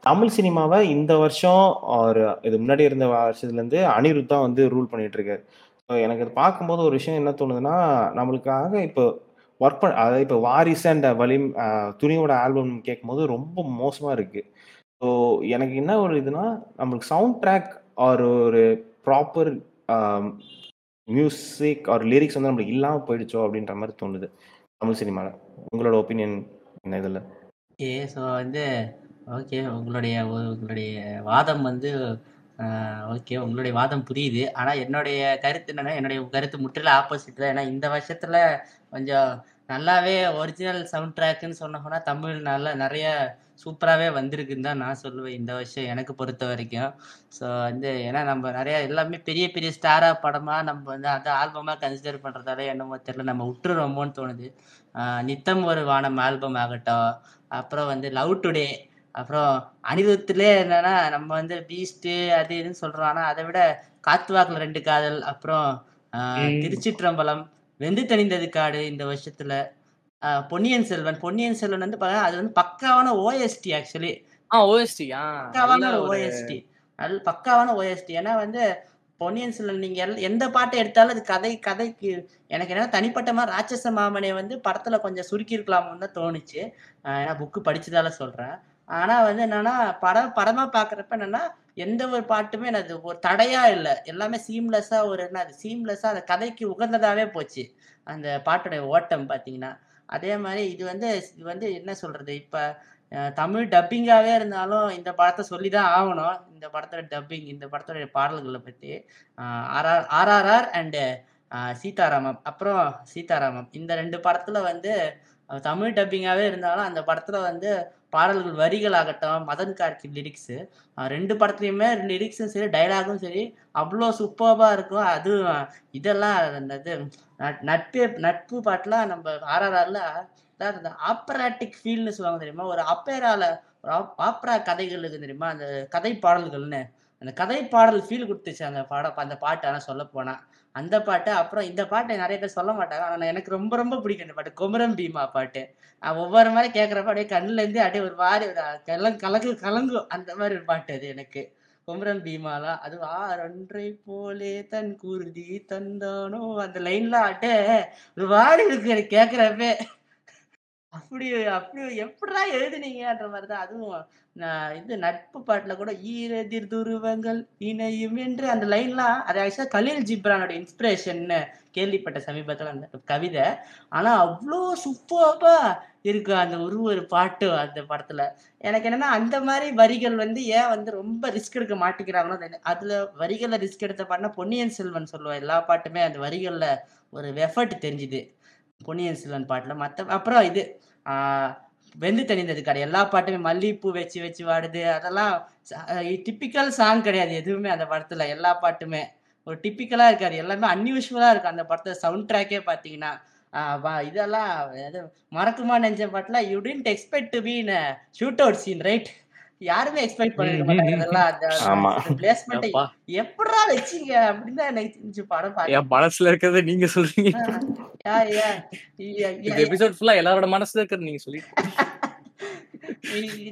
தமிழ் சினிமாவை இந்த வருஷம் ஒரு இது முன்னாடி இருந்த வருஷத்துலேருந்து அனிருத் தான் வந்து ரூல் பண்ணிகிட்டு இருக்காரு. எனக்கு இது பார்க்கும்போது ஒரு விஷயம் என்ன தோணுதுன்னா நம்மளுக்காக இப்போ ஒர்க் பண்ண அதாவது இப்போ வாரிஸ் அண்ட் வலிம் துணியோட ஆல்பம் கேட்கும்போது ரொம்ப மோசமாக இருக்கு. ஸோ எனக்கு என்ன ஒரு இதுனா நம்மளுக்கு சவுண்ட் ட்ராக் ஆர் ஒரு ப்ராப்பர் மியூசிக் ஆர் லிரிக்ஸ் வந்து நம்மளுக்கு இல்லாமல் போயிடுச்சோ அப்படின்ற மாதிரி தோணுது தமிழ் சினிமாவில் உங்களோட ஒப்பீனியன் என்ன இதில்? ஓகே ஸோ வந்து ஓகே உங்களுடைய உங்களுடைய வாதம் வந்து ஓகே உங்களுடைய வாதம் புரியுது. ஆனால் என்னுடைய கருத்து என்னன்னா என்னுடைய கருத்து முற்றிலும் ஆப்போசிட் தான். ஏன்னா இந்த வருஷத்துல கொஞ்சம் நல்லாவே ஒரிஜினல் சவுண்ட் ட்ராக்குன்னு சொன்னோம்னா தமிழ் நல்லா நிறைய சூப்பராகவே வந்திருக்குன்னு தான் நான் சொல்லுவேன். இந்த வருஷம் எனக்கு பொறுத்த வரைக்கும். ஸோ வந்து ஏன்னா நம்ம நிறைய எல்லாமே பெரிய பெரிய ஸ்டாராக படமாக நம்ம வந்து அந்த ஆல்பமாக கன்சிடர் பண்ணுறதால என்னமோ தெரியல. நம்ம விட்டுருவோமோன்னு தோணுது. நித்தம் ஒரு வானம் ஆல்பம் ஆகட்டும். அப்புறம் வந்து லவ் டுடே அப்புறம் அனிருத்திலே என்னன்னா நம்ம வந்து பீஸ்ட் அது இதுன்னு சொல்றோம். ஆனா அதை விட காத்துவாக்குல ரெண்டு காதல் அப்புறம். திருச்சிற்றம்பலம் வெந்து தணிந்தது காடு இந்த வருஷத்துல. பொன்னியின் செல்வன். பொன்னியின் செல்வன் வந்து அது வந்து பக்காவான ஓஎஸ்டி ஆக்சுவலி பக்காவான ஓஎஸ்டி நல்ல பக்காவான ஓஎஸ்டி ஏன்னா வந்து பொன்னியின் செல்வன் நீங்க எந்த பாட்டை எடுத்தாலும் அது கதை கதைக்கு எனக்கு என்ன தனிப்பட்டமா ராட்சச மாமனை வந்து படத்துல கொஞ்சம் சுருக்கி இருக்கலாமோன்னு தான் தோணுச்சு. ஆஹ் ஏன்னா புக்கு படிச்சதால சொல்றேன். ஆனா வந்து என்னன்னா படம் படமா பாக்குறப்ப என்னன்னா எந்த ஒரு பாட்டுமே அது ஒரு தடையா இல்லை. எல்லாமே சீம்லெஸ்ஸா ஒரு என்ன அது சீம்லெஸ்ஸா அந்த கதைக்கு உகந்ததாவே போச்சு. அந்த பாட்டுடைய ஓட்டம் பாத்தீங்கன்னா. அதே மாதிரி இது வந்து இது வந்து என்ன சொல்றது இப்ப தமிழ் டப்பிங்காவே இருந்தாலும் இந்த படத்தை சொல்லி தான் ஆகணும். இந்த படத்தோட டப்பிங் இந்த படத்தோட பாடல்களை பத்தி. RR RRR and Sitaramam. அப்புறம் சீதாராமம். இந்த ரெண்டு படத்துல வந்து தமிழ் டப்பிங்காவே இருந்தாலும் அந்த படத்துல வந்து பாடல்கள் வரிகள் ஆகட்டும் மதன் கார்கி லிரிக்ஸு ரெண்டு படத்துலையுமே லிரிக்ஸும் சரி டைலாகும் சரி அவ்வளோ சூப்பராக இருக்கும். அதுவும் இதெல்லாம் என்னது நட்- நட்பே நட்பு பாட்டெலாம் நம்ம ஆர்ஆர்ஆரில் அதாவது ஆப்பராட்டிக் ஃபீல்னு சொல்லுவாங்க தெரியுமா? ஒரு அப்பேரால ஒரு ஆப்ரா கதைகள் இருக்கு தெரியுமா? அந்த கதை பாடல்கள்னு. அந்த கதை பாடல் ஃபீல் கொடுத்துச்சு அந்த பாட அந்த பாட்டு ஆனால் சொல்ல போனால் அந்த பாட்டு அப்புறம் இந்த பாட்டை நிறைய பேர் சொல்ல மாட்டாங்க. ஆனால் எனக்கு ரொம்ப ரொம்ப பிடிக்கும் இந்த பாட்டு. குமரம் பீமா பாட்டு. ஒவ்வொரு மாதிரி கேட்குறப்ப அப்படியே கண்ணுலேருந்து அப்படியே ஒரு மாதிரி ஒரு கலங் கலங்கு கலங்கும் அந்த மாதிரி ஒரு பாட்டு அது எனக்கு. குமரன் பீமாலாம் அது ஆறன்றை போலே தன் குருதி தந்தானோ? அந்த லைன்லாம் அப்படியே ஒரு மாதிரி இருக்கு எனக்கு கேட்குறப்பே அப்படி அப்படி எப்படிலாம் எழுதுனீங்கன்ற மாதிரி தான் அதுவும் நான் இது நட்பு பாட்டில் கூட ஈரதிர் துருவங்கள் இணையும் என்று அந்த லைன்லாம் அது ஆக்சுவலாக கலீல் ஜிப்ரானோட இன்ஸ்பிரேஷன்னு கேள்விப்பட்ட சமீபத்தில் அந்த கவிதை. ஆனால் அவ்வளோ சூப்பராக இருக்கு அந்த ஒரு ஒரு பாட்டு அந்த படத்துல. எனக்கு என்னன்னா அந்த மாதிரி வரிகள் வந்து ஏன் வந்து ரொம்ப ரிஸ்க் எடுக்க மாட்டேங்கிறாங்களோ அதில் அதுல வரிகள்ல ரிஸ்க் எடுத்த பாட்டினா பொன்னியின் செல்வன் சொல்லுவேன் எல்லா பாட்டுமே அந்த வரிகள்ல ஒரு எஃபர்ட் தெரிஞ்சுது. பொன்னியின் செல்வன் பாட்டுல. மற்ற அப்புறம் இது வெந்து தணிந்தது கிடையாது. எல்லா பாட்டுமே மல்லிகைப்பூ வச்சு வச்சு வாடுது. அதெல்லாம் டிப்பிக்கல் சாங் கிடையாது எதுவுமே அந்த படத்துல எல்லா பாட்டுமே. ஒரு டிப்பிக்கலா இருக்காது எல்லாமே அன்யூஷுவலா இருக்கு. அந்த படத்துல சவுண்ட் ட்ராக்கே பாத்தீங்கன்னா ஆஹ் வா- இதெல்லாம் எது மறக்குமா நெஞ்ச பாட்டுல you tend expect to be in shootout scene right யாருமே எக்ஸ்பெக்ட் பண்ணிருக்க மாட்டாங்க. இதெல்லாம் அந்த ஆமா. பிளேஸ்மெண்ட் எப்படா வச்சீங்க? அப்படின்னு தான் எனக்கு தெரிஞ்சு படம் பார்க்க. என் மனசுல இருக்கிறத நீங்க சொல்றீங்க. யா, யா. யா, இந்த. எபிசோட் ஃபுல்லா எல்லாரோட மனசுல இருக்கிறது நீங்க சொல்லி இ-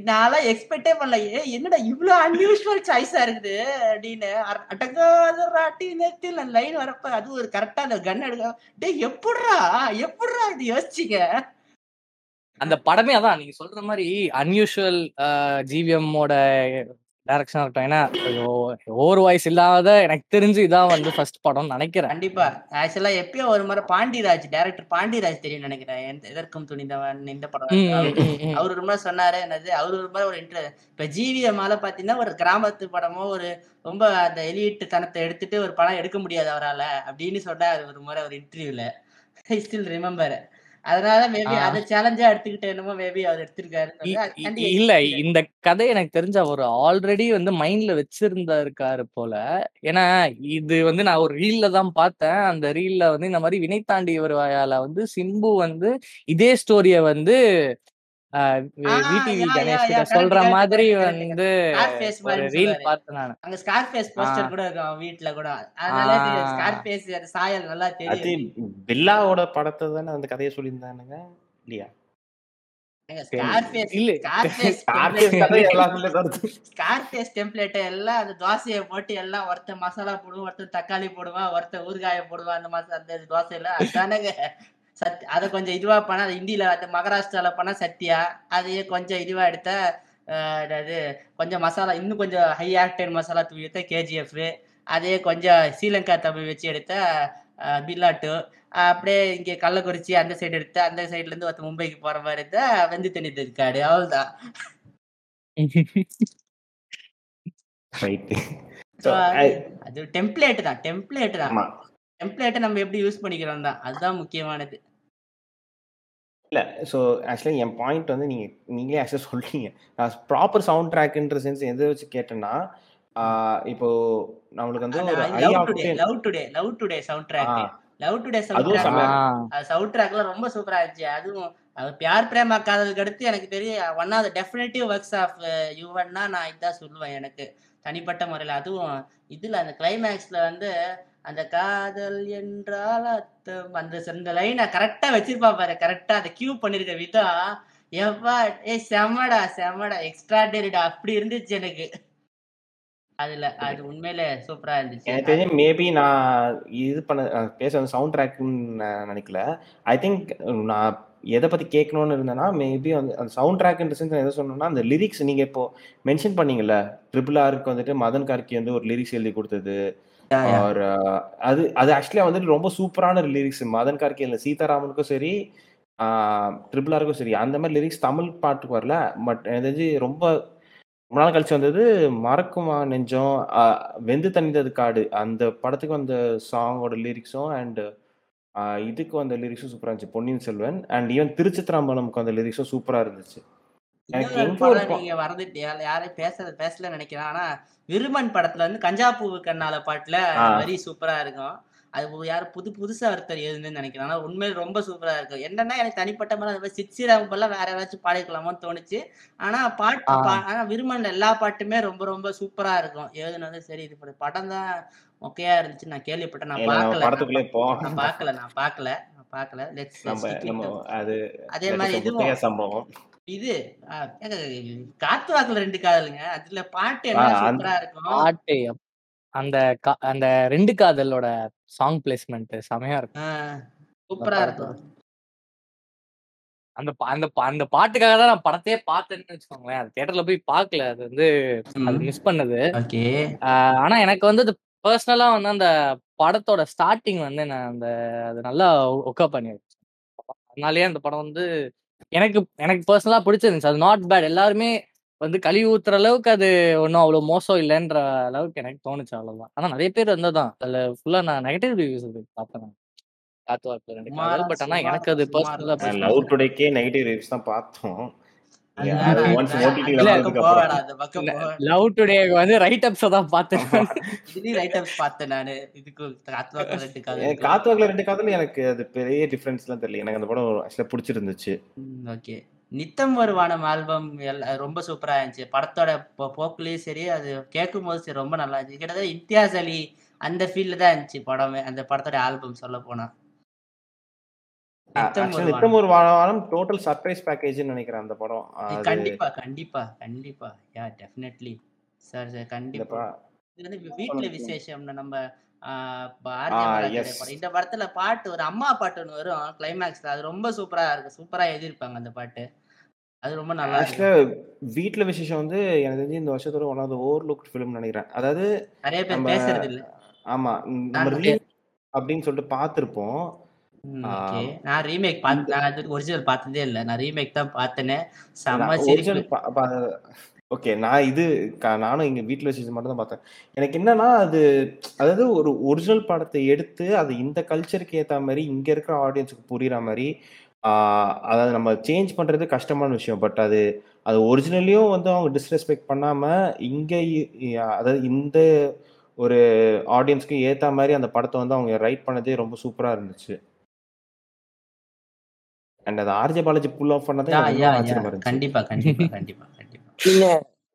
நான்லாம் எக்ஸ்பெக்டே பண்ணல. என்னடா இவ்ளோ அன்யூஷுவல் சாய்ஸா இருக்குது? அப்படின்னு அடங்காத ராட்டி நேரத்தில் லைன் வரப்ப அது ஒரு கரெக்டா அந்த கன் எடுக்க டேய் எப்படிரா எப்படிரா இது யோசிச்சீங்க? அந்த படமே அதான் நீங்க சொல்ற மாதிரி அன்யூஷுவல் ஜிவிஎம்மோட டைரக்ஷனா இருக்கட்டும். ஏன்னா ஓவர் வாய்ஸ் இல்லாத எனக்கு தெரிஞ்சு இதான் வந்து ஃபர்ஸ்ட் படம்னு நினைக்கிறேன். கண்டிப்பா. ஆக்சுவலா எப்பயோ ஒரு முறை பாண்டிராஜ் டைரக்டர் பாண்டிராஜ் தெரியும் நினைக்கிறேன். எதற்கும் துணிந்தவன் இந்த படம். அவரு ஒரு முறை சொன்னாரு என்னது அவர் ஒரு முறை ஒரு இன்டர் இப்ப ஜிவிஎம்மால பாத்தீங்கன்னா ஒரு கிராமத்து படமோ ஒரு ரொம்ப அந்த எலியிட்டு தனத்தை எடுத்துட்டு ஒரு படம் எடுக்க முடியாது அவரால அப்படின்னு சொன்னாரு ஒரு முறை ஒரு இன்டர்வியூல ஸ்டில் ரிமெம்பர் அதனால மேபி. அதை சேலஞ்சா எடுத்துக்கிட்டு என்னமோ மேபி அவர் எடுத்திருக்காரு இல்ல இந்த கதை எனக்கு தெரிஞ்ச அவர் ஆல்ரெடி வந்து மைண்ட்ல வச்சிருந்தாருக்காரு போல. ஏன்னா இது வந்து நான் ஒரு ரீல்ல தான் பார்த்தேன். அந்த ரீல்ல வந்து இந்த மாதிரி வினை தாண்டி வருவாயால வந்து சிம்பு வந்து இதே ஸ்டோரிய வந்து விடிவி கணேஷ் கிட்ட சொல்ற மாதிரி. வந்து மாதிரி ரீல். பார்த்தேன் நான். அங்க ஸ்கார்பேஸ் போஸ்டர் ஆ. கூட இருக்கும் வீட்டுல கூட. அதனால. ஸ்கார்பேஸ் அந்த சாயல் நல்லா தெரியும் பில்லாவோட படத்தை தானே அந்த கதையை சொல்லியிருந்தானுங்க? இல்லையா? எல்லாம் அந்த தோசையை போட்டு எல்லாம் ஒருத்தன் மசாலா போடுவான் ஒருத்தன் தக்காளி போடுவான் ஒருத்தன் ஊறுகாய போடுவான் அந்த மசா அந்த தோசையில அதானங்க. சத் அதை கொஞ்சம் இதுவா பண்ணா அது இந்தியில அந்த மகாராஷ்டிரால பண்ணா சத்யா அதையே கொஞ்சம் இதுவா எடுத்தா என்னது கொஞ்சம் மசாலா இன்னும் கொஞ்சம் ஹை ஆக்டேன் மசாலா தூவி எடுத்தா கேஜிஎஃப் அதே கொஞ்சம் ஸ்ரீலங்கா தமிழ் வச்சு எடுத்தா பில்லாட்டு அப்படியே இங்க கள்ளக்குறிச்சி அந்த சைடு எடுத்து அந்த சைடுல இருந்து ஒருத்தன் மும்பைக்கு போற மாதிரி இருந்தா வெந்து தண்ணி இருக்காடு So, அது அது டெம்ப்ளேட் தான் டெம்ப்ளேட் தான். டெம்ப்ளேட்டை நம்ம எப்படி யூஸ் பண்ணிக்கிறோம் தான் அதுதான் முக்கியமானது. இல்ல ஸோ ஆக்சுவலி என் பாயிண்ட் வந்து நீங்க நீங்களே ஆக்சுவலி சொல்றீங்க. நான் ப்ராப்பர் சவுண்ட் ட்ராக்ன்ற சென்ஸ் எதை வச்சு கேட்டேன்னா இப்போ நம்மளுக்கு வந்து Love Today Love Today Love Today sound track Love Today sound track sound ட்ராக்ல ரொம்ப சூப்பரா இருந்துச்சு. அதுவும் அது பியார் பிரேமா காதலுக்கு அடுத்து எனக்கு தெரியும் one of the definitive works of யுவன்னா நான் இதான் சொல்லுவேன் எனக்கு. தனிப்பட்ட முறையில். அதுவும் இதுல அந்த கிளைமேக்ஸ்ல வந்து அந்த காதல் என்றால் அத்தம் அந்த இந்த லைனை கரெக்டா வச்சிருப்பா பாரு. கரெக்டா அதை கியூ பண்ணிருக்க விதம் எவ்வா ஏய் செமடா எக்ஸ்ட்ரா எக்ஸ்ட்ராடரிடா அப்படி இருந்துச்சு எனக்கு. அதுல அது உண்மையில சூப்பரா இருந்துச்சு. எனக்கு தெரிஞ்சு மேபி நான் இது பண்ண பேச சவுண்ட் ட்ராக்னு நினைக்கல. ஐ திங்க் நான் எதை பத்தி கேட்கணும்னு இருந்தேன்னா மேபி அந்த சவுண்ட் ட்ராக்ன்ற சென்ஸ் எதை சொன்னோம்னா அந்த லிரிக்ஸ் நீங்க இப்போ மென்ஷன் பண்ணீங்கல்ல. ட்ரிபிள் ஆருக்கு வந்துட்டு மதன் கார்கி வந்து ஒரு லிரிக்ஸ் எழுதி கொடுத்தது. ஒரு uh, அது அது ஆக்சுவலியா வந்துட்டு ரொம்ப சூப்பரான லிரிக்ஸ் மதன் கார்கே இல்லை சீதாராமனுக்கும் சரி ட்ரிபிள் ஆருக்கும் சரி அந்த மாதிரி லிரிக்ஸ் தமிழ் பாட்டுக்கு வரல. பட் எனக்கு ரொம்ப ரொம்ப நாள் கழிச்சு வந்தது மறக்குமா நெஞ்சம் வெந்து தனிந்தது காடு. அந்த படத்துக்கு வந்த சாங்கோட லிரிக்ஸும் அண்ட் இதுக்கு வந்த லிரிக்ஸும் சூப்பராக இருந்துச்சு. பொன்னியின் செல்வன் அண்ட் ஈவன் திருச்சித்ராம்பலமுக்கு வந்த லிரிக்ஸும் சூப்பராக இருந்துச்சு. நீங்க மறந்துட்டு யாரையும் பேச பேசல நினைக்கிறேன். ஆனா விருமன் படத்துல வந்து கஞ்சா பூவு கண்ணால பாட்டுல. வரி சூப்பரா இருக்கும். அது யாரும் புது புதுசா ஒருத்தர் எழுதுன்னு நினைக்கிறேன். ஆனா உண்மையில ரொம்ப சூப்பரா இருக்கும். என்னன்னா எனக்கு தனிப்பட்ட மாதிரி சிச்சிராம் போல வேற ஏதாச்சும் பாடிக்கலாமோன்னு தோணுச்சு. ஆனா பாட்டு ஆனா விருமன்ல எல்லா பாட்டுமே ரொம்ப ரொம்ப சூப்பரா இருக்கும். எழுதுனது சரி இது படம் தான் மொக்கையா இருந்துச்சு நான் கேள்விப்பட்டேன். நான் பார்க்கல. படத்துக்குள்ளே போ. நான் பார்க்கல நான் பார்க்கல. நான் பார்க்கல. அது அதே மாதிரி இதுவும் இது காத்து வாக்குல ரெண்டு காதலுங்க. அதுல பாட்டு என்ன இருக்கும்? பாட்டு அந்த அந்த ரெண்டு காதலோட சாங் பிளேஸ்மெண்ட் செமையா இருக்கும். சூப்பரா. இருக்கும். அந்த அந்த அந்த பாட்டுக்காக தான் நான் படத்தையே பார்த்தேன்னு வச்சுக்கோங்களேன். அது தியேட்டர்ல போய் பார்க்கல. அது வந்து அது மிஸ் பண்ணது. ஓகே. ஆனா எனக்கு வந்து அது பர்சனலா வந்து அந்த படத்தோட ஸ்டார்டிங் வந்து நான் அந்த அது நல்லா ஒக்கா பண்ணிருச்சு அதனாலயே அந்த படம் வந்து எனக்கு எனக்கு பர்சனலா பிடிச்சிருந்துச்சு. அது நாட் பேட் எல்லாருமே வந்து கழுவி ஊத்துற அளவுக்கு அது ஒன்றும் அவ்வளோ மோசம் இல்லைன்ற அளவுக்கு எனக்கு தோணுச்சு அவ்வளவுதான். ஆனா நிறைய பேர் வந்ததான் அதுல ஃபுல்லா நான் நெகட்டிவ் ரிவ்யூஸ் பார்த்தேன் நான். காத்து வாக்குல பட் ஆனா எனக்கு அது பர்சனலா லவ் டுடேக்கே நெகட்டிவ் ரிவ்யூஸ் தான் பார்த்தோம். லவ் டுடே வந்து ரைட் அப்ஸ் தான் பார்த்தேன். ரைட் அப்ஸ் பார்த்தேன் நானு. இதுக்கு காத்துவாக்க ரெண்டு ரெண்டு காதலும் எனக்கு அது பெரிய டிஃபரன்ஸ்லாம் தெரியல. எனக்கு அந்த படம் ஆக்சுவலா பிடிச்சிருந்துச்சு. ஓகே நித்தம் ஒரு வானம் ஆல்பம் எல்லாம் ரொம்ப சூப்பரா இருந்துச்சு. படத்தோட போக்குலயும் சரி அது கேட்கும் போது சரி ரொம்ப நல்லா இருந்துச்சு. கிட்டத்தட்ட இம்தியாஸ் அலி அந்த ஃபீல்ல தான் இருந்துச்சு படமே அந்த படத்தோட ஆல்பம் சொல்ல போனா. நித்தம் ஒரு வாரம். டோட்டல் சர்ப்ரைஸ் பேக்கேஜ்னு நினைக்கிறேன் அந்த படம். கண்டிப்பா கண்டிப்பா கண்டிப்பா. யா டெஃபினெட்லி சார் சார் கண்டிப்பா. இது வந்து வீட்டுல விசேஷம்னு நம்ம இந்த படத்துல பாட்டு ஒரு அம்மா பாட்டு ஒன்று வரும் கிளைமேக்ஸ்ல அது ரொம்ப சூப்பரா இருக்கு. சூப்பரா எழுதியிருப்பாங்க அந்த பாட்டு. அது ரொம்ப நல்லா இருக்கு வீட்ல விசேஷம் வந்து எனக்கு தெரிஞ்சு இந்த வருஷத்தோட one of the overlook film நினைக்கிறேன். அதாவது நிறைய பேர் பேசுறது இல்ல. ஆமா ம், நம்ம அப்படின்னு சொல்லிட்டு பார்த்துருப்போம். ஓகே. நான் ரீமேக் பார்த்து நான் ஒரிஜினல் பார்த்ததே இல்ல. நான் ரீமேக் தான் பார்த்தேனே. செம்ம ஒரிஜினல் ஓகே நான் இது நானும் எங்க வீட்ல விசேஷம் மட்டும் தான் பார்த்தேன். எனக்கு என்னன்னா அது அதாவது ஒரு ஒரிஜினல் படத்தை எடுத்து அது இந்த கல்ச்சருக்கு ஏத்த மாதிரி இங்க இருக்கிற ஆடியன்ஸுக்கு புரியுற மாதிரி அதாவது நம்ம சேஞ்ச் பண்றது கஷ்டமான விஷயம். பட் அது அது ஒரிஜினலையும் வந்து அவங்க டிஸ்ரெஸ்பெக்ட் பண்ணாம இங்க அதாவது இந்த ஒரு ஆடியன்ஸ்க்கு ஏத்த மாதிரி அந்த படத்தை வந்து அவங்க ரைட் பண்ணதே ரொம்ப சூப்பரா இருந்துச்சு. அண்ட் அது ஆர்ஜே பாலாஜி புல் ஆஃப் பண்ணதே யா எனக்கு யா இன்னும் யா ஆச்சரியமா இருந்துச்சு. கண்டிப்பா கண்டிப்பா கண்டிப்பா கண்டிப்பா.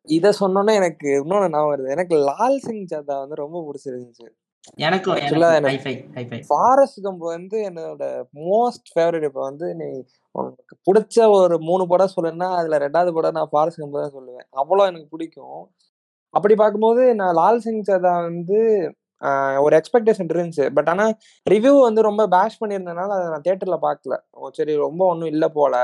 இத சொன்னோன்னே எனக்கு இன்னொன்னு நான் வருது. எனக்கு லால் சிங் சதா வந்து ரொம்ப பிடிச்சிருந்துச்சு. எனக்கும் ஃபாரஸ்ட் கம்ப் வந்து என்னோட மோஸ்ட் ஃபேவரட் இப்போ வந்து நீ உனக்கு பிடிச்ச ஒரு மூணு படம் சொல்லுன்னா அதுல ரெண்டாவது படம் நான் ஃபாரஸ்ட் கம்ப் தான் சொல்லுவேன். அவ்வளோ எனக்கு பிடிக்கும். அப்படி பார்க்கும்போது நான் லால் சிங் சதா வந்து ஒரு எக்ஸ்பெக்டேஷன் இருந்துச்சு. பட் ஆனால் ரிவ்யூ வந்து ரொம்ப பேஷ் பண்ணியிருந்தனால அதை நான் தேட்டரில் பார்க்கல. சரி ரொம்ப ஒன்றும் இல்லை போல.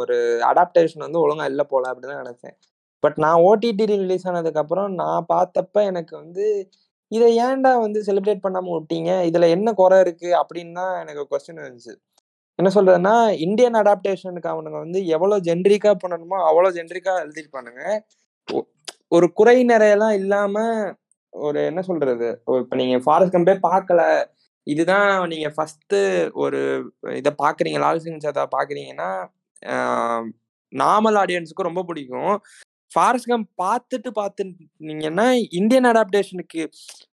ஒரு அடாப்டேஷன் வந்து ஒழுங்காக இல்லை போல அப்படின்னு தான் நினச்சேன். பட் நான் ஓடிடி ரிலீஸ் ஆனதுக்கப்புறம் நான் பார்த்தப்ப எனக்கு வந்து இதை ஏன்டா வந்து செலிப்ரேட் பண்ணாமல் விட்டீங்க? இதில் என்ன குறை இருக்குது அப்படின்னு தான் எனக்கு கொஸ்டின் இருந்துச்சு. என்ன சொல்றதுன்னா இந்தியன் அடாப்டேஷனுக்கு அவனுங்க வந்து எவ்வளோ ஜென்ரிக்கா பண்ணணுமோ அவ்வளோ ஜென்ரிக்கா எழுதிட்டு பண்ணுங்க ஒரு குறை நிறையெல்லாம் இல்லாமல் ஒரு என்ன சொல்றது? ஒரு இப்ப நீங்க ஃபாரஸ்ட் கம்பே பார்க்கல இதுதான் நீங்க ஃபர்ஸ்ட் ஒரு இதை பாக்குறீங்க லால் சிங் சாதா பாக்குறீங்கன்னா நார்மல் ஆடியன்ஸுக்கு ரொம்ப பிடிக்கும். ஃபாரஸ்ட் கம் பார்த்துட்டு பார்த்துட்டீங்கன்னா இந்தியன் அடாப்டேஷனுக்கு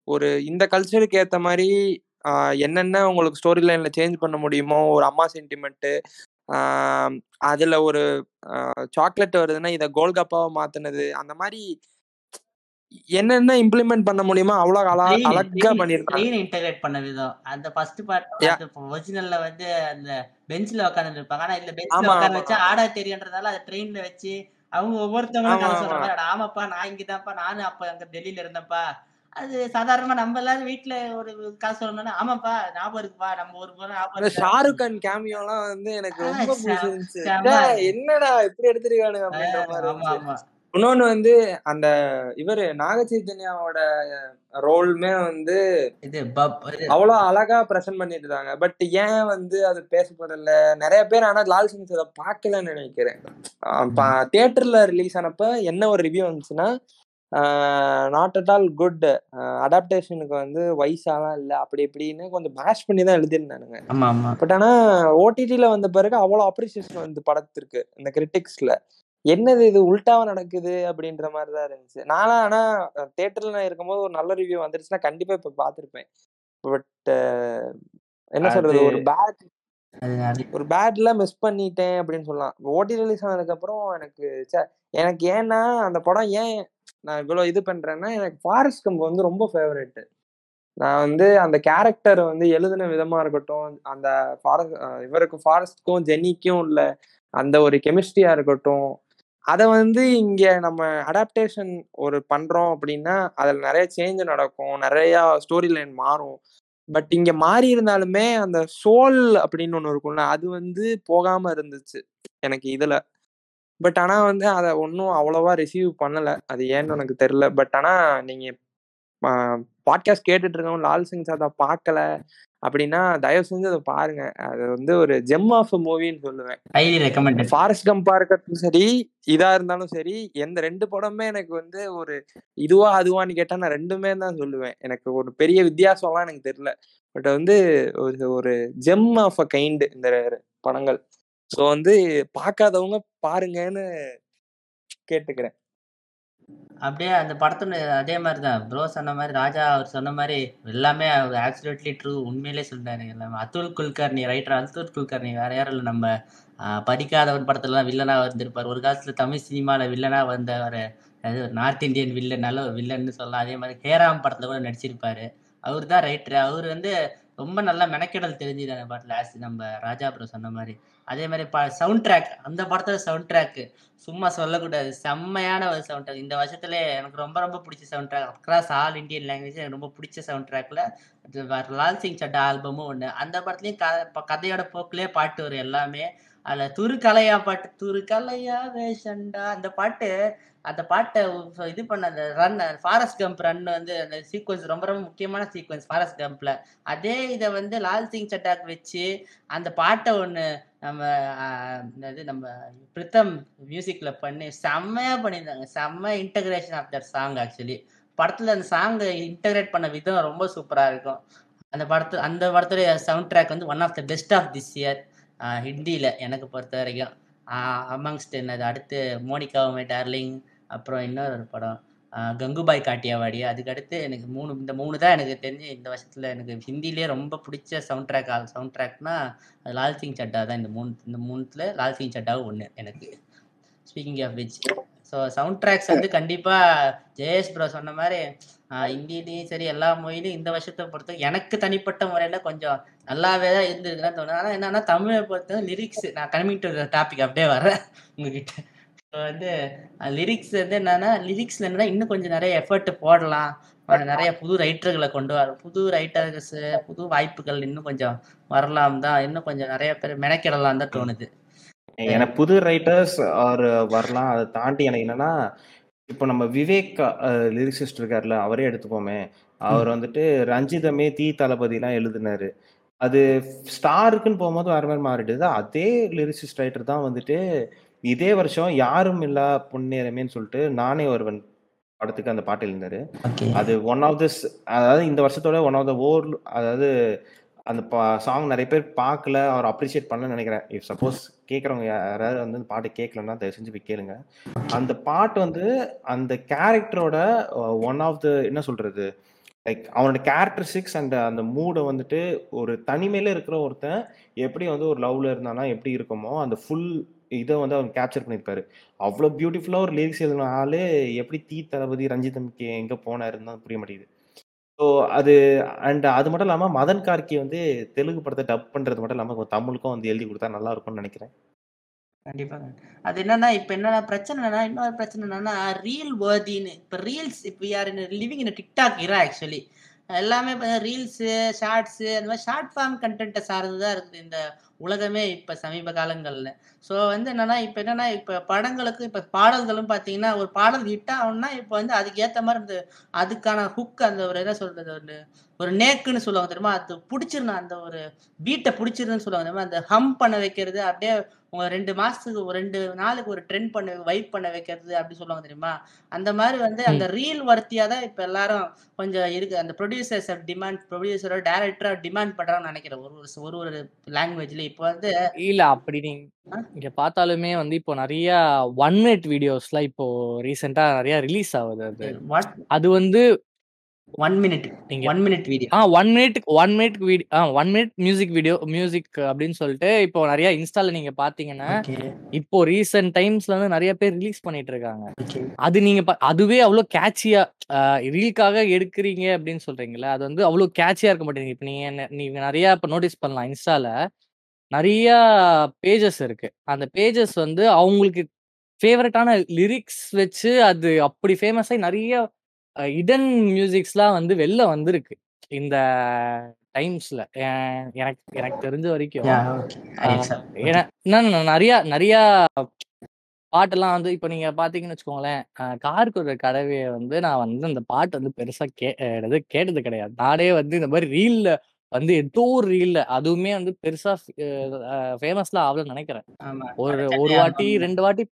ஒரு இந்த கல்ச்சருக்கு ஏத்த மாதிரி என்னென்ன உங்களுக்கு ஸ்டோரி லைன்ல சேஞ்ச் பண்ண முடியுமோ ஒரு அம்மா சென்டிமெண்ட்டு அதுல ஒரு சாக்லேட் வருதுன்னா இதை கோல்கப்பாவை மாற்றினது அந்த மாதிரி என்னென்ன இம்ப்ளிமெண்ட் பண்ண முடியுமோ அவ்வளவு அழகா பண்ணியிருந்தாங்க ட்ரெயின் இன்டகிரேட் பண்ண விதம் அந்த ஃபர்ஸ்ட் பார்ட் அந்த ஒரிஜினல்ல வந்து அந்த பெஞ்ச்ல உட்கார்ந்து இருப்பாங்க ஆனா இதுல பெஞ்ச்ல ஆமா உட்கார ஆமா. வச்சா ஆடா தெரியுன்றதால அதை ட்ரெயின்ல வச்சு அவங்க ஒவ்வொருத்தவங்களும் கதை ஆமா. சொல்ற மாதிரி "அட, ஆமாப்பா நான் இங்கதான்ப்பா நானும் அப்ப அங்க டெல்லியில இருந்தேன்ப்பா. அது சாதாரணமா நம்ம எல்லாரும் வீட்டுல ஒரு கதை சொல்லணும்னா ஆமாப்பா ஞாபகம் இருக்குப்பா நம்ம ஒரு முறை ஞாபகம் ஷாருக் கான் கேமியோலாம் வந்து எனக்கு ரொம்ப என்னடா இப்படி எடுத்திருக்கானுங்க அப்படின்ற ஆஹ் மாதிரி ஆமா ஆமா. இன்னொன்னு வந்து அந்த இவரு நாக சைத்தன்யாவோட ரோலுமே வந்து இது பப் இது அவ்வளோ அழகா ப்ரெசென்ட் பண்ணிருந்தாங்க பட் ஏன் வந்து அது பேசப்படல நிறைய பேர் ஆனா லால் சிங் அதை பார்க்கலன்னு நினைக்கிறேன். தியேட்டர்ல ரிலீஸ் ஆனப்ப என்ன ஒரு ரிவ்யூ வந்துச்சுன்னா நாட் அட் ஆல் குட் அடாப்டேஷனுக்கு வந்து வயசாலாம் இல்லை. அப்படி இப்படின்னு கொஞ்சம் பேஷ் பண்ணி தான் எழுதியிருந்தானுங்க. பட் ஆனா ஓடிடில வந்த பிறகு அவ்வளோ அப்ரிசியேஷன் வந்து படத்திற்கு இந்த கிரிட்டிக்ஸ்ல என்னது இது உல்டாவா நடக்குது? அப்படின்ற மாதிரி தான் இருந்துச்சு. நானும் ஆனா தியேட்டர்ல இருக்கும்போது ஒரு நல்ல ரிவ்யூ வந்துருச்சுன்னா கண்டிப்பா இப்ப பார்த்திருப்பேன். பட் என்ன சொல்றது? ஒரு பேட் ஒரு பேட்ல மிஸ் பண்ணிட்டேன் அப்படின்னு சொல்லலாம். ஓடி ரிலீஸ் ஆனதுக்கு அப்புறம் எனக்கு எனக்கு ஏன்னா அந்த படம் ஏன் நான் இவ்வளவு இது பண்றேன்னா எனக்கு ஃபாரஸ்ட் கம்ப் வந்து ரொம்ப ஃபேவரட் நான் வந்து அந்த கேரக்டர் வந்து எழுதின விதமா இருக்கட்டும் அந்த ஃபாரஸ்ட் இவருக்கு ஃபாரஸ்ட்க்கும் ஜென்னிக்கும் உள்ள அந்த ஒரு கெமிஸ்ட்ரியா இருக்கட்டும் அதை வந்து இங்க நம்ம அடாப்டேஷன் ஒரு பண்றோம் அப்படின்னா அதுல நிறைய சேஞ்ச் நடக்கும். நிறைய ஸ்டோரி லைன் மாறும். பட் இங்க மாறி இருந்தாலுமே அந்த சோல் அப்படின்னு ஒண்ணு இருக்கும்ல அது வந்து போகாம இருந்துச்சு எனக்கு இதுல. பட் ஆனா வந்து அதை ஒன்றும் அவ்வளவா ரிசீவ் பண்ணல. அது ஏன்னு எனக்கு தெரியல. பட் ஆனா நீங்க பாட்காஸ்ட் கேட்டுட்டு இருக்கவங்க லால் சிங் சாதா பார்க்கல. அப்படின்னா தயவு செஞ்சு அதை பாருங்க. அது வந்து ஒரு ஜெம் ஆஃப் மூவின்னு சொல்லுவேன். ஃபாரஸ்ட் கம்பா இருக்கட்டும் சரி இதா இருந்தாலும் சரி எந்த ரெண்டு படமே எனக்கு வந்து ஒரு இதுவா அதுவான்னு கேட்டா நான் ரெண்டுமே தான் சொல்லுவேன். எனக்கு ஒரு பெரிய வித்தியாசம்லாம் எனக்கு தெரியல. பட் வந்து ஒரு ஒரு ஜெம் ஆஃப் அ கைண்ட் இந்த படங்கள். ஸோ வந்து பார்க்காதவங்க பாருங்கன்னு கேட்டுக்கிறேன். அப்படியே அந்த படத்துல அதே மாதிரி தான் ப்ரோ சொன்ன மாதிரி ராஜா அவர் சொன்ன மாதிரி எல்லாமே அவர் ஆக்சுவலிட்லி ட்ரூ உண்மையிலே சொல்றாரு. எல்லாமே. அத்துல் குல்கர்னி ரைட்டர் அத்துல் குல்கர்னி. வேற யாரும் இல்லை. நம்ம ஆஹ், படிக்காதவன் படத்துலலாம் வில்லனா வந்திருப்பார். ஒரு காலத்துல தமிழ் சினிமால வில்லனா வந்தவர். அது ஒரு நார்த் இந்தியன் வில்லன் நல்ல வில்லன்னு சொல்லலாம். அதே மாதிரி ஹேராம் படத்துல கூட நடிச்சிருப்பாரு. அவர் தான் ரைட்டர் அவர் வந்து ரொம்ப நல்லா மெனக்கெடல் தெரிஞ்சுது அந்த பாட்டில் ஆஸ் நம்ம ராஜா ப்ரோ சொன்ன மாதிரி. அதே மாதிரி ப சவுண்ட் ட்ராக் அந்த படத்தோட சவுண்ட் ட்ராக்கு சும்மா சொல்லக்கூடாது. செம்மையான ஒரு சவுண்ட் ட்ராக் இந்த வருஷத்துல எனக்கு ரொம்ப ரொம்ப பிடிச்ச sound track across all Indian language எனக்கு ரொம்ப பிடிச்ச சவுண்ட் ட்ராக்ல லால் சிங் சட்டா ஆல்பமும் ஒன்று அந்த படத்துலயும் க கதையோட போக்குலேயே பாட்டு வரும் எல்லாமே. அதில் துரு கலையா பாட்டு துரு கலையா வேஷண்டா அந்த பாட்டு அந்த பாட்டை இது பண்ண அந்த ரன் ஃபாரஸ்ட் கம்ப் ரன் வந்து அந்த சீக்வன்ஸ் ரொம்ப ரொம்ப முக்கியமான சீக்வன்ஸ் ஃபாரஸ்ட் கம்ப்ல அதே இதை வந்து லால் சிங் சட்டாக்கு வச்சு அந்த பாட்டை ஒன்று நம்ம என்னது நம்ம பிரித்தம் மியூசிக்ல பண்ணி செம்மையா பண்ணியிருந்தாங்க. செம்ம integration of that song actually படத்துல அந்த சாங் இன்டகிரேட் பண்ண விதம் ரொம்ப சூப்பரா இருக்கும். அந்த படத்து அந்த படத்துடைய சவுண்ட் ட்ராக் வந்து one of the best of this year ஹிந்தியில எனக்கு பொறுத்த வரைக்கும். அமங்ஸ்ட் என்னது அடுத்து மோனிகா மை டார்லிங் அப்புறம் இன்னொரு ஒரு படம். கங்குபாய் காட்டியாவாடி. அதுக்கடுத்து எனக்கு மூணு இந்த மூணு தான் எனக்கு தெரிஞ்சு இந்த வருஷத்தில் எனக்கு ஹிந்திலேயே ரொம்ப பிடிச்ச சவுண்ட் ட்ராக் ஆல் சவுண்ட் ட்ராக்னா அது லால் சிங் சட்டா தான். இந்த மூணு இந்த மூணுத்தில் லால் சிங் சட்டாவும் ஒன்று எனக்கு. Speaking of which so sound tracks வந்து கண்டிப்பாக ஜெயேஷ் ப்ரோ சொன்ன மாதிரி ஹிந்திலையும் சரி எல்லா மொழியிலும் இந்த வருஷத்தை பொறுத்த எனக்கு தனிப்பட்ட முறையில் கொஞ்சம் நல்லாவே தான் இருந்திருக்குன்னு தோணுது. ஆனால் என்னன்னா தமிழை பொறுத்த லிரிக்ஸ் நான் கமிங் இருக்கிற டாபிக் அப்படியே வரேன் உங்ககிட்ட. வந்து லிரிக்ஸ் வந்து என்னன்னா லிரிக்ஸ்ல என்னன்னா இன்னும் கொஞ்சம் நிறைய எஃபர்ட் போடலாம். நிறைய புது ரைட்டர்களை கொண்டு வர புது ரைட்டர்ஸ் புது வாய்ப்புகள் இன்னும் கொஞ்சம் வரலாம் தான். இன்னும் கொஞ்சம் நிறைய பேர் மெனக்கிடலாம் தான் தோணுது. எனக்கு புது ரைட்டர்ஸ் ஆர் வரலாம். அதை தாண்டி எனக்கு என்னன்னா இப்போ நம்ம விவேக் லிரிக்ஸிஸ்ட் இருக்கார்ல அவரே எடுத்துப்போமே. அவர் வந்துட்டு ரஞ்சிதமே தீ தளபதிலாம் எழுதினாரு. அது ஸ்டாருக்குன்னு போகும்போது வேற மாதிரி மாறிடுது. அதே லிரிசிஸ்ட் ரைட்டர் தான் வந்துட்டு இதே வருஷம் யாரும் இல்லா பொன்னேரமேன்னு சொல்லிட்டு நானே ஒருவன் படத்துக்கு அந்த பாட்டு எழுந்தாரு அது ஒன் ஆஃப் திஸ் அதாவது இந்த வருஷத்தோட ஒன் ஆஃப் த ஓர் அதாவது அந்த சாங் நிறைய பேர் பார்க்கல அவர் அப்ரிஷியேட் பண்ணலன்னு நினைக்கிறேன். இஃப் சப்போஸ் கேட்குறவங்க யாராவது வந்து அந்த பாட்டு கேட்கலன்னா தயவு செஞ்சு போய் கேளுங்க. அந்த பாட்டு வந்து அந்த கேரக்டரோட ஒன் ஆஃப் த என்ன சொல்றது? லைக் அவனோட கேரக்டரிஸ்டிக்ஸ் அண்ட் அந்த மூடை வந்துட்டு ஒரு தனிமையில இருக்கிற ஒருத்தன் எப்படி வந்து ஒரு லவ்ல இருந்தானா எப்படி இருக்குமோ அந்த ஃபுல் இதை வந்து அவர் கேப்சர் பண்ணியிருப்பாரு அவ்வளோ பியூட்டிஃபுல்லாக ஒரு லிரிக்ஸ் எழுதின ஆளு எப்படி தீ தளபதி ரஞ்சிதம்க்கு எங்கே போனாருன்னு தான் புரிய மாட்டேங்குது. ஸோ அது அண்ட் அது மட்டும் இல்லாமல் மதன் கார்கி வந்து தெலுங்கு படத்தை டப் பண்ணுறது மட்டும் இல்லாமல் தமிழுக்கும் வந்து எழுதி கொடுத்தா நல்லா இருக்கும்னு நினைக்கிறேன். கண்டிப்பா. அது என்னன்னா இப்போ என்னன்னா பிரச்சனை என்னன்னா இன்னொரு பிரச்சனை என்னன்னா ரீல் வேர்தின்னு இப்போ ரீல்ஸ் இப்போ யார் living in TikTok era actually எல்லாமே ரீல்ஸு ஷார்ட்ஸு அந்த மாதிரி ஷார்ட் ஃபார்ம் கண்டென்ட்டை சார்ந்து தான் இருக்குது இந்த உலகமே இப்போ சமீப காலங்களில். ஸோ வந்து என்னன்னா இப்போ என்னன்னா இப்போ படங்களுக்கு இப்போ பாடல்களும் பார்த்தீங்கன்னா ஒரு பாடல் ஹிட் ஆகணும்னா இப்போ வந்து அதுக்கு மாதிரி இந்த அதுக்கான ஹுக் அந்த ஒரு என்ன சொல்றது ஒரு ஒரு நேக்குன்னு சொல்லுவாங்க தெரியுமா? அது பிடிச்சிருந்தா அந்த ஒரு பீட்டை பிடிச்சிருந்துன்னு சொல்லுவாங்க தெரியுமா? அந்த ஹம் பண்ண வைக்கிறது அப்படியே உங்க ரெண்டு மாசத்துக்கு ஒரு ரெண்டு நாளுக்கு ஒரு ட்ரெண்ட் பண்ண வைப் பண்ண வைக்கிறது அப்படி சொல்லுவாங்க தெரியுமா? அந்த மாதிரி வந்து அந்த ரீல் வர்த்தியா தான் இப்ப எல்லாரும் கொஞ்சம் இருக்கு. அந்த ப்ரொடியூசர்ஸ் டிமாண்ட் ப்ரொடியூசரோட டேரக்டரா டிமாண்ட் பண்றான்னு நினைக்கிறேன். ஒரு ஒரு ஒரு ஒரு லாங்குவேஜ்ல இப்போ வந்து இல்ல அப்படி நீங்க இங்க பார்த்தாலுமே வந்து இப்போ நிறைய ஒன் மினிட் வீடியோஸ்லாம் இப்போ ரீசெண்டா நிறைய ரிலீஸ் ஆகுது அது. அது வந்து ஒன் மினிட் நீங்க ஒன் மினிட் வீடியோ ஆ one minute one minute video ஆ one minute music video music அப்படின்னு சொல்லிட்டு இப்போ நிறைய இன்ஸ்டால நீங்க பாத்தீங்கன்னா இப்போ ரீசெண்ட் டைம்ஸ்ல வந்து நிறைய பேர் ரிலீஸ் பண்ணிட்டு இருக்காங்க. அது நீங்க அதுவே அவ்வளோ கேட்சியா ரீல்காக எடுக்கிறீங்க அப்படின்னு சொல்றீங்களா அது வந்து அவ்வளோ கேட்சியா இருக்க மாட்டேங்குது. இப்போ நீங்க நீங்க நிறைய இப்போ நோட்டீஸ் பண்ணலாம் இன்ஸ்டால. நிறைய பேஜஸ் இருக்கு. அந்த பேஜஸ் வந்து அவங்களுக்கு ஃபேவரட்டான லிரிக்ஸ் வச்சு அது அப்படி ஃபேமஸ் ஆகி நிறைய இடன் மியூசிக்ஸ்லாம் வந்து வெளில வந்திருக்கு. இந்த டைம்ஸ்ல எனக்கு எனக்கு தெரிஞ்ச வரைக்கும். ஏன்னா நிறைய நிறைய பாட்டெல்லாம் வந்து இப்போ நீங்க பாத்தீங்கன்னு வச்சுக்கோங்களேன் காருக்கு ஒரு கடவையை வந்து நான் வந்து அந்த பாட்டு வந்து பெருசா கே கேட்டது கிடையாது. நானே வந்து இந்த மாதிரி ரீல்ல வந்து ஏதோ ஒரு ரீல்ல அதுவுமே வந்து பெருசா ஃபேமஸ்லாம் ஆகலன்னு நினைக்கிறேன். ஒரு ஒரு வாட்டி ரெண்டு வாட்டி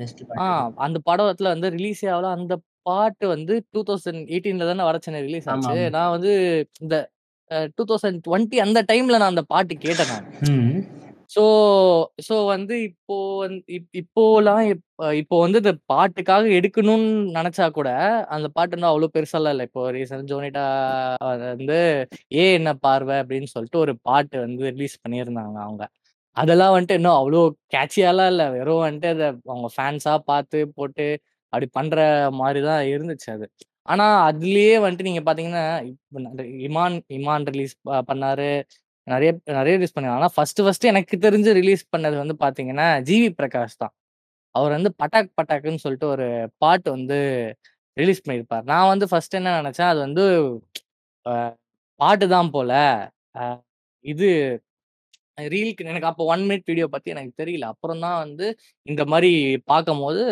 பெஸ்ட் ஆ பாட்டு. அந்த படத்துல வந்து ரிலீஸே ஆகல. அந்த பாட்டு வந்து டூ தௌசண்ட் எயிட்டீன்ல தானே வர சென்னை ரிலீஸ் ஆச்சு. நான் வந்து இந்த டூ தௌசண்ட் டுவெண்ட்டி அந்த டைம்ல நான் அந்த பாட்டு கேட்டேன் நான். ம். ஸோ ஸோ வந்து இப்போ இப்போலாம் இப் இப்போ வந்து இந்த பாட்டுக்காக எடுக்கணும்னு நினைச்சா கூட அந்த பாட்டு வந்து அவ்வளோ பெருசாலாம் இல்லை. இப்போ ரீசெண்ட் ஜோனிட்டா வந்து ஏ என்ன பார்வை? அப்படின்னு சொல்லிட்டு ஒரு பாட்டு வந்து ரிலீஸ் பண்ணியிருந்தாங்க அவங்க. அதெல்லாம் வந்துட்டு இன்னும் அவ்வளோ கேட்சியாலாம் இல்லை. வெறும் வந்துட்டு அதை அவங்க ஃபேன்ஸாக பார்த்து போட்டு அப்படி பண்ற மாதிரி தான் இருந்துச்சு அது. ஆனா அதுலயே வந்துட்டு நீங்க பாத்தீங்கன்னா இமான் இமான் ரிலீஸ் பண்ணாரு. நிறைய நிறைய ரிலீஸ் பண்ணாரு ஆனா ஃபர்ஸ்ட் ஃபர்ஸ்ட் எனக்கு தெரிஞ்சு ரிலீஸ் பண்ணது வந்து பாத்தீங்கன்னா ஜிவி பிரகாஷ் தான். அவர் வந்து பட்டாக் பட்டாக்குன்னு சொல்லிட்டு ஒரு பாட்டு வந்து ரிலீஸ் பண்ணியிருப்பார் நான் வந்து ஃபர்ஸ்ட் என்ன நினைச்சேன் அது வந்து பாட்டு தான் போல. இது ரீலுக்கு எனக்கு அப்போ ஒன் மினிட் வீடியோ பத்தி எனக்கு தெரியல. அப்புறம் தான் வந்து இந்த மாதிரி பார்க்கும்போது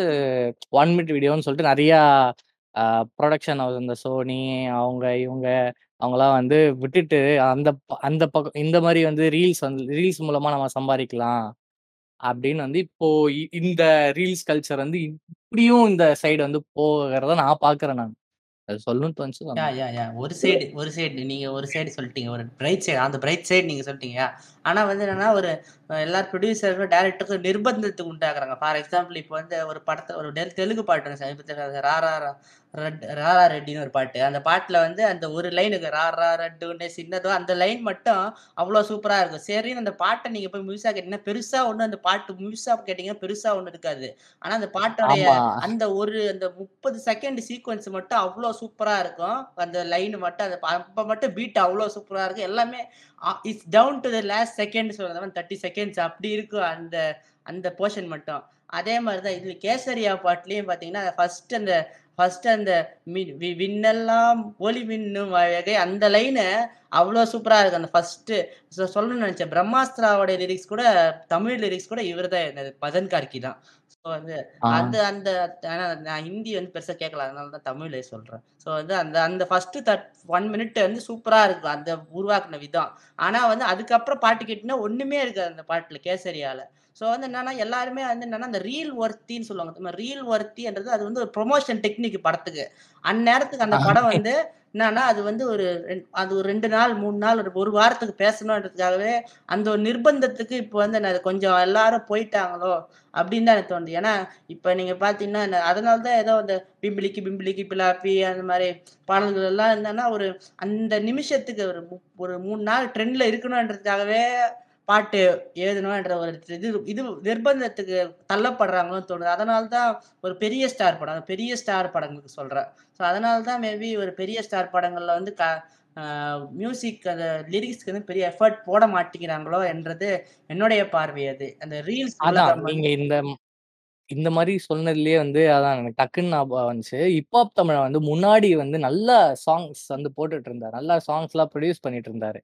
ஒன் மினிட் வீடியோன்னு சொல்லிட்டு நிறையா ப்ரொடக்ஷன் ஹவுஸ் இந்த சோனி அவங்க இவங்க அவங்களாம் வந்து விட்டுட்டு அந்த ப- அந்த பக்கம் இந்த மாதிரி வந்து ரீல்ஸ் வந்து ரீல்ஸ் மூலமா நம்ம சம்பாதிக்கலாம் அப்படின்னு வந்து இப்போ இந்த ரீல்ஸ் கல்ச்சர் வந்து இப்படியும் இந்த சைடு வந்து போகிறத நான் பார்க்குறேன் நான். அது சொல்லணும்னு தோணுச்சு யா யா யா. ஒரு சைடு ஒரு சைடு நீங்க ஒரு சைடு சொல்லிட்டீங்க. ஒரு பிரைட் சைடு அந்த பிரைட் சைடு நீங்க சொல்லிட்டீங்க ஆனா வந்து என்னன்னா ஒரு எல்லா ப்ரொடியூசருக்கும் டேரக்டருக்கும் நிர்பந்தத்துக்கு உண்டாக்குறாங்க. ஃபார் எக்ஸாம்பிள் இப்போ வந்து ஒரு படத்தை ஒரு தெலுங்கு பாட்டு சமீபத்தில் ராரா ரா- ரெட் ராரா ரெட்டின்னு ஒரு பாட்டு. அந்த பாட்டுல வந்து அந்த ஒரு லைனுக்கு ராரா ரெட்டுன்னு சின்னதோ அந்த லைன் மட்டும் அவ்வளோ சூப்பரா இருக்கும். சரின்னு அந்த பாட்டை நீங்க போய் முழுசா கேட்டீங்கன்னா பெருசா ஒண்ணு அந்த பாட்டு முழுசா கேட்டீங்கன்னா பெருசா ஒண்ணு இருக்காது. ஆனா அந்த பாட்டோடைய அந்த ஒரு அந்த முப்பது செகண்ட் சீக்வன்ஸ் மட்டும் அவ்வளோ சூப்பரா இருக்கும். அந்த லைன் மட்டும் அந்த அப்ப மட்டும் பீட் அவ்வளோ சூப்பரா இருக்கும். எல்லாமே it's down to the last second சொல்றது தேர்ட்டி செகண்ட்ஸ் அப்படி இருக்கும் அந்த அந்த போர்ஷன் மட்டும். அதே மாதிரி தான் இதுல கேசரியா பாட்டுலயும் பாத்தீங்கன்னா ஃபர்ஸ்ட் அந்த ஃபர்ஸ்ட் அந்த விண்ணெல்லாம் ஒளி மின்னும் வகை அந்த லைனு அவ்வளோ சூப்பரா இருக்கு அந்த ஃபர்ஸ்ட் சொல்லணும்னு நினைச்சேன். பிரம்மாஸ்திராவோட லிரிக்ஸ் கூட தமிழ் லிரிக்ஸ் கூட இவர் தான் பதன் கார்கி தான். ஸோ வந்து அந்த அந்த நான் ஹிந்தி வந்து பெருசா கேட்கல. அதனால தான் தமிழ்ல சொல்றேன். ஸோ வந்து அந்த அந்த ஃபர்ஸ்ட் தட் ஒன் மினிட் வந்து சூப்பரா இருக்கும் அந்த உருவாக்குன விதம். ஆனா வந்து அதுக்கப்புறம் பாட்டு கேட்டினா ஒண்ணுமே இருக்காது அந்த பாட்டுல கேசரியால. ஸோ வந்து என்னன்னா எல்லாருமே வந்து என்னன்னா அந்த ரீல் ஒர்த்தின்னு சொல்லுவாங்க. ரீல் ஒர்த்தின்றது அது வந்து ஒரு ப்ரொமோஷன் டெக்னிக் படத்துக்கு. அந்நேரத்துக்கு அந்த படம் வந்து என்னன்னா அது வந்து ஒரு அது ஒரு ரெண்டு நாள் மூணு நாள் ஒரு ஒரு வாரத்துக்கு பேசணுன்றதுக்காகவே அந்த ஒரு நிர்பந்தத்துக்கு இப்போ வந்து நான் கொஞ்சம் எல்லாரும் போயிட்டாங்களோ அப்படின்னு தான் எனக்கு தோணுது. ஏன்னா இப்போ நீங்க பாத்தீங்கன்னா அதனால தான் ஏதோ அந்த பிம்பிளிக்கு பிம்பிளிக்கு பிலாப்பி அந்த மாதிரி பாடல்கள் எல்லாம் என்னன்னா ஒரு அந்த நிமிஷத்துக்கு ஒரு ஒரு மூணு நாள் ட்ரெண்ட்ல இருக்கணுன்றதுக்காகவே பாட்டு எழுதணும்ன்ற ஒரு இது இது நிர்பந்தத்துக்கு தள்ளப்படுறாங்களோன்னு தோணுது. அதனால தான் ஒரு பெரிய ஸ்டார் படம் அந்த பெரிய ஸ்டார் படங்களுக்கு சொல்றேன். ஸோ அதனால தான் மேபி ஒரு பெரிய ஸ்டார் படங்கள்ல வந்து க மியூசிக் அந்த லிரிக்ஸ்க்கு வந்து பெரிய எஃபர்ட் போட மாட்டேங்கிறாங்களோ என்றது என்னுடைய பார்வை அது. அந்த ரீல்ஸ் அதான் நீங்க இந்த இந்த மாதிரி சொன்னதுலயே வந்து அதான் எனக்கு டக்குன்னு ஞாபகம் வந்துச்சு. ஹிப்ஹாப் தமிழ வந்து முன்னாடி வந்து நல்ல சாங்ஸ் வந்து போட்டுட்டு இருந்தார். நல்ல சாங்ஸ் எல்லாம் ப்ரொடியூஸ் பண்ணிட்டு இருந்தாரு.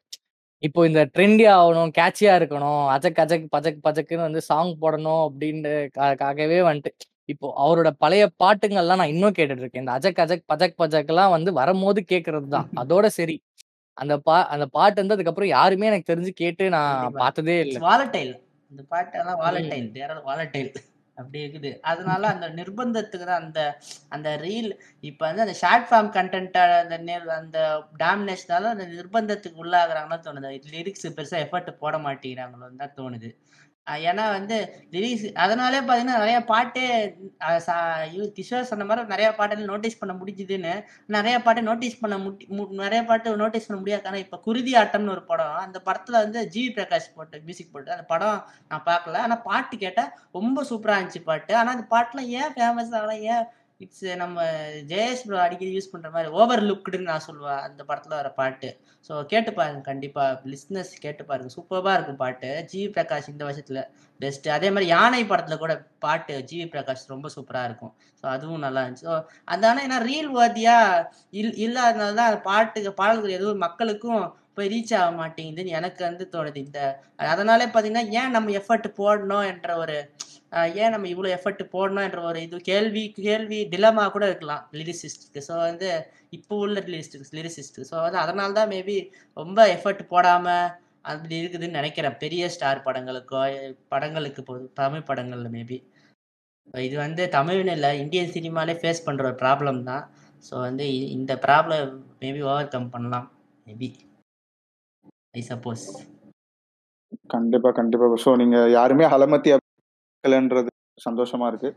இப்போ இந்த ட்ரெண்டி ஆகணும் கேட்சியா இருக்கணும் அஜக் அஜக் பஜக் பஜக்குன்னு வந்து சாங் போடணும் அப்படின்ட்டுக்காகவே வந்துட்டு இப்போ அவரோட பழைய பாட்டுங்கள்லாம் நான் இன்னும் கேட்டுட்டு இருக்கேன் இந்த அஜக் அஜக் பஜக் பஜக்லாம் வந்து வரும்போது கேட்கறது தான் அதோட சரி. அந்த பா அந்த பாட்டு வந்து அதுக்கப்புறம் யாருமே எனக்கு தெரிஞ்சு கேட்டு நான் பார்த்ததே இல்லை. வாலட்டைல் இந்த பாட்டெல்லாம் வாலட்டைல் வாலட்டைல் அப்படி இருக்குது. அதனால அந்த நிர்பந்தத்துக்கு தான் அந்த அந்த ரீல் இப்போ வந்து அந்த ஷார்ட் ஃபார்ம் கண்டென்ட் அந்த நேர் அந்த டாமினேஷனால அந்த நிர்பந்தத்துக்கு உள்ளாகிறாங்கன்னு தோணுது. லிரிக்ஸ் பெருசாக எஃபர்ட் போட மாட்டேங்கிறாங்களோன்னு தான் தோணுது. ஏன்னா வந்து லிரிக்ஸ் அதனாலே பார்த்தீங்கன்னா நிறைய பாட்டு சா- கிஷோர் சொன்ன மாதிரி நிறைய பாட்டு நோட்டீஸ் பண்ண முடிஞ்சுதுன்னு நிறைய பாட்டு நோட்டீஸ் பண்ண முடி நிறைய பாட்டு நோட்டீஸ் பண்ண முடியாது. ஆனால் இப்போ குருதி ஆட்டம்னு ஒரு படம் அந்த படத்துல வந்து ஜிவி பிரகாஷ் போட்டு மியூசிக் போட்டு அந்த படம் நான் பார்க்கல. ஆனால் பாட்டு கேட்டால் ரொம்ப சூப்பராக இருந்துச்சு பாட்டு. ஆனால் அந்த பாட்டுலாம் ஏன் ஃபேமஸ் ஆகலாம் ஏன் இட்ஸ் நம்ம ஜெயேஷ் ப்ரோ அடிக்கடி யூஸ் பண்ணுற மாதிரி ஓவர் லுக்டுன்னு நான் சொல்லுவேன் அந்த படத்தில் வர பாட்டு. ஸோ கேட்டு பாருங்க கண்டிப்பாக லிஸ்னஸ் கேட்டு பாருங்க. சூப்பராக இருக்கும் பாட்டு. ஜிவி பிரகாஷ் இந்த வருஷத்தில் பெஸ்ட்டு அதே மாதிரி யானை படத்தில் கூட பாட்டு ஜிவி பிரகாஷ் ரொம்ப சூப்பராக இருக்கும். ஸோ அதுவும் நல்லா இருந்துச்சு. ஸோ அதான ஏன்னா ரீல் வாதியா இல் இல்லாதனால தான் அந்த பாட்டுக்கு பாடல்கள் எதுவும் மக்களுக்கும் போய் ரீச் ஆக மாட்டேங்குதுன்னு எனக்கு வந்து தோணுது. இந்த அதனாலே பார்த்தீங்கன்னா ஏன் நம்ம எஃபர்ட் போடணும் என்ற ஒரு ஏன் நம்ம இவ்வளோ எஃபர்ட் போடணும்ன்ற ஒரு இது கேள்வி கேள்வி டிலமா கூட இருக்கலாம் லிரிசிஸ்ட்டுக்கு ஸோ வந்து இப்போ உள்ள லிரிஸ்ட் லிரிசிஸ்ட்டு ஸோ வந்து அதனால தான் மேபி ரொம்ப எஃபர்ட் போடாமல் அப்படி இருக்குதுன்னு நினைக்கிறேன். பெரிய ஸ்டார் படங்களுக்கோ படங்களுக்கு போது தமிழ் படங்களில் மேபி இது வந்து தமிழ்னு இல்லை இந்தியன் சினிமாலே ஃபேஸ் பண்ணுற ஒரு ப்ராப்ளம் தான். ஸோ வந்து இ- இந்த ப்ராப்ளம் மேபி ஓவர் கம் பண்ணலாம் மேபி ஐ சப்போஸ் கண்டிப்பா கண்டிப்பா. ஸோ நீங்க யாருமே அலமத்தி அக்கலன்றது சந்தோஷமா இருக்கு.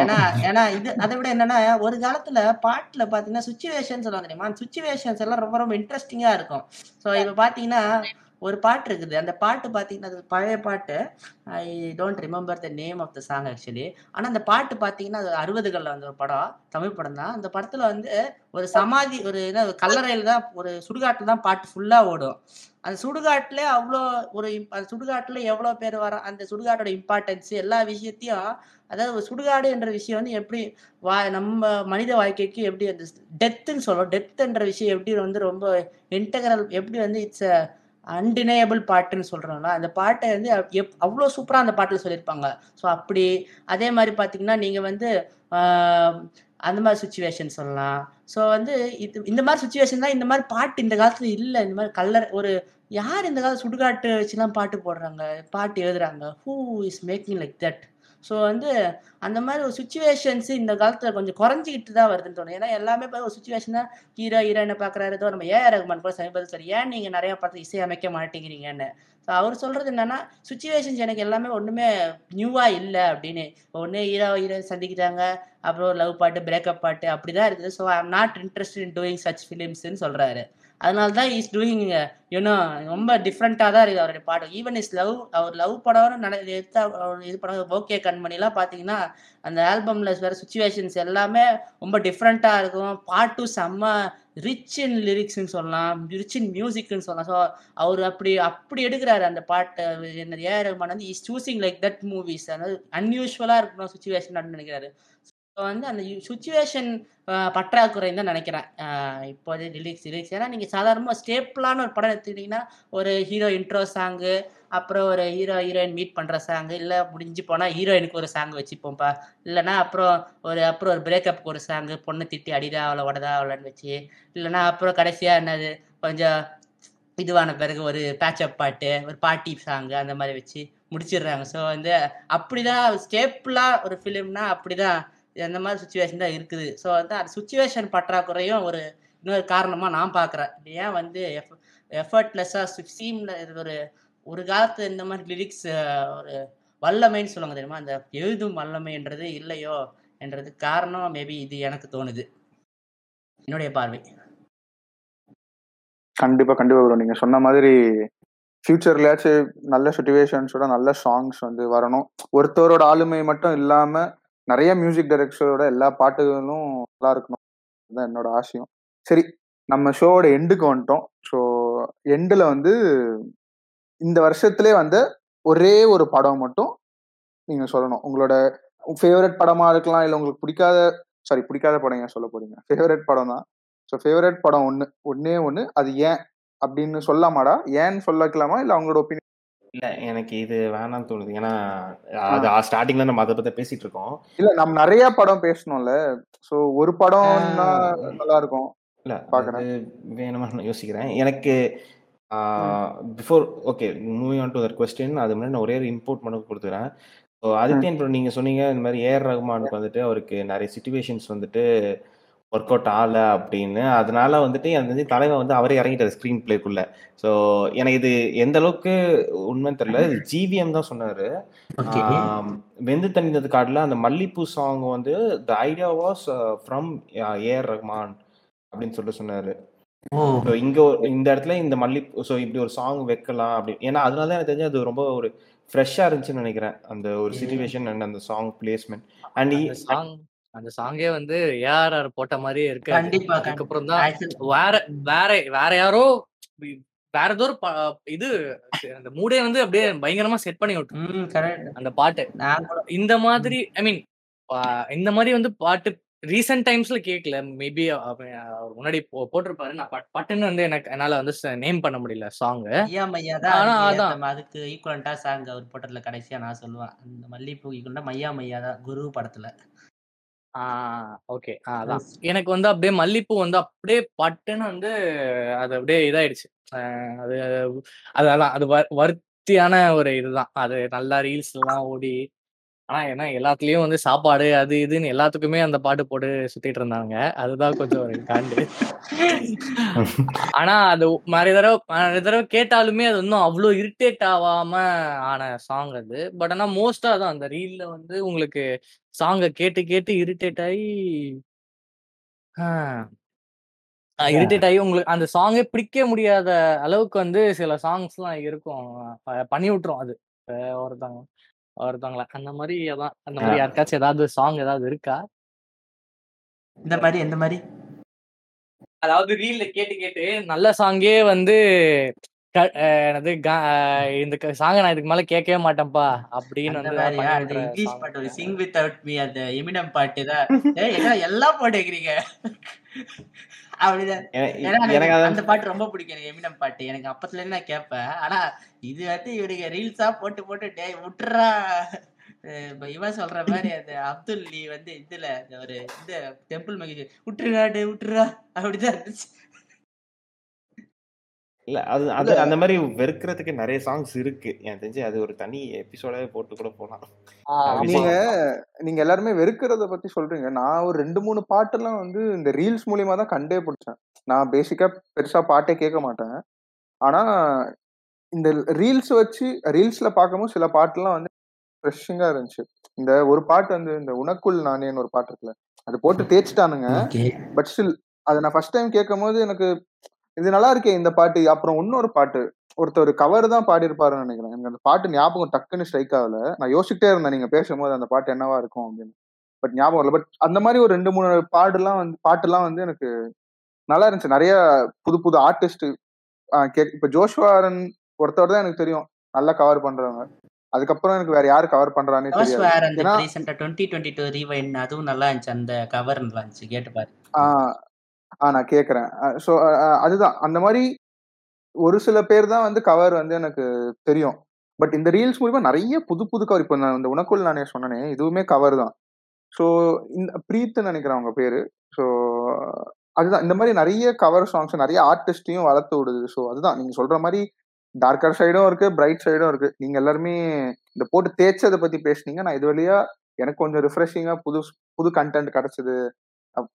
ஏன்னா ஏன்னா இது அதை விட என்னன்னா ஒரு காலத்துல பாட்டுல பாத்தீங்கன்னா சுச்சுவேஷன் சொல்லுவாங்க தெரியுமா? சுச்சுவேஷன்ஸ் எல்லாம் ரொம்ப ரொம்ப இன்ட்ரெஸ்டிங்கா இருக்கும். ஸோ இப்ப பாத்தீங்கன்னா ஒரு பாட்டு இருக்குது. அந்த பாட்டு பார்த்தீங்கன்னா அது பழைய பாட்டு. I don't remember the name of the song actually ஆனால் அந்த பாட்டு பார்த்தீங்கன்னா அது அறுபதுகளில் வந்த ஒரு படம். தமிழ் படம் தான். அந்த படத்தில் வந்து ஒரு சமாதி ஒரு என்ன கல்லறையில் தான் ஒரு சுடுகாட்டில் தான் பாட்டு ஃபுல்லாக ஓடும். அந்த சுடுகாட்டில் அவ்வளோ ஒரு அந்த சுடுகாட்டில் எவ்வளோ பேர் வர அந்த சுடுகாட்டோட இம்பார்ட்டன்ஸ் எல்லா விஷயத்தையும் அதாவது ஒரு சுடுகாடு என்ற விஷயம் வந்து எப்படி வா நம்ம மனித வாழ்க்கைக்கு எப்படி அந்த டெத்துன்னு சொல்லுவோம் டெத்துன்ற விஷயம் எப்படி வந்து ரொம்ப இன்டகரல் எப்படி வந்து இட்ஸ் அன்டினேயபிள் பாட்டுன்னு சொல்றோம்ல அந்த பாட்டை வந்து எப் அவ்வளோ சூப்பராக அந்த பாட்டில் சொல்லியிருப்பாங்க. ஸோ அப்படி அதே மாதிரி பார்த்தீங்கன்னா நீங்கள் வந்து அந்த மாதிரி சுச்சுவேஷன் சொல்லலாம். ஸோ வந்து இது இந்த மாதிரி சுச்சுவேஷன் தான் இந்த மாதிரி பாட்டு இந்த காலத்தில் இல்லை. இந்த மாதிரி கலர் ஒரு யார் இந்த காலத்து சுடுகாட்டு வச்சுலாம் பாட்டு போடுறாங்க? பாட்டு எழுதுறாங்க. Who is making like that so வந்து அந்த மாதிரி ஒரு சுச்சுவேஷன்ஸ் இந்த காலத்துல கொஞ்சம் குறைஞ்சிக்கிட்டு தான் வருதுன்னு தோணும் ஏன்னா எல்லாமே இப்போ ஒரு தான் ஹீரோ ஹீரோயினை பார்க்குறாரு ஏதோ நம்ம ஏஆர் ரகுமான் கூட சமீபத்தில் சரி ஏன் நீங்கள் நிறைய படத்தை இசை அமைக்க மாட்டேங்கிறீங்கன்னு? அவர் சொல்றது என்னன்னா சுச்சுவேஷன்ஸ் எனக்கு எல்லாமே ஒன்றுமே நியூவாக இல்லை அப்படின்னு. ஒன்று ஹீரோ ஹீரோ சந்திக்கிறாங்க. அப்புறம் லவ் பாட்டு பிரேக்கப் பாட்டு அப்படி தான் இருக்குது. So I am not interest in doing such ஃபிலிம்ஸ்னு சொல்கிறாரு அதனால தான் இஸ் டூயிங் யூனோ ரொம்ப டிஃப்ரெண்ட்டாக தான் இருக்குது அவருடைய பாடம் ஈவன் இஸ் லவ் அவர் லவ் படம்னு நட எடுத்து அவர் இது படம் ஓகே கண்மணிலாம் பார்த்தீங்கன்னா அந்த ஆல்பமில் வேறு சுச்சுவேஷன்ஸ் எல்லாமே ரொம்ப டிஃப்ரெண்ட்டாக இருக்கும். பாட்டும் செம்ம ரிச் இன் லிரிக்ஸ்னு சொல்லலாம் ரிச் இன் மியூசிக்னு சொல்லலாம். ஸோ அவர் அப்படி அப்படி எடுக்கிறாரு அந்த பாட்டை. என்ன ஏஆர் ரஹ்மான் வந்து is choosing like that movies அதாவது அன்யூஷுவலாக இருக்கணும் சுச்சுவேஷன் அப்படின்னு நினைக்கிறாரு. ஸோ வந்து அந்த சுச்சுவேஷன் பற்றாக்குறை தான் நினைக்கிறேன். இப்போதே இப்போது லிரிக்ஸ் லிரிக்ஸ் ஏன்னா நீங்கள் சாதாரணமாக ஸ்டேப்பிளான ஒரு படம் எடுத்துக்கிட்டிங்கன்னா ஒரு ஹீரோ இன்ட்ரோ சாங்கு அப்புறம் ஒரு ஹீரோ ஹீரோயின் மீட் பண்ணுற சாங்கு இல்லை முடிஞ்சு போனால் ஹீரோயினுக்கு ஒரு சாங் வச்சுப்போம்ப்பா. இல்லைன்னா அப்புறம் ஒரு அப்புறம் ஒரு பிரேக்கப்புக்கு ஒரு சாங்கு பொண்ணு திட்டி அடிதா அவளை உடதா அவளைன்னு வச்சு. இல்லைன்னா அப்புறம் கடைசியாக என்னது கொஞ்சம் இதுவான பிறகு ஒரு பேச்சப் பாட்டு ஒரு பாட்டி சாங்கு அந்த மாதிரி வச்சு முடிச்சிடுறாங்க. ஸோ வந்து அப்படிதான் ஸ்டேப்பிளாக ஒரு ஃபிலிம்னா அப்படிதான் அந்த மாதிரி சுச்சுவேஷன் தான் இருக்குது. ஸோ வந்து அந்த சுச்சுவேஷன் பற்றாக்குறையும் ஒரு இன்னொரு காரணமாக நான் பார்க்குறேன். ஏன் வந்து எஃப் எஃபர்ட்லெஸ்ஸாக சீம்ல ஒரு ஒரு காலத்து இந்த மாதிரி லிரிக்ஸ் ஒரு வல்லமைன்னு சொல்லுவாங்க தெரியுமா? அந்த எழுதும் வல்லமைன்றது இல்லையோ என்றது காரணம் மேபி இது எனக்கு தோணுது. என்னுடைய பார்வை. கண்டிப்பா கண்டிப்பா ப்ரோ நீங்க சொன்ன மாதிரி ஃபியூச்சர்லயாச்சும் நல்ல சுச்சுவேஷன்ஸோட நல்ல சாங்ஸ் வந்து வரணும். ஒருத்தரோட ஆளுமை மட்டும் இல்லாம நிறைய மியூசிக் டைரக்டரோட எல்லா பாட்டுகளும் நல்லா இருக்கணும். அதுதான் என்னோட ஆசையும். சரி நம்ம ஷோவோட எண்டுக்கு வந்துட்டோம். ஸோ எண்டில் வந்து இந்த வருஷத்திலே வந்த ஒரே ஒரு படம் மட்டும் நீங்க சொல்லணும். உங்களோட ஃபேவரட் படமா இருக்கலாம் இல்லை உங்களுக்கு பிடிக்காத சாரி பிடிக்காத படம் ஏன் சொல்ல போறீங்க? ஃபேவரட் படம் தான். ஸோ ஃபேவரட் படம் ஒன்று ஒன்னே ஒன்று அது ஏன் அப்படின்னு சொல்லலாமாடா ஏன்னு சொல்லக்கலாமா? இல்லை அவங்களோட ஒப்பீனியன் இல்ல எனக்கு இது வேணாம்னு தோணுது. ஏன்னா அது ஸ்டார்டிங்ல நம்ம அதை பத்தி பேசிட்டு இருக்கோம். இல்ல நம்ம நிறைய படம் பேசணும்ல. சோ ஒரு படம்னா நல்லா இருக்கும். இல்ல பாக்குறேன். வேணுமா யோசிக்கிறேன். எனக்கு before okay moving on to that question அது முன்னாடி நான் ஒரே ஒரு இம்போர்ட் மட்டும் கொடுத்துறேன். ஸோ ஆதித்யன் ப்ரோ நீங்க சொன்னீங்க இந்த மாதிரி ஏஆர் ரகுமானுக்கு வந்துட்டு அவருக்கு நிறைய சுச்சுவேஷன்ஸ் வந்துட்டு ஒர்க் அவுட் ஆகல அப்படின்னு. அதனால வந்துட்டு அந்த தலைவன் வந்து அவரே இறங்கிட்டார் ஸ்க்ரீன் பிளேக்குள்ள ஸோ எனக்கு இது எந்த அளவுக்கு உண்மைன்னு தெரியல. இது ஜிவிஎம் தான் சொன்னாரு. வெந்து தணிந்தது காடுல அந்த மல்லிப்பூ சாங் வந்து the idea was from AR Rahman அப்படின்னு சொல்லிட்டு சொன்னாரு. இங்க ஒரு- இந்த இடத்துல இந்த மல்லிப்பூ ஸோ இப்படி ஒரு சாங் வைக்கலாம் அப்படி. ஏன்னா அதனால தான் எனக்கு தெரிஞ்சு அது ரொம்ப ஒரு ஃப்ரெஷ்ஷா இருந்துச்சுன்னு நினைக்கிறேன். அந்த ஒரு. சுச்சுவேஷன் அண்ட் அந்த சாங் பிளேஸ்மெண்ட் அண்ட் அந்த சாங் அந்த சாங்கே வந்து ஏஆர்ஆர் போட்ட மாதிரியே இருக்காது. கண்டிப்பா அதுக்கப்புறம் தான் வேற வேற வேற யாரோ வேற ஏதோ இது அந்த மூடே வந்து அப்படியே பயங்கரமா செட் பண்ணி விட்டு ம் கரெக்ட் அந்த பாட்டு. இந்த மாதிரி ஐ மீன் இந்த மாதிரி வந்து பாட்டு ரீசெண்ட் டைம்ஸ்ல கேட்கல மேபி முன்னாடி போட்டிருப்பாரு. நான் பட்- பட்டுன்னு வந்து எனக்கு என்னால வந்து நேம் பண்ண முடியல சாங் ஆனா அதான். அதுக்கு ஈக்குவலண்டா சாங் அவர் போட்டதுல கடைசியா நான் சொல்லுவேன். அந்த மல்லிப்பூ ஈக்குவலண்டா மையா மையா தான் குரு படத்துல. ஓகே அதான். எனக்கு வந்து அப்படியே மல்லிப்பூ வந்து அப்படியே பட்டுன்னு வந்து அது அப்படியே இதாயிடுச்சு. ஆஹ் அது அது அதான் அது வர்த்தியான ஒரு இதுதான். அது நல்லா ரீல்ஸ் எல்லாம் ஓடி ஆனா ஏன்னா எல்லாத்துலயும் வந்து சாப்பாடு அது இதுன்னு எல்லாத்துக்குமே அந்த பாட்டு போட்டு சுத்திட்டு இருந்தாங்க. அதுதான் கொஞ்சம் ஒரு காண்டு. ஆனா அது நிறைய தடவை நிறைய தடவை கேட்டாலுமே அது இன்னும் அவ்வளோ இரிட்டேட் ஆகாம ஆன சாங் அது. பட் ஆனா மோஸ்டா தான். அந்த ரீல்ல வந்து உங்களுக்கு சாங்கை கேட்டு கேட்டு இரிட்டேட் ஆகி இரிட்டேட் ஆகி உங்களுக்கு அந்த சாங்கே பிடிக்க முடியாத அளவுக்கு வந்து சில சாங்ஸ்லாம் இருக்கும். ப- பண்ணி விட்டுரும் அது ஒருத்தவங்க. ஒருத்தவங்கள அந்த மாதிரி அதான். அந்த மாதிரி யாருக்காச்சும் ஏதாவது சாங் ஏதாவது இருக்கா? இந்த மாதிரி எந்த மாதிரி அதாவது ரீல்ல கேட்டு கேட்டு நல்ல சாங்கே வந்து அஹ் இந்த சாங்கை நான் இதுக்கு மேல கேட்கவே மாட்டேன்ப்பா. அப்படின்னு வந்து இங்கிலீஷ் பாட்டு ஒரு? சிங் வித் அவுட் மீ அந்த எமினம் பாட்டு தான் எல்லாம் போட்டு வைக்கிறீங்க அப்படிதான் அந்த பாட்டு ரொம்ப பிடிக்கும் எனக்கு எமினம் பாட்டு. எனக்கு அப்பத்துல இருந்து நான் கேட்பேன். ஆனா இது வந்து இவனுக்கு ரீல்ஸா போட்டு போட்டு டேய் விட்டுறா. இவன் சொல்ற மாதிரி அந்த அப்துல் லீ வந்து இதுல இந்த ஒரு இந்த டெம்பிள் மகிழ்ச்சி விட்டுருடா டே விட்டுறா அப்படிதான் இருந்துச்சு. இல்ல அது அது அந்த மாதிரி வெறுக்கிறதுக்கு நிறைய சாங்ஸ் இருக்கு. எனக்கு தெரிஞ்சு அது ஒரு தனி எபிசோடாவே போட்டு கூட போலாம். நீங்க நீங்க எல்லாருமே வெறுக்கிறத பத்தி சொல்றீங்க. நான் ஒரு ரெண்டு மூணு பாட்டெல்லாம் வந்து இந்த ரீல்ஸ் மூலியமா தான் கண்டே பிடிச்சேன். நான் பேசிக்கா பெருசா பாட்டே கேட்க மாட்டேன். ஆனா இந்த ரீல்ஸ் வச்சு ரீல்ஸ்ல பார்க்கும்போது சில பாட்டுலாம் வந்து ஃப்ரெஷ்ஷிங்கா இருந்துச்சு. இந்த ஒரு பாட்டு வந்து இந்த உனக்குள் நானேன்னு ஒரு பாட்டு இருக்குல்ல அது போட்டு தேய்ச்சிட்டானுங்க. பட் ஸ்டில் அதை நான் ஃபர்ஸ்ட் டைம் கேட்கும் போது எனக்கு இது நல்லா இருக்கே இந்த பாட்டு. அப்புறம் இன்னொரு பாட்டு. ஒருத்தர் கவர் தான் பாடியிருப்பாருன்னு நினைக்கிறேன். எனக்கு அந்த பாட்டு ஞாபகம் டக்குன்னு ஸ்ட்ரைக் ஆகல. நான் யோசிச்சுட்டே இருந்தேன் நீங்க பேசும்போது அந்த பாட்டு என்னவா இருக்கும் அப்படின்னு. பட் ஞாபகம் இல்லை. பட் அந்த மாதிரி ஒரு ரெண்டு மூணு பாடுலாம் வந்து பாட்டுலாம் வந்து எனக்கு நல்லா இருந்துச்சு. நிறைய புது புது ஆர்டிஸ்ட் கேக் இப்ப ஜோஷ்வாரன் ஒருத்தவர் தான் எனக்கு தெரியும். நல்லா கவர் பண்றவங்க. அதுக்கப்புறம் எனக்கு வேற யாரு கவர் பண்றானே தெரியாது. ஏன்னா ரீசெண்டா டுவெண்ட்டி டுவெண்ட்டி டூ ரீவைன் அதுவும் நல்லா இருந்துச்சு. அந்த கவர் நல்லா இருந்துச்சு. கேட்டு பாரு ஆஹ் நான் கேட்குறேன். ஸோ அதுதான். அந்த மாதிரி ஒரு சில பேர் தான் வந்து கவர் வந்து எனக்கு தெரியும். பட் இந்த ரீல்ஸ் மூலிமா நிறைய புது புது கவர் இப்போ நான் இந்த உனக்குள் நானே சொன்னேனே இதுவுமே கவர் தான். ஸோ இந்த பிரீத்னு நினைக்கிறேன் அவங்க பேரு. ஸோ அதுதான். இந்த மாதிரி நிறைய கவர் சாங்ஸ் நிறைய ஆர்டிஸ்டையும் வளர்த்து விடுது. ஸோ அதுதான். நீங்க சொல்ற மாதிரி டார்க்கர் சைடும் இருக்கு பிரைட் சைடும் இருக்கு. நீங்க எல்லாருமே இந்த போட்டு தேய்ச்சதை பத்தி பேசுனீங்க நான் இது வழியா எனக்கு கொஞ்சம் ரிஃப்ரெஷிங்கா புது புது கண்டென்ட் கிடைச்சது.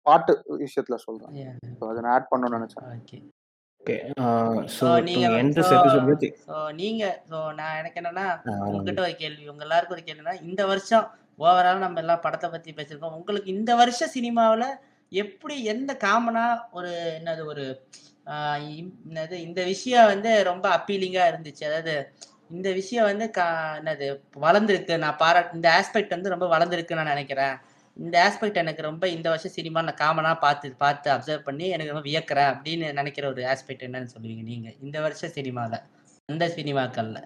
பாட்டு விஷயத்துல சொல்றேன். ஸோ அதை நான் ஆட் பண்ணணும்னு நினைச்சேன். ஓகே ஓகே ஸோ ஸோ நீங்க ஸோ நீங்க ஸோ நான் எனக்கு என்னன்னா உங்ககிட்ட ஒரு கேள்வி உங்க எல்லாருக்கும் ஒரு கேள்வினா இந்த வருஷம் ஓவரால் நம்ம எல்லாம் படத்தை பத்தி பேசியிருக்கோம். உங்களுக்கு இந்த வருஷ சினிமாவில் எப்படி எந்த காமனா ஒரு என்னது ஒரு என்னது இந்த விஷயம் வந்து ரொம்ப அப்பீலிங்கா இருந்துச்சு. அதாவது இந்த விஷயம் வந்து கா என்னது வளர்ந்துருக்கு. நான் பாராட்டு இந்த ஆஸ்பெக்ட் வந்து ரொம்ப வளர்ந்துருக்குன்னு நான் நினைக்கிறேன். இந்த ஆஸ்பெக்ட் எனக்கு ரொம்ப இந்த வருஷம் சினிமா நான் காமனா பார்த்து பார்த்து அப்சர்வ் பண்ணி எனக்கு ரொம்ப வியக்கிறேன் அப்படின்னு நினைக்கிற ஒரு ஆஸ்பெக்ட் என்னன்னு சொல்லுவீங்க நீங்க? இந்த வருஷம் சினிமாவில் அந்த சினிமாக்கள்ல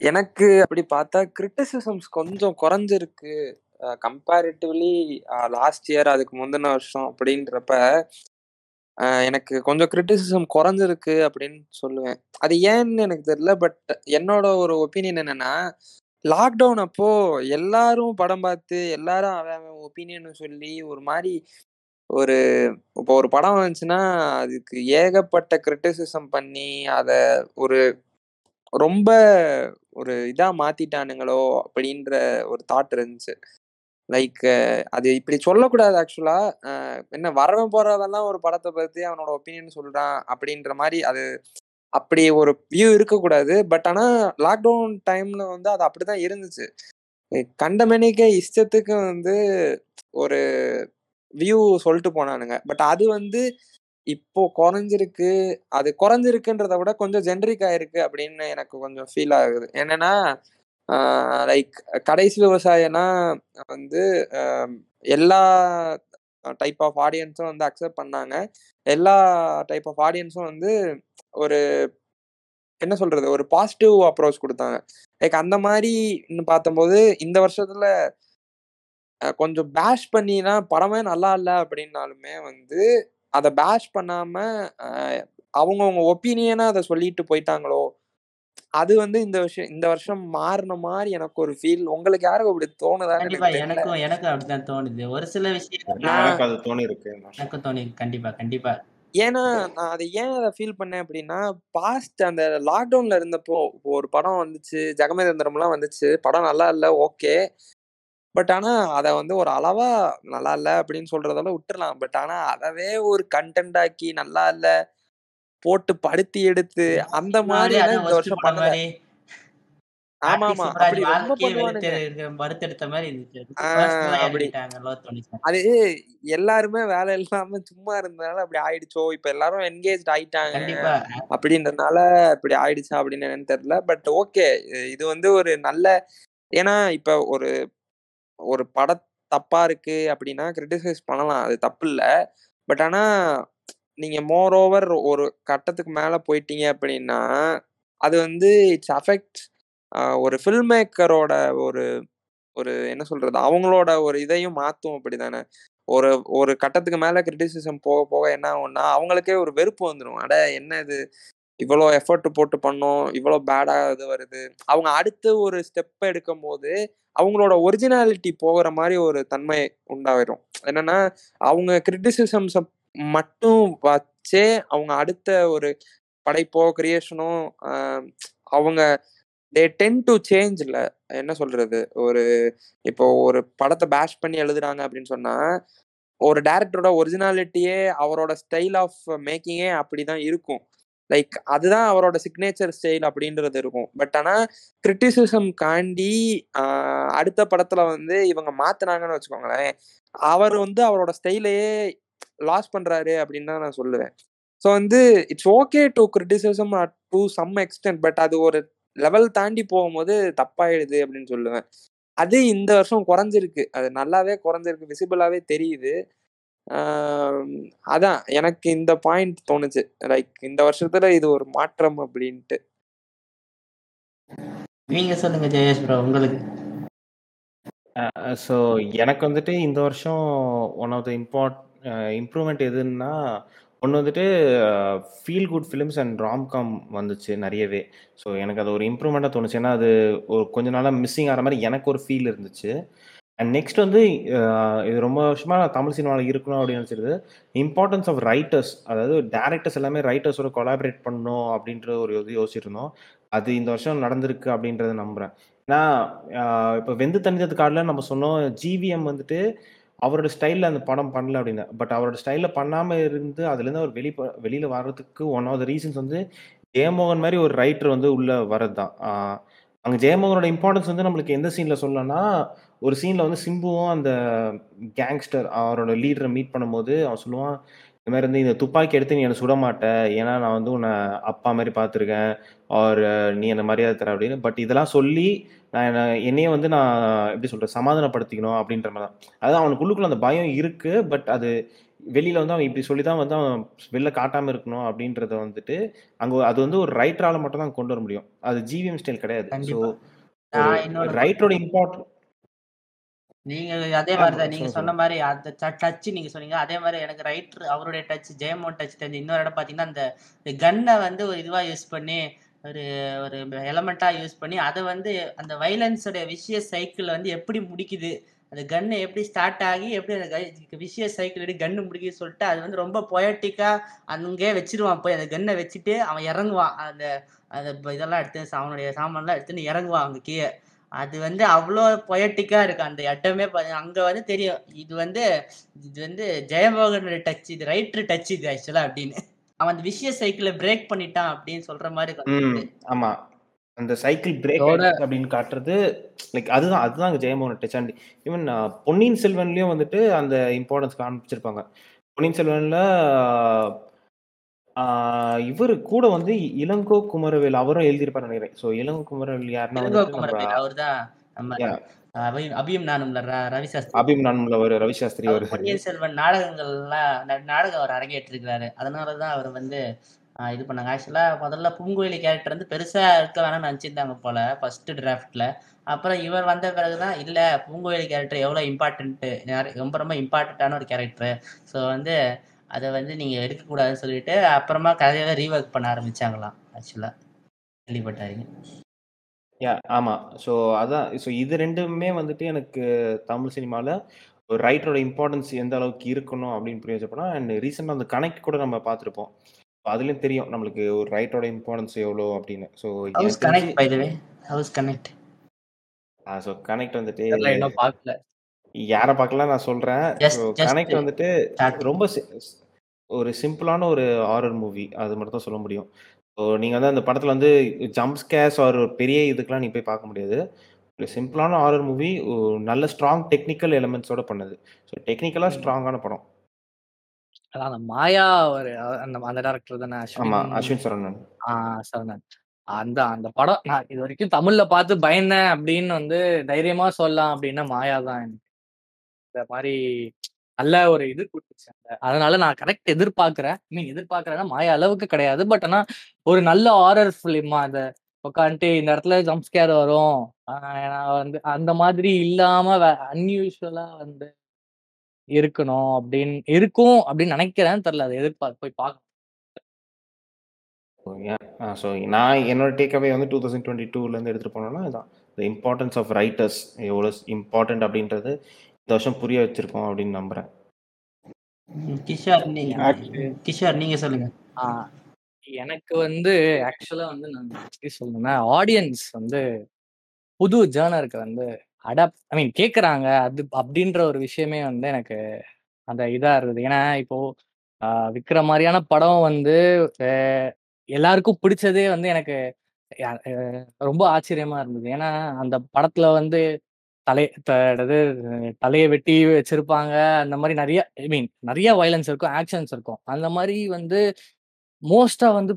எனக்கு அப்படி பார்த்தா கிரிட்டிசிசம்ஸ் கொஞ்சம் குறைஞ்சிருக்கு. கம்பேரிட்டிவ்லி லாஸ்ட் இயர் அதுக்கு முந்தின வருஷம் அப்படின்றப்ப அஹ் எனக்கு கொஞ்சம் கிரிட்டிசிசம் குறைஞ்சிருக்கு அப்படின்னு சொல்லுவேன். அது ஏன்னு எனக்கு தெரியல பட் என்னோட ஒரு ஒப்பீனியன் என்னன்னா லாக்டவுன் அப்போ எல்லாரும் படம் பார்த்து எல்லாரும் அவன் ஒப்பீனியன் சொல்லி ஒரு மாதிரி ஒரு இப்போ ஒரு படம் வந்துச்சுன்னா அதுக்கு ஏகப்பட்ட கிரிட்டிசிசம் பண்ணி அதை ஒரு ரொம்ப ஒரு இதா மாத்திட்டானுங்களோ அப்படின்ற ஒரு தாட் இருந்துச்சு. லைக் அது இப்படி சொல்லக்கூடாது ஆக்சுவலா என்ன வரவன் போறதெல்லாம் ஒரு படத்தை பத்தி அவனோட ஒப்பீனியன் சொல்றான் அப்படின்ற மாதிரி அது அப்படி ஒரு வியூ இருக்கக்கூடாது. பட் ஆனால் லாக்டவுன் டைம்ல வந்து அது அப்படிதான் இருந்துச்சு. கண்டமேனிக்க இஷ்டத்துக்கு வந்து ஒரு வியூ சொல்லிட்டு போனானுங்க. பட் அது வந்து இப்போ குறைஞ்சிருக்கு. அது குறைஞ்சிருக்குன்றத விட கொஞ்சம் ஜென்ரிக் ஆயிருக்கு அப்படின்னு எனக்கு கொஞ்சம் ஃபீல் ஆகுது. என்னன்னா லைக் கடைசி விவசாயம்னா வந்து எல்லா டைப் ஆஃப் ஆடியன்ஸும் வந்து அக்செப்ட் பண்ணாங்க. எல்லா டைப் ஆஃப் ஆடியன்ஸும் வந்து ஒரு என்ன சொல்றது? ஒரு பாசிட்டிவ் அப்ரோச் கொடுத்தாங்க. லைக் அந்த மாதிரி பார்த்தம்போது இந்த வருஷத்துல கொஞ்சம் பேஷ் பண்ணினா படமே நல்லா இல்ல அப்படின்னாலுமே வந்து அத பேஷ் பண்ணாம அவங்கவங்க ஒப்பீனியனா அத சொல்லிட்டு போயிட்டாங்களோ அது வந்து இந்த விஷயம் இந்த வருஷம் மாறின மாதிரி எனக்கு ஒரு ஃபீல் உங்களுக்கு அப்படி கண்டிப்பா எனக்கு தெரியல. எனக்கும் எனக்கும் அப்படிதான் தோணுது. ஒரு சில விஷயம் நான் எனக்கு அது தோணி இருக்கு எனக்கும் தோணி கண்டிப்பா கண்டிப்பா. ஏன்னா நான் அதை ஏன் அதை ஃபீல் பண்ணேன் அப்படின்னா பாஸ்ட் அந்த லாக்டவுன்ல இருந்தப்போ ஒரு படம் வந்துச்சு ஜெகமேந்திரம்லாம் வந்துச்சு. படம் நல்லா இல்லை ஓகே. பட் ஆனா அதை வந்து ஒரு அளவா நல்லா இல்லை அப்படின்னு சொல்றதெல்லாம் விட்டுறலாம். பட் ஆனா அதவே ஒரு கண்டென்ட் ஆக்கி நல்லா இல்ல போட்டு படுத்தி எடுத்து அந்த மாதிரி இந்த வருஷம் படம் அது எல்லாருமே வேலை இல்லாம சும்மா இருந்தனால அப்படி ஆயிடுச்சோ? இப்ப எல்லாரும் என்கேஜ் ஆயிட்டாங்க அப்படின்றதுனால இப்படி ஆயிடுச்சா அப்படின்னு என்னன்னு தெரியல. பட் ஓகே இது வந்து ஒரு நல்ல ஏன்னா இப்ப ஒரு ஒரு பட தப்பா இருக்கு அப்படின்னா கிரிட்டிசைஸ் பண்ணலாம். அது தப்பு இல்ல. பட் ஆனா நீங்க மோர் ஓவர் ஒரு கட்டத்துக்கு மேல போயிட்டீங்க அப்படின்னா அது வந்து இட்ஸ் அஃபெக்ட் ஒரு ஃபில்ம் மேக்கரோட ஒரு ஒரு என்ன சொல்றது அவங்களோட ஒரு இதையும் மாற்றும் அப்படிதானே? ஒரு ஒரு கட்டத்துக்கு மேல கிரிட்டிசிசம் போக போக என்ன ஆகும்னா அவங்களுக்கே ஒரு வெறுப்பு வந்துடும் அட என்ன இது? இவ்வளோ எஃபர்ட் போட்டு பண்ணோம் இவ்வளோ பேடாக இது வருது. அவங்க அடுத்து ஒரு ஸ்டெப் எடுக்கும் போது அவங்களோட ஒரிஜினாலிட்டி போகிற மாதிரி ஒரு தன்மை உண்டாயிரும். என்னன்னா அவங்க கிரிட்டிசிசம்ஸை மட்டும் வச்சே அவங்க அடுத்த ஒரு படைப்போ கிரியேஷனோ அவங்க தே டென் டு சேஞ்சில் என்ன சொல்றது? ஒரு இப்போ ஒரு படத்தை பேஷ் பண்ணி எழுதுறாங்க அப்படின்னு சொன்னா ஒரு டேரக்டரோட ஒரிஜினாலிட்டியே அவரோட ஸ்டைல் ஆஃப் மேக்கிங்கே அப்படிதான் இருக்கும். லைக் அதுதான் அவரோட சிக்னேச்சர் ஸ்டைல் அப்படின்றது இருக்கும். பட் ஆனா கிரிட்டிசிசம் காண்டி அடுத்த படத்துல வந்து இவங்க மாத்தினாங்கன்னு வச்சுக்கோங்களேன் அவர் வந்து அவரோட ஸ்டைலையே லாஸ் பண்றாரு அப்படின்னு தான் நான் சொல்லுவேன். ஸோ வந்து it's okay to criticism to some extent but அது ஒரு லெவல் தாண்டி போகும்போது தப்பாயிடுது அப்படின்னு சொல்லுவேன். அது இந்த வருஷம் குறைஞ்சிருக்கு. அது நல்லாவே குறைஞ்சிருக்கு. விசிபிளாவே தெரியுது. ஆஹ் அதான் எனக்கு இந்த பாயிண்ட் தோணுச்சு. லைக் இந்த வருஷத்துல இது ஒரு மாற்றம் அப்படின்ட்டு. நீங்க சொல்லுங்க ஜெயேஷ் ப்ரோ உங்களுக்கு. ஸோ எனக்கு வந்துட்டு இந்த வருஷம் one of the import improvement எதுன்னா ஒன்று வந்துட்டு feel good films and romcom வந்துச்சு நிறையவே. ஸோ எனக்கு அது ஒரு இம்ப்ரூவ்மெண்ட்டாக தோணுச்சு. ஏன்னா அது ஒரு கொஞ்ச நாளாக மிஸ்ஸிங் ஆகிற மாதிரி எனக்கு ஒரு ஃபீல் இருந்துச்சு. அண்ட் நெக்ஸ்ட் வந்து இது ரொம்ப வருஷமாக நான் தமிழ் சினிமாவில் இருக்கணும் அப்படின்னு நினச்சிருது. இம்பார்ட்டன்ஸ் ஆஃப் ரைட்டர்ஸ் அதாவது டேரக்டர்ஸ் எல்லாமே ரைட்டர்ஸோட கொலாபரேட் பண்ணணும் அப்படின்ற ஒரு இது யோசிச்சிருந்தோம். அது இந்த வருஷம் நடந்திருக்கு அப்படின்றத நம்புகிறேன் ஏன்னா இப்போ வெந்து தனித்தது கார்டில் நம்ம சொன்னோம். ஜிவிஎம் வந்துட்டு அவரோட ஸ்டைலில் அந்த படம் பண்ணல அப்படின்னு பட் அவரோட ஸ்டைலில் பண்ணாமல் இருந்து அதுலேருந்து அவர் வெளி வெளியில் வர்றதுக்கு ஒன் ஆஃப் த ரீசன்ஸ் வந்து ஜெயமோகன் மாதிரி ஒரு ரைட்டர் வந்து உள்ளே வர்றது தான் அங்கே ஜெயமோகனோட இம்பார்ட்டன்ஸ் வந்து நம்மளுக்கு எந்த சீனில் சொல்லலாம்னா ஒரு சீனில் வந்து சிம்புவும் அந்த கேங்ஸ்டர் அவரோட லீடரை மீட் பண்ணும்போது அவன் சொல்லுவான் இந்த மாதிரி வந்து இந்த துப்பாக்கி எடுத்து நீ என்னை சுட மாட்டேன் ஏன்னா நான் வந்து உன்னை அப்பா மாதிரி பார்த்துருக்கேன் ஆர் நீ என்னை மரியாதை தர அப்படின்னு. பட் இதெல்லாம் சொல்லி நான் என்ன என்னையே வந்து நான் எப்படி சொல்கிறது சமாதானப்படுத்திக்கணும் அப்படின்ற மாதிரி தான். அதாவது அவனுக்குள்ளுக்குள்ள அந்த பயம் இருக்குது பட் அது வெளியில் வந்து அவன் இப்படி சொல்லி தான் வந்து அவன் வெளில காட்டாமல் இருக்கணும் அப்படின்றத வந்துட்டு அங்கே அது வந்து ஒரு ரைட்டரால் மட்டும் தான் கொண்டு வர முடியும். அது ஜிவிஎம் ஸ்டைல் கிடையாது. ஸோ ரைட்டரோட இம்பார்ட் நீங்க அதே ஆ மாதிரி தான் நீங்க சொன்ன மாதிரி அந்த டச் நீங்க சொன்னீங்க. அதே மாதிரி எனக்கு ரைட்டர் அவருடைய டச் ஜெயமோகன் டச் தெரிஞ்சு இன்னொரு இடம் பாத்தீங்கன்னா அந்த கன்னை வந்து ஒரு இதுவா யூஸ் பண்ணி ஒரு ஒரு எலமெண்ட்டாக யூஸ் பண்ணி அதை வந்து அந்த வைலன்ஸோட விஷய சைக்கிள் வந்து எப்படி முடிக்குது? அந்த கன்னு எப்படி ஸ்டார்ட் ஆகி எப்படி அந்த விஷய சைக்கிள் எப்படி கன்னு முடிக்குது சொல்லிட்டு அது வந்து ரொம்ப பொயட்டிக்காக அங்கே வச்சிருவான் போய். அந்த கன்னை வச்சுட்டு அவன் இறங்குவான். அந்த அந்த இதெல்லாம் எடுத்து அவனுடைய சாமான்லாம் எடுத்துன்னு இறங்குவான் அங்க கீழே. அது வந்து அவ்வளோ பொயட்டிக்காக இருக்கு. அந்த இடமே அங்கே வந்து தெரியும். இது வந்து இது வந்து ஜெயமோகனோட டச் இது ரைட்ரு டச் இது ஆக்சுவலாக அப்படின்னு. அவன் அந்த விஷய சைக்கிளை பிரேக் பண்ணிட்டான் அப்படின்னு சொல்ற மாதிரி ம் காட்டுது. ஆமாம் அந்த சைக்கிள் பிரேக் அப்படின்னு காட்டுறது லைக் அதுதான் அதுதான் ஜெயமோகன் டச் அண்ட் ஈவன் பொன்னியின் செல்வன்லேயும் வந்துட்டு அந்த இம்பார்ட்டன்ஸ் காமிச்சிருப்பாங்க. பொன்னியின் செல்வனில் இவர் கூட வந்து இளங்கோ குமரவேல் அவரும் எழுதியிருப்பார் நினைக்கிறேன். ஸோ இளங்கோ குமரவேல் யாருன்னா அபியும் அபியும் நானும்ல ர- ரவி சாஸ்திரி. அபிம் நான்முல அவர் ரவிசாஸ்திரி வருவாரு பொன்னியின் செல்வன் நாடகங்கள்லாம் நாடகம் அவர் அரங்கேற்றிருக்கிறாரு. அதனாலதான் அவர் வந்து இது பண்ணாங்க. ஆக்சுவலா முதல்ல பூங்குழலி கேரக்டர் வந்து பெருசா இருக்க வேணாம்னு நினைச்சிருந்தாங்க போல ஃபர்ஸ்ட் டிராஃப்ட்ல அப்புறம் இவர் வந்த பிறகுதான் இல்ல பூங்குழலி கேரக்டர் எவ்வளவு இம்பார்ட்டன்ட் ரொம்ப ரொம்ப இம்பார்ட்டன்டான ஒரு கேரக்டர் ஸோ வந்து அதை வந்து நீங்க எடுக்கக்கூடாதுன்னு சொல்லிட்டு அப்புறமா கதையில ரீஒர்க் பண்ண ஆரம்பிச்சாங்களாம் ஆக்சுவலா கேள்விப்பட்டாருங்க யா ஆமா. ஸோ அதான் ஸோ இது 2மே வந்துட்டு எனக்கு தமிழ் சினிமால ஒரு ரைட்டரோட இம்பார்ட்டன்ஸ் எந்த அளவுக்கு இருக்கணும் அப்படின்னு புரிய வச்சப்பனா அண்ட் ரீசெண்டா அந்த கனெக்ட் கூட நம்ம பார்த்துருப்போம். அதுலயும் தெரியும் நம்மளுக்கு ஒரு ரைட்டரோட இம்பார்ட்டன்ஸ் எவ்வளோ அப்படின்னு. ஸோ எனக்கு தெரிஞ்சு connect by the way house connect ah so connect வந்துட்டு இன்னும் பார்க்கல. யார பார்க்கலாம் நான் சொல்றேன். ஸோ ஜஸ்ட் கனெக்ட் வந்துட்டு ஸ்டார்ட் ரொம்ப சி ஒரு சிம்பிளான ஒரு ஹாரர் மூவி. அது மட்டும் தான் சொல்ல முடியும். ஸோ நீங்க வந்து அந்த படத்துல வந்து ஜம்ப் ஸ்கேர்ஸ் ஆர் பெரிய இதுக்கெல்லாம் நீங்க போய் பார்க்க முடியாது. ஒரு சிம்பிளான ஹாரர் மூவி நல்ல ஸ்ட்ராங் டெக்னிக்கல் எலிமெண்ட்ஸோட பண்ணது. ஸோ டெக்னிக்கலா ம். ஸ்ட்ராங்கான படம். அதான் அந்த மாயா ஒரு அந்த அந்த டைரக்டர் தானே ஆமா. அஸ்வின் அஸ்வின் சரவணன். ஆ சரவணன். அந்த அந்த படம் நான் இதுவரைக்கும் தமிழ்ல பார்த்து பயந்தேன் அப்படின்னு வந்து தைரியமா சொல்லலாம் அப்படின்னா மாயா தான் எனக்கு. இந்த மாரி நல்ல ஒரு இது குடுத்துச்சு. அதனால நான் கரெக்ட் எதிர்பார்க்கிறேன். மீன் எதிர்பார்க்கறேன்னா மாய அளவுக்கு கிடையாது. பட் ஆனா ஒரு நல்ல ஹாரர் ஃபிலிமா அத உட்காந்துட்டு இந்த இடத்துல ஜம்ஸ்கேர் வரும். நான் வந்து அந்த மாதிரி இல்லாம அன்யூஷுவலா வந்து இருக்கணும் அப்படின்னு இருக்கும் அப்படின்னு நினைக்கிறேன். தெரியல. அத எதிர்பார்த்து போய் பார்க்க ஸோ நான் என்னோட டேக் அவே வந்து 2022லேருந்து எடுத்துட்டு போனோம்னா இதான். த இம்பார்ட்டன்ஸ் ஆஃப் ரைட்டர்ஸ் எவ்வளோ இம்பார்ட்டன்ட் அப்படின்றது இந்த வருஷம் புரிய வச்சிருக்கோம் அப்படின்னு நம்புறேன். கிஷோர் நீங்க கிஷோர் நீங்க சொல்லுங்க. எனக்கு வந்து ஆக்சுவலா வந்து நான் எப்படி சொல்லணும்னா, ஆடியன்ஸ் வந்து புது ஜர்னருக்கு வந்து அடாப்ட் ஐ மீன் கேட்கறாங்க. அது அப்படின்ற ஒரு விஷயமே வந்து எனக்கு அந்த இதா இருக்குது. ஏன்னா இப்போ அ விக்ரம் மாரியான படம் வந்து எல்லாருக்கும் பிடிச்சதே வந்து எனக்கு ரொம்ப ஆச்சரியமா இருந்தது. ஏன்னா அந்த படத்துல வந்து தலை த என்னது வெட்டி வச்சிருப்பாங்க. அந்த மாதிரி நிறைய ஐ மீன் நிறைய வயலன்ஸ் இருக்கும். ஆக்ஷன்ஸ் இருக்கும். அந்த மாதிரி வந்து மோஸ்டா வந்து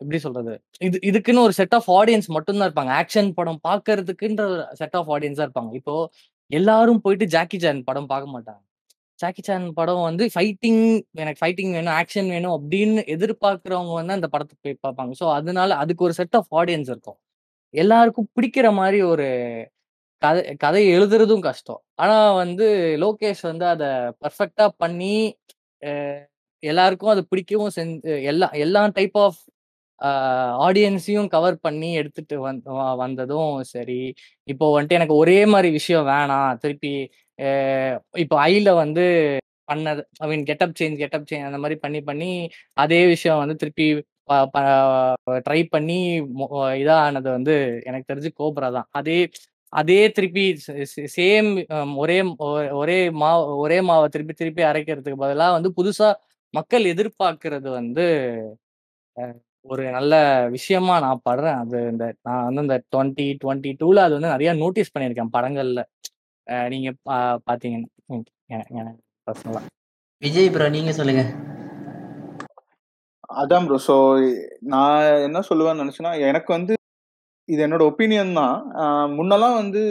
எப்படி சொல்றது? இது இதுக்குன்னு ஒரு செட் ஆஃப் ஆடியன்ஸ் மட்டும்தான் இருப்பாங்க. ஆக்ஷன் படம் பார்க்கறதுக்குன்ற செட் ஆஃப் ஆடியன்ஸ் இருப்பாங்க. இப்போ எல்லாரும் போயிட்டு ஜாக்கி சான் படம் பார்க்க மாட்டாங்க. ஜாக்கி சான் படம் வந்து ஃபைட்டிங் எனக்கு ஃபைட்டிங் வேணும், ஆக்ஷன் வேணும் அப்படின்னு எதிர்பார்க்கிறவங்க வந்து அந்த படத்தை போய் பார்ப்பாங்க. ஸோ அதனால அதுக்கு ஒரு செட் ஆஃப் ஆடியன்ஸ் இருக்கும். எல்லாருக்கும் பிடிக்கிற மாதிரி ஒரு கதை கதை எழுதுறதும் கஷ்டம். ஆனா வந்து லோகேஷ் வந்து அதை பர்ஃபெக்டா பண்ணி எல்லாருக்கும் அது பிடிக்கவும் செஞ்சு எல்லா எல்லா டைப் ஆஃப் ஆடியன்ஸையும் கவர் பண்ணி எடுத்துட்டு வந் வந்ததும் சரி. இப்போ வந்துட்டு எனக்கு ஒரே மாதிரி விஷயம் வேணாம். திருப்பி இப்போ ஐல வந்து பண்ணது I mean getup change getup change அந்த மாதிரி பண்ணி பண்ணி அதே விஷயம் வந்து திருப்பி ட்ரை பண்ணி இதானது ஆனது வந்து எனக்கு தெரிஞ்சு கோப்ரா தான். அதே அதே திருப்பி சேம் ஒரே ஒரே மாவ் ஒரே மாவ திருப்பி திருப்பி அரைக்கிறதுக்கு பதிலா வந்து புதுசா மக்கள் எதிர்பார்க்கறது வந்து ஒரு நல்ல விஷயமா நான் படுறேன். அது இந்த நான் வந்து இந்த 2022ல அது வந்து நிறைய நோட்டீஸ் பண்ணியிருக்கேன் படங்கள்ல. நீங்க பா பார்த்தீங்கன்னா. ம். விஜய் ப்ரோ நீங்க சொல்லுங்க. அதான் ப்ரோ. ஸோ நான் என்ன சொல்லுவேன்னு நினச்சேன்னா எனக்கு வந்து இது என்னோட ஒப்பீனியன் தான். முன்னெல்லாம் வந்து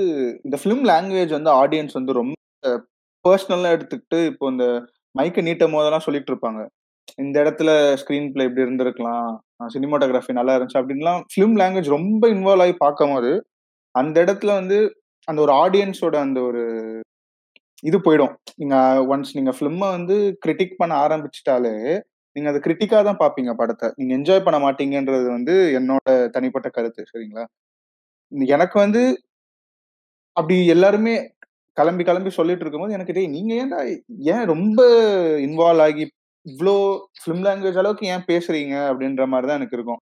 இந்த ஃபிலிம் லாங்குவேஜ் வந்து ஆடியன்ஸ் வந்து ரொம்ப பர்சனலாக எடுத்துக்கிட்டு, இப்போ இந்த மைக்கை நீட்டும் போதெல்லாம் சொல்லிட்டு இருப்பாங்க. இந்த இடத்துல ஸ்க்ரீன் பிளே இப்படி இருந்திருக்கலாம். சினிமாட்டோகிராஃபி நல்லா இருந்துச்சு அப்படின்லாம் ஃபிலிம் லாங்குவேஜ் ரொம்ப இன்வால்வ் ஆகி பார்க்கும்போது, அந்த இடத்துல வந்து அந்த ஒரு ஆடியன்ஸோட அந்த ஒரு இது போயிடும். நீங்க ஒன்ஸ் நீங்க ஃபிலிம்மை வந்து கிரிட்டிக் பண்ண ஆரம்பிச்சிட்டாலே நீங்க அதை கிரிட்டிக்கா தான் பார்ப்பீங்க படத்தை நீங்க என்ஜாய் பண்ண மாட்டீங்கன்றது வந்து என்னோட தனிப்பட்ட கருத்து. சரிங்களா? எனக்கு வந்து அப்படி எல்லாருமே கிளம்பி கிளம்பி சொல்லிட்டு இருக்கும்போது எனக்கு டேய் நீங்க ஏன்டா ஏன் ரொம்ப இன்வால்வ் ஆகி இவ்வளோ ஃபிலிம் லாங்குவேஜ் அளவுக்கு ஏன் பேசுறீங்க? அப்படின்ற மாதிரி தான் எனக்கு இருக்கும்.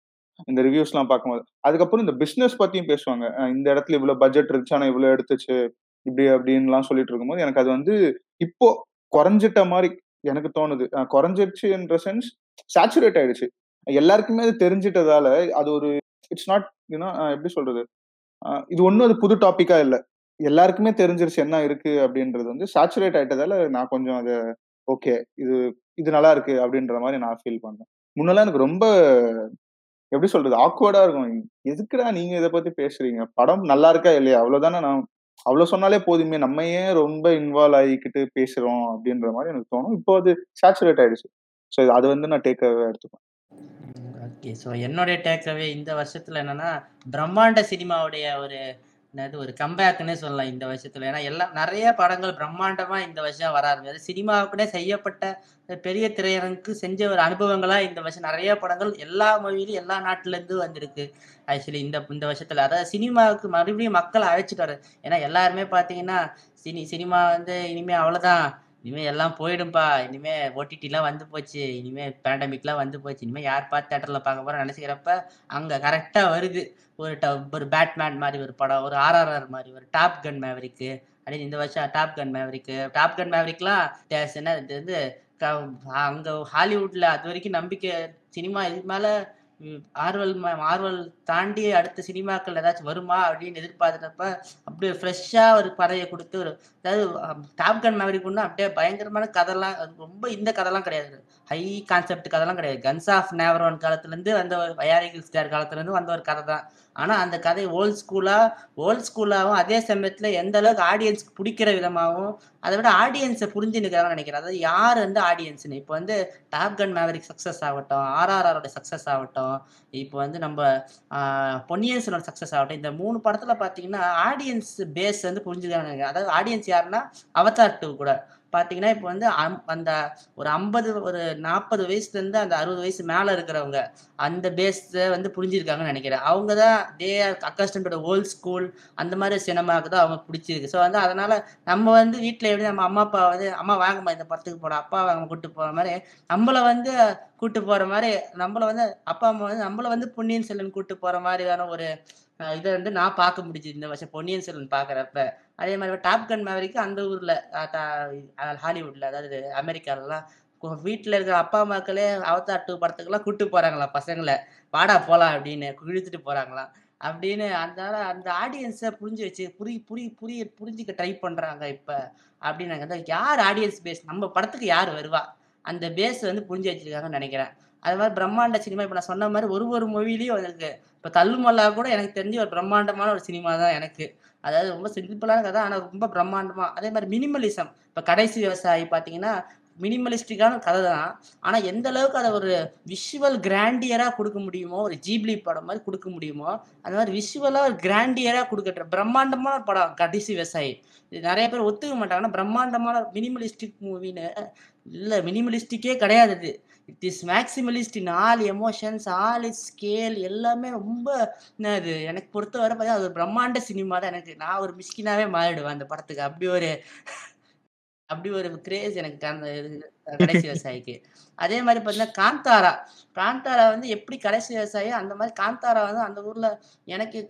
இந்த ரிவ்யூஸ்லாம் பார்க்கும்போது. அதுக்கப்புறம் இந்த பிஸ்னஸ் பத்தியும் பேசுவாங்க. இந்த இடத்துல இவ்வளோ பட்ஜெட் இருந்துச்சு. ஆனால் இவ்வளோ எடுத்துச்சு. இப்படி அப்படின்லாம் சொல்லிட்டு இருக்கும்போது, எனக்கு அது வந்து இப்போ குறைஞ்சிட்ட மாதிரி எனக்கு தோணுது. குறைஞ்சிருச்சு என்ற சென்ஸ் சேச்சுரேட் ஆயிடுச்சு. எல்லாருக்குமே அது தெரிஞ்சிட்டதால, அது ஒரு இட்ஸ் நாட் யூனோ எப்படி சொல்றது? இது ஒன்றும் அது புது டாப்பிக்கா இல்லை எல்லாருக்குமே தெரிஞ்சிருச்சு என்ன இருக்கு அப்படின்றது வந்து சேச்சுரேட் ஆயிட்டதால, நான் கொஞ்சம் அது ஓகே. இது இது நல்லா இருக்கு அப்படின்ற மாதிரி நான் ஃபீல் பண்ணேன் முன்னெல்லாம் எனக்கு ரொம்ப எப்படி சொல்றது? ஆக்வர்டா இருக்கும். எதுக்குடா நீங்க இதை பத்தி பேசுறீங்க? படம் நல்லா இருக்கா இல்லையா? அவ்வளவுதானே நான் அவ்வளவு சொன்னாலே போதுமே. நம்ம ஏன் ரொம்ப இன்வால்வ் ஆகிக்கிட்டு பேசுறோம் அப்படின்ற மாதிரி எனக்கு தோணும். இப்போ அது சேச்சுரேட் ஆயிடுச்சு. ஸோ அது வந்து நான் டேக் எடுத்துப்பேன் ஓகே ஸோ என்னுடைய டேக்அவே இந்த வருஷத்துல என்னன்னா பிரம்மாண்ட சினிமாவுடைய ஒரு என்னது ஒரு கம்பேக்குன்னே சொல்லலாம் இந்த வருஷத்துல. ஏன்னா எல்லாம் நிறைய படங்கள் பிரம்மாண்டமா இந்த வருஷம் வர ஆரம்பிச்சது சினிமாவுக்குனே செய்யப்பட்ட பெரிய திரையரங்குக்கு செஞ்ச ஒரு அனுபவங்களா இந்த வருஷம் நிறைய படங்கள் எல்லா மொழியிலும் எல்லா நாட்டுல இருந்து வந்திருக்கு. ஆக்சுவலி இந்த இந்த வருஷத்துல. அதாவது சினிமாவுக்கு மறுபடியும் மக்களை அழைச்சிட்டு வர ஏன்னா எல்லாருமே பாத்தீங்கன்னா சினி சினிமா வந்து இனிமே அவ்வளவுதான். இனிமே எல்லாம் போயிடும்பா. இனிமே ஓடிடிலாம் வந்து போச்சு. இனிமே பேண்டமிக்லாம் வந்து போச்சு. இனிமே யார் பார்த்து தேட்டரில் பார்க்க போறோம் நினைச்சுக்கிறப்ப அங்க கரெக்டா வருது. ஒரு ட- ஒரு பேட்மேன் மாதிரி ஒரு படம் ஒரு ஆர்ஆர்ஆர் மாதிரி ஒரு டாப் கன் மேவரிக்கு அப்படின்னு இந்த வருஷம் Top Gun Maverick Top Gun மேவரிக்லாம் days என்ன இது வந்து க- அங்க ஹாலிவுட்ல அது வரைக்கும் நம்பிக்கை சினிமா இது மேலே ஆர்வல் ஆர்வல் தாண்டி அடுத்த சினிமாக்கள் ஏதாச்சும் வருமா அப்படின்னு எதிர்பார்த்தப்ப அப்படியே ஃப்ரெஷ்ஷா ஒரு படையை கொடுத்து ஒரு அதாவது டாப்கன் கன் கொண்டு அப்படியே பயங்கரமான கதைலாம் ரொம்ப இந்த கதைலாம் கிடையாது. ஹை கான்செப்ட் கதைலாம் கிடையாது. கன்ஸ் ஆஃப் நேவரோன் காலத்துல இருந்து வந்த ஒரு ஸ்டார் காலத்துல இருந்து வந்த ஒரு கதை தான். ஆனால் அந்த கதை ஓல்ட் ஸ்கூலாக ஓல்ட் ஸ்கூலாகவும் அதே சமயத்தில் எந்த அளவுக்கு ஆடியன்ஸ்க்கு பிடிக்கிற விதமாகவும் அதை விட ஆடியன்ஸை புரிஞ்சுனுக்கிறாங்கன்னு நினைக்கிறேன். அதாவது யார் வந்து ஆடியன்ஸ்னு இப்போ வந்து டாப் கன் மேவரிக் சக்ஸஸ் ஆகட்டும் ஆர்ஆர்ஆரோட சக்ஸஸ் ஆகட்டும் இப்போ வந்து நம்ம ஆஹ், பொன்னியின் செல்வன் சக்ஸஸ் ஆகட்டும் இந்த மூணு படத்தில் பார்த்தீங்கன்னா ஆடியன்ஸ் பேஸ் வந்து புரிஞ்சுக்கிறாங்க அதாவது ஆடியன்ஸ் யாருன்னா அவதார் டூ கூட. பார்த்தீங்கன்னா இப்போ வந்து அம்- அந்த ஒரு ஐம்பது ஒரு நாற்பது வயசுலேருந்து அந்த அறுபது வயசு மேலே இருக்கிறவங்க அந்த பேஸை வந்து புரிஞ்சிருக்காங்கன்னு நினைக்கிறேன். அவங்க தான் தே ஆர் ஓல்ட் ஸ்கூல் அந்த மாதிரி சினிமாவுக்கு தான் அவங்க பிடிச்சிருக்கு. ஸோ வந்து அதனால நம்ம வந்து வீட்டில் எப்படி நம்ம அம்மா அப்பா வந்து அம்மா வாங்கம்மா இந்த படத்துக்கு போட அப்பா வாங்க கூப்பிட்டு போற மாதிரி நம்மள வந்து கூப்பிட்டு போற மாதிரி நம்மள வந்து அப்பா அம்மா வந்து நம்மள வந்து பொன்னியின் செல்வன் கூப்பிட்டு போற மாதிரியான ஒரு இதை வந்து நான் பார்க்க முடிஞ்சுது இந்த வருஷம் பொன்னியின் செல்வன் பார்க்குறப்ப. அதே மாதிரி டாப் கன் மேவரிக்கு அந்த ஊர்ல ஹாலிவுட்டில் ஹாலிவுட்ல அதாவது அமெரிக்காலலாம் வீட்டில் இருக்கிற அப்பா அம்மாக்களே அவதார் டூ படத்துக்கெல்லாம் கூட்டு போகிறாங்களா பசங்களை? வாடா போகலாம் அப்படின்னு இழுத்துட்டு போகிறாங்களாம் அப்படின்னு அதனால அந்த ஆடியன்ஸை புரிஞ்சு வச்சு புரி புரி புரிய புரிஞ்சுக்க ட்ரை பண்ணுறாங்க இப்போ அப்படின்னு எனக்கு யார் ஆடியன்ஸ் பேஸ் நம்ம படத்துக்கு யார் வருவா? அந்த பேஸ் வந்து புரிஞ்சு வச்சிருக்காங்கன்னு நினைக்கிறேன். அது மாதிரி பிரம்மாண்ட சினிமா இப்போ நான் சொன்ன மாதிரி ஒரு ஒரு மூவிலையும் எனக்கு இப்போ தள்ளுமல்லா கூட எனக்கு தெரிஞ்சு ஒரு பிரம்மாண்டமான ஒரு சினிமா தான் எனக்கு. அதாவது ரொம்ப சிம்பிளான கதை ஆனால் ரொம்ப பிரம்மாண்டமாக அதே மாதிரி மினிமலிசம் இப்போ கடைசி விவசாயி பார்த்தீங்கன்னா மினிமலிஸ்டிக்கான கதை தான். ஆனால் எந்த அளவுக்கு அதை ஒரு விஷுவல் கிராண்டியராக கொடுக்க முடியுமோ ஒரு ஜீப்லி படம் மாதிரி கொடுக்க முடியுமோ அந்த மாதிரி விஷுவலாக ஒரு கிராண்டியராக கொடுக்கற பிரம்மாண்டமான ஒரு படம் கடைசி விவசாயி. இது நிறைய பேர் ஒத்துக்க மாட்டாங்கன்னா பிரம்மாண்டமான மினிமலிஸ்டிக் மூவின்னு இல்லை மினிமலிஸ்டிக்கே கிடையாது இது. It is maximalist in all emotions all is scale எல்லாமே ரொம்ப என்னது எனக்கு பொறுத்தவரை பார்த்தீங்கன்னா அது ஒரு பிரம்மாண்ட சினிமா தான் எனக்கு. நான் ஒரு மிஸ்கினாவே மாறிடுவேன் அந்த படத்துக்கு. அப்படி ஒரு அப்படி ஒரு கிரேஸ் எனக்கு அந்த இது- கடைசி விவசாயிக்கு. அதே மாதிரி பார்த்தீங்கன்னா காந்தாரா. காந்தாரா வந்து எப்படி கடைசி விவசாயி? அந்த மாதிரி காந்தாரா வந்து அந்த ஊர்ல எனக்கு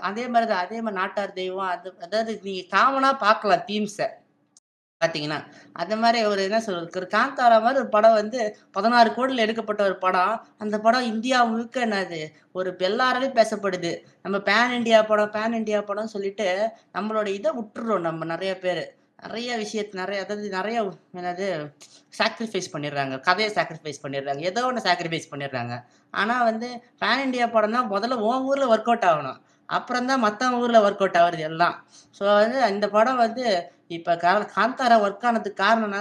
அதே மாதிரி தான் அதே மாதிரி நாட்டார் தெய்வம் அது அதாவது நீங்க காமனா பார்க்கலாம் தீம்ஸை பாத்தீங்கன்னா அந்த மாதிரி ஒரு என்ன சொல்றது? ஒரு காந்தாரா மாதிரி ஒரு படம் வந்து பதினாறு கோடியில் எடுக்கப்பட்ட ஒரு படம். அந்த படம் இந்தியா முழுக்க என்னது? ஒரு எல்லாராலையும் பேசப்படுது. நம்ம பேன் இந்தியா படம் பேன் இந்தியா படம் சொல்லிட்டு நம்மளோட இதை விட்டுறோம் நம்ம நிறைய பேர். நிறைய விஷயத்து நிறைய அதாவது நிறைய என்னது சாக்ரிஃபைஸ் பண்ணிடுறாங்க. கதையை சாக்ரிஃபைஸ் பண்ணிடுறாங்க. ஏதோ ஒன்று சாக்ரிஃபைஸ் பண்ணிடுறாங்க. ஆனால் வந்து பேன் இந்தியா படம் தான் முதல்ல உன் ஊரில் ஒர்க் அவுட் ஆகணும். அப்புறம் தான் மற்றவங்க ஊரில் ஒர்க் அவுட் ஆகுறது எல்லாம். ஸோ வந்து இந்த படம் வந்து இப்போ காந்தாரா ஒர்க் ஆனதுக்கு காரணம்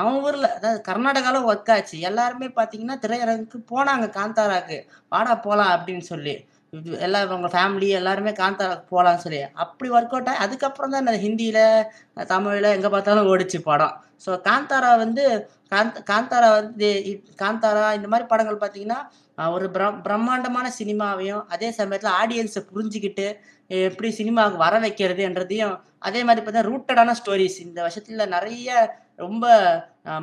அவன் ஊரில் அதாவது கர்நாடகாவில் ஒர்க் ஆச்சு. எல்லாருமே பார்த்தீங்கன்னா திரையரங்குக்கு போனாங்க காந்தாராக்கு. வாடா போகலாம் அப்படின்னு சொல்லி. எல்லாரும் உங்கள் ஃபேமிலி எல்லாருமே காந்தா போகலாம்னு சொல்லி. அப்படி ஒர்க் அவுட் ஆகி அதுக்கப்புறம் தான் ஹிந்தியில் தமிழில் எங்கே பார்த்தாலும் ஓடிச்சு படம். ஸோ காந்தாரா வந்து காந்த் காந்தாரா வந்து காந்தாரா இந்த மாதிரி படங்கள் பார்த்தீங்கன்னா ஒரு பிரம் பிரம்மாண்டமான சினிமாவையும் அதே சமயத்தில் ஆடியன்ஸை புரிஞ்சுக்கிட்டு எப்படி சினிமாவுக்கு வர வைக்கிறதுன்றதையும் அதே மாதிரி பார்த்தீங்கன்னா ரூட்டடான ஸ்டோரிஸ் இந்த வருஷத்தில் நிறைய ரொம்ப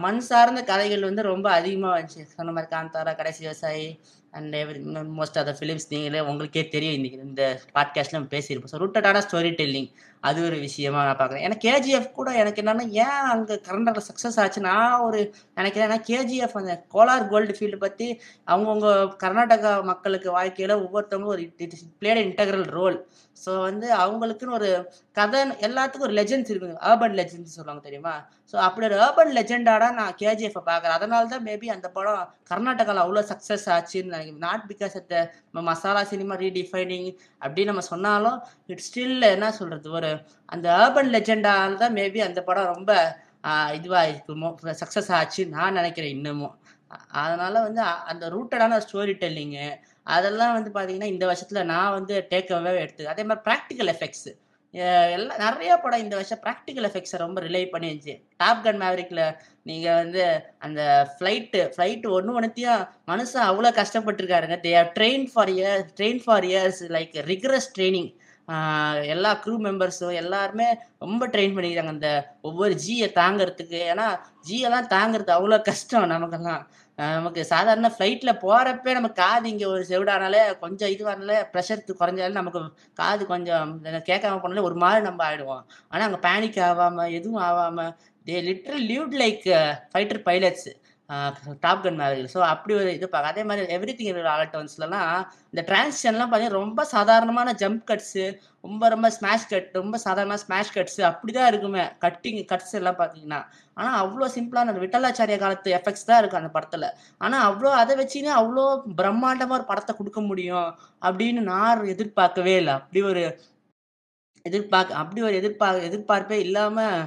மண் சார்ந்த கதைகள் வந்து ரொம்ப அதிகமாக வந்துச்சு. சொன்ன மாதிரி Kantara Kadaisi Vivasayi and every most of the films நீங்களே உங்களுக்கே தெரியும். இன்னைக்கு இந்த பாட்காஸ்ட்ல நம்ம பேசியிருப்போம். ஸோ ரூட்டடான ஸ்டோரி டெல்லிங் அது ஒரு விஷயமா நான் பார்க்குறேன். ஏன்னா கேஜிஎஃப் கூட எனக்கு என்னன்னா ஏன் அங்கே கர்நாடகில் சக்ஸஸ் ஆச்சு? நான் ஒரு நினைக்கிறேன். ஏன்னா கேஜிஎஃப் அந்த கோலார் கோல்டு ஃபீல்டு பற்றி அவங்கவுங்க கர்நாடகா மக்களுக்கு வாழ்க்கையில் ஒவ்வொருத்தவங்களும் ஒரு பிளேட் இன்டெக்ரல் ரோல் ஸோ வந்து அவங்களுக்குன்னு ஒரு கதை எல்லாத்துக்கும் ஒரு லெஜெண்ட்ஸ் இருக்குது அர்பன் லெஜெண்ட்ஸ் சொல்லுவாங்க தெரியுமா? ஸோ அப்படி ஒரு அர்பன் லெஜெண்டாடா நான் கேஜிஎஃப் பார்க்குறேன். அதனால தான் மேபி அந்த படம் கர்நாடகாவில் அவ்வளோ சக்ஸஸ் ஆச்சுன்னு நினைக்கிறேன். Not because at masala cinema redefining அப்படின்னு நம்ம சொன்னாலும் இட் ஸ்டில் என்ன சொல்றது? ஒரு அந்த அர்பன் லெஜெண்டால தான் மேபி அந்த படம் ரொம்ப இதுவாக இருக்குமோ சக்ஸஸ் ஆச்சு நான் நினைக்கிறேன் இன்னமும். அதனால் அதனால வந்து அந்த ரூட்டடான ஸ்டோரி டெல்லிங்கு அதெல்லாம் வந்து பார்த்தீங்கன்னா இந்த வருஷத்துல நான் வந்து டேக் அவே எடுத்து அதே மாதிரி ப்ராக்டிக்கல் எஃபெக்ட்ஸ் எல்லாம் நிறைய படம் இந்த வருஷம் ப்ராக்டிக்கல் எஃபெக்ட்ஸை ரொம்ப ரிலே பண்ணிருந்துச்சு டாப் கன் மேவரிக்கில் நீங்கள் வந்து அந்த ஃப்ளைட்டு ஃப்ளைட்டு ஒன்று ஒன்றுத்தையும் மனுஷன் அவ்வளோ கஷ்டப்பட்டிருக்காருங்க. They are train for year train for years like rigorous training எல்லா க்ரூ மெம்பர்ஸும் எல்லாருமே ரொம்ப ட்ரெயின் பண்ணிக்கிறாங்க. அந்த ஒவ்வொரு ஜியை தாங்கிறதுக்கு. ஏன்னா ஜியெல்லாம் தாங்கிறது அவ்வளோ கஷ்டம் நமக்கெல்லாம். நமக்கு சாதாரண ஃப்ளைட்டில் போகிறப்பே நம்ம காது இங்கே ஒரு செவிடானாலே கொஞ்சம் இதுவானாலே ப்ரெஷர் குறைஞ்சாலே நமக்கு காது கொஞ்சம் கேட்காம போனாலே ஒரு மாதிரி நம்ம ஆகிடுவோம் ஆனால் அங்கே பேனிக் ஆகாமல் எதுவும் ஆகாமல் they literal lewd like fighter pilots Top Gun மாதிரி ஸோ அப்படி ஒரு இது பார்க்க அதே மாதிரி எவ்ரி திங் ஆல்டோன்ஸ்லலாம் இந்த டிரான்சிஷன்லாம் பார்த்தீங்கன்னா ரொம்ப சாதாரணமான ஜம்ப் கட்ஸு ரொம்ப ரொம்ப ஸ்மாஷ் கட் ரொம்ப சாதாரண ஸ்மாஷ் கட்ஸ் அப்படிதான் இருக்குமே. கட்டிங் கட்ஸ் எல்லாம் பார்த்தீங்கன்னா ஆனால் அவ்வளோ சிம்பிளான அந்த விட்டலாச்சாரிய காலத்து எஃபெக்ட்ஸ் தான் இருக்கும் அந்த படத்தில். ஆனால் அவ்வளோ அதை வச்சுன்னு அவ்வளோ பிரம்மாண்டமாக ஒரு படத்தை கொடுக்க முடியும் அப்படின்னு நான் எதிர்பார்க்கவே இல்லை. அப்படி ஒரு எதிர்பார்க்க அப்படி ஒரு எதிர்பார்க்க எதிர்பார்ப்பே இல்லாமல்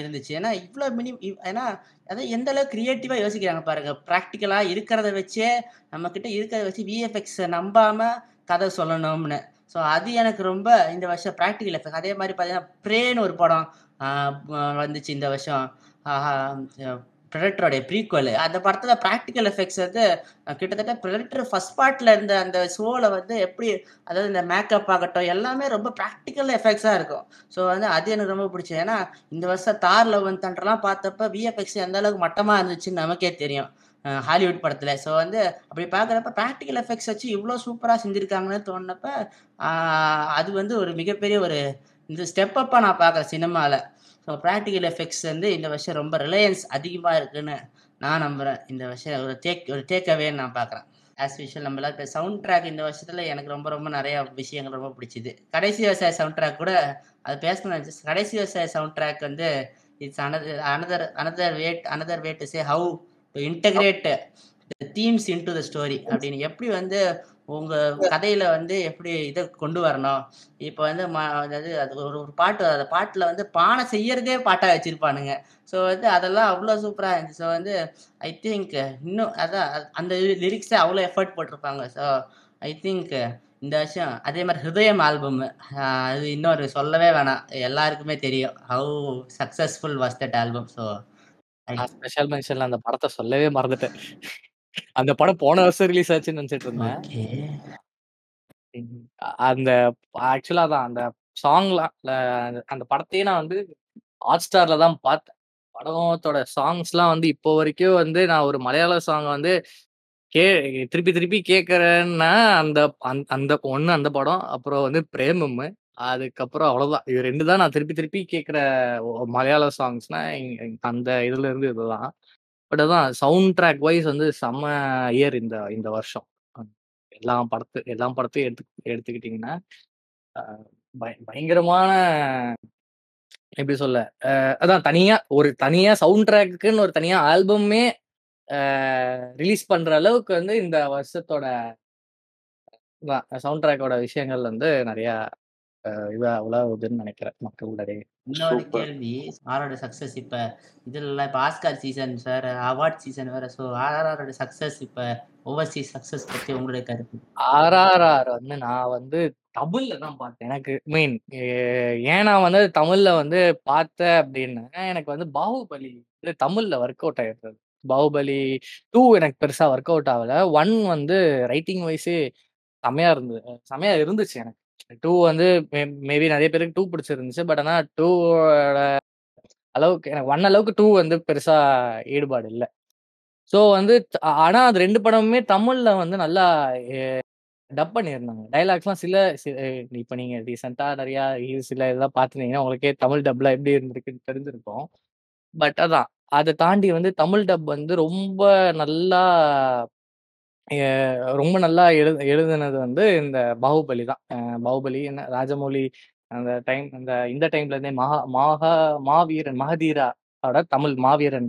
இருந்துச்சு. ஏன்னா இவ்வளோ மினி ஏன்னா அதான் எந்த அளவுக்கு கிரியேட்டிவாக யோசிக்கிறாங்க பாருங்க. ப்ராக்டிக்கலாக இருக்கிறத வச்சே நம்மக்கிட்ட இருக்கிறத வச்சு விஎஃப்எக்ஸை நம்பாமல் கதை சொல்லணும்னு. ஸோ அது எனக்கு ரொம்ப இந்த வருஷம் ப்ராக்டிக்கல் எஃபெக்ட் அதே மாதிரி பார்த்தீங்கன்னா ப்ரேன்னு ஒரு படம் வந்துச்சு இந்த வருஷம். ப்ரெடக்டரோடைய ப்ரீக்குவல் அந்த படத்தில் ப்ராக்டிக்கல் எஃபெக்ட்ஸ் வந்து கிட்டத்தட்ட ப்ரெடக்டர் ஃபர்ஸ்ட் பார்ட்டில் இருந்த அந்த ஷோவில் வந்து எப்படி அதாவது இந்த மேக்கப் ஆகட்டும் எல்லாமே ரொம்ப ப்ராக்டிக்கல் எஃபெக்ட்ஸாக இருக்கும். ஸோ வந்து அது எனக்கு ரொம்ப பிடிச்சது. ஏன்னா இந்த வருஷம் தார் லவ் தண்டர்லாம் பார்த்தப்ப விஎஃப்எக்ஸ் எந்த அளவுக்கு மட்டமாக இருந்துச்சுன்னு நமக்கே தெரியும் ஹாலிவுட் படத்தில். ஸோ வந்து அப்படி பார்க்குறப்ப ப்ராக்டிக்கல் எஃபெக்ட்ஸ் வச்சு இவ்வளோ சூப்பராக செஞ்சுருக்காங்கன்னு தோணுனப்ப அது வந்து ஒரு மிகப்பெரிய ஒரு இந்த ஸ்டெப் அப்பாக நான் பார்க்குறேன் சினிமாவில் ஸோ ப்ராக்டிக்கல் எஃபெக்ட்ஸ் வந்து இந்த வருஷம் ரொம்ப ரிலையன்ஸ் அதிகமாக இருக்குன்னு நான் நம்புகிறேன் இந்த வருஷம் ஒரு டேக் ஒரு டேக்அவேன்னு நான் பார்க்குறேன். ஆஸ் யூஷுவல் நம்மளா இப்போ சவுண்ட் ட்ராக் இந்த வருஷத்தில் எனக்கு ரொம்ப ரொம்ப நிறைய விஷயங்கள் ரொம்ப பிடிச்சிது. கடைசி விவசாய சவுண்ட் ட்ராக் கூட அது பேசணும்னு கடைசி விவசாய சவுண்ட் ட்ராக் வந்து it's another another another way another way to say how to integrate themes into the story அப்படின்னு. எப்படி வந்து உங்க கதையில வந்து எப்படி இதை கொண்டு வரணும்? இப்போ வந்து ம- அதாவது அது ஒரு ஒரு பாட்டு அந்த பாட்டுல வந்து பானை செய்யறதே பாட்டா வச்சிருப்பானுங்க. ஸோ வந்து அதெல்லாம் அவ்வளோ சூப்பரா இருந்துச்சு. ஸோ வந்து ஐ திங்க் இன்னும் அதான் அது- அந்த லிரிக்ஸே அவ்வளோ எஃபர்ட் போட்டிருப்பாங்க. ஸோ ஐ திங்க் இந்த வருஷம் அதே மாதிரி ஹிருதயம் ஆல்பம் அது இன்னொரு சொல்லவே வேணாம். எல்லாருக்குமே தெரியும். How successful was that album so special மென்ஷன்ல அந்த படத்தை சொல்லவே மறந்துட்டேன். அந்த படம் போன வருஷம் ரிலீஸ் ஆச்சுன்னு நினைச்சிட்டு இருந்தேன். அந்த ஆக்சுவலா தான் அந்த சாங்லாம் அந்த படத்தையே நான் வந்து ஹாட் ஸ்டார்ல தான் பார்த்தேன். படத்தோட சாங்ஸ்லாம் வந்து இப்போ வரைக்கும் வந்து நான் ஒரு மலையாள சாங் வந்து கே திருப்பி திருப்பி கேட்கறேன்னா அந்த அந்த- ஒண்ணு அந்த படம் அப்புறம் வந்து பிரேமம். அதுக்கப்புறம் அவ்வளவுதான். இது ரெண்டு தான் நான் திருப்பி திருப்பி கேட்குற மலையாள சாங்ஸ்னா அந்த இதுல இருந்து இதுதான். பட் அதான் சவுண்ட் ட்ராக் வைஸ் வந்து செம்ம இயர் இந்த இந்த வருஷம். எல்லா படத்து எல்லா படத்தையும் எடுத்து எடுத்துக்கிட்டிங்கன்னா பய- பயங்கரமான எப்படி சொல்ல அதான் தனியா ஒரு தனியா சவுண்ட் ட்ராக்குன்னு ஒரு தனியா ஆல்பமே ரிலீஸ் பண்ற அளவுக்கு வந்து இந்த வருஷத்தோட சவுண்ட் ட்ராக்கோட விஷயங்கள் வந்து நிறைய இவ இதா உலாவுதுன்னு நினைக்கிறேன் மக்களிடையே இன்னொரு. கேள்வி ஆரோட சக்சஸ் இப்ப? இதுல இப்ப ஆஸ்கார் சீசன் வேற அவார்ட் சீசன் வேற. ஸோ ஆர்ஆரோட சக்சஸ் இப்ப? ஓவர்சீஸ் சக்சஸ் பத்தி உங்களுடைய கருத்து? ஆர்ஆர்ஆர் வந்து நான் வந்து தமிழ்ல தான் பார்த்தேன் எனக்கு. மீன் ஏன் நான் வந்து தமிழ்ல வந்து பார்த்தேன் அப்படின்னா எனக்கு வந்து பாகுபலி வந்து தமிழ்ல ஒர்க் அவுட் ஆயிருந்தது. பாகுபலி டூ எனக்கு பெருசா ஒர்க் அவுட் ஆகல. ஒன் வந்து ரைட்டிங் வைஸே செமையா இருந்தது. செமையா இருந்துச்சு எனக்கு. டூ வந்து மேபி நிறைய பேருக்கு டூ பிடிச்சிருந்துச்சு. பட் ஆனா டூவோட அளவுக்கு எனக்கு ஒன் அளவுக்கு டூ வந்து பெருசா ஈடுபாடு இல்லை. ஸோ வந்து ஆனா அது ரெண்டு படமுமே தமிழ்ல வந்து நல்லா டப் பண்ணியிருந்தாங்க. டைலாக்ஸ்லாம் சில சி- இப்ப நீங்க ரீசெண்டா நிறைய சில இதெல்லாம் பார்த்துருந்தீங்கன்னா உங்களுக்கே தமிழ் டப்லாம் எப்படி இருந்திருக்குன்னு தெரிஞ்சிருக்கும். பட் அதான் அதை தாண்டி வந்து தமிழ் டப் வந்து ரொம்ப நல்லா ரொம்ப நல்லா எழு எழுதுனது வந்து இந்த பாகுபலி தான். பாகுபலி என்ன ராஜமௌழி அந்த டைம் அந்த இந்த டைம்ல இருந்தே மகா மகா மாவீரன் மகதீராவோட தமிழ் மாவீரன்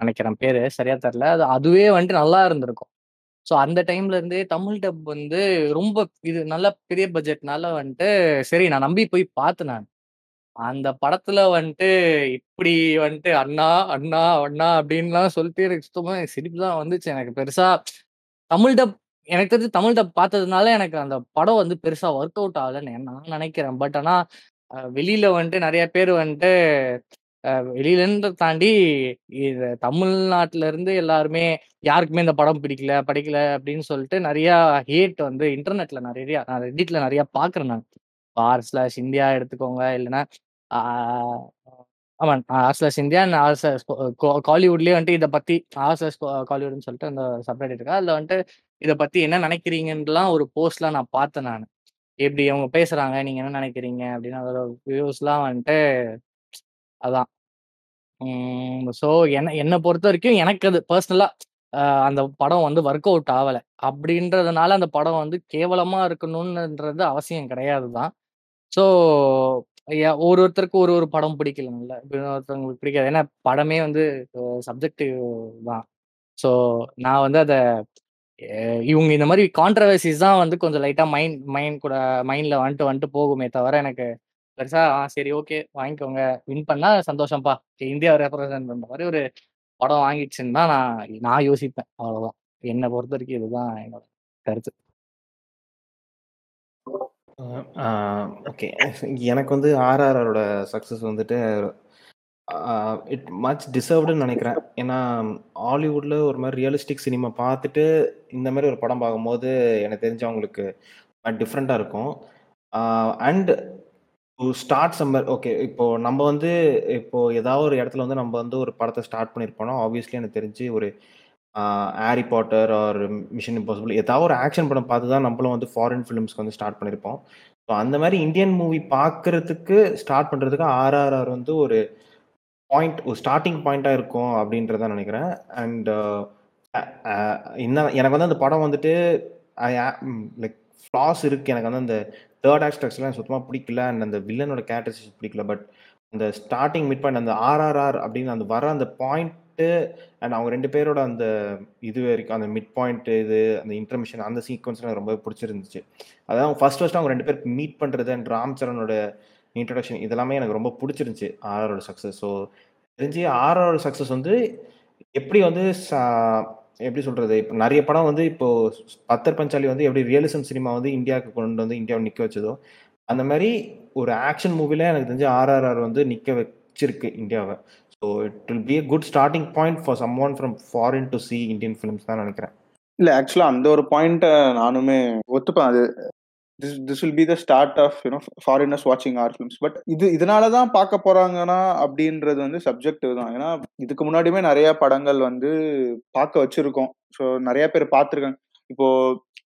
நினைக்கிறேன் பேரு சரியா தெரில அது அதுவே வந்துட்டு நல்லா இருந்திருக்கும். ஸோ அந்த டைம்ல இருந்தே தமிழ் டப் வந்து ரொம்ப இது நல்ல பெரிய பட்ஜெட்னால வந்துட்டு சரி நான் நம்பி போய் பார்த்தேன் நான். அந்த படத்துல வந்துட்டு இப்படி வந்துட்டு அண்ணா அண்ணா அண்ணா அப்படின்லாம் சொல்லிட்டு எனக்கு சுத்தமாக சிரிப்பு தான் வந்துச்சு. எனக்கு பெருசா தமிழ் டப் எனக்கு தெரிஞ்சு தமிழ் டப் பார்த்ததுனால எனக்கு அந்த படம் வந்து பெருசா ஒர்க் அவுட் ஆகலைன்னு நான் நினைக்கிறேன். பட் ஆனா வெளியில வந்துட்டு நிறைய பேர் வந்துட்டு அஹ், வெளியிலன்ற தாண்டி இது தமிழ்நாட்டுல இருந்து எல்லாருமே யாருக்குமே இந்த படம் பிடிக்கல படிக்கல அப்படின்னு சொல்லிட்டு நிறைய ஹேட் வந்து இன்டர்நெட்ல நிறைய நான் ரெடிட்ல நிறைய பாக்குறேன் நான். பார் ஸ்லாஷ் இந்தியா எடுத்துக்கோங்க இல்லைன்னா ஆமாம். ஆமா r slash India r slash காலிவுட்லயே வந்துட்டு இதை பத்தி ஆர் ஸ்லாஷ் காலிவுட்னு சொல்லிட்டு அந்த சப்ரேட் இருக்கா. அதுல வந்துட்டு இதை பத்தி என்ன நினைக்கிறீங்கன்றலாம் ஒரு போஸ்ட்லாம் நான் பார்த்தேன் நான். எப்படி அவங்க பேசுறாங்க நீங்க என்ன நினைக்கிறீங்க அப்படின்னு அதோட வியூஸ்லாம் வந்துட்டு அதான். ஸோ என்ன என்னை பொறுத்த வரைக்கும் எனக்கு அது பர்சனலா அந்த படம் வந்து ஒர்க் அவுட் ஆகலை. அப்படின்றதுனால அந்த படம் வந்து கேவலமா இருக்கணும்ன்றது அவசியம் கிடையாது தான் ஸோ ஐயா ஒரு ஒருத்தருக்கு ஒரு ஒரு படம் பிடிக்கலல்ல ஒருத்தவங்களுக்கு பிடிக்காது. ஏன்னா படமே வந்து சப்ஜெக்டிவ் தான். ஸோ நான் வந்து அதை இவங்க இந்த மாதிரி கான்ட்ரவர்சிஸ் தான் வந்து கொஞ்சம் லைட்டாக மைண்ட் மைண்ட் கூட மைண்டில் வந்துட்டு வந்துட்டு போகுமே தவிர எனக்கு பெருசா ஆ சரி ஓகே வாங்கிக்கோங்க. வின் பண்ணா சந்தோஷம்ப்பா இந்தியா ரெப்ரசன்ட் பண்ற மாதிரி ஒரு படம் வாங்கிடுச்சுன்னு தான் நான் நான் யோசிப்பேன். அவ்வளோதான் என்னை பொறுத்த வரைக்கும் இதுதான் என்னோட கருத்து. ஓகே. எனக்கு வந்து ஆர்ஆர்ஆரோட சக்ஸஸ் வந்துட்டு இட் மச் டிசர்வ்டுன்னு நினைக்கிறேன். ஏன்னா ஹாலிவுட்ல ஒரு மாதிரி ரியலிஸ்டிக் சினிமா பார்த்துட்டு இந்த மாதிரி ஒரு படம் பார்க்கும்போது எனக்கு தெரிஞ்சு அவங்களுக்கு டிஃப்ரெண்ட்டாக இருக்கும். And to start summer okay இப்போ நம்ம வந்து இப்போ ஏதாவது ஒரு இடத்துல வந்து நம்ம வந்து ஒரு படத்தை ஸ்டார்ட் பண்ணியிருப்போம்னா ஆப்வியஸ்லி எனக்கு தெரிஞ்சு ஒரு Harry Potter or Mission Impossible ஏதாவது ஒரு ஆக்ஷன் படம் பார்த்து தான் நம்மளும் வந்து ஃபாரின் ஃபிலிம்ஸ்க்கு வந்து ஸ்டார்ட் பண்ணியிருப்போம். ஸோ அந்த மாதிரி இந்தியன் மூவி பார்க்கறதுக்கு ஸ்டார்ட் பண்ணுறதுக்கு ஆர்ஆர்ஆர் வந்து ஒரு பாயிண்ட் ஒரு ஸ்டார்டிங் பாயிண்ட்டாக இருக்கும் அப்படின்றத நினைக்கிறேன். அண்ட் என்ன எனக்கு வந்து அந்த படம் வந்துட்டு லைக் ஃப்ளாஸ் இருக்குது எனக்கு வந்து அந்த தேர்ட் ஆக்ட் ஸ்ட்ரக்சர்லாம் சுத்தமாக பிடிக்கல. அண்ட் அந்த வில்லனோட கேரக்டர்ஸ் பிடிக்கல. பட் அந்த ஸ்டார்டிங் மிட் பாயிண்ட் அந்த ஆர்ஆர்ஆர் அப்படின்னு அந்த வர அந்த பாயிண்ட் பாயிண்ட்டு அண்ட் அவங்க ரெண்டு பேரோட அந்த இது வரைக்கும் அந்த மிட் பாயிண்ட் இது அந்த இன்டர்மிஷன் அந்த சீக்வன்ஸ் எனக்கு ரொம்ப பிடிச்சிருந்துச்சு. அதாவது ஃபர்ஸ்ட் ஃபர்ஸ்ட் அவங்க ரெண்டு பேருக்கு மீட் பண்ணுறது அண்ட் ராம் சரணோட இன்ட்ரடக்ஷன் இதெல்லாமே எனக்கு ரொம்ப பிடிச்சிருந்துச்சு ஆர்ஆரோட சக்ஸஸ் ஸோ தெரிஞ்சு ஆரோட சக்ஸஸ் வந்து எப்படி வந்து எப்படி சொல்கிறது இப்போ நிறைய படம் வந்து இப்போது பத்தர் பஞ்சாலி வந்து எப்படி ரியலிசம் சினிமா வந்து இந்தியாவுக்கு கொண்டு வந்து இந்தியாவை நிற்க வச்சதோ அந்த மாதிரி ஒரு ஆக்ஷன் மூவில எனக்கு தெரிஞ்சு ஆர்ஆர்ஆர் வந்து நிற்க வச்சிருக்கு இந்தியாவை. So it will be a good starting point for someone from foreign to see Indian films தான் நினைக்கிறேன். இல்ல ஆக்சுவலா அந்த ஒரு பாயிண்ட்டை நானுமே ஒத்துப்பேன். அது this this will be the start of you know foreigners வாட்சிங் ஆர் ஃபிலிம்ஸ் பட் இது இதனால தான் பார்க்க போறாங்கன்னா அப்படின்றது வந்து சப்ஜெக்டிவ் தான். ஏன்னா இதுக்கு முன்னாடியுமே நிறைய படங்கள் வந்து பார்க்க வச்சிருக்கோம். ஸோ நிறைய பேர் பார்த்துருக்காங்க. இப்போ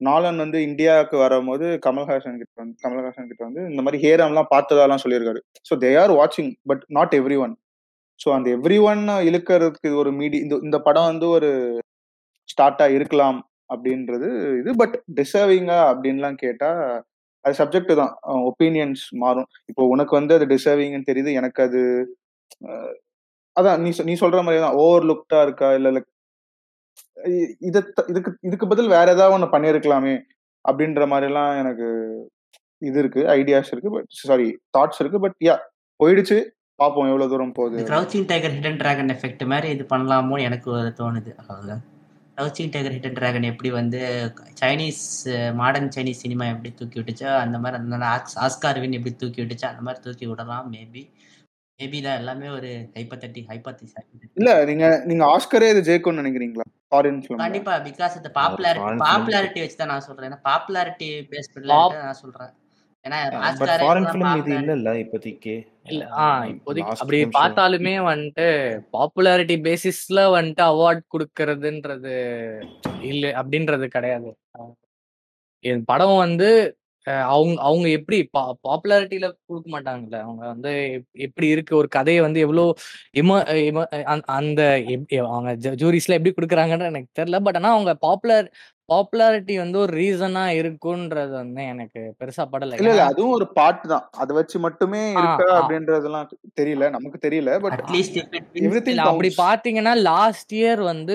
நாலன் வந்து இந்தியாவுக்கு வரும்போது கமல்ஹாசன் கிட்ட வந்து கமல்ஹாசன் கிட்ட வந்து இந்த மாதிரி ஹேராம்லாம் பார்த்ததாலாம் சொல்லியிருக்காரு. ஸோ தே ஆர் வாட்சிங் but not everyone so அந்த எவ்ரி ஒன் இழுக்கிறதுக்கு ஒரு மீடி இந்த இந்த படம் வந்து ஒரு ஸ்டார்ட்டா இருக்கலாம் அப்படின்றது இது. பட் டிசர்விங்கா அப்படின்லாம் கேட்டா அது சப்ஜெக்ட் தான். ஒப்பீனியன்ஸ் மாறும். இப்போ உனக்கு வந்து அது டிசர்விங்னு தெரியுது எனக்கு அது அதான் நீ நீ சொல்ற மாதிரி தான். ஓவர் லுக்டா இருக்கா? இல்ல லைக் இதுக்கு இதுக்கு பதில் வேற ஏதாவது ஒன்று பண்ணியிருக்கலாமே அப்படின்ற மாதிரி எல்லாம் எனக்கு இது இருக்கு ஐடியாஸ் இருக்கு பட் சாரி தாட்ஸ் இருக்கு பட் யா போயிடுச்சு. பார்ப்போம் எவ்வளவு தூரம் போகுது? Crouching Tiger Hidden Dragon effect மாதிரி இது பண்ணலாமோ எனக்கு ஒரு தோணுது. அவ்வளவுதான். க்ரௌச்சிங் டைகர் ஹிடன் டிராகன் எப்படி வந்து சைனீஸ் மாடர்ன் சைனீஸ் சினிமா எப்படி தூக்கி விட்டுச்சோ அந்த மாதிரி அந்த ஆஸ்கார் வின் எப்படி தூக்கி விட்டுச்சோ அந்த மாதிரி தூக்கி விடலாம் மேபி மேபி தான் எல்லாமே ஒரு ஹைப்பத்தட்டி ஹைப்பத்திஸ் இல்ல நீங்க நீங்க ஆஸ்கரே இது ஜெயிக்கும்னு நினைக்கிறீங்களா? ஃபாரின் கண்டிப்பா பிகாஸ் அந்த பாப்புலாரிட்டி பாப்புலாரிட்டி வச்சு தான் நான் சொல்றேன். ஏன்னா பாப்புலாரிட்டி பேஸ் பண்ணி நான் சொல்றேன். ஏன்னா பட் ஃபாரின் ஃபிலிம் இது இல்ல இல்ல இப்போதைக்கு. இல்ல ஆ இப்போதைக்கு அப்படி பார்த்தாலுமே வந்துட்டு பாப்புலாரிட்டி பேசிஸ்ல வந்துட்டு அவார்ட் கொடுக்கறதுன்றது இல்ல அப்படின்றது கிடையாது. என் படம் வந்து அவங்க அவங்க எப்படி பா பாப்புலாரிட்டியில கொடுக்க மாட்டாங்கல்ல. அவங்க வந்து எப்படி இருக்கு ஒரு கதையை வந்து எவ்வளோ இம அந்த அவங்க ஜூரிஸ்ல எப்படி கொடுக்குறாங்கன்னு எனக்கு தெரியல. பட் ஆனால் அவங்க பாப்புலர் பாப்புலாரிட்டி வந்து ஒரு ரீசனா இருக்குன்றது வந்து எனக்கு பெருசா படல. இல்ல இல்ல அதுவும் ஒரு பார்ட் தான். அதை வச்சு மட்டுமே இருக்கா அப்படின்றதெல்லாம் தெரியல. நமக்கு தெரியல பட் அட்லீஸ்ட் அப்படி பாத்தீங்கன்னா லாஸ்ட் இயர் வந்து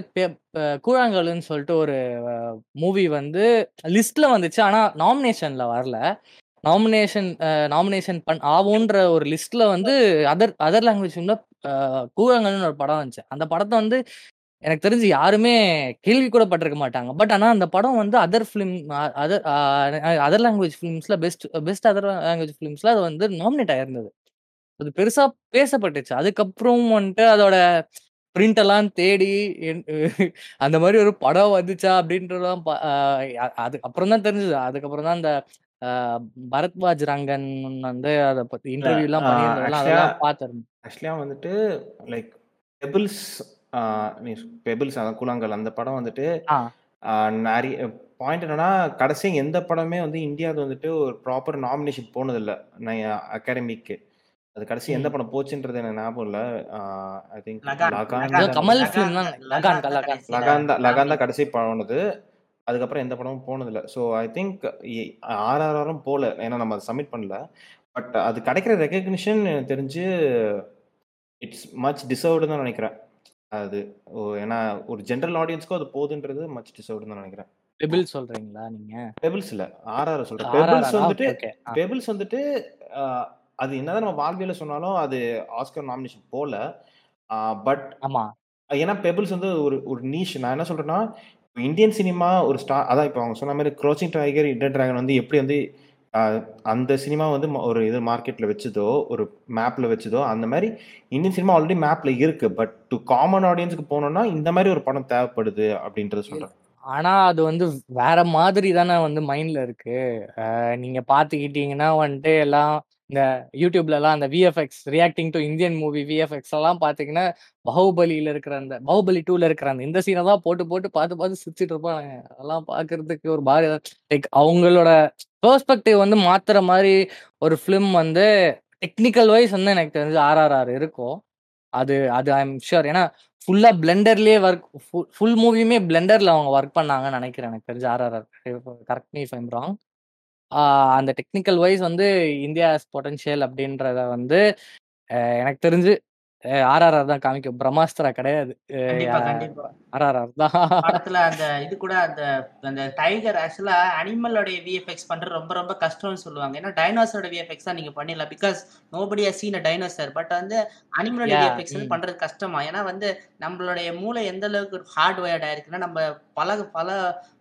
கூழாங்கல்னு சொல்லிட்டு ஒரு மூவி வந்து லிஸ்ட்ல வந்துச்சு. ஆனா நாமினேஷன்ல வரல. நாமினேஷன் நாமினேஷன் பண் ஆவோன்ற ஒரு லிஸ்ட்ல வந்து அதர் அதர் லாங்குவேஜ் கூழங்கல்னு ஒரு படம் வந்துச்சு. அந்த படத்தை வந்து எனக்கு தெரிஞ்சு யாருமே கேள்வி கூட பட்டிருக்க மாட்டாங்க. பட் ஆனா அந்த படம் வந்து other film other other language ஃபிலிம்ஸ்ல best best other language ஃபிலிம்ஸ்ல அது வந்து நாமினேட் ஆயிருந்தது. அது பெருசா பேசப்பட்டுச்சு. அதுக்கப்புறம் வந்துட்டு அதோட பிரிண்ட் எல்லாம் தேடி அந்த மாதிரி ஒரு படம் வந்துச்சா அப்படின்றதெல்லாம் அது அப்புறம் தான் தெரிஞ்சது. அதுக்கப்புறம் தான் அந்த பரத்வாஜ் ரங்கன் வந்து அதை பத்தி இன்டர்வியூ எல்லாம் பண்ணியிருந்ததெல்லாம் அதெல்லாம் பார்த்திருந்தேன் ஆக்சுவலாக வந்துட்டு லைக் பெபிள்ஸ் நீ பெபிள்ஸ் அதான் கூழாங்கல். அந்த படம் வந்துட்டு ஆ. நிறைய பாயிண்ட் என்னன்னா கடைசி எந்த படமே வந்து இந்தியாவுக்கு வந்துட்டு ஒரு ப்ராப்பர் நாமினேஷன் போனதில்லை. அகாடமிக்கு அது கடைசி எந்த ம். படம் போச்சுன்றது எனக்கு ஞாபகம் இல்லை. ஐ திங்க் லகான். லகான் ஏதோ லகான். தான் கமல் லகான். ஃபிலிம் தான். தான் லகான். லகான் தான் லகான் கடைசியில லகான் தான். லகான். தான் நாமினேட் கடைசி போனது அதுக்கப்புறம் எந்த படமும் போனதில்லை. ஸோ ஐ திங்க் ஆர்ஆர்ஆரும் போகல ஏன்னா நம்ம அதை சப்மிட் பண்ணல. பட் அது கிடைக்கிற ரெக்கக்னிஷன் எனக்கு தெரிஞ்சு இட்ஸ் மச் டிசர்வ்டு தான் நினைக்கிறேன். அது ஓ, ஏன்னா ஒரு ஜென்ரல் ஆடியன்ஸ்க்கும் அது போகுதுன்றது மச் டிசர்வ்டு தான் நினைக்கிறேன். பெபிள் சொல்றீங்களா நீங்க? பெபிள்ஸ் இல்ல ஆர்ஆர் சொல்றேன். பெபிள்ஸ் வந்துட்டு ஓகே பெபிள்ஸ் வந்துட்டு ஆஹ், அது என்னதான் நம்ம வாழ்வியல சொன்னாலும் அது ஆஸ்கர் நாமினேஷன் போல பட் ஆமா. ஏன்னா பெபிள்ஸ் வந்து ஒரு ஒரு நீஷ் நான் என்ன சொல்றேன்னா இந்தியன் சினிமா ஒரு ஸ்டார் அதான் இப்போ அவங்க சொன்ன மாதிரி க்ரோச்சிங் டைகர் இந்தியன் டிராகன் வந்து எப்படி வந்து அந்த சினிமா வந்து ம- ஒரு இது மார்க்கெட்டில் வச்சதோ ஒரு மேப்பில் வச்சதோ அந்த மாதிரி இந்தியன் சினிமா ஆல்ரெடி மேப்பில் இருக்குது பட் டு காமன் ஆடியன்ஸுக்கு போனோம்னா இந்த மாதிரி ஒரு படம் தேவைப்படுது அப்படின்றத சொல்கிறேன் ஆனா அது வந்து வேற மாதிரி தானே வந்து மைண்ட்ல இருக்கு. அஹ் நீங்க பாத்துக்கிட்டீங்கன்னா வந்துட்டு எல்லாம் இந்த யூடியூப்ல எல்லாம் அந்த VFX reacting to Indian movie VFX எல்லாம் பாத்தீங்கன்னா பாகுபலியில இருக்கிற அந்த பாகுபலி டூல இருக்கிற அந்த இந்த சீனை தான் போட்டு போட்டு பார்த்து பார்த்து சிரிச்சிட்டு இருப்பாங்க. அதெல்லாம் பாக்குறதுக்கு ஒரு பாரி லைக் அவங்களோட பெர்ஸ்பெக்டிவ் வந்து மாத்துற மாதிரி ஒரு ஃபிலிம் வந்து டெக்னிக்கல் வைஸ் வந்து எனக்கு தெரிஞ்சு ஆர்ஆர்ஆர் இருக்கும். அது அது ஐ எம் ஷுர் ஏன்னா ஃபுல்லா பிளெண்டர்லயே ஒர்க் ஃபுல் மூவியுமே பிளெண்டர்ல அவங்க ஒர்க் பண்ணாங்கன்னு நினைக்கிறேன் எனக்கு தெரிஞ்சு. RRR correct me if I'm wrong அந்த டெக்னிக்கல் வைஸ் வந்து இந்தியா பொட்டன்ஷியல் அப்படின்றத வந்து எனக்கு தெரிஞ்சு ஆர்ஆர்ஆர் தான் காமிக்கும். பிரம்மாஸ்திரா கிடையாது. ஆர்ஆர்ஆர் தான். படத்துல அந்த இது கூட அந்த அந்த டைகர் ஆக்சுவலா அனிமலோடைய விஎஃப்எக்ஸ் பண்றது ரொம்ப ரொம்ப கஷ்டம்னு சொல்லுவாங்க. ஏன்னா டைனோசரோட விஎஃப்எக்ஸ் தான் நீங்க பண்ணிடலாம். Because nobody seen dinosaur but வந்து அனிமலோட விஎஃப்எக்ஸ் வந்து. பண்றது கஷ்டமா. ஏன்னா வந்து நம்மளுடைய மூளை எந்த அளவுக்கு ஹார்ட் வயர்ட் ஆயிருக்குன்னா நம்ம பல பல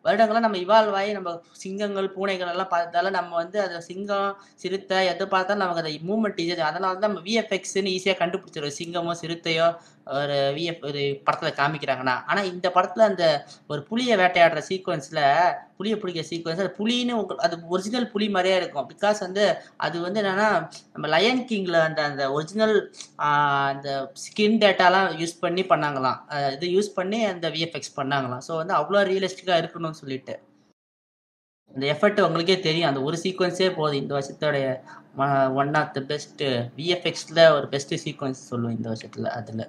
வருடங்களாக நம்ம இவால்வ் ஆகி நம்ம சிங்கங்கள் பூனைகள் எல்லாம் பார்த்தாலும் நம்ம வந்து அதில் சிங்கம் சிறுத்தை எதை பார்த்தாலும் நமக்கு அதை மூவ்மெண்ட் இது அதனால தான் நம்ம விஎஃப்எக்ஸ்னு ஈஸியாக கண்டுபிடிச்சிடும் சிங்கமோ சிறுத்தையோ ஒரு விஎஃப் ஒரு படத்தில் காமிக்கிறாங்கன்னா. ஆனால் இந்த படத்தில் அந்த ஒரு புலியை வேட்டையாடுற சீக்வன்ஸில் புலியை பிடிக்கிற சீக்வன்ஸ் அது புலின்னு அது ஒரிஜினல் புலி மாதிரியே இருக்கும். பிகாஸ் வந்து அது வந்து என்னென்னா நம்ம லயன் கிங்கில் அந்த அந்த ஒரிஜினல் அந்த ஸ்கின் டேட்டாலாம் யூஸ் பண்ணி பண்ணாங்களாம். இது யூஸ் பண்ணி அந்த விஎஃப்எக்ஸ் பண்ணாங்களாம். ஸோ வந்து அவ்வளோ ரியலிஸ்டிக்காக இருக்கணும்னு சொல்லிட்டு. அந்த எஃபர்ட் உங்களுக்கே தெரியும். அந்த ஒரு சீக்வன்ஸே போதும். இந்த வருஷத்தோடைய ஒன் ஆஃப் த பெஸ்ட் விஎஃப்எக்ஸ்ல ஒரு பெஸ்ட் சீக்வன்ஸ் சொல்லுவேன் இந்த வருஷத்துல அதுல.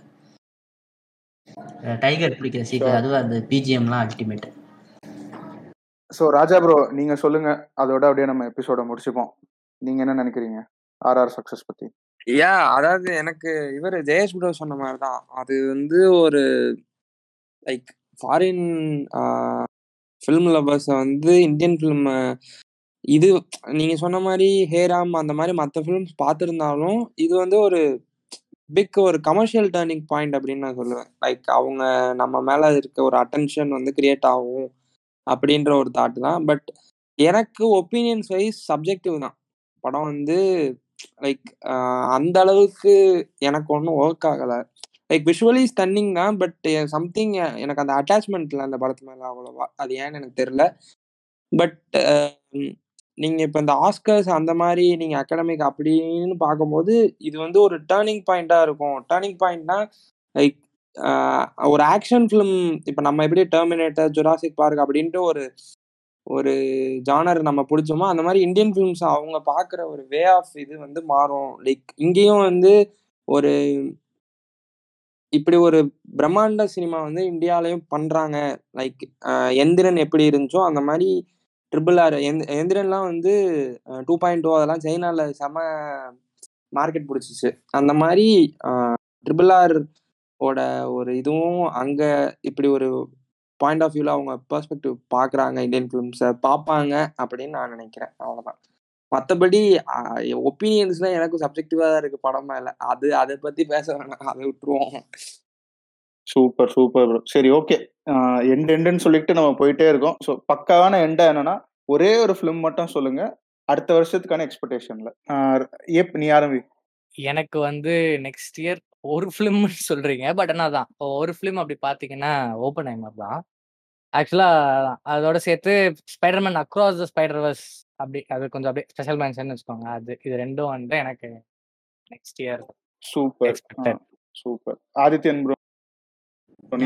டைகர் பிடிக்கிற சீக்வன்ஸ் அதுவும் அந்த பிஜிஎம்லாம் அல்டிமேட் ஸோ ராஜா ப்ரோ நீங்க சொல்லுங்க. அதோட அப்படியே நம்ம எபிசோட முடிச்சுப்போம். நீங்க என்ன நினைக்கிறீங்க? ஆர்ஆர் சக்சஸ் பத்தி. யா அதாவது எனக்கு இவர் ஜெயேஷ் ப்ரோ சொன்ன மாதிரி தான் அது வந்து ஒரு லைக் ஃபாரின் ஃபிலிம் லவர்ஸை வந்து இந்தியன் ஃபிலிம் இது நீங்க சொன்ன மாதிரி ஹேராம் அந்த மாதிரி மற்ற ஃபிலிம்ஸ் பார்த்துருந்தாலும் இது வந்து ஒரு பிக் ஒரு கமர்ஷியல் டேர்னிங் பாயிண்ட் அப்படின்னு நான் சொல்லுவேன். லைக் அவங்க நம்ம மேல இருக்க ஒரு அட்டென்ஷன் வந்து கிரியேட் ஆகும் அப்படின்ற ஒரு தாட் தான். பட் எனக்கு ஒப்பீனியன்ஸ் வைஸ் சப்ஜெக்டிவ் தான். படம் வந்து லைக் அந்த அளவுக்கு எனக்கு ஒன்றும் ஒர்க் ஆகலை. லைக் விஷுவலி ஸ்டன்னிங் தான் பட் சம்திங் eh, eh, எனக்கு அந்த அட்டாச்மெண்ட்ல அந்த படத்து மேலே அவ்வளோவா. அது ஏன்னு எனக்கு தெரில பட் um, நீங்கள் இப்போ இந்த ஆஸ்கர்ஸ் அந்த மாதிரி நீங்கள் அகாடமிக் அப்படின்னு பார்க்கும்போது இது வந்து ஒரு டேர்னிங் பாயிண்ட்டாக இருக்கும். டேர்னிங் பாயிண்ட்னா லைக் ஒரு ஆக்ஷன் ஃபிலிம் இப்போ நம்ம எப்படி டெர்மினேட்டர் ஜுராசிக் பார்க் அப்படின்ட்டு ஒரு ஒரு ஜானர் நம்ம பிடிச்சோமோ அந்த மாதிரி இந்தியன் ஃபிலிம்ஸ் அவங்க பார்க்குற ஒரு வே ஆஃப் இது வந்து மாறும். லைக் இங்கேயும் வந்து ஒரு இப்படி ஒரு பிரம்மாண்ட சினிமா வந்து இந்தியாலையும் பண்றாங்க. லைக் எந்திரன் எப்படி இருந்துச்சோ அந்த மாதிரி ட்ரிபிள் ஆர் எந்திரன்லாம் வந்து டூ பாயிண்ட் டூ அதெல்லாம் சைனால செம மார்க்கெட் பிடிச்சிச்சு. அந்த மாதிரி ட்ரிபிள் ஆர் ஓட ஒரு இதுவும் அங்க இப்படி ஒரு பாயிண்ட் ஆஃப் வியூல அவங்க பெர்ஸ்பெக்டிவ் பாக்குறாங்க இந்தியன் ஃபிலிம்ஸை பார்ப்பாங்க அப்படின்னு நான் நினைக்கிறேன். அவ்வளவுதான். மத்தபடி ஒப்பீனியன்ஸ்லாம் எனக்கும் சப்ஜெக்டிவா தான் இருக்கு. படம் மேல. அது அதை பத்தி பேச வேணாம். அதை விட்டுருவோம். சூப்பர் சூப்பர் ப்ரோ சரி ஓகே எண்ட் எண்டுன்னு சொல்லிட்டு நம்ம போயிட்டே இருக்கோம். ஸோ பக்காவான எண்டா என்னன்னா ஒரே ஒரு ஃபிலிம் மட்டும் சொல்லுங்க. அடுத்த வருஷத்துக்கான எக்ஸ்பெக்டேஷன்ல ஏப் நீ ஆரம்பி. எனக்கு வந்து நெக்ஸ்ட் இயர் ஒரு ஃபிலிம்னு சொல்றீங்க. பட் ஆனால் தான் ஒரு ஃபிலிம் அப்படி பார்த்தீங்கன்னா ஓப்பன் ஐமர் தான் ஆக்சுவலா அதோட சேர்த்து ஸ்பைடர்மேன் அக்ராஸ் த ஸ்பைடர்வர்ஸ் அப்படி அது கொஞ்சம் அப்படியே ஸ்பெஷல் மென்ஷன் வச்சுக்கோங்க. அது இது ரெண்டும் வந்து எனக்கு next year super. Expected. Super. Adithyan bro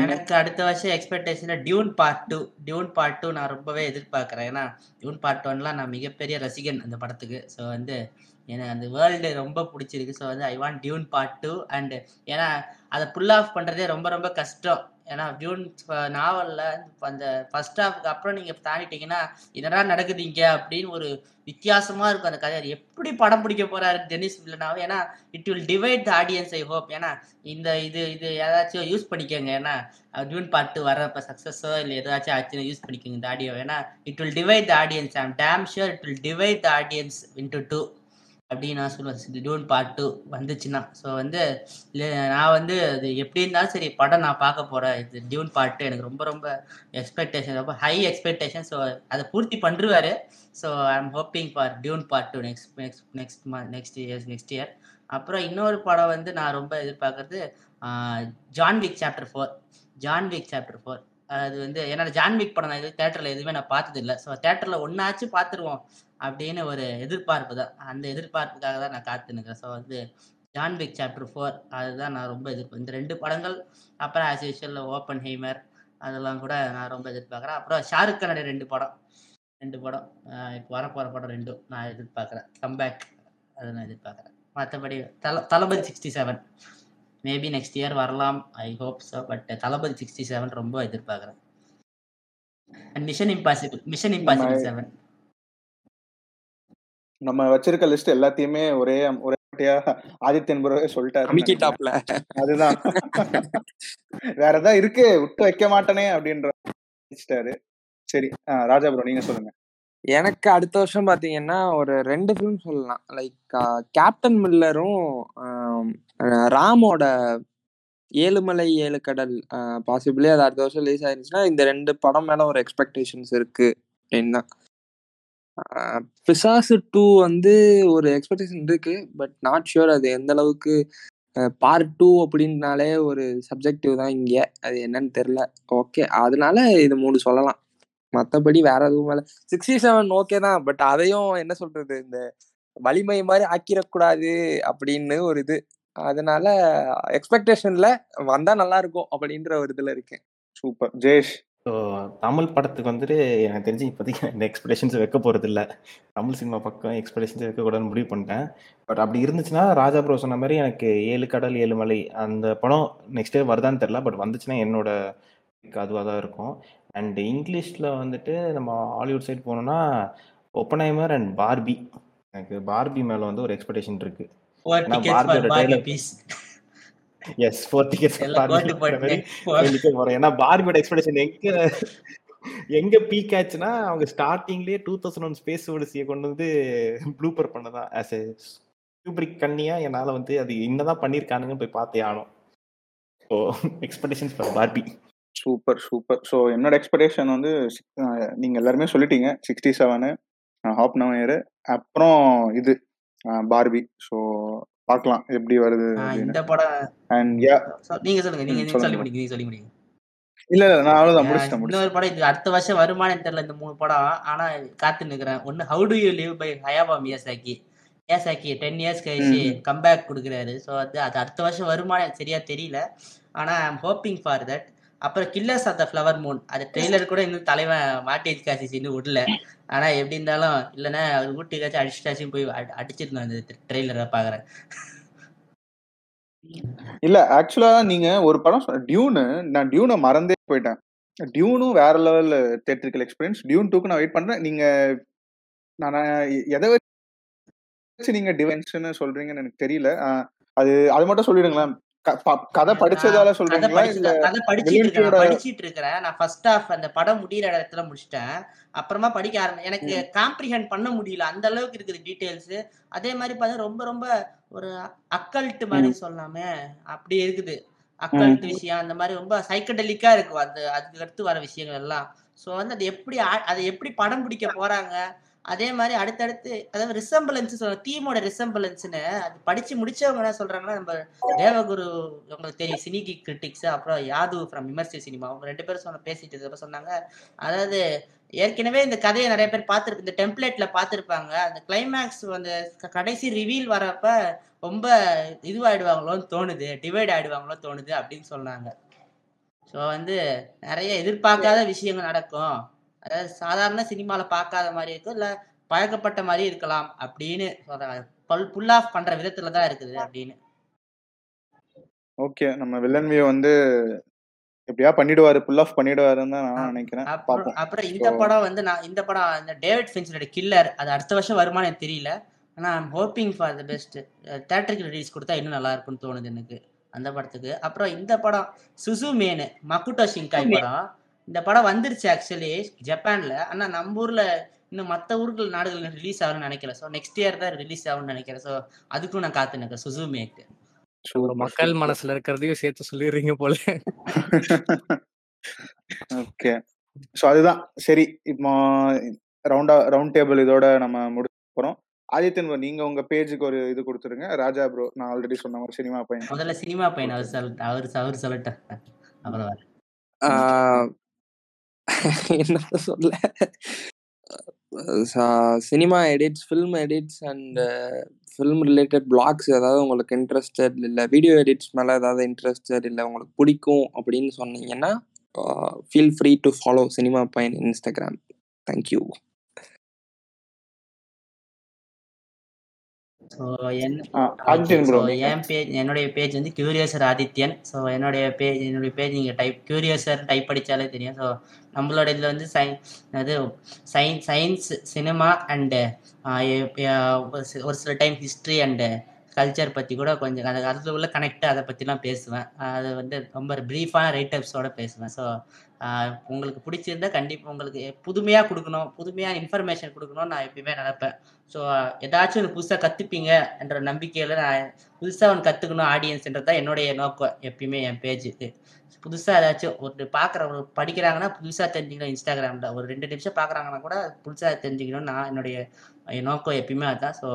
எனக்கு அடுத்த வருஷம் expectation Dune part two Dune part two நான் ரொம்பவே எதிர்பார்க்குறேன். ஏன்னா டியூன் பார்ட் ஒன்லாம் நான் மிகப்பெரிய ரசிகன் அந்த படத்துக்கு. ஸோ வந்து எனக்கு அந்த வேர்ல்டு ரொம்ப பிடிச்சிருக்கு. ஸோ வந்து I want Dune part two. And ஏன்னா அதை புல் ஆஃப் பண்ணுறதே ரொம்ப ரொம்ப கஷ்டம். ஏன்னா டியூன் நாவலில் அந்த ஃபர்ஸ்ட் ஹாஃப்க்கு அப்புறம் நீங்கள் தாண்டிட்டீங்கன்னா என்னடா நடக்குது இங்கே அப்படின்னு ஒரு வித்தியாசமாக இருக்கும் அந்த கதை எப்படி படம் பிடிக்க போகிறாரு டெனிஸ் வில்லனாவும் ஏன்னா it will divide the audience I hope ஏன்னா இந்த இது இது ஏதாச்சும் யூஸ் பண்ணிக்கோங்க. ஏன்னா ஜூன் பாட்டு வர்றப்போ சக்ஸஸோ இல்லை ஏதாச்சும் ஆச்சுன்னு யூஸ் பண்ணிக்கோங்க இந்த ஆடியோ ஏன்னா it will divide the audience I'm damn sure it will divide the audience into two அப்படின்னு நான் சொல்லுவேன். டியூன் பார்ட் டூ வந்துச்சுன்னா. ஸோ வந்து நான் வந்து அது எப்படி இருந்தாலும் சரி படம் நான் பார்க்க போகிறேன் இது டியூன் பார்ட்டு எனக்கு ரொம்ப ரொம்ப எக்ஸ்பெக்டேஷன் ரொம்ப ஹை எக்ஸ்பெக்டேஷன் ஸோ அதை பூர்த்தி பண்ணிருவார் so I am hoping for Dune part two next next next next years next year அப்புறம் இன்னொரு படம் வந்து நான் ரொம்ப எதிர்பார்க்கறது John Wick chapter four John Wick chapter four அது வந்து என்னோட ஜான்விக் படம் நான் இது தேட்டரில் எதுவுமே நான் பார்த்தது இல்லை ஸோ தேட்டரில் ஒன்றாச்சும் பார்த்துருவோம். அப்படின்னு ஒரு எதிர்பார்ப்பு தான். அந்த எதிர்பார்ப்புக்காக தான் நான் காத்து நிற்கிறேன் ஸோ வந்து ஜான்விக் சாப்டர் ஃபோர் அதுதான் நான் ரொம்ப எதிர்ப்பு இந்த ரெண்டு படங்கள் அப்புறம் ஆஸ் யூஷுவல் ஓப்பன் ஹெய்மர் அதெல்லாம் கூட நான் ரொம்ப எதிர்பார்க்குறேன். அப்புறம் ஷாருக் கனுடைய ரெண்டு படம் ரெண்டு படம். இப்போ வரப்போகிற படம் ரெண்டும் நான் எதிர்பார்க்குறேன். கம்பேக் அதை நான் எதிர்பார்க்குறேன். மற்றபடி Thala Thalapathy sixty seven maybe next year வரலாம் I hope so but Thalapathy sixty seven ரொம்ப எதிர்பார்க்குறேன். And mission impossible mission impossible seven நம்ம வச்சிருக்க லிஸ்ட் எல்லாத்தையுமே ஒரே ஒரே வாட்டியா ஆதித்யன் ப்ரோவே சொல்லிட்டாரு அதுதான். வேற ஏதாவது இருக்கு விட்டு வைக்க மாட்டேனே அப்படின்ற வச்சிட்டாரு சரி ராஜா ப்ரோ நீங்க சொல்லுங்க. எனக்கு அடுத்த வருஷம் பாத்தீங்கன்னா ஒரு ரெண்டு ஃபிலிம் சொல்லலாம். லைக் கேப்டன் மில்லரும் ராமோட ஏழுமலை ஏழு கடல் பாசிபிளி அது அடுத்த வருஷம் ரிலீஸ் ஆயிருந்துச்சுன்னா இந்த ரெண்டு படம் மேல ஒரு எக்ஸ்பெக்டேஷன்ஸ் இருக்கு. அப்படின்னு தான் பிசாசு டூ வந்து ஒரு எக்ஸ்பெக்டேஷன் இருக்கு. பட் நாட் ஷுர் அது எந்த அளவுக்கு பார்ட் டூ அப்படின்னாலே ஒரு சப்ஜெக்டிவ் தான் இங்க. அது என்னன்னு தெரியல. ஓகே அதனால இது மூணு சொல்லலாம். மற்றபடி வேற எதுவும் மேல சிக்ஸ்டி செவன் ஓகே தான். பட் அதையும் என்ன சொல்றது? இந்த வலிமை மாதிரி ஆக்கிடக்கூடாது அப்படின்னு ஒரு இது. அதனால எக்ஸ்பெக்டேஷன்ல வந்தா நல்லா இருக்கும் அப்படின்ற ஒரு இதுல இருக்கேன். சூப்பர் ஜெயேஷ். ஸோ தமிழ் படத்துக்கு வந்துட்டு எனக்கு தெரிஞ்சு இப்போதைக்கு இந்த எக்ஸ்பெக்டேஷன்ஸ் வைக்க போகிறது இல்லை தமிழ் சினிமா பக்கம் எக்ஸ்பெக்டேஷன்ஸ் வைக்கக்கூடாதுன்னு முடிவு பண்ணிட்டேன். பட் அப்படி இருந்துச்சுன்னா ராஜா ப்ரோ சொன்ன மாதிரி எனக்கு ஏழு கடல் ஏழு மலை அந்த படம் நெக்ஸ்ட் டே வருதான்னு தெரில பட் வந்துச்சுன்னா என்னோட அதுவாக தான் இருக்கும். அண்ட் இங்கிலீஷில் வந்துட்டு நம்ம ஹாலிவுட் சைடு போனோம்னா ஒப்பனைமர் அண்ட் பார்பி. எனக்கு பார்பி மேலே வந்து ஒரு எக்ஸ்பெக்டேஷன் இருக்கு. ஏன்னா பார்பியோட ட்ரெய்லர் எஸ் ஃபோர் டிக்கெட்ஸ் போறேன் ஏன்னா பார்பியோட எக்ஸ்பெக்டேஷன் எங்க எங்க பீக் ஆச்சுன்னா அவங்க ஸ்டார்டிங்லயே டூ தௌசண்ட் ஒன் ஸ்பேஸ் ஓடிசியை கொண்டு வந்து ப்ளூப்பர் பண்ணதான். ஆஸ் எ கியூப்ரிக் கண்ணியா என்னால வந்து அது என்னதான் பண்ணிருக்கானுங்கன்னு போய் பார்த்தே ஆனோம் so expectations for Barbie super super so என்னோட எக்ஸ்பெக்டேஷன் வந்து நீங்க எல்லாருமே சொல்லிட்டீங்க. Sixty seven hope now year அப்புறம் இது பார்பி ஸோ பார்க்கலாம் எப்படி வருது இந்த படம் அண்ட் யா நீங்க சொல்லுங்க நீங்க சொல்லி முடிங்க நீங்க சொல்லி முடிங்க. இல்ல இல்ல நான் அவ்வளவுதான் முடிச்சிட்டேன் இன்னொரு படம் இது அடுத்த வருஷம் வருமானம் தெரியல இந்த மூணு படம். ஆனா காத்து நிக்கிறேன். ஒன்னு how do you live by Hayao Miyazaki Miyazaki ten years கழிச்சு கம்பேக் கொடுக்குறாரு. ஸோ அது அது அடுத்த வருஷம் வருமானம் சரியா தெரியல. ஆனா ஐம் ஹோப்பிங் ஃபார் தட் அப்புறம் killers of the flower moon அது ட்ரெய்லர் கூட இன்னும் தலைவன் மாட்டேஜ் காசிஸ் இன்னும் விடல ஆனா எப்படி இருந்தாலும் இல்லைன்னா அவர் வீட்டுக்காச்சும் அடிச்சுட்டாச்சும் போய் அடிச்சிருந்தோம் அந்த ட்ரெய்லரை பாக்குறேன். இல்ல ஆக்சுவலா நீங்க ஒரு படம் டியூனு நான் டியூனை மறந்தே போயிட்டேன். டியூனும் வேற லெவல் தேட்டரிக்கல் எக்ஸ்பீரியன்ஸ் டியூன் டூக்கு நான் வெயிட் பண்றேன். நீங்க நான் எதை வச்சு நீங்க டிவென்ஷன் சொல்றீங்கன்னு எனக்கு தெரியல. அது அது மட்டும் சொல்லிடுங்களேன். கதை படிச்சதால சொல்றீங்களா? கதை படிச்சிட்டு படிச்சிட்டு இருக்கிறேன் நான் ஃபர்ஸ்ட் ஹாஃப் அந்த படம் முடியிற இடத்துல முடிச்சிட்டேன். அப்புறமா படிக்க ஆரம்பி எனக்கு காம்ப்ரிஹெண்ட் பண்ண முடியல. அந்த அளவுக்கு இருக்குது டீடைல்ஸ் அதே மாதிரி பார்த்தா ரொம்ப ரொம்ப ஒரு அக்கல்ட் மாதிரி சொல்லாமே. அப்படி இருக்குது. அக்கல்ட் விஷயம். அந்த மாதிரி ரொம்ப சைக்கடலிக்கா இருக்கும். அந்த அதுக்கு அடுத்து வர விஷயங்கள் எல்லாம். ஸோ வந்து அது எப்படி அதை எப்படி படம் பிடிக்க போறாங்க? அதே மாதிரி அடுத்தடுத்து அதாவது ரிசம்பிளன்ஸ் தீமோட ரிசம்பிளன்ஸ்னு அது படிச்சு முடிச்சவங்க என்ன சொல்றாங்கன்னா நம்ம தேவகுரு உங்களுக்கு தெரியும் சினிகி கிரிட்டிக்ஸ் அப்புறம் யாது ஃப்ரம் விமர்சி சினிமா அவங்க ரெண்டு பேரும் சொன்ன பேசிட்டு சொன்னாங்க. அதாவது ஏற்கனவே இந்த கதையை நிறைய பேர் பார்த்துருக்கு இந்த டெம்ப்ளேட்ல பார்த்துருப்பாங்க. அந்த கிளைமேக்ஸ் அந்த க- கடைசி ரிவீல் வரப்ப ரொம்ப இதுவாயிடுவாங்களோன்னு தோணுது டிவைட் ஆயிடுவாங்களோ தோணுது அப்படின்னு சொன்னாங்க. ஸோ வந்து நிறைய எதிர்பார்க்காத விஷயங்கள் நடக்கும். அதாவது சாதாரண சினிமால பார்க்காத மாதிரி இருக்கும் இல்ல பழக்கப்பட்ட மாதிரி இருக்கலாம் அப்படின்னு சொல்றாங்க. பல் புல் ஆஃப் பண்ற விதத்துல தான் இருக்குது அப்படின்னு. ஓகே. நம்ம வில்லன் வியூ வந்து எப்படியா பண்ணிடுவாரு புல் ஆஃப் பண்ணிடுவாருன்னு தான் நான் நினைக்கிறேன். அப்புறம் இந்த படம் வந்து நான் இந்த படம் இந்த டேவிட் ஃபின்ச்சரோட கில்லர் அது அடுத்த வருஷம் வருமானு எனக்கு தெரியல. ஆனா I'm hoping for the best தேட்டருக்கு ரிலீஸ் கொடுத்தா இன்னும் நல்லா இருக்கும்னு தோணுது எனக்கு அந்த படத்துக்கு. அப்புறம் இந்த படம் சுசு மேனு மக்குட்டோ ஷிங்காய் படம். இந்த படம் வந்துருச்சு ஆக்சுவலி ஜப்பான்ல. ஆனா நம்ம ஊர்ல இன்னும் மற்ற ஊர்கள் நாடுகள் ரிலீஸ் ஆகும்னு நினைக்கல. ஸோ நெக்ஸ்ட் இயர் தான் ரிலீஸ் ஆகும்னு நினைக்கிறேன். ஸோ அதுக்கும் நான் காத்து நிற்கிறேன் சுசுமேக்கு ஒரு மக்கள் மனசுல இருக்கிறதையும் சேர்த்து சொல்லிடுறீங்க போல. ஓகே ஸோ அதுதான். சரி இப்போ ரவுண்டா ரவுண்ட் டேபிள் இதோட நம்ம முடிக்க போறோம். ஆதித்யன் நீங்க உங்க பேஜுக்கு ஒரு இது கொடுத்துருங்க. ராஜா ப்ரோ நான் ஆல்ரெடி சொன்ன மாதிரி சினிமா பையன் முதல்ல சினிமா பையன் அவர் சொல்லிட்டு அவர் அவர் சொல்லட்டும். அப்புறம் என்ன சொல்ல. Cinema edits film edits and film related blogs ஏதாவது உங்களுக்கு இன்ட்ரெஸ்டட் இல்லை வீடியோ எடிட்ஸ் மேலே ஏதாவது இன்ட்ரெஸ்டட் இல்லை உங்களுக்கு பிடிக்கும் அப்படின்னு சொன்னீங்கன்னா feel free to follow cinema Paiyan Instagram thank you so என் என் பேஜ் என்னுடைய பேஜ் வந்து கியூரியஸர் ஆதித்யன். ஸோ என்னுடைய பேஜ் என்னுடைய பேஜ் நீங்கள் டைப் கியூரியஸர் டைப் படித்தாலே தெரியும். ஸோ நம்மளோட இதில் வந்து சயின் அது சயின் சயின்ஸ் சினிமா அண்டு ஒரு சில டைம் ஹிஸ்ட்ரி அண்டு கல்ச்சர் பற்றி கூட கொஞ்சம் அது அதில் உள்ள கனெக்ட் அதை பற்றிலாம் பேசுவேன். அது வந்து ரொம்ப ப்ரீஃபான ரைட்டப்ஸோட பேசுவேன். ஸோ உங்களுக்கு பிடிச்சிருந்தா கண்டிப்பாக உங்களுக்கு புதுமையாக கொடுக்கணும் புதுமையான இன்ஃபர்மேஷன் கொடுக்கணும்னு நான் எப்பயுமே நினைப்பேன். ஸோ ஏதாச்சும் ஒன்று புதுசாக கற்றுப்பீங்க என்ற நம்பிக்கையில் நான் புதுசாக ஒன்று கற்றுக்கணும் ஆடியன்ஸ்ன்றது தான் என்னுடைய நோக்கம் எப்பயுமே என் பேஜுக்கு புதுசாக ஏதாச்சும் ஒரு பார்க்குற ஒரு படிக்கிறாங்கன்னா புதுசாக தெரிஞ்சுக்கணும் இன்ஸ்டாகிராமில். ஒரு ரெண்டு நிமிஷம் பார்க்குறாங்கன்னா கூட புதுசாக தெரிஞ்சுக்கணும் நான் என்னுடைய என் நோக்கம் எப்பயுமே அதுதான். ஸோ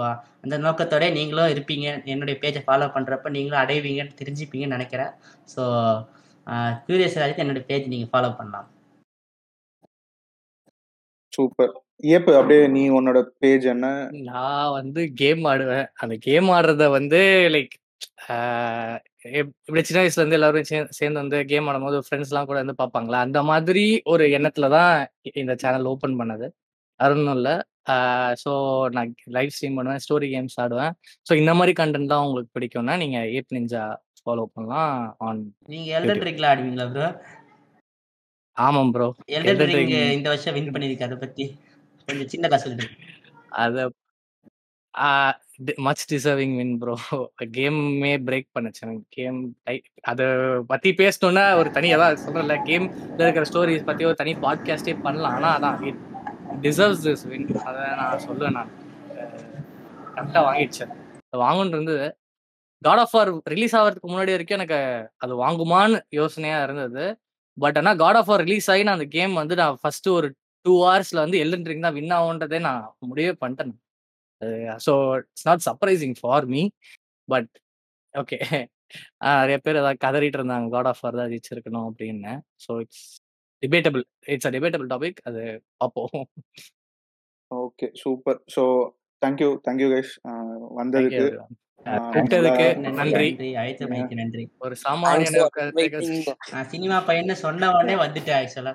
அந்த நோக்கத்தோட நீங்களும் இருப்பீங்க. என்னுடைய பேஜை ஃபாலோ பண்ணுறப்ப நீங்களும் அடைவீங்கன்னு தெரிஞ்சுப்பீங்கன்னு நினைக்கிறேன். ஸோ க்யூரியஸ் ஆகிட்டு என்னுடைய பேஜ் நீங்கள் ஃபாலோ பண்ணலாம். சூப்பர் ஏப்பு அப்படியே நீ உன்னோட பேஜ் என்ன? நான் வந்து கேம் ஆடுவேன். அந்த கேம் ஆடுறத வந்து லைக் இப்படி சின்ன வயசுல இருந்து எல்லாரும் சேர்ந்து வந்து கேம் ஆடும்போது ஃப்ரெண்ட்ஸ் எல்லாம் கூட வந்து பார்ப்பாங்களா? அந்த மாதிரி ஒரு எண்ணத்துல தான் இந்த சேனல் ஓபன் பண்ணது. அருணும் இல்லை. ஸோ நான் லைவ் ஸ்ட்ரீம் பண்ணுவேன் ஸ்டோரி கேம்ஸ் ஆடுவேன். ஸோ இந்த மாதிரி கண்டென்ட் தான் உங்களுக்கு பிடிக்கும்னா நீங்க ஏப் நிஞ்சா ஃபாலோ பண்ணலாம் ஆன் நீங்கள் எல்டன் ரிங்ல ஆடுவீங்களா ப்ரோ ஆமாம் ப்ரோ எல்டன் ரிங் இந்த வருஷம் வின் பண்ணியிருக்கு அதை பற்றி கொஞ்சம் சின்ன சொல்லிட்டு அதை மச் டிசர்விங் வின் ப்ரோ கேமே பிரேக் பண்ணுச்சு. எனக்கு கேம் அதை பத்தி பேசணும்னா ஒரு தனி அதான் சொல்றேன்ல கேம்ல இருக்கிற ஸ்டோரிஸ் பத்தி ஒரு தனி பாட்காஸ்டே பண்ணலாம். ஆனால் அதான் இட் டிசர்வ்ஸ் திஸ் வின் அதை நான் சொல்லுவேன் நான். கரெக்டாக வாங்கிடுச்சேன் அது வாங்கணும்னு இருந்தது. காட் ஆஃப் ஆர் ரிலீஸ் ஆகிறதுக்கு முன்னாடி வரைக்கும் எனக்கு அது வாங்குமான்னு யோசனையாக இருந்தது. பட் ஆனால் காட் ஆஃப் ஆர் ரிலீஸ் ஆகி நான் அந்த கேம் வந்து நான் ஃபஸ்ட்டு ஒரு டூ ஹவர்ஸ்ல வந்து எல்லன் ரிங் தான் வின் ஆகுன்றதே நான் முடிவே பண்ணிட்டேன். So it's not surprising for me but okay நிறைய பேர் ஏதாவது கதறிட்டு இருந்தாங்க காட் ஆஃப் தான் ஜெயிச்சிருக்கணும் அப்படின்னு. So it's debatable it's a debatable topic அது பார்ப்போம். Okay super so thank you thank you guys வந்ததுக்கு நன்றி நன்றி. ஒரு நான் சினிமா பையன்னு சொன்ன உடனே வந்துட்டேன் ஆக்சுவலா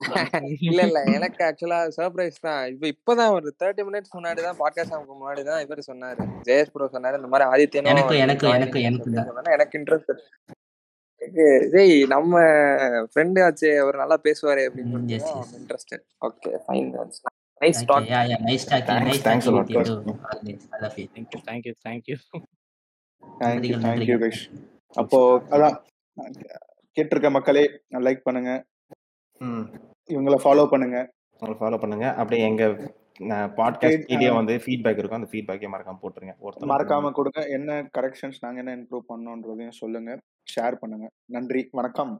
இல்ல இல்ல. எனக்கு ஆக்சுவலா சர்ப்ரைஸ் தான். இப்ப இப்பதான் ஒரு தேர்ட்டி மினிட்ஸ் முன்னாடி தான் பாட்காஸ்ட் நமக்கு முன்னாடி தான் இவர் சொன்னாரு. ஜெயஸ் ப்ரோ சொன்னாரு இந்த மாதிரி எனக்கும் எனக்கு தான். சொன்னாரு எனக்கு இன்ட்ரெஸ்ட் டேய் நம்ம ஃப்ரெண்டு ஆச்சு அவர் நல்லா பேசுவாரு அப்படின்னு interested okay fine nice talk yeah yeah nice thanks nice thanks talking a lot with you too always I love you thank you thank you thank you thank you நன்றிகள் thank you நன்றிகள் guys அப்போ அதான் கேட்டிருக்க மக்களே like பண்ணுங்க. இவங்கள follow பண்ணுங்க. Follow பண்ணுங்க. அப்படியே எங்க பாட்காஸ்ட் கீழே வந்து ஃபீட்பேக் இருக்கும். அந்த ஃபீட்பேக்கே மறக்காம போட்டுருங்க. ஒருத்தர் மறக்காம கொடுங்க. என்ன கரெக்ஷன்ஸ் நாங்க என்ன இம்ப்ரூவ் பண்ணோன்றதையும் சொல்லுங்க. ஷேர் பண்ணுங்க. நன்றி. வணக்கம்.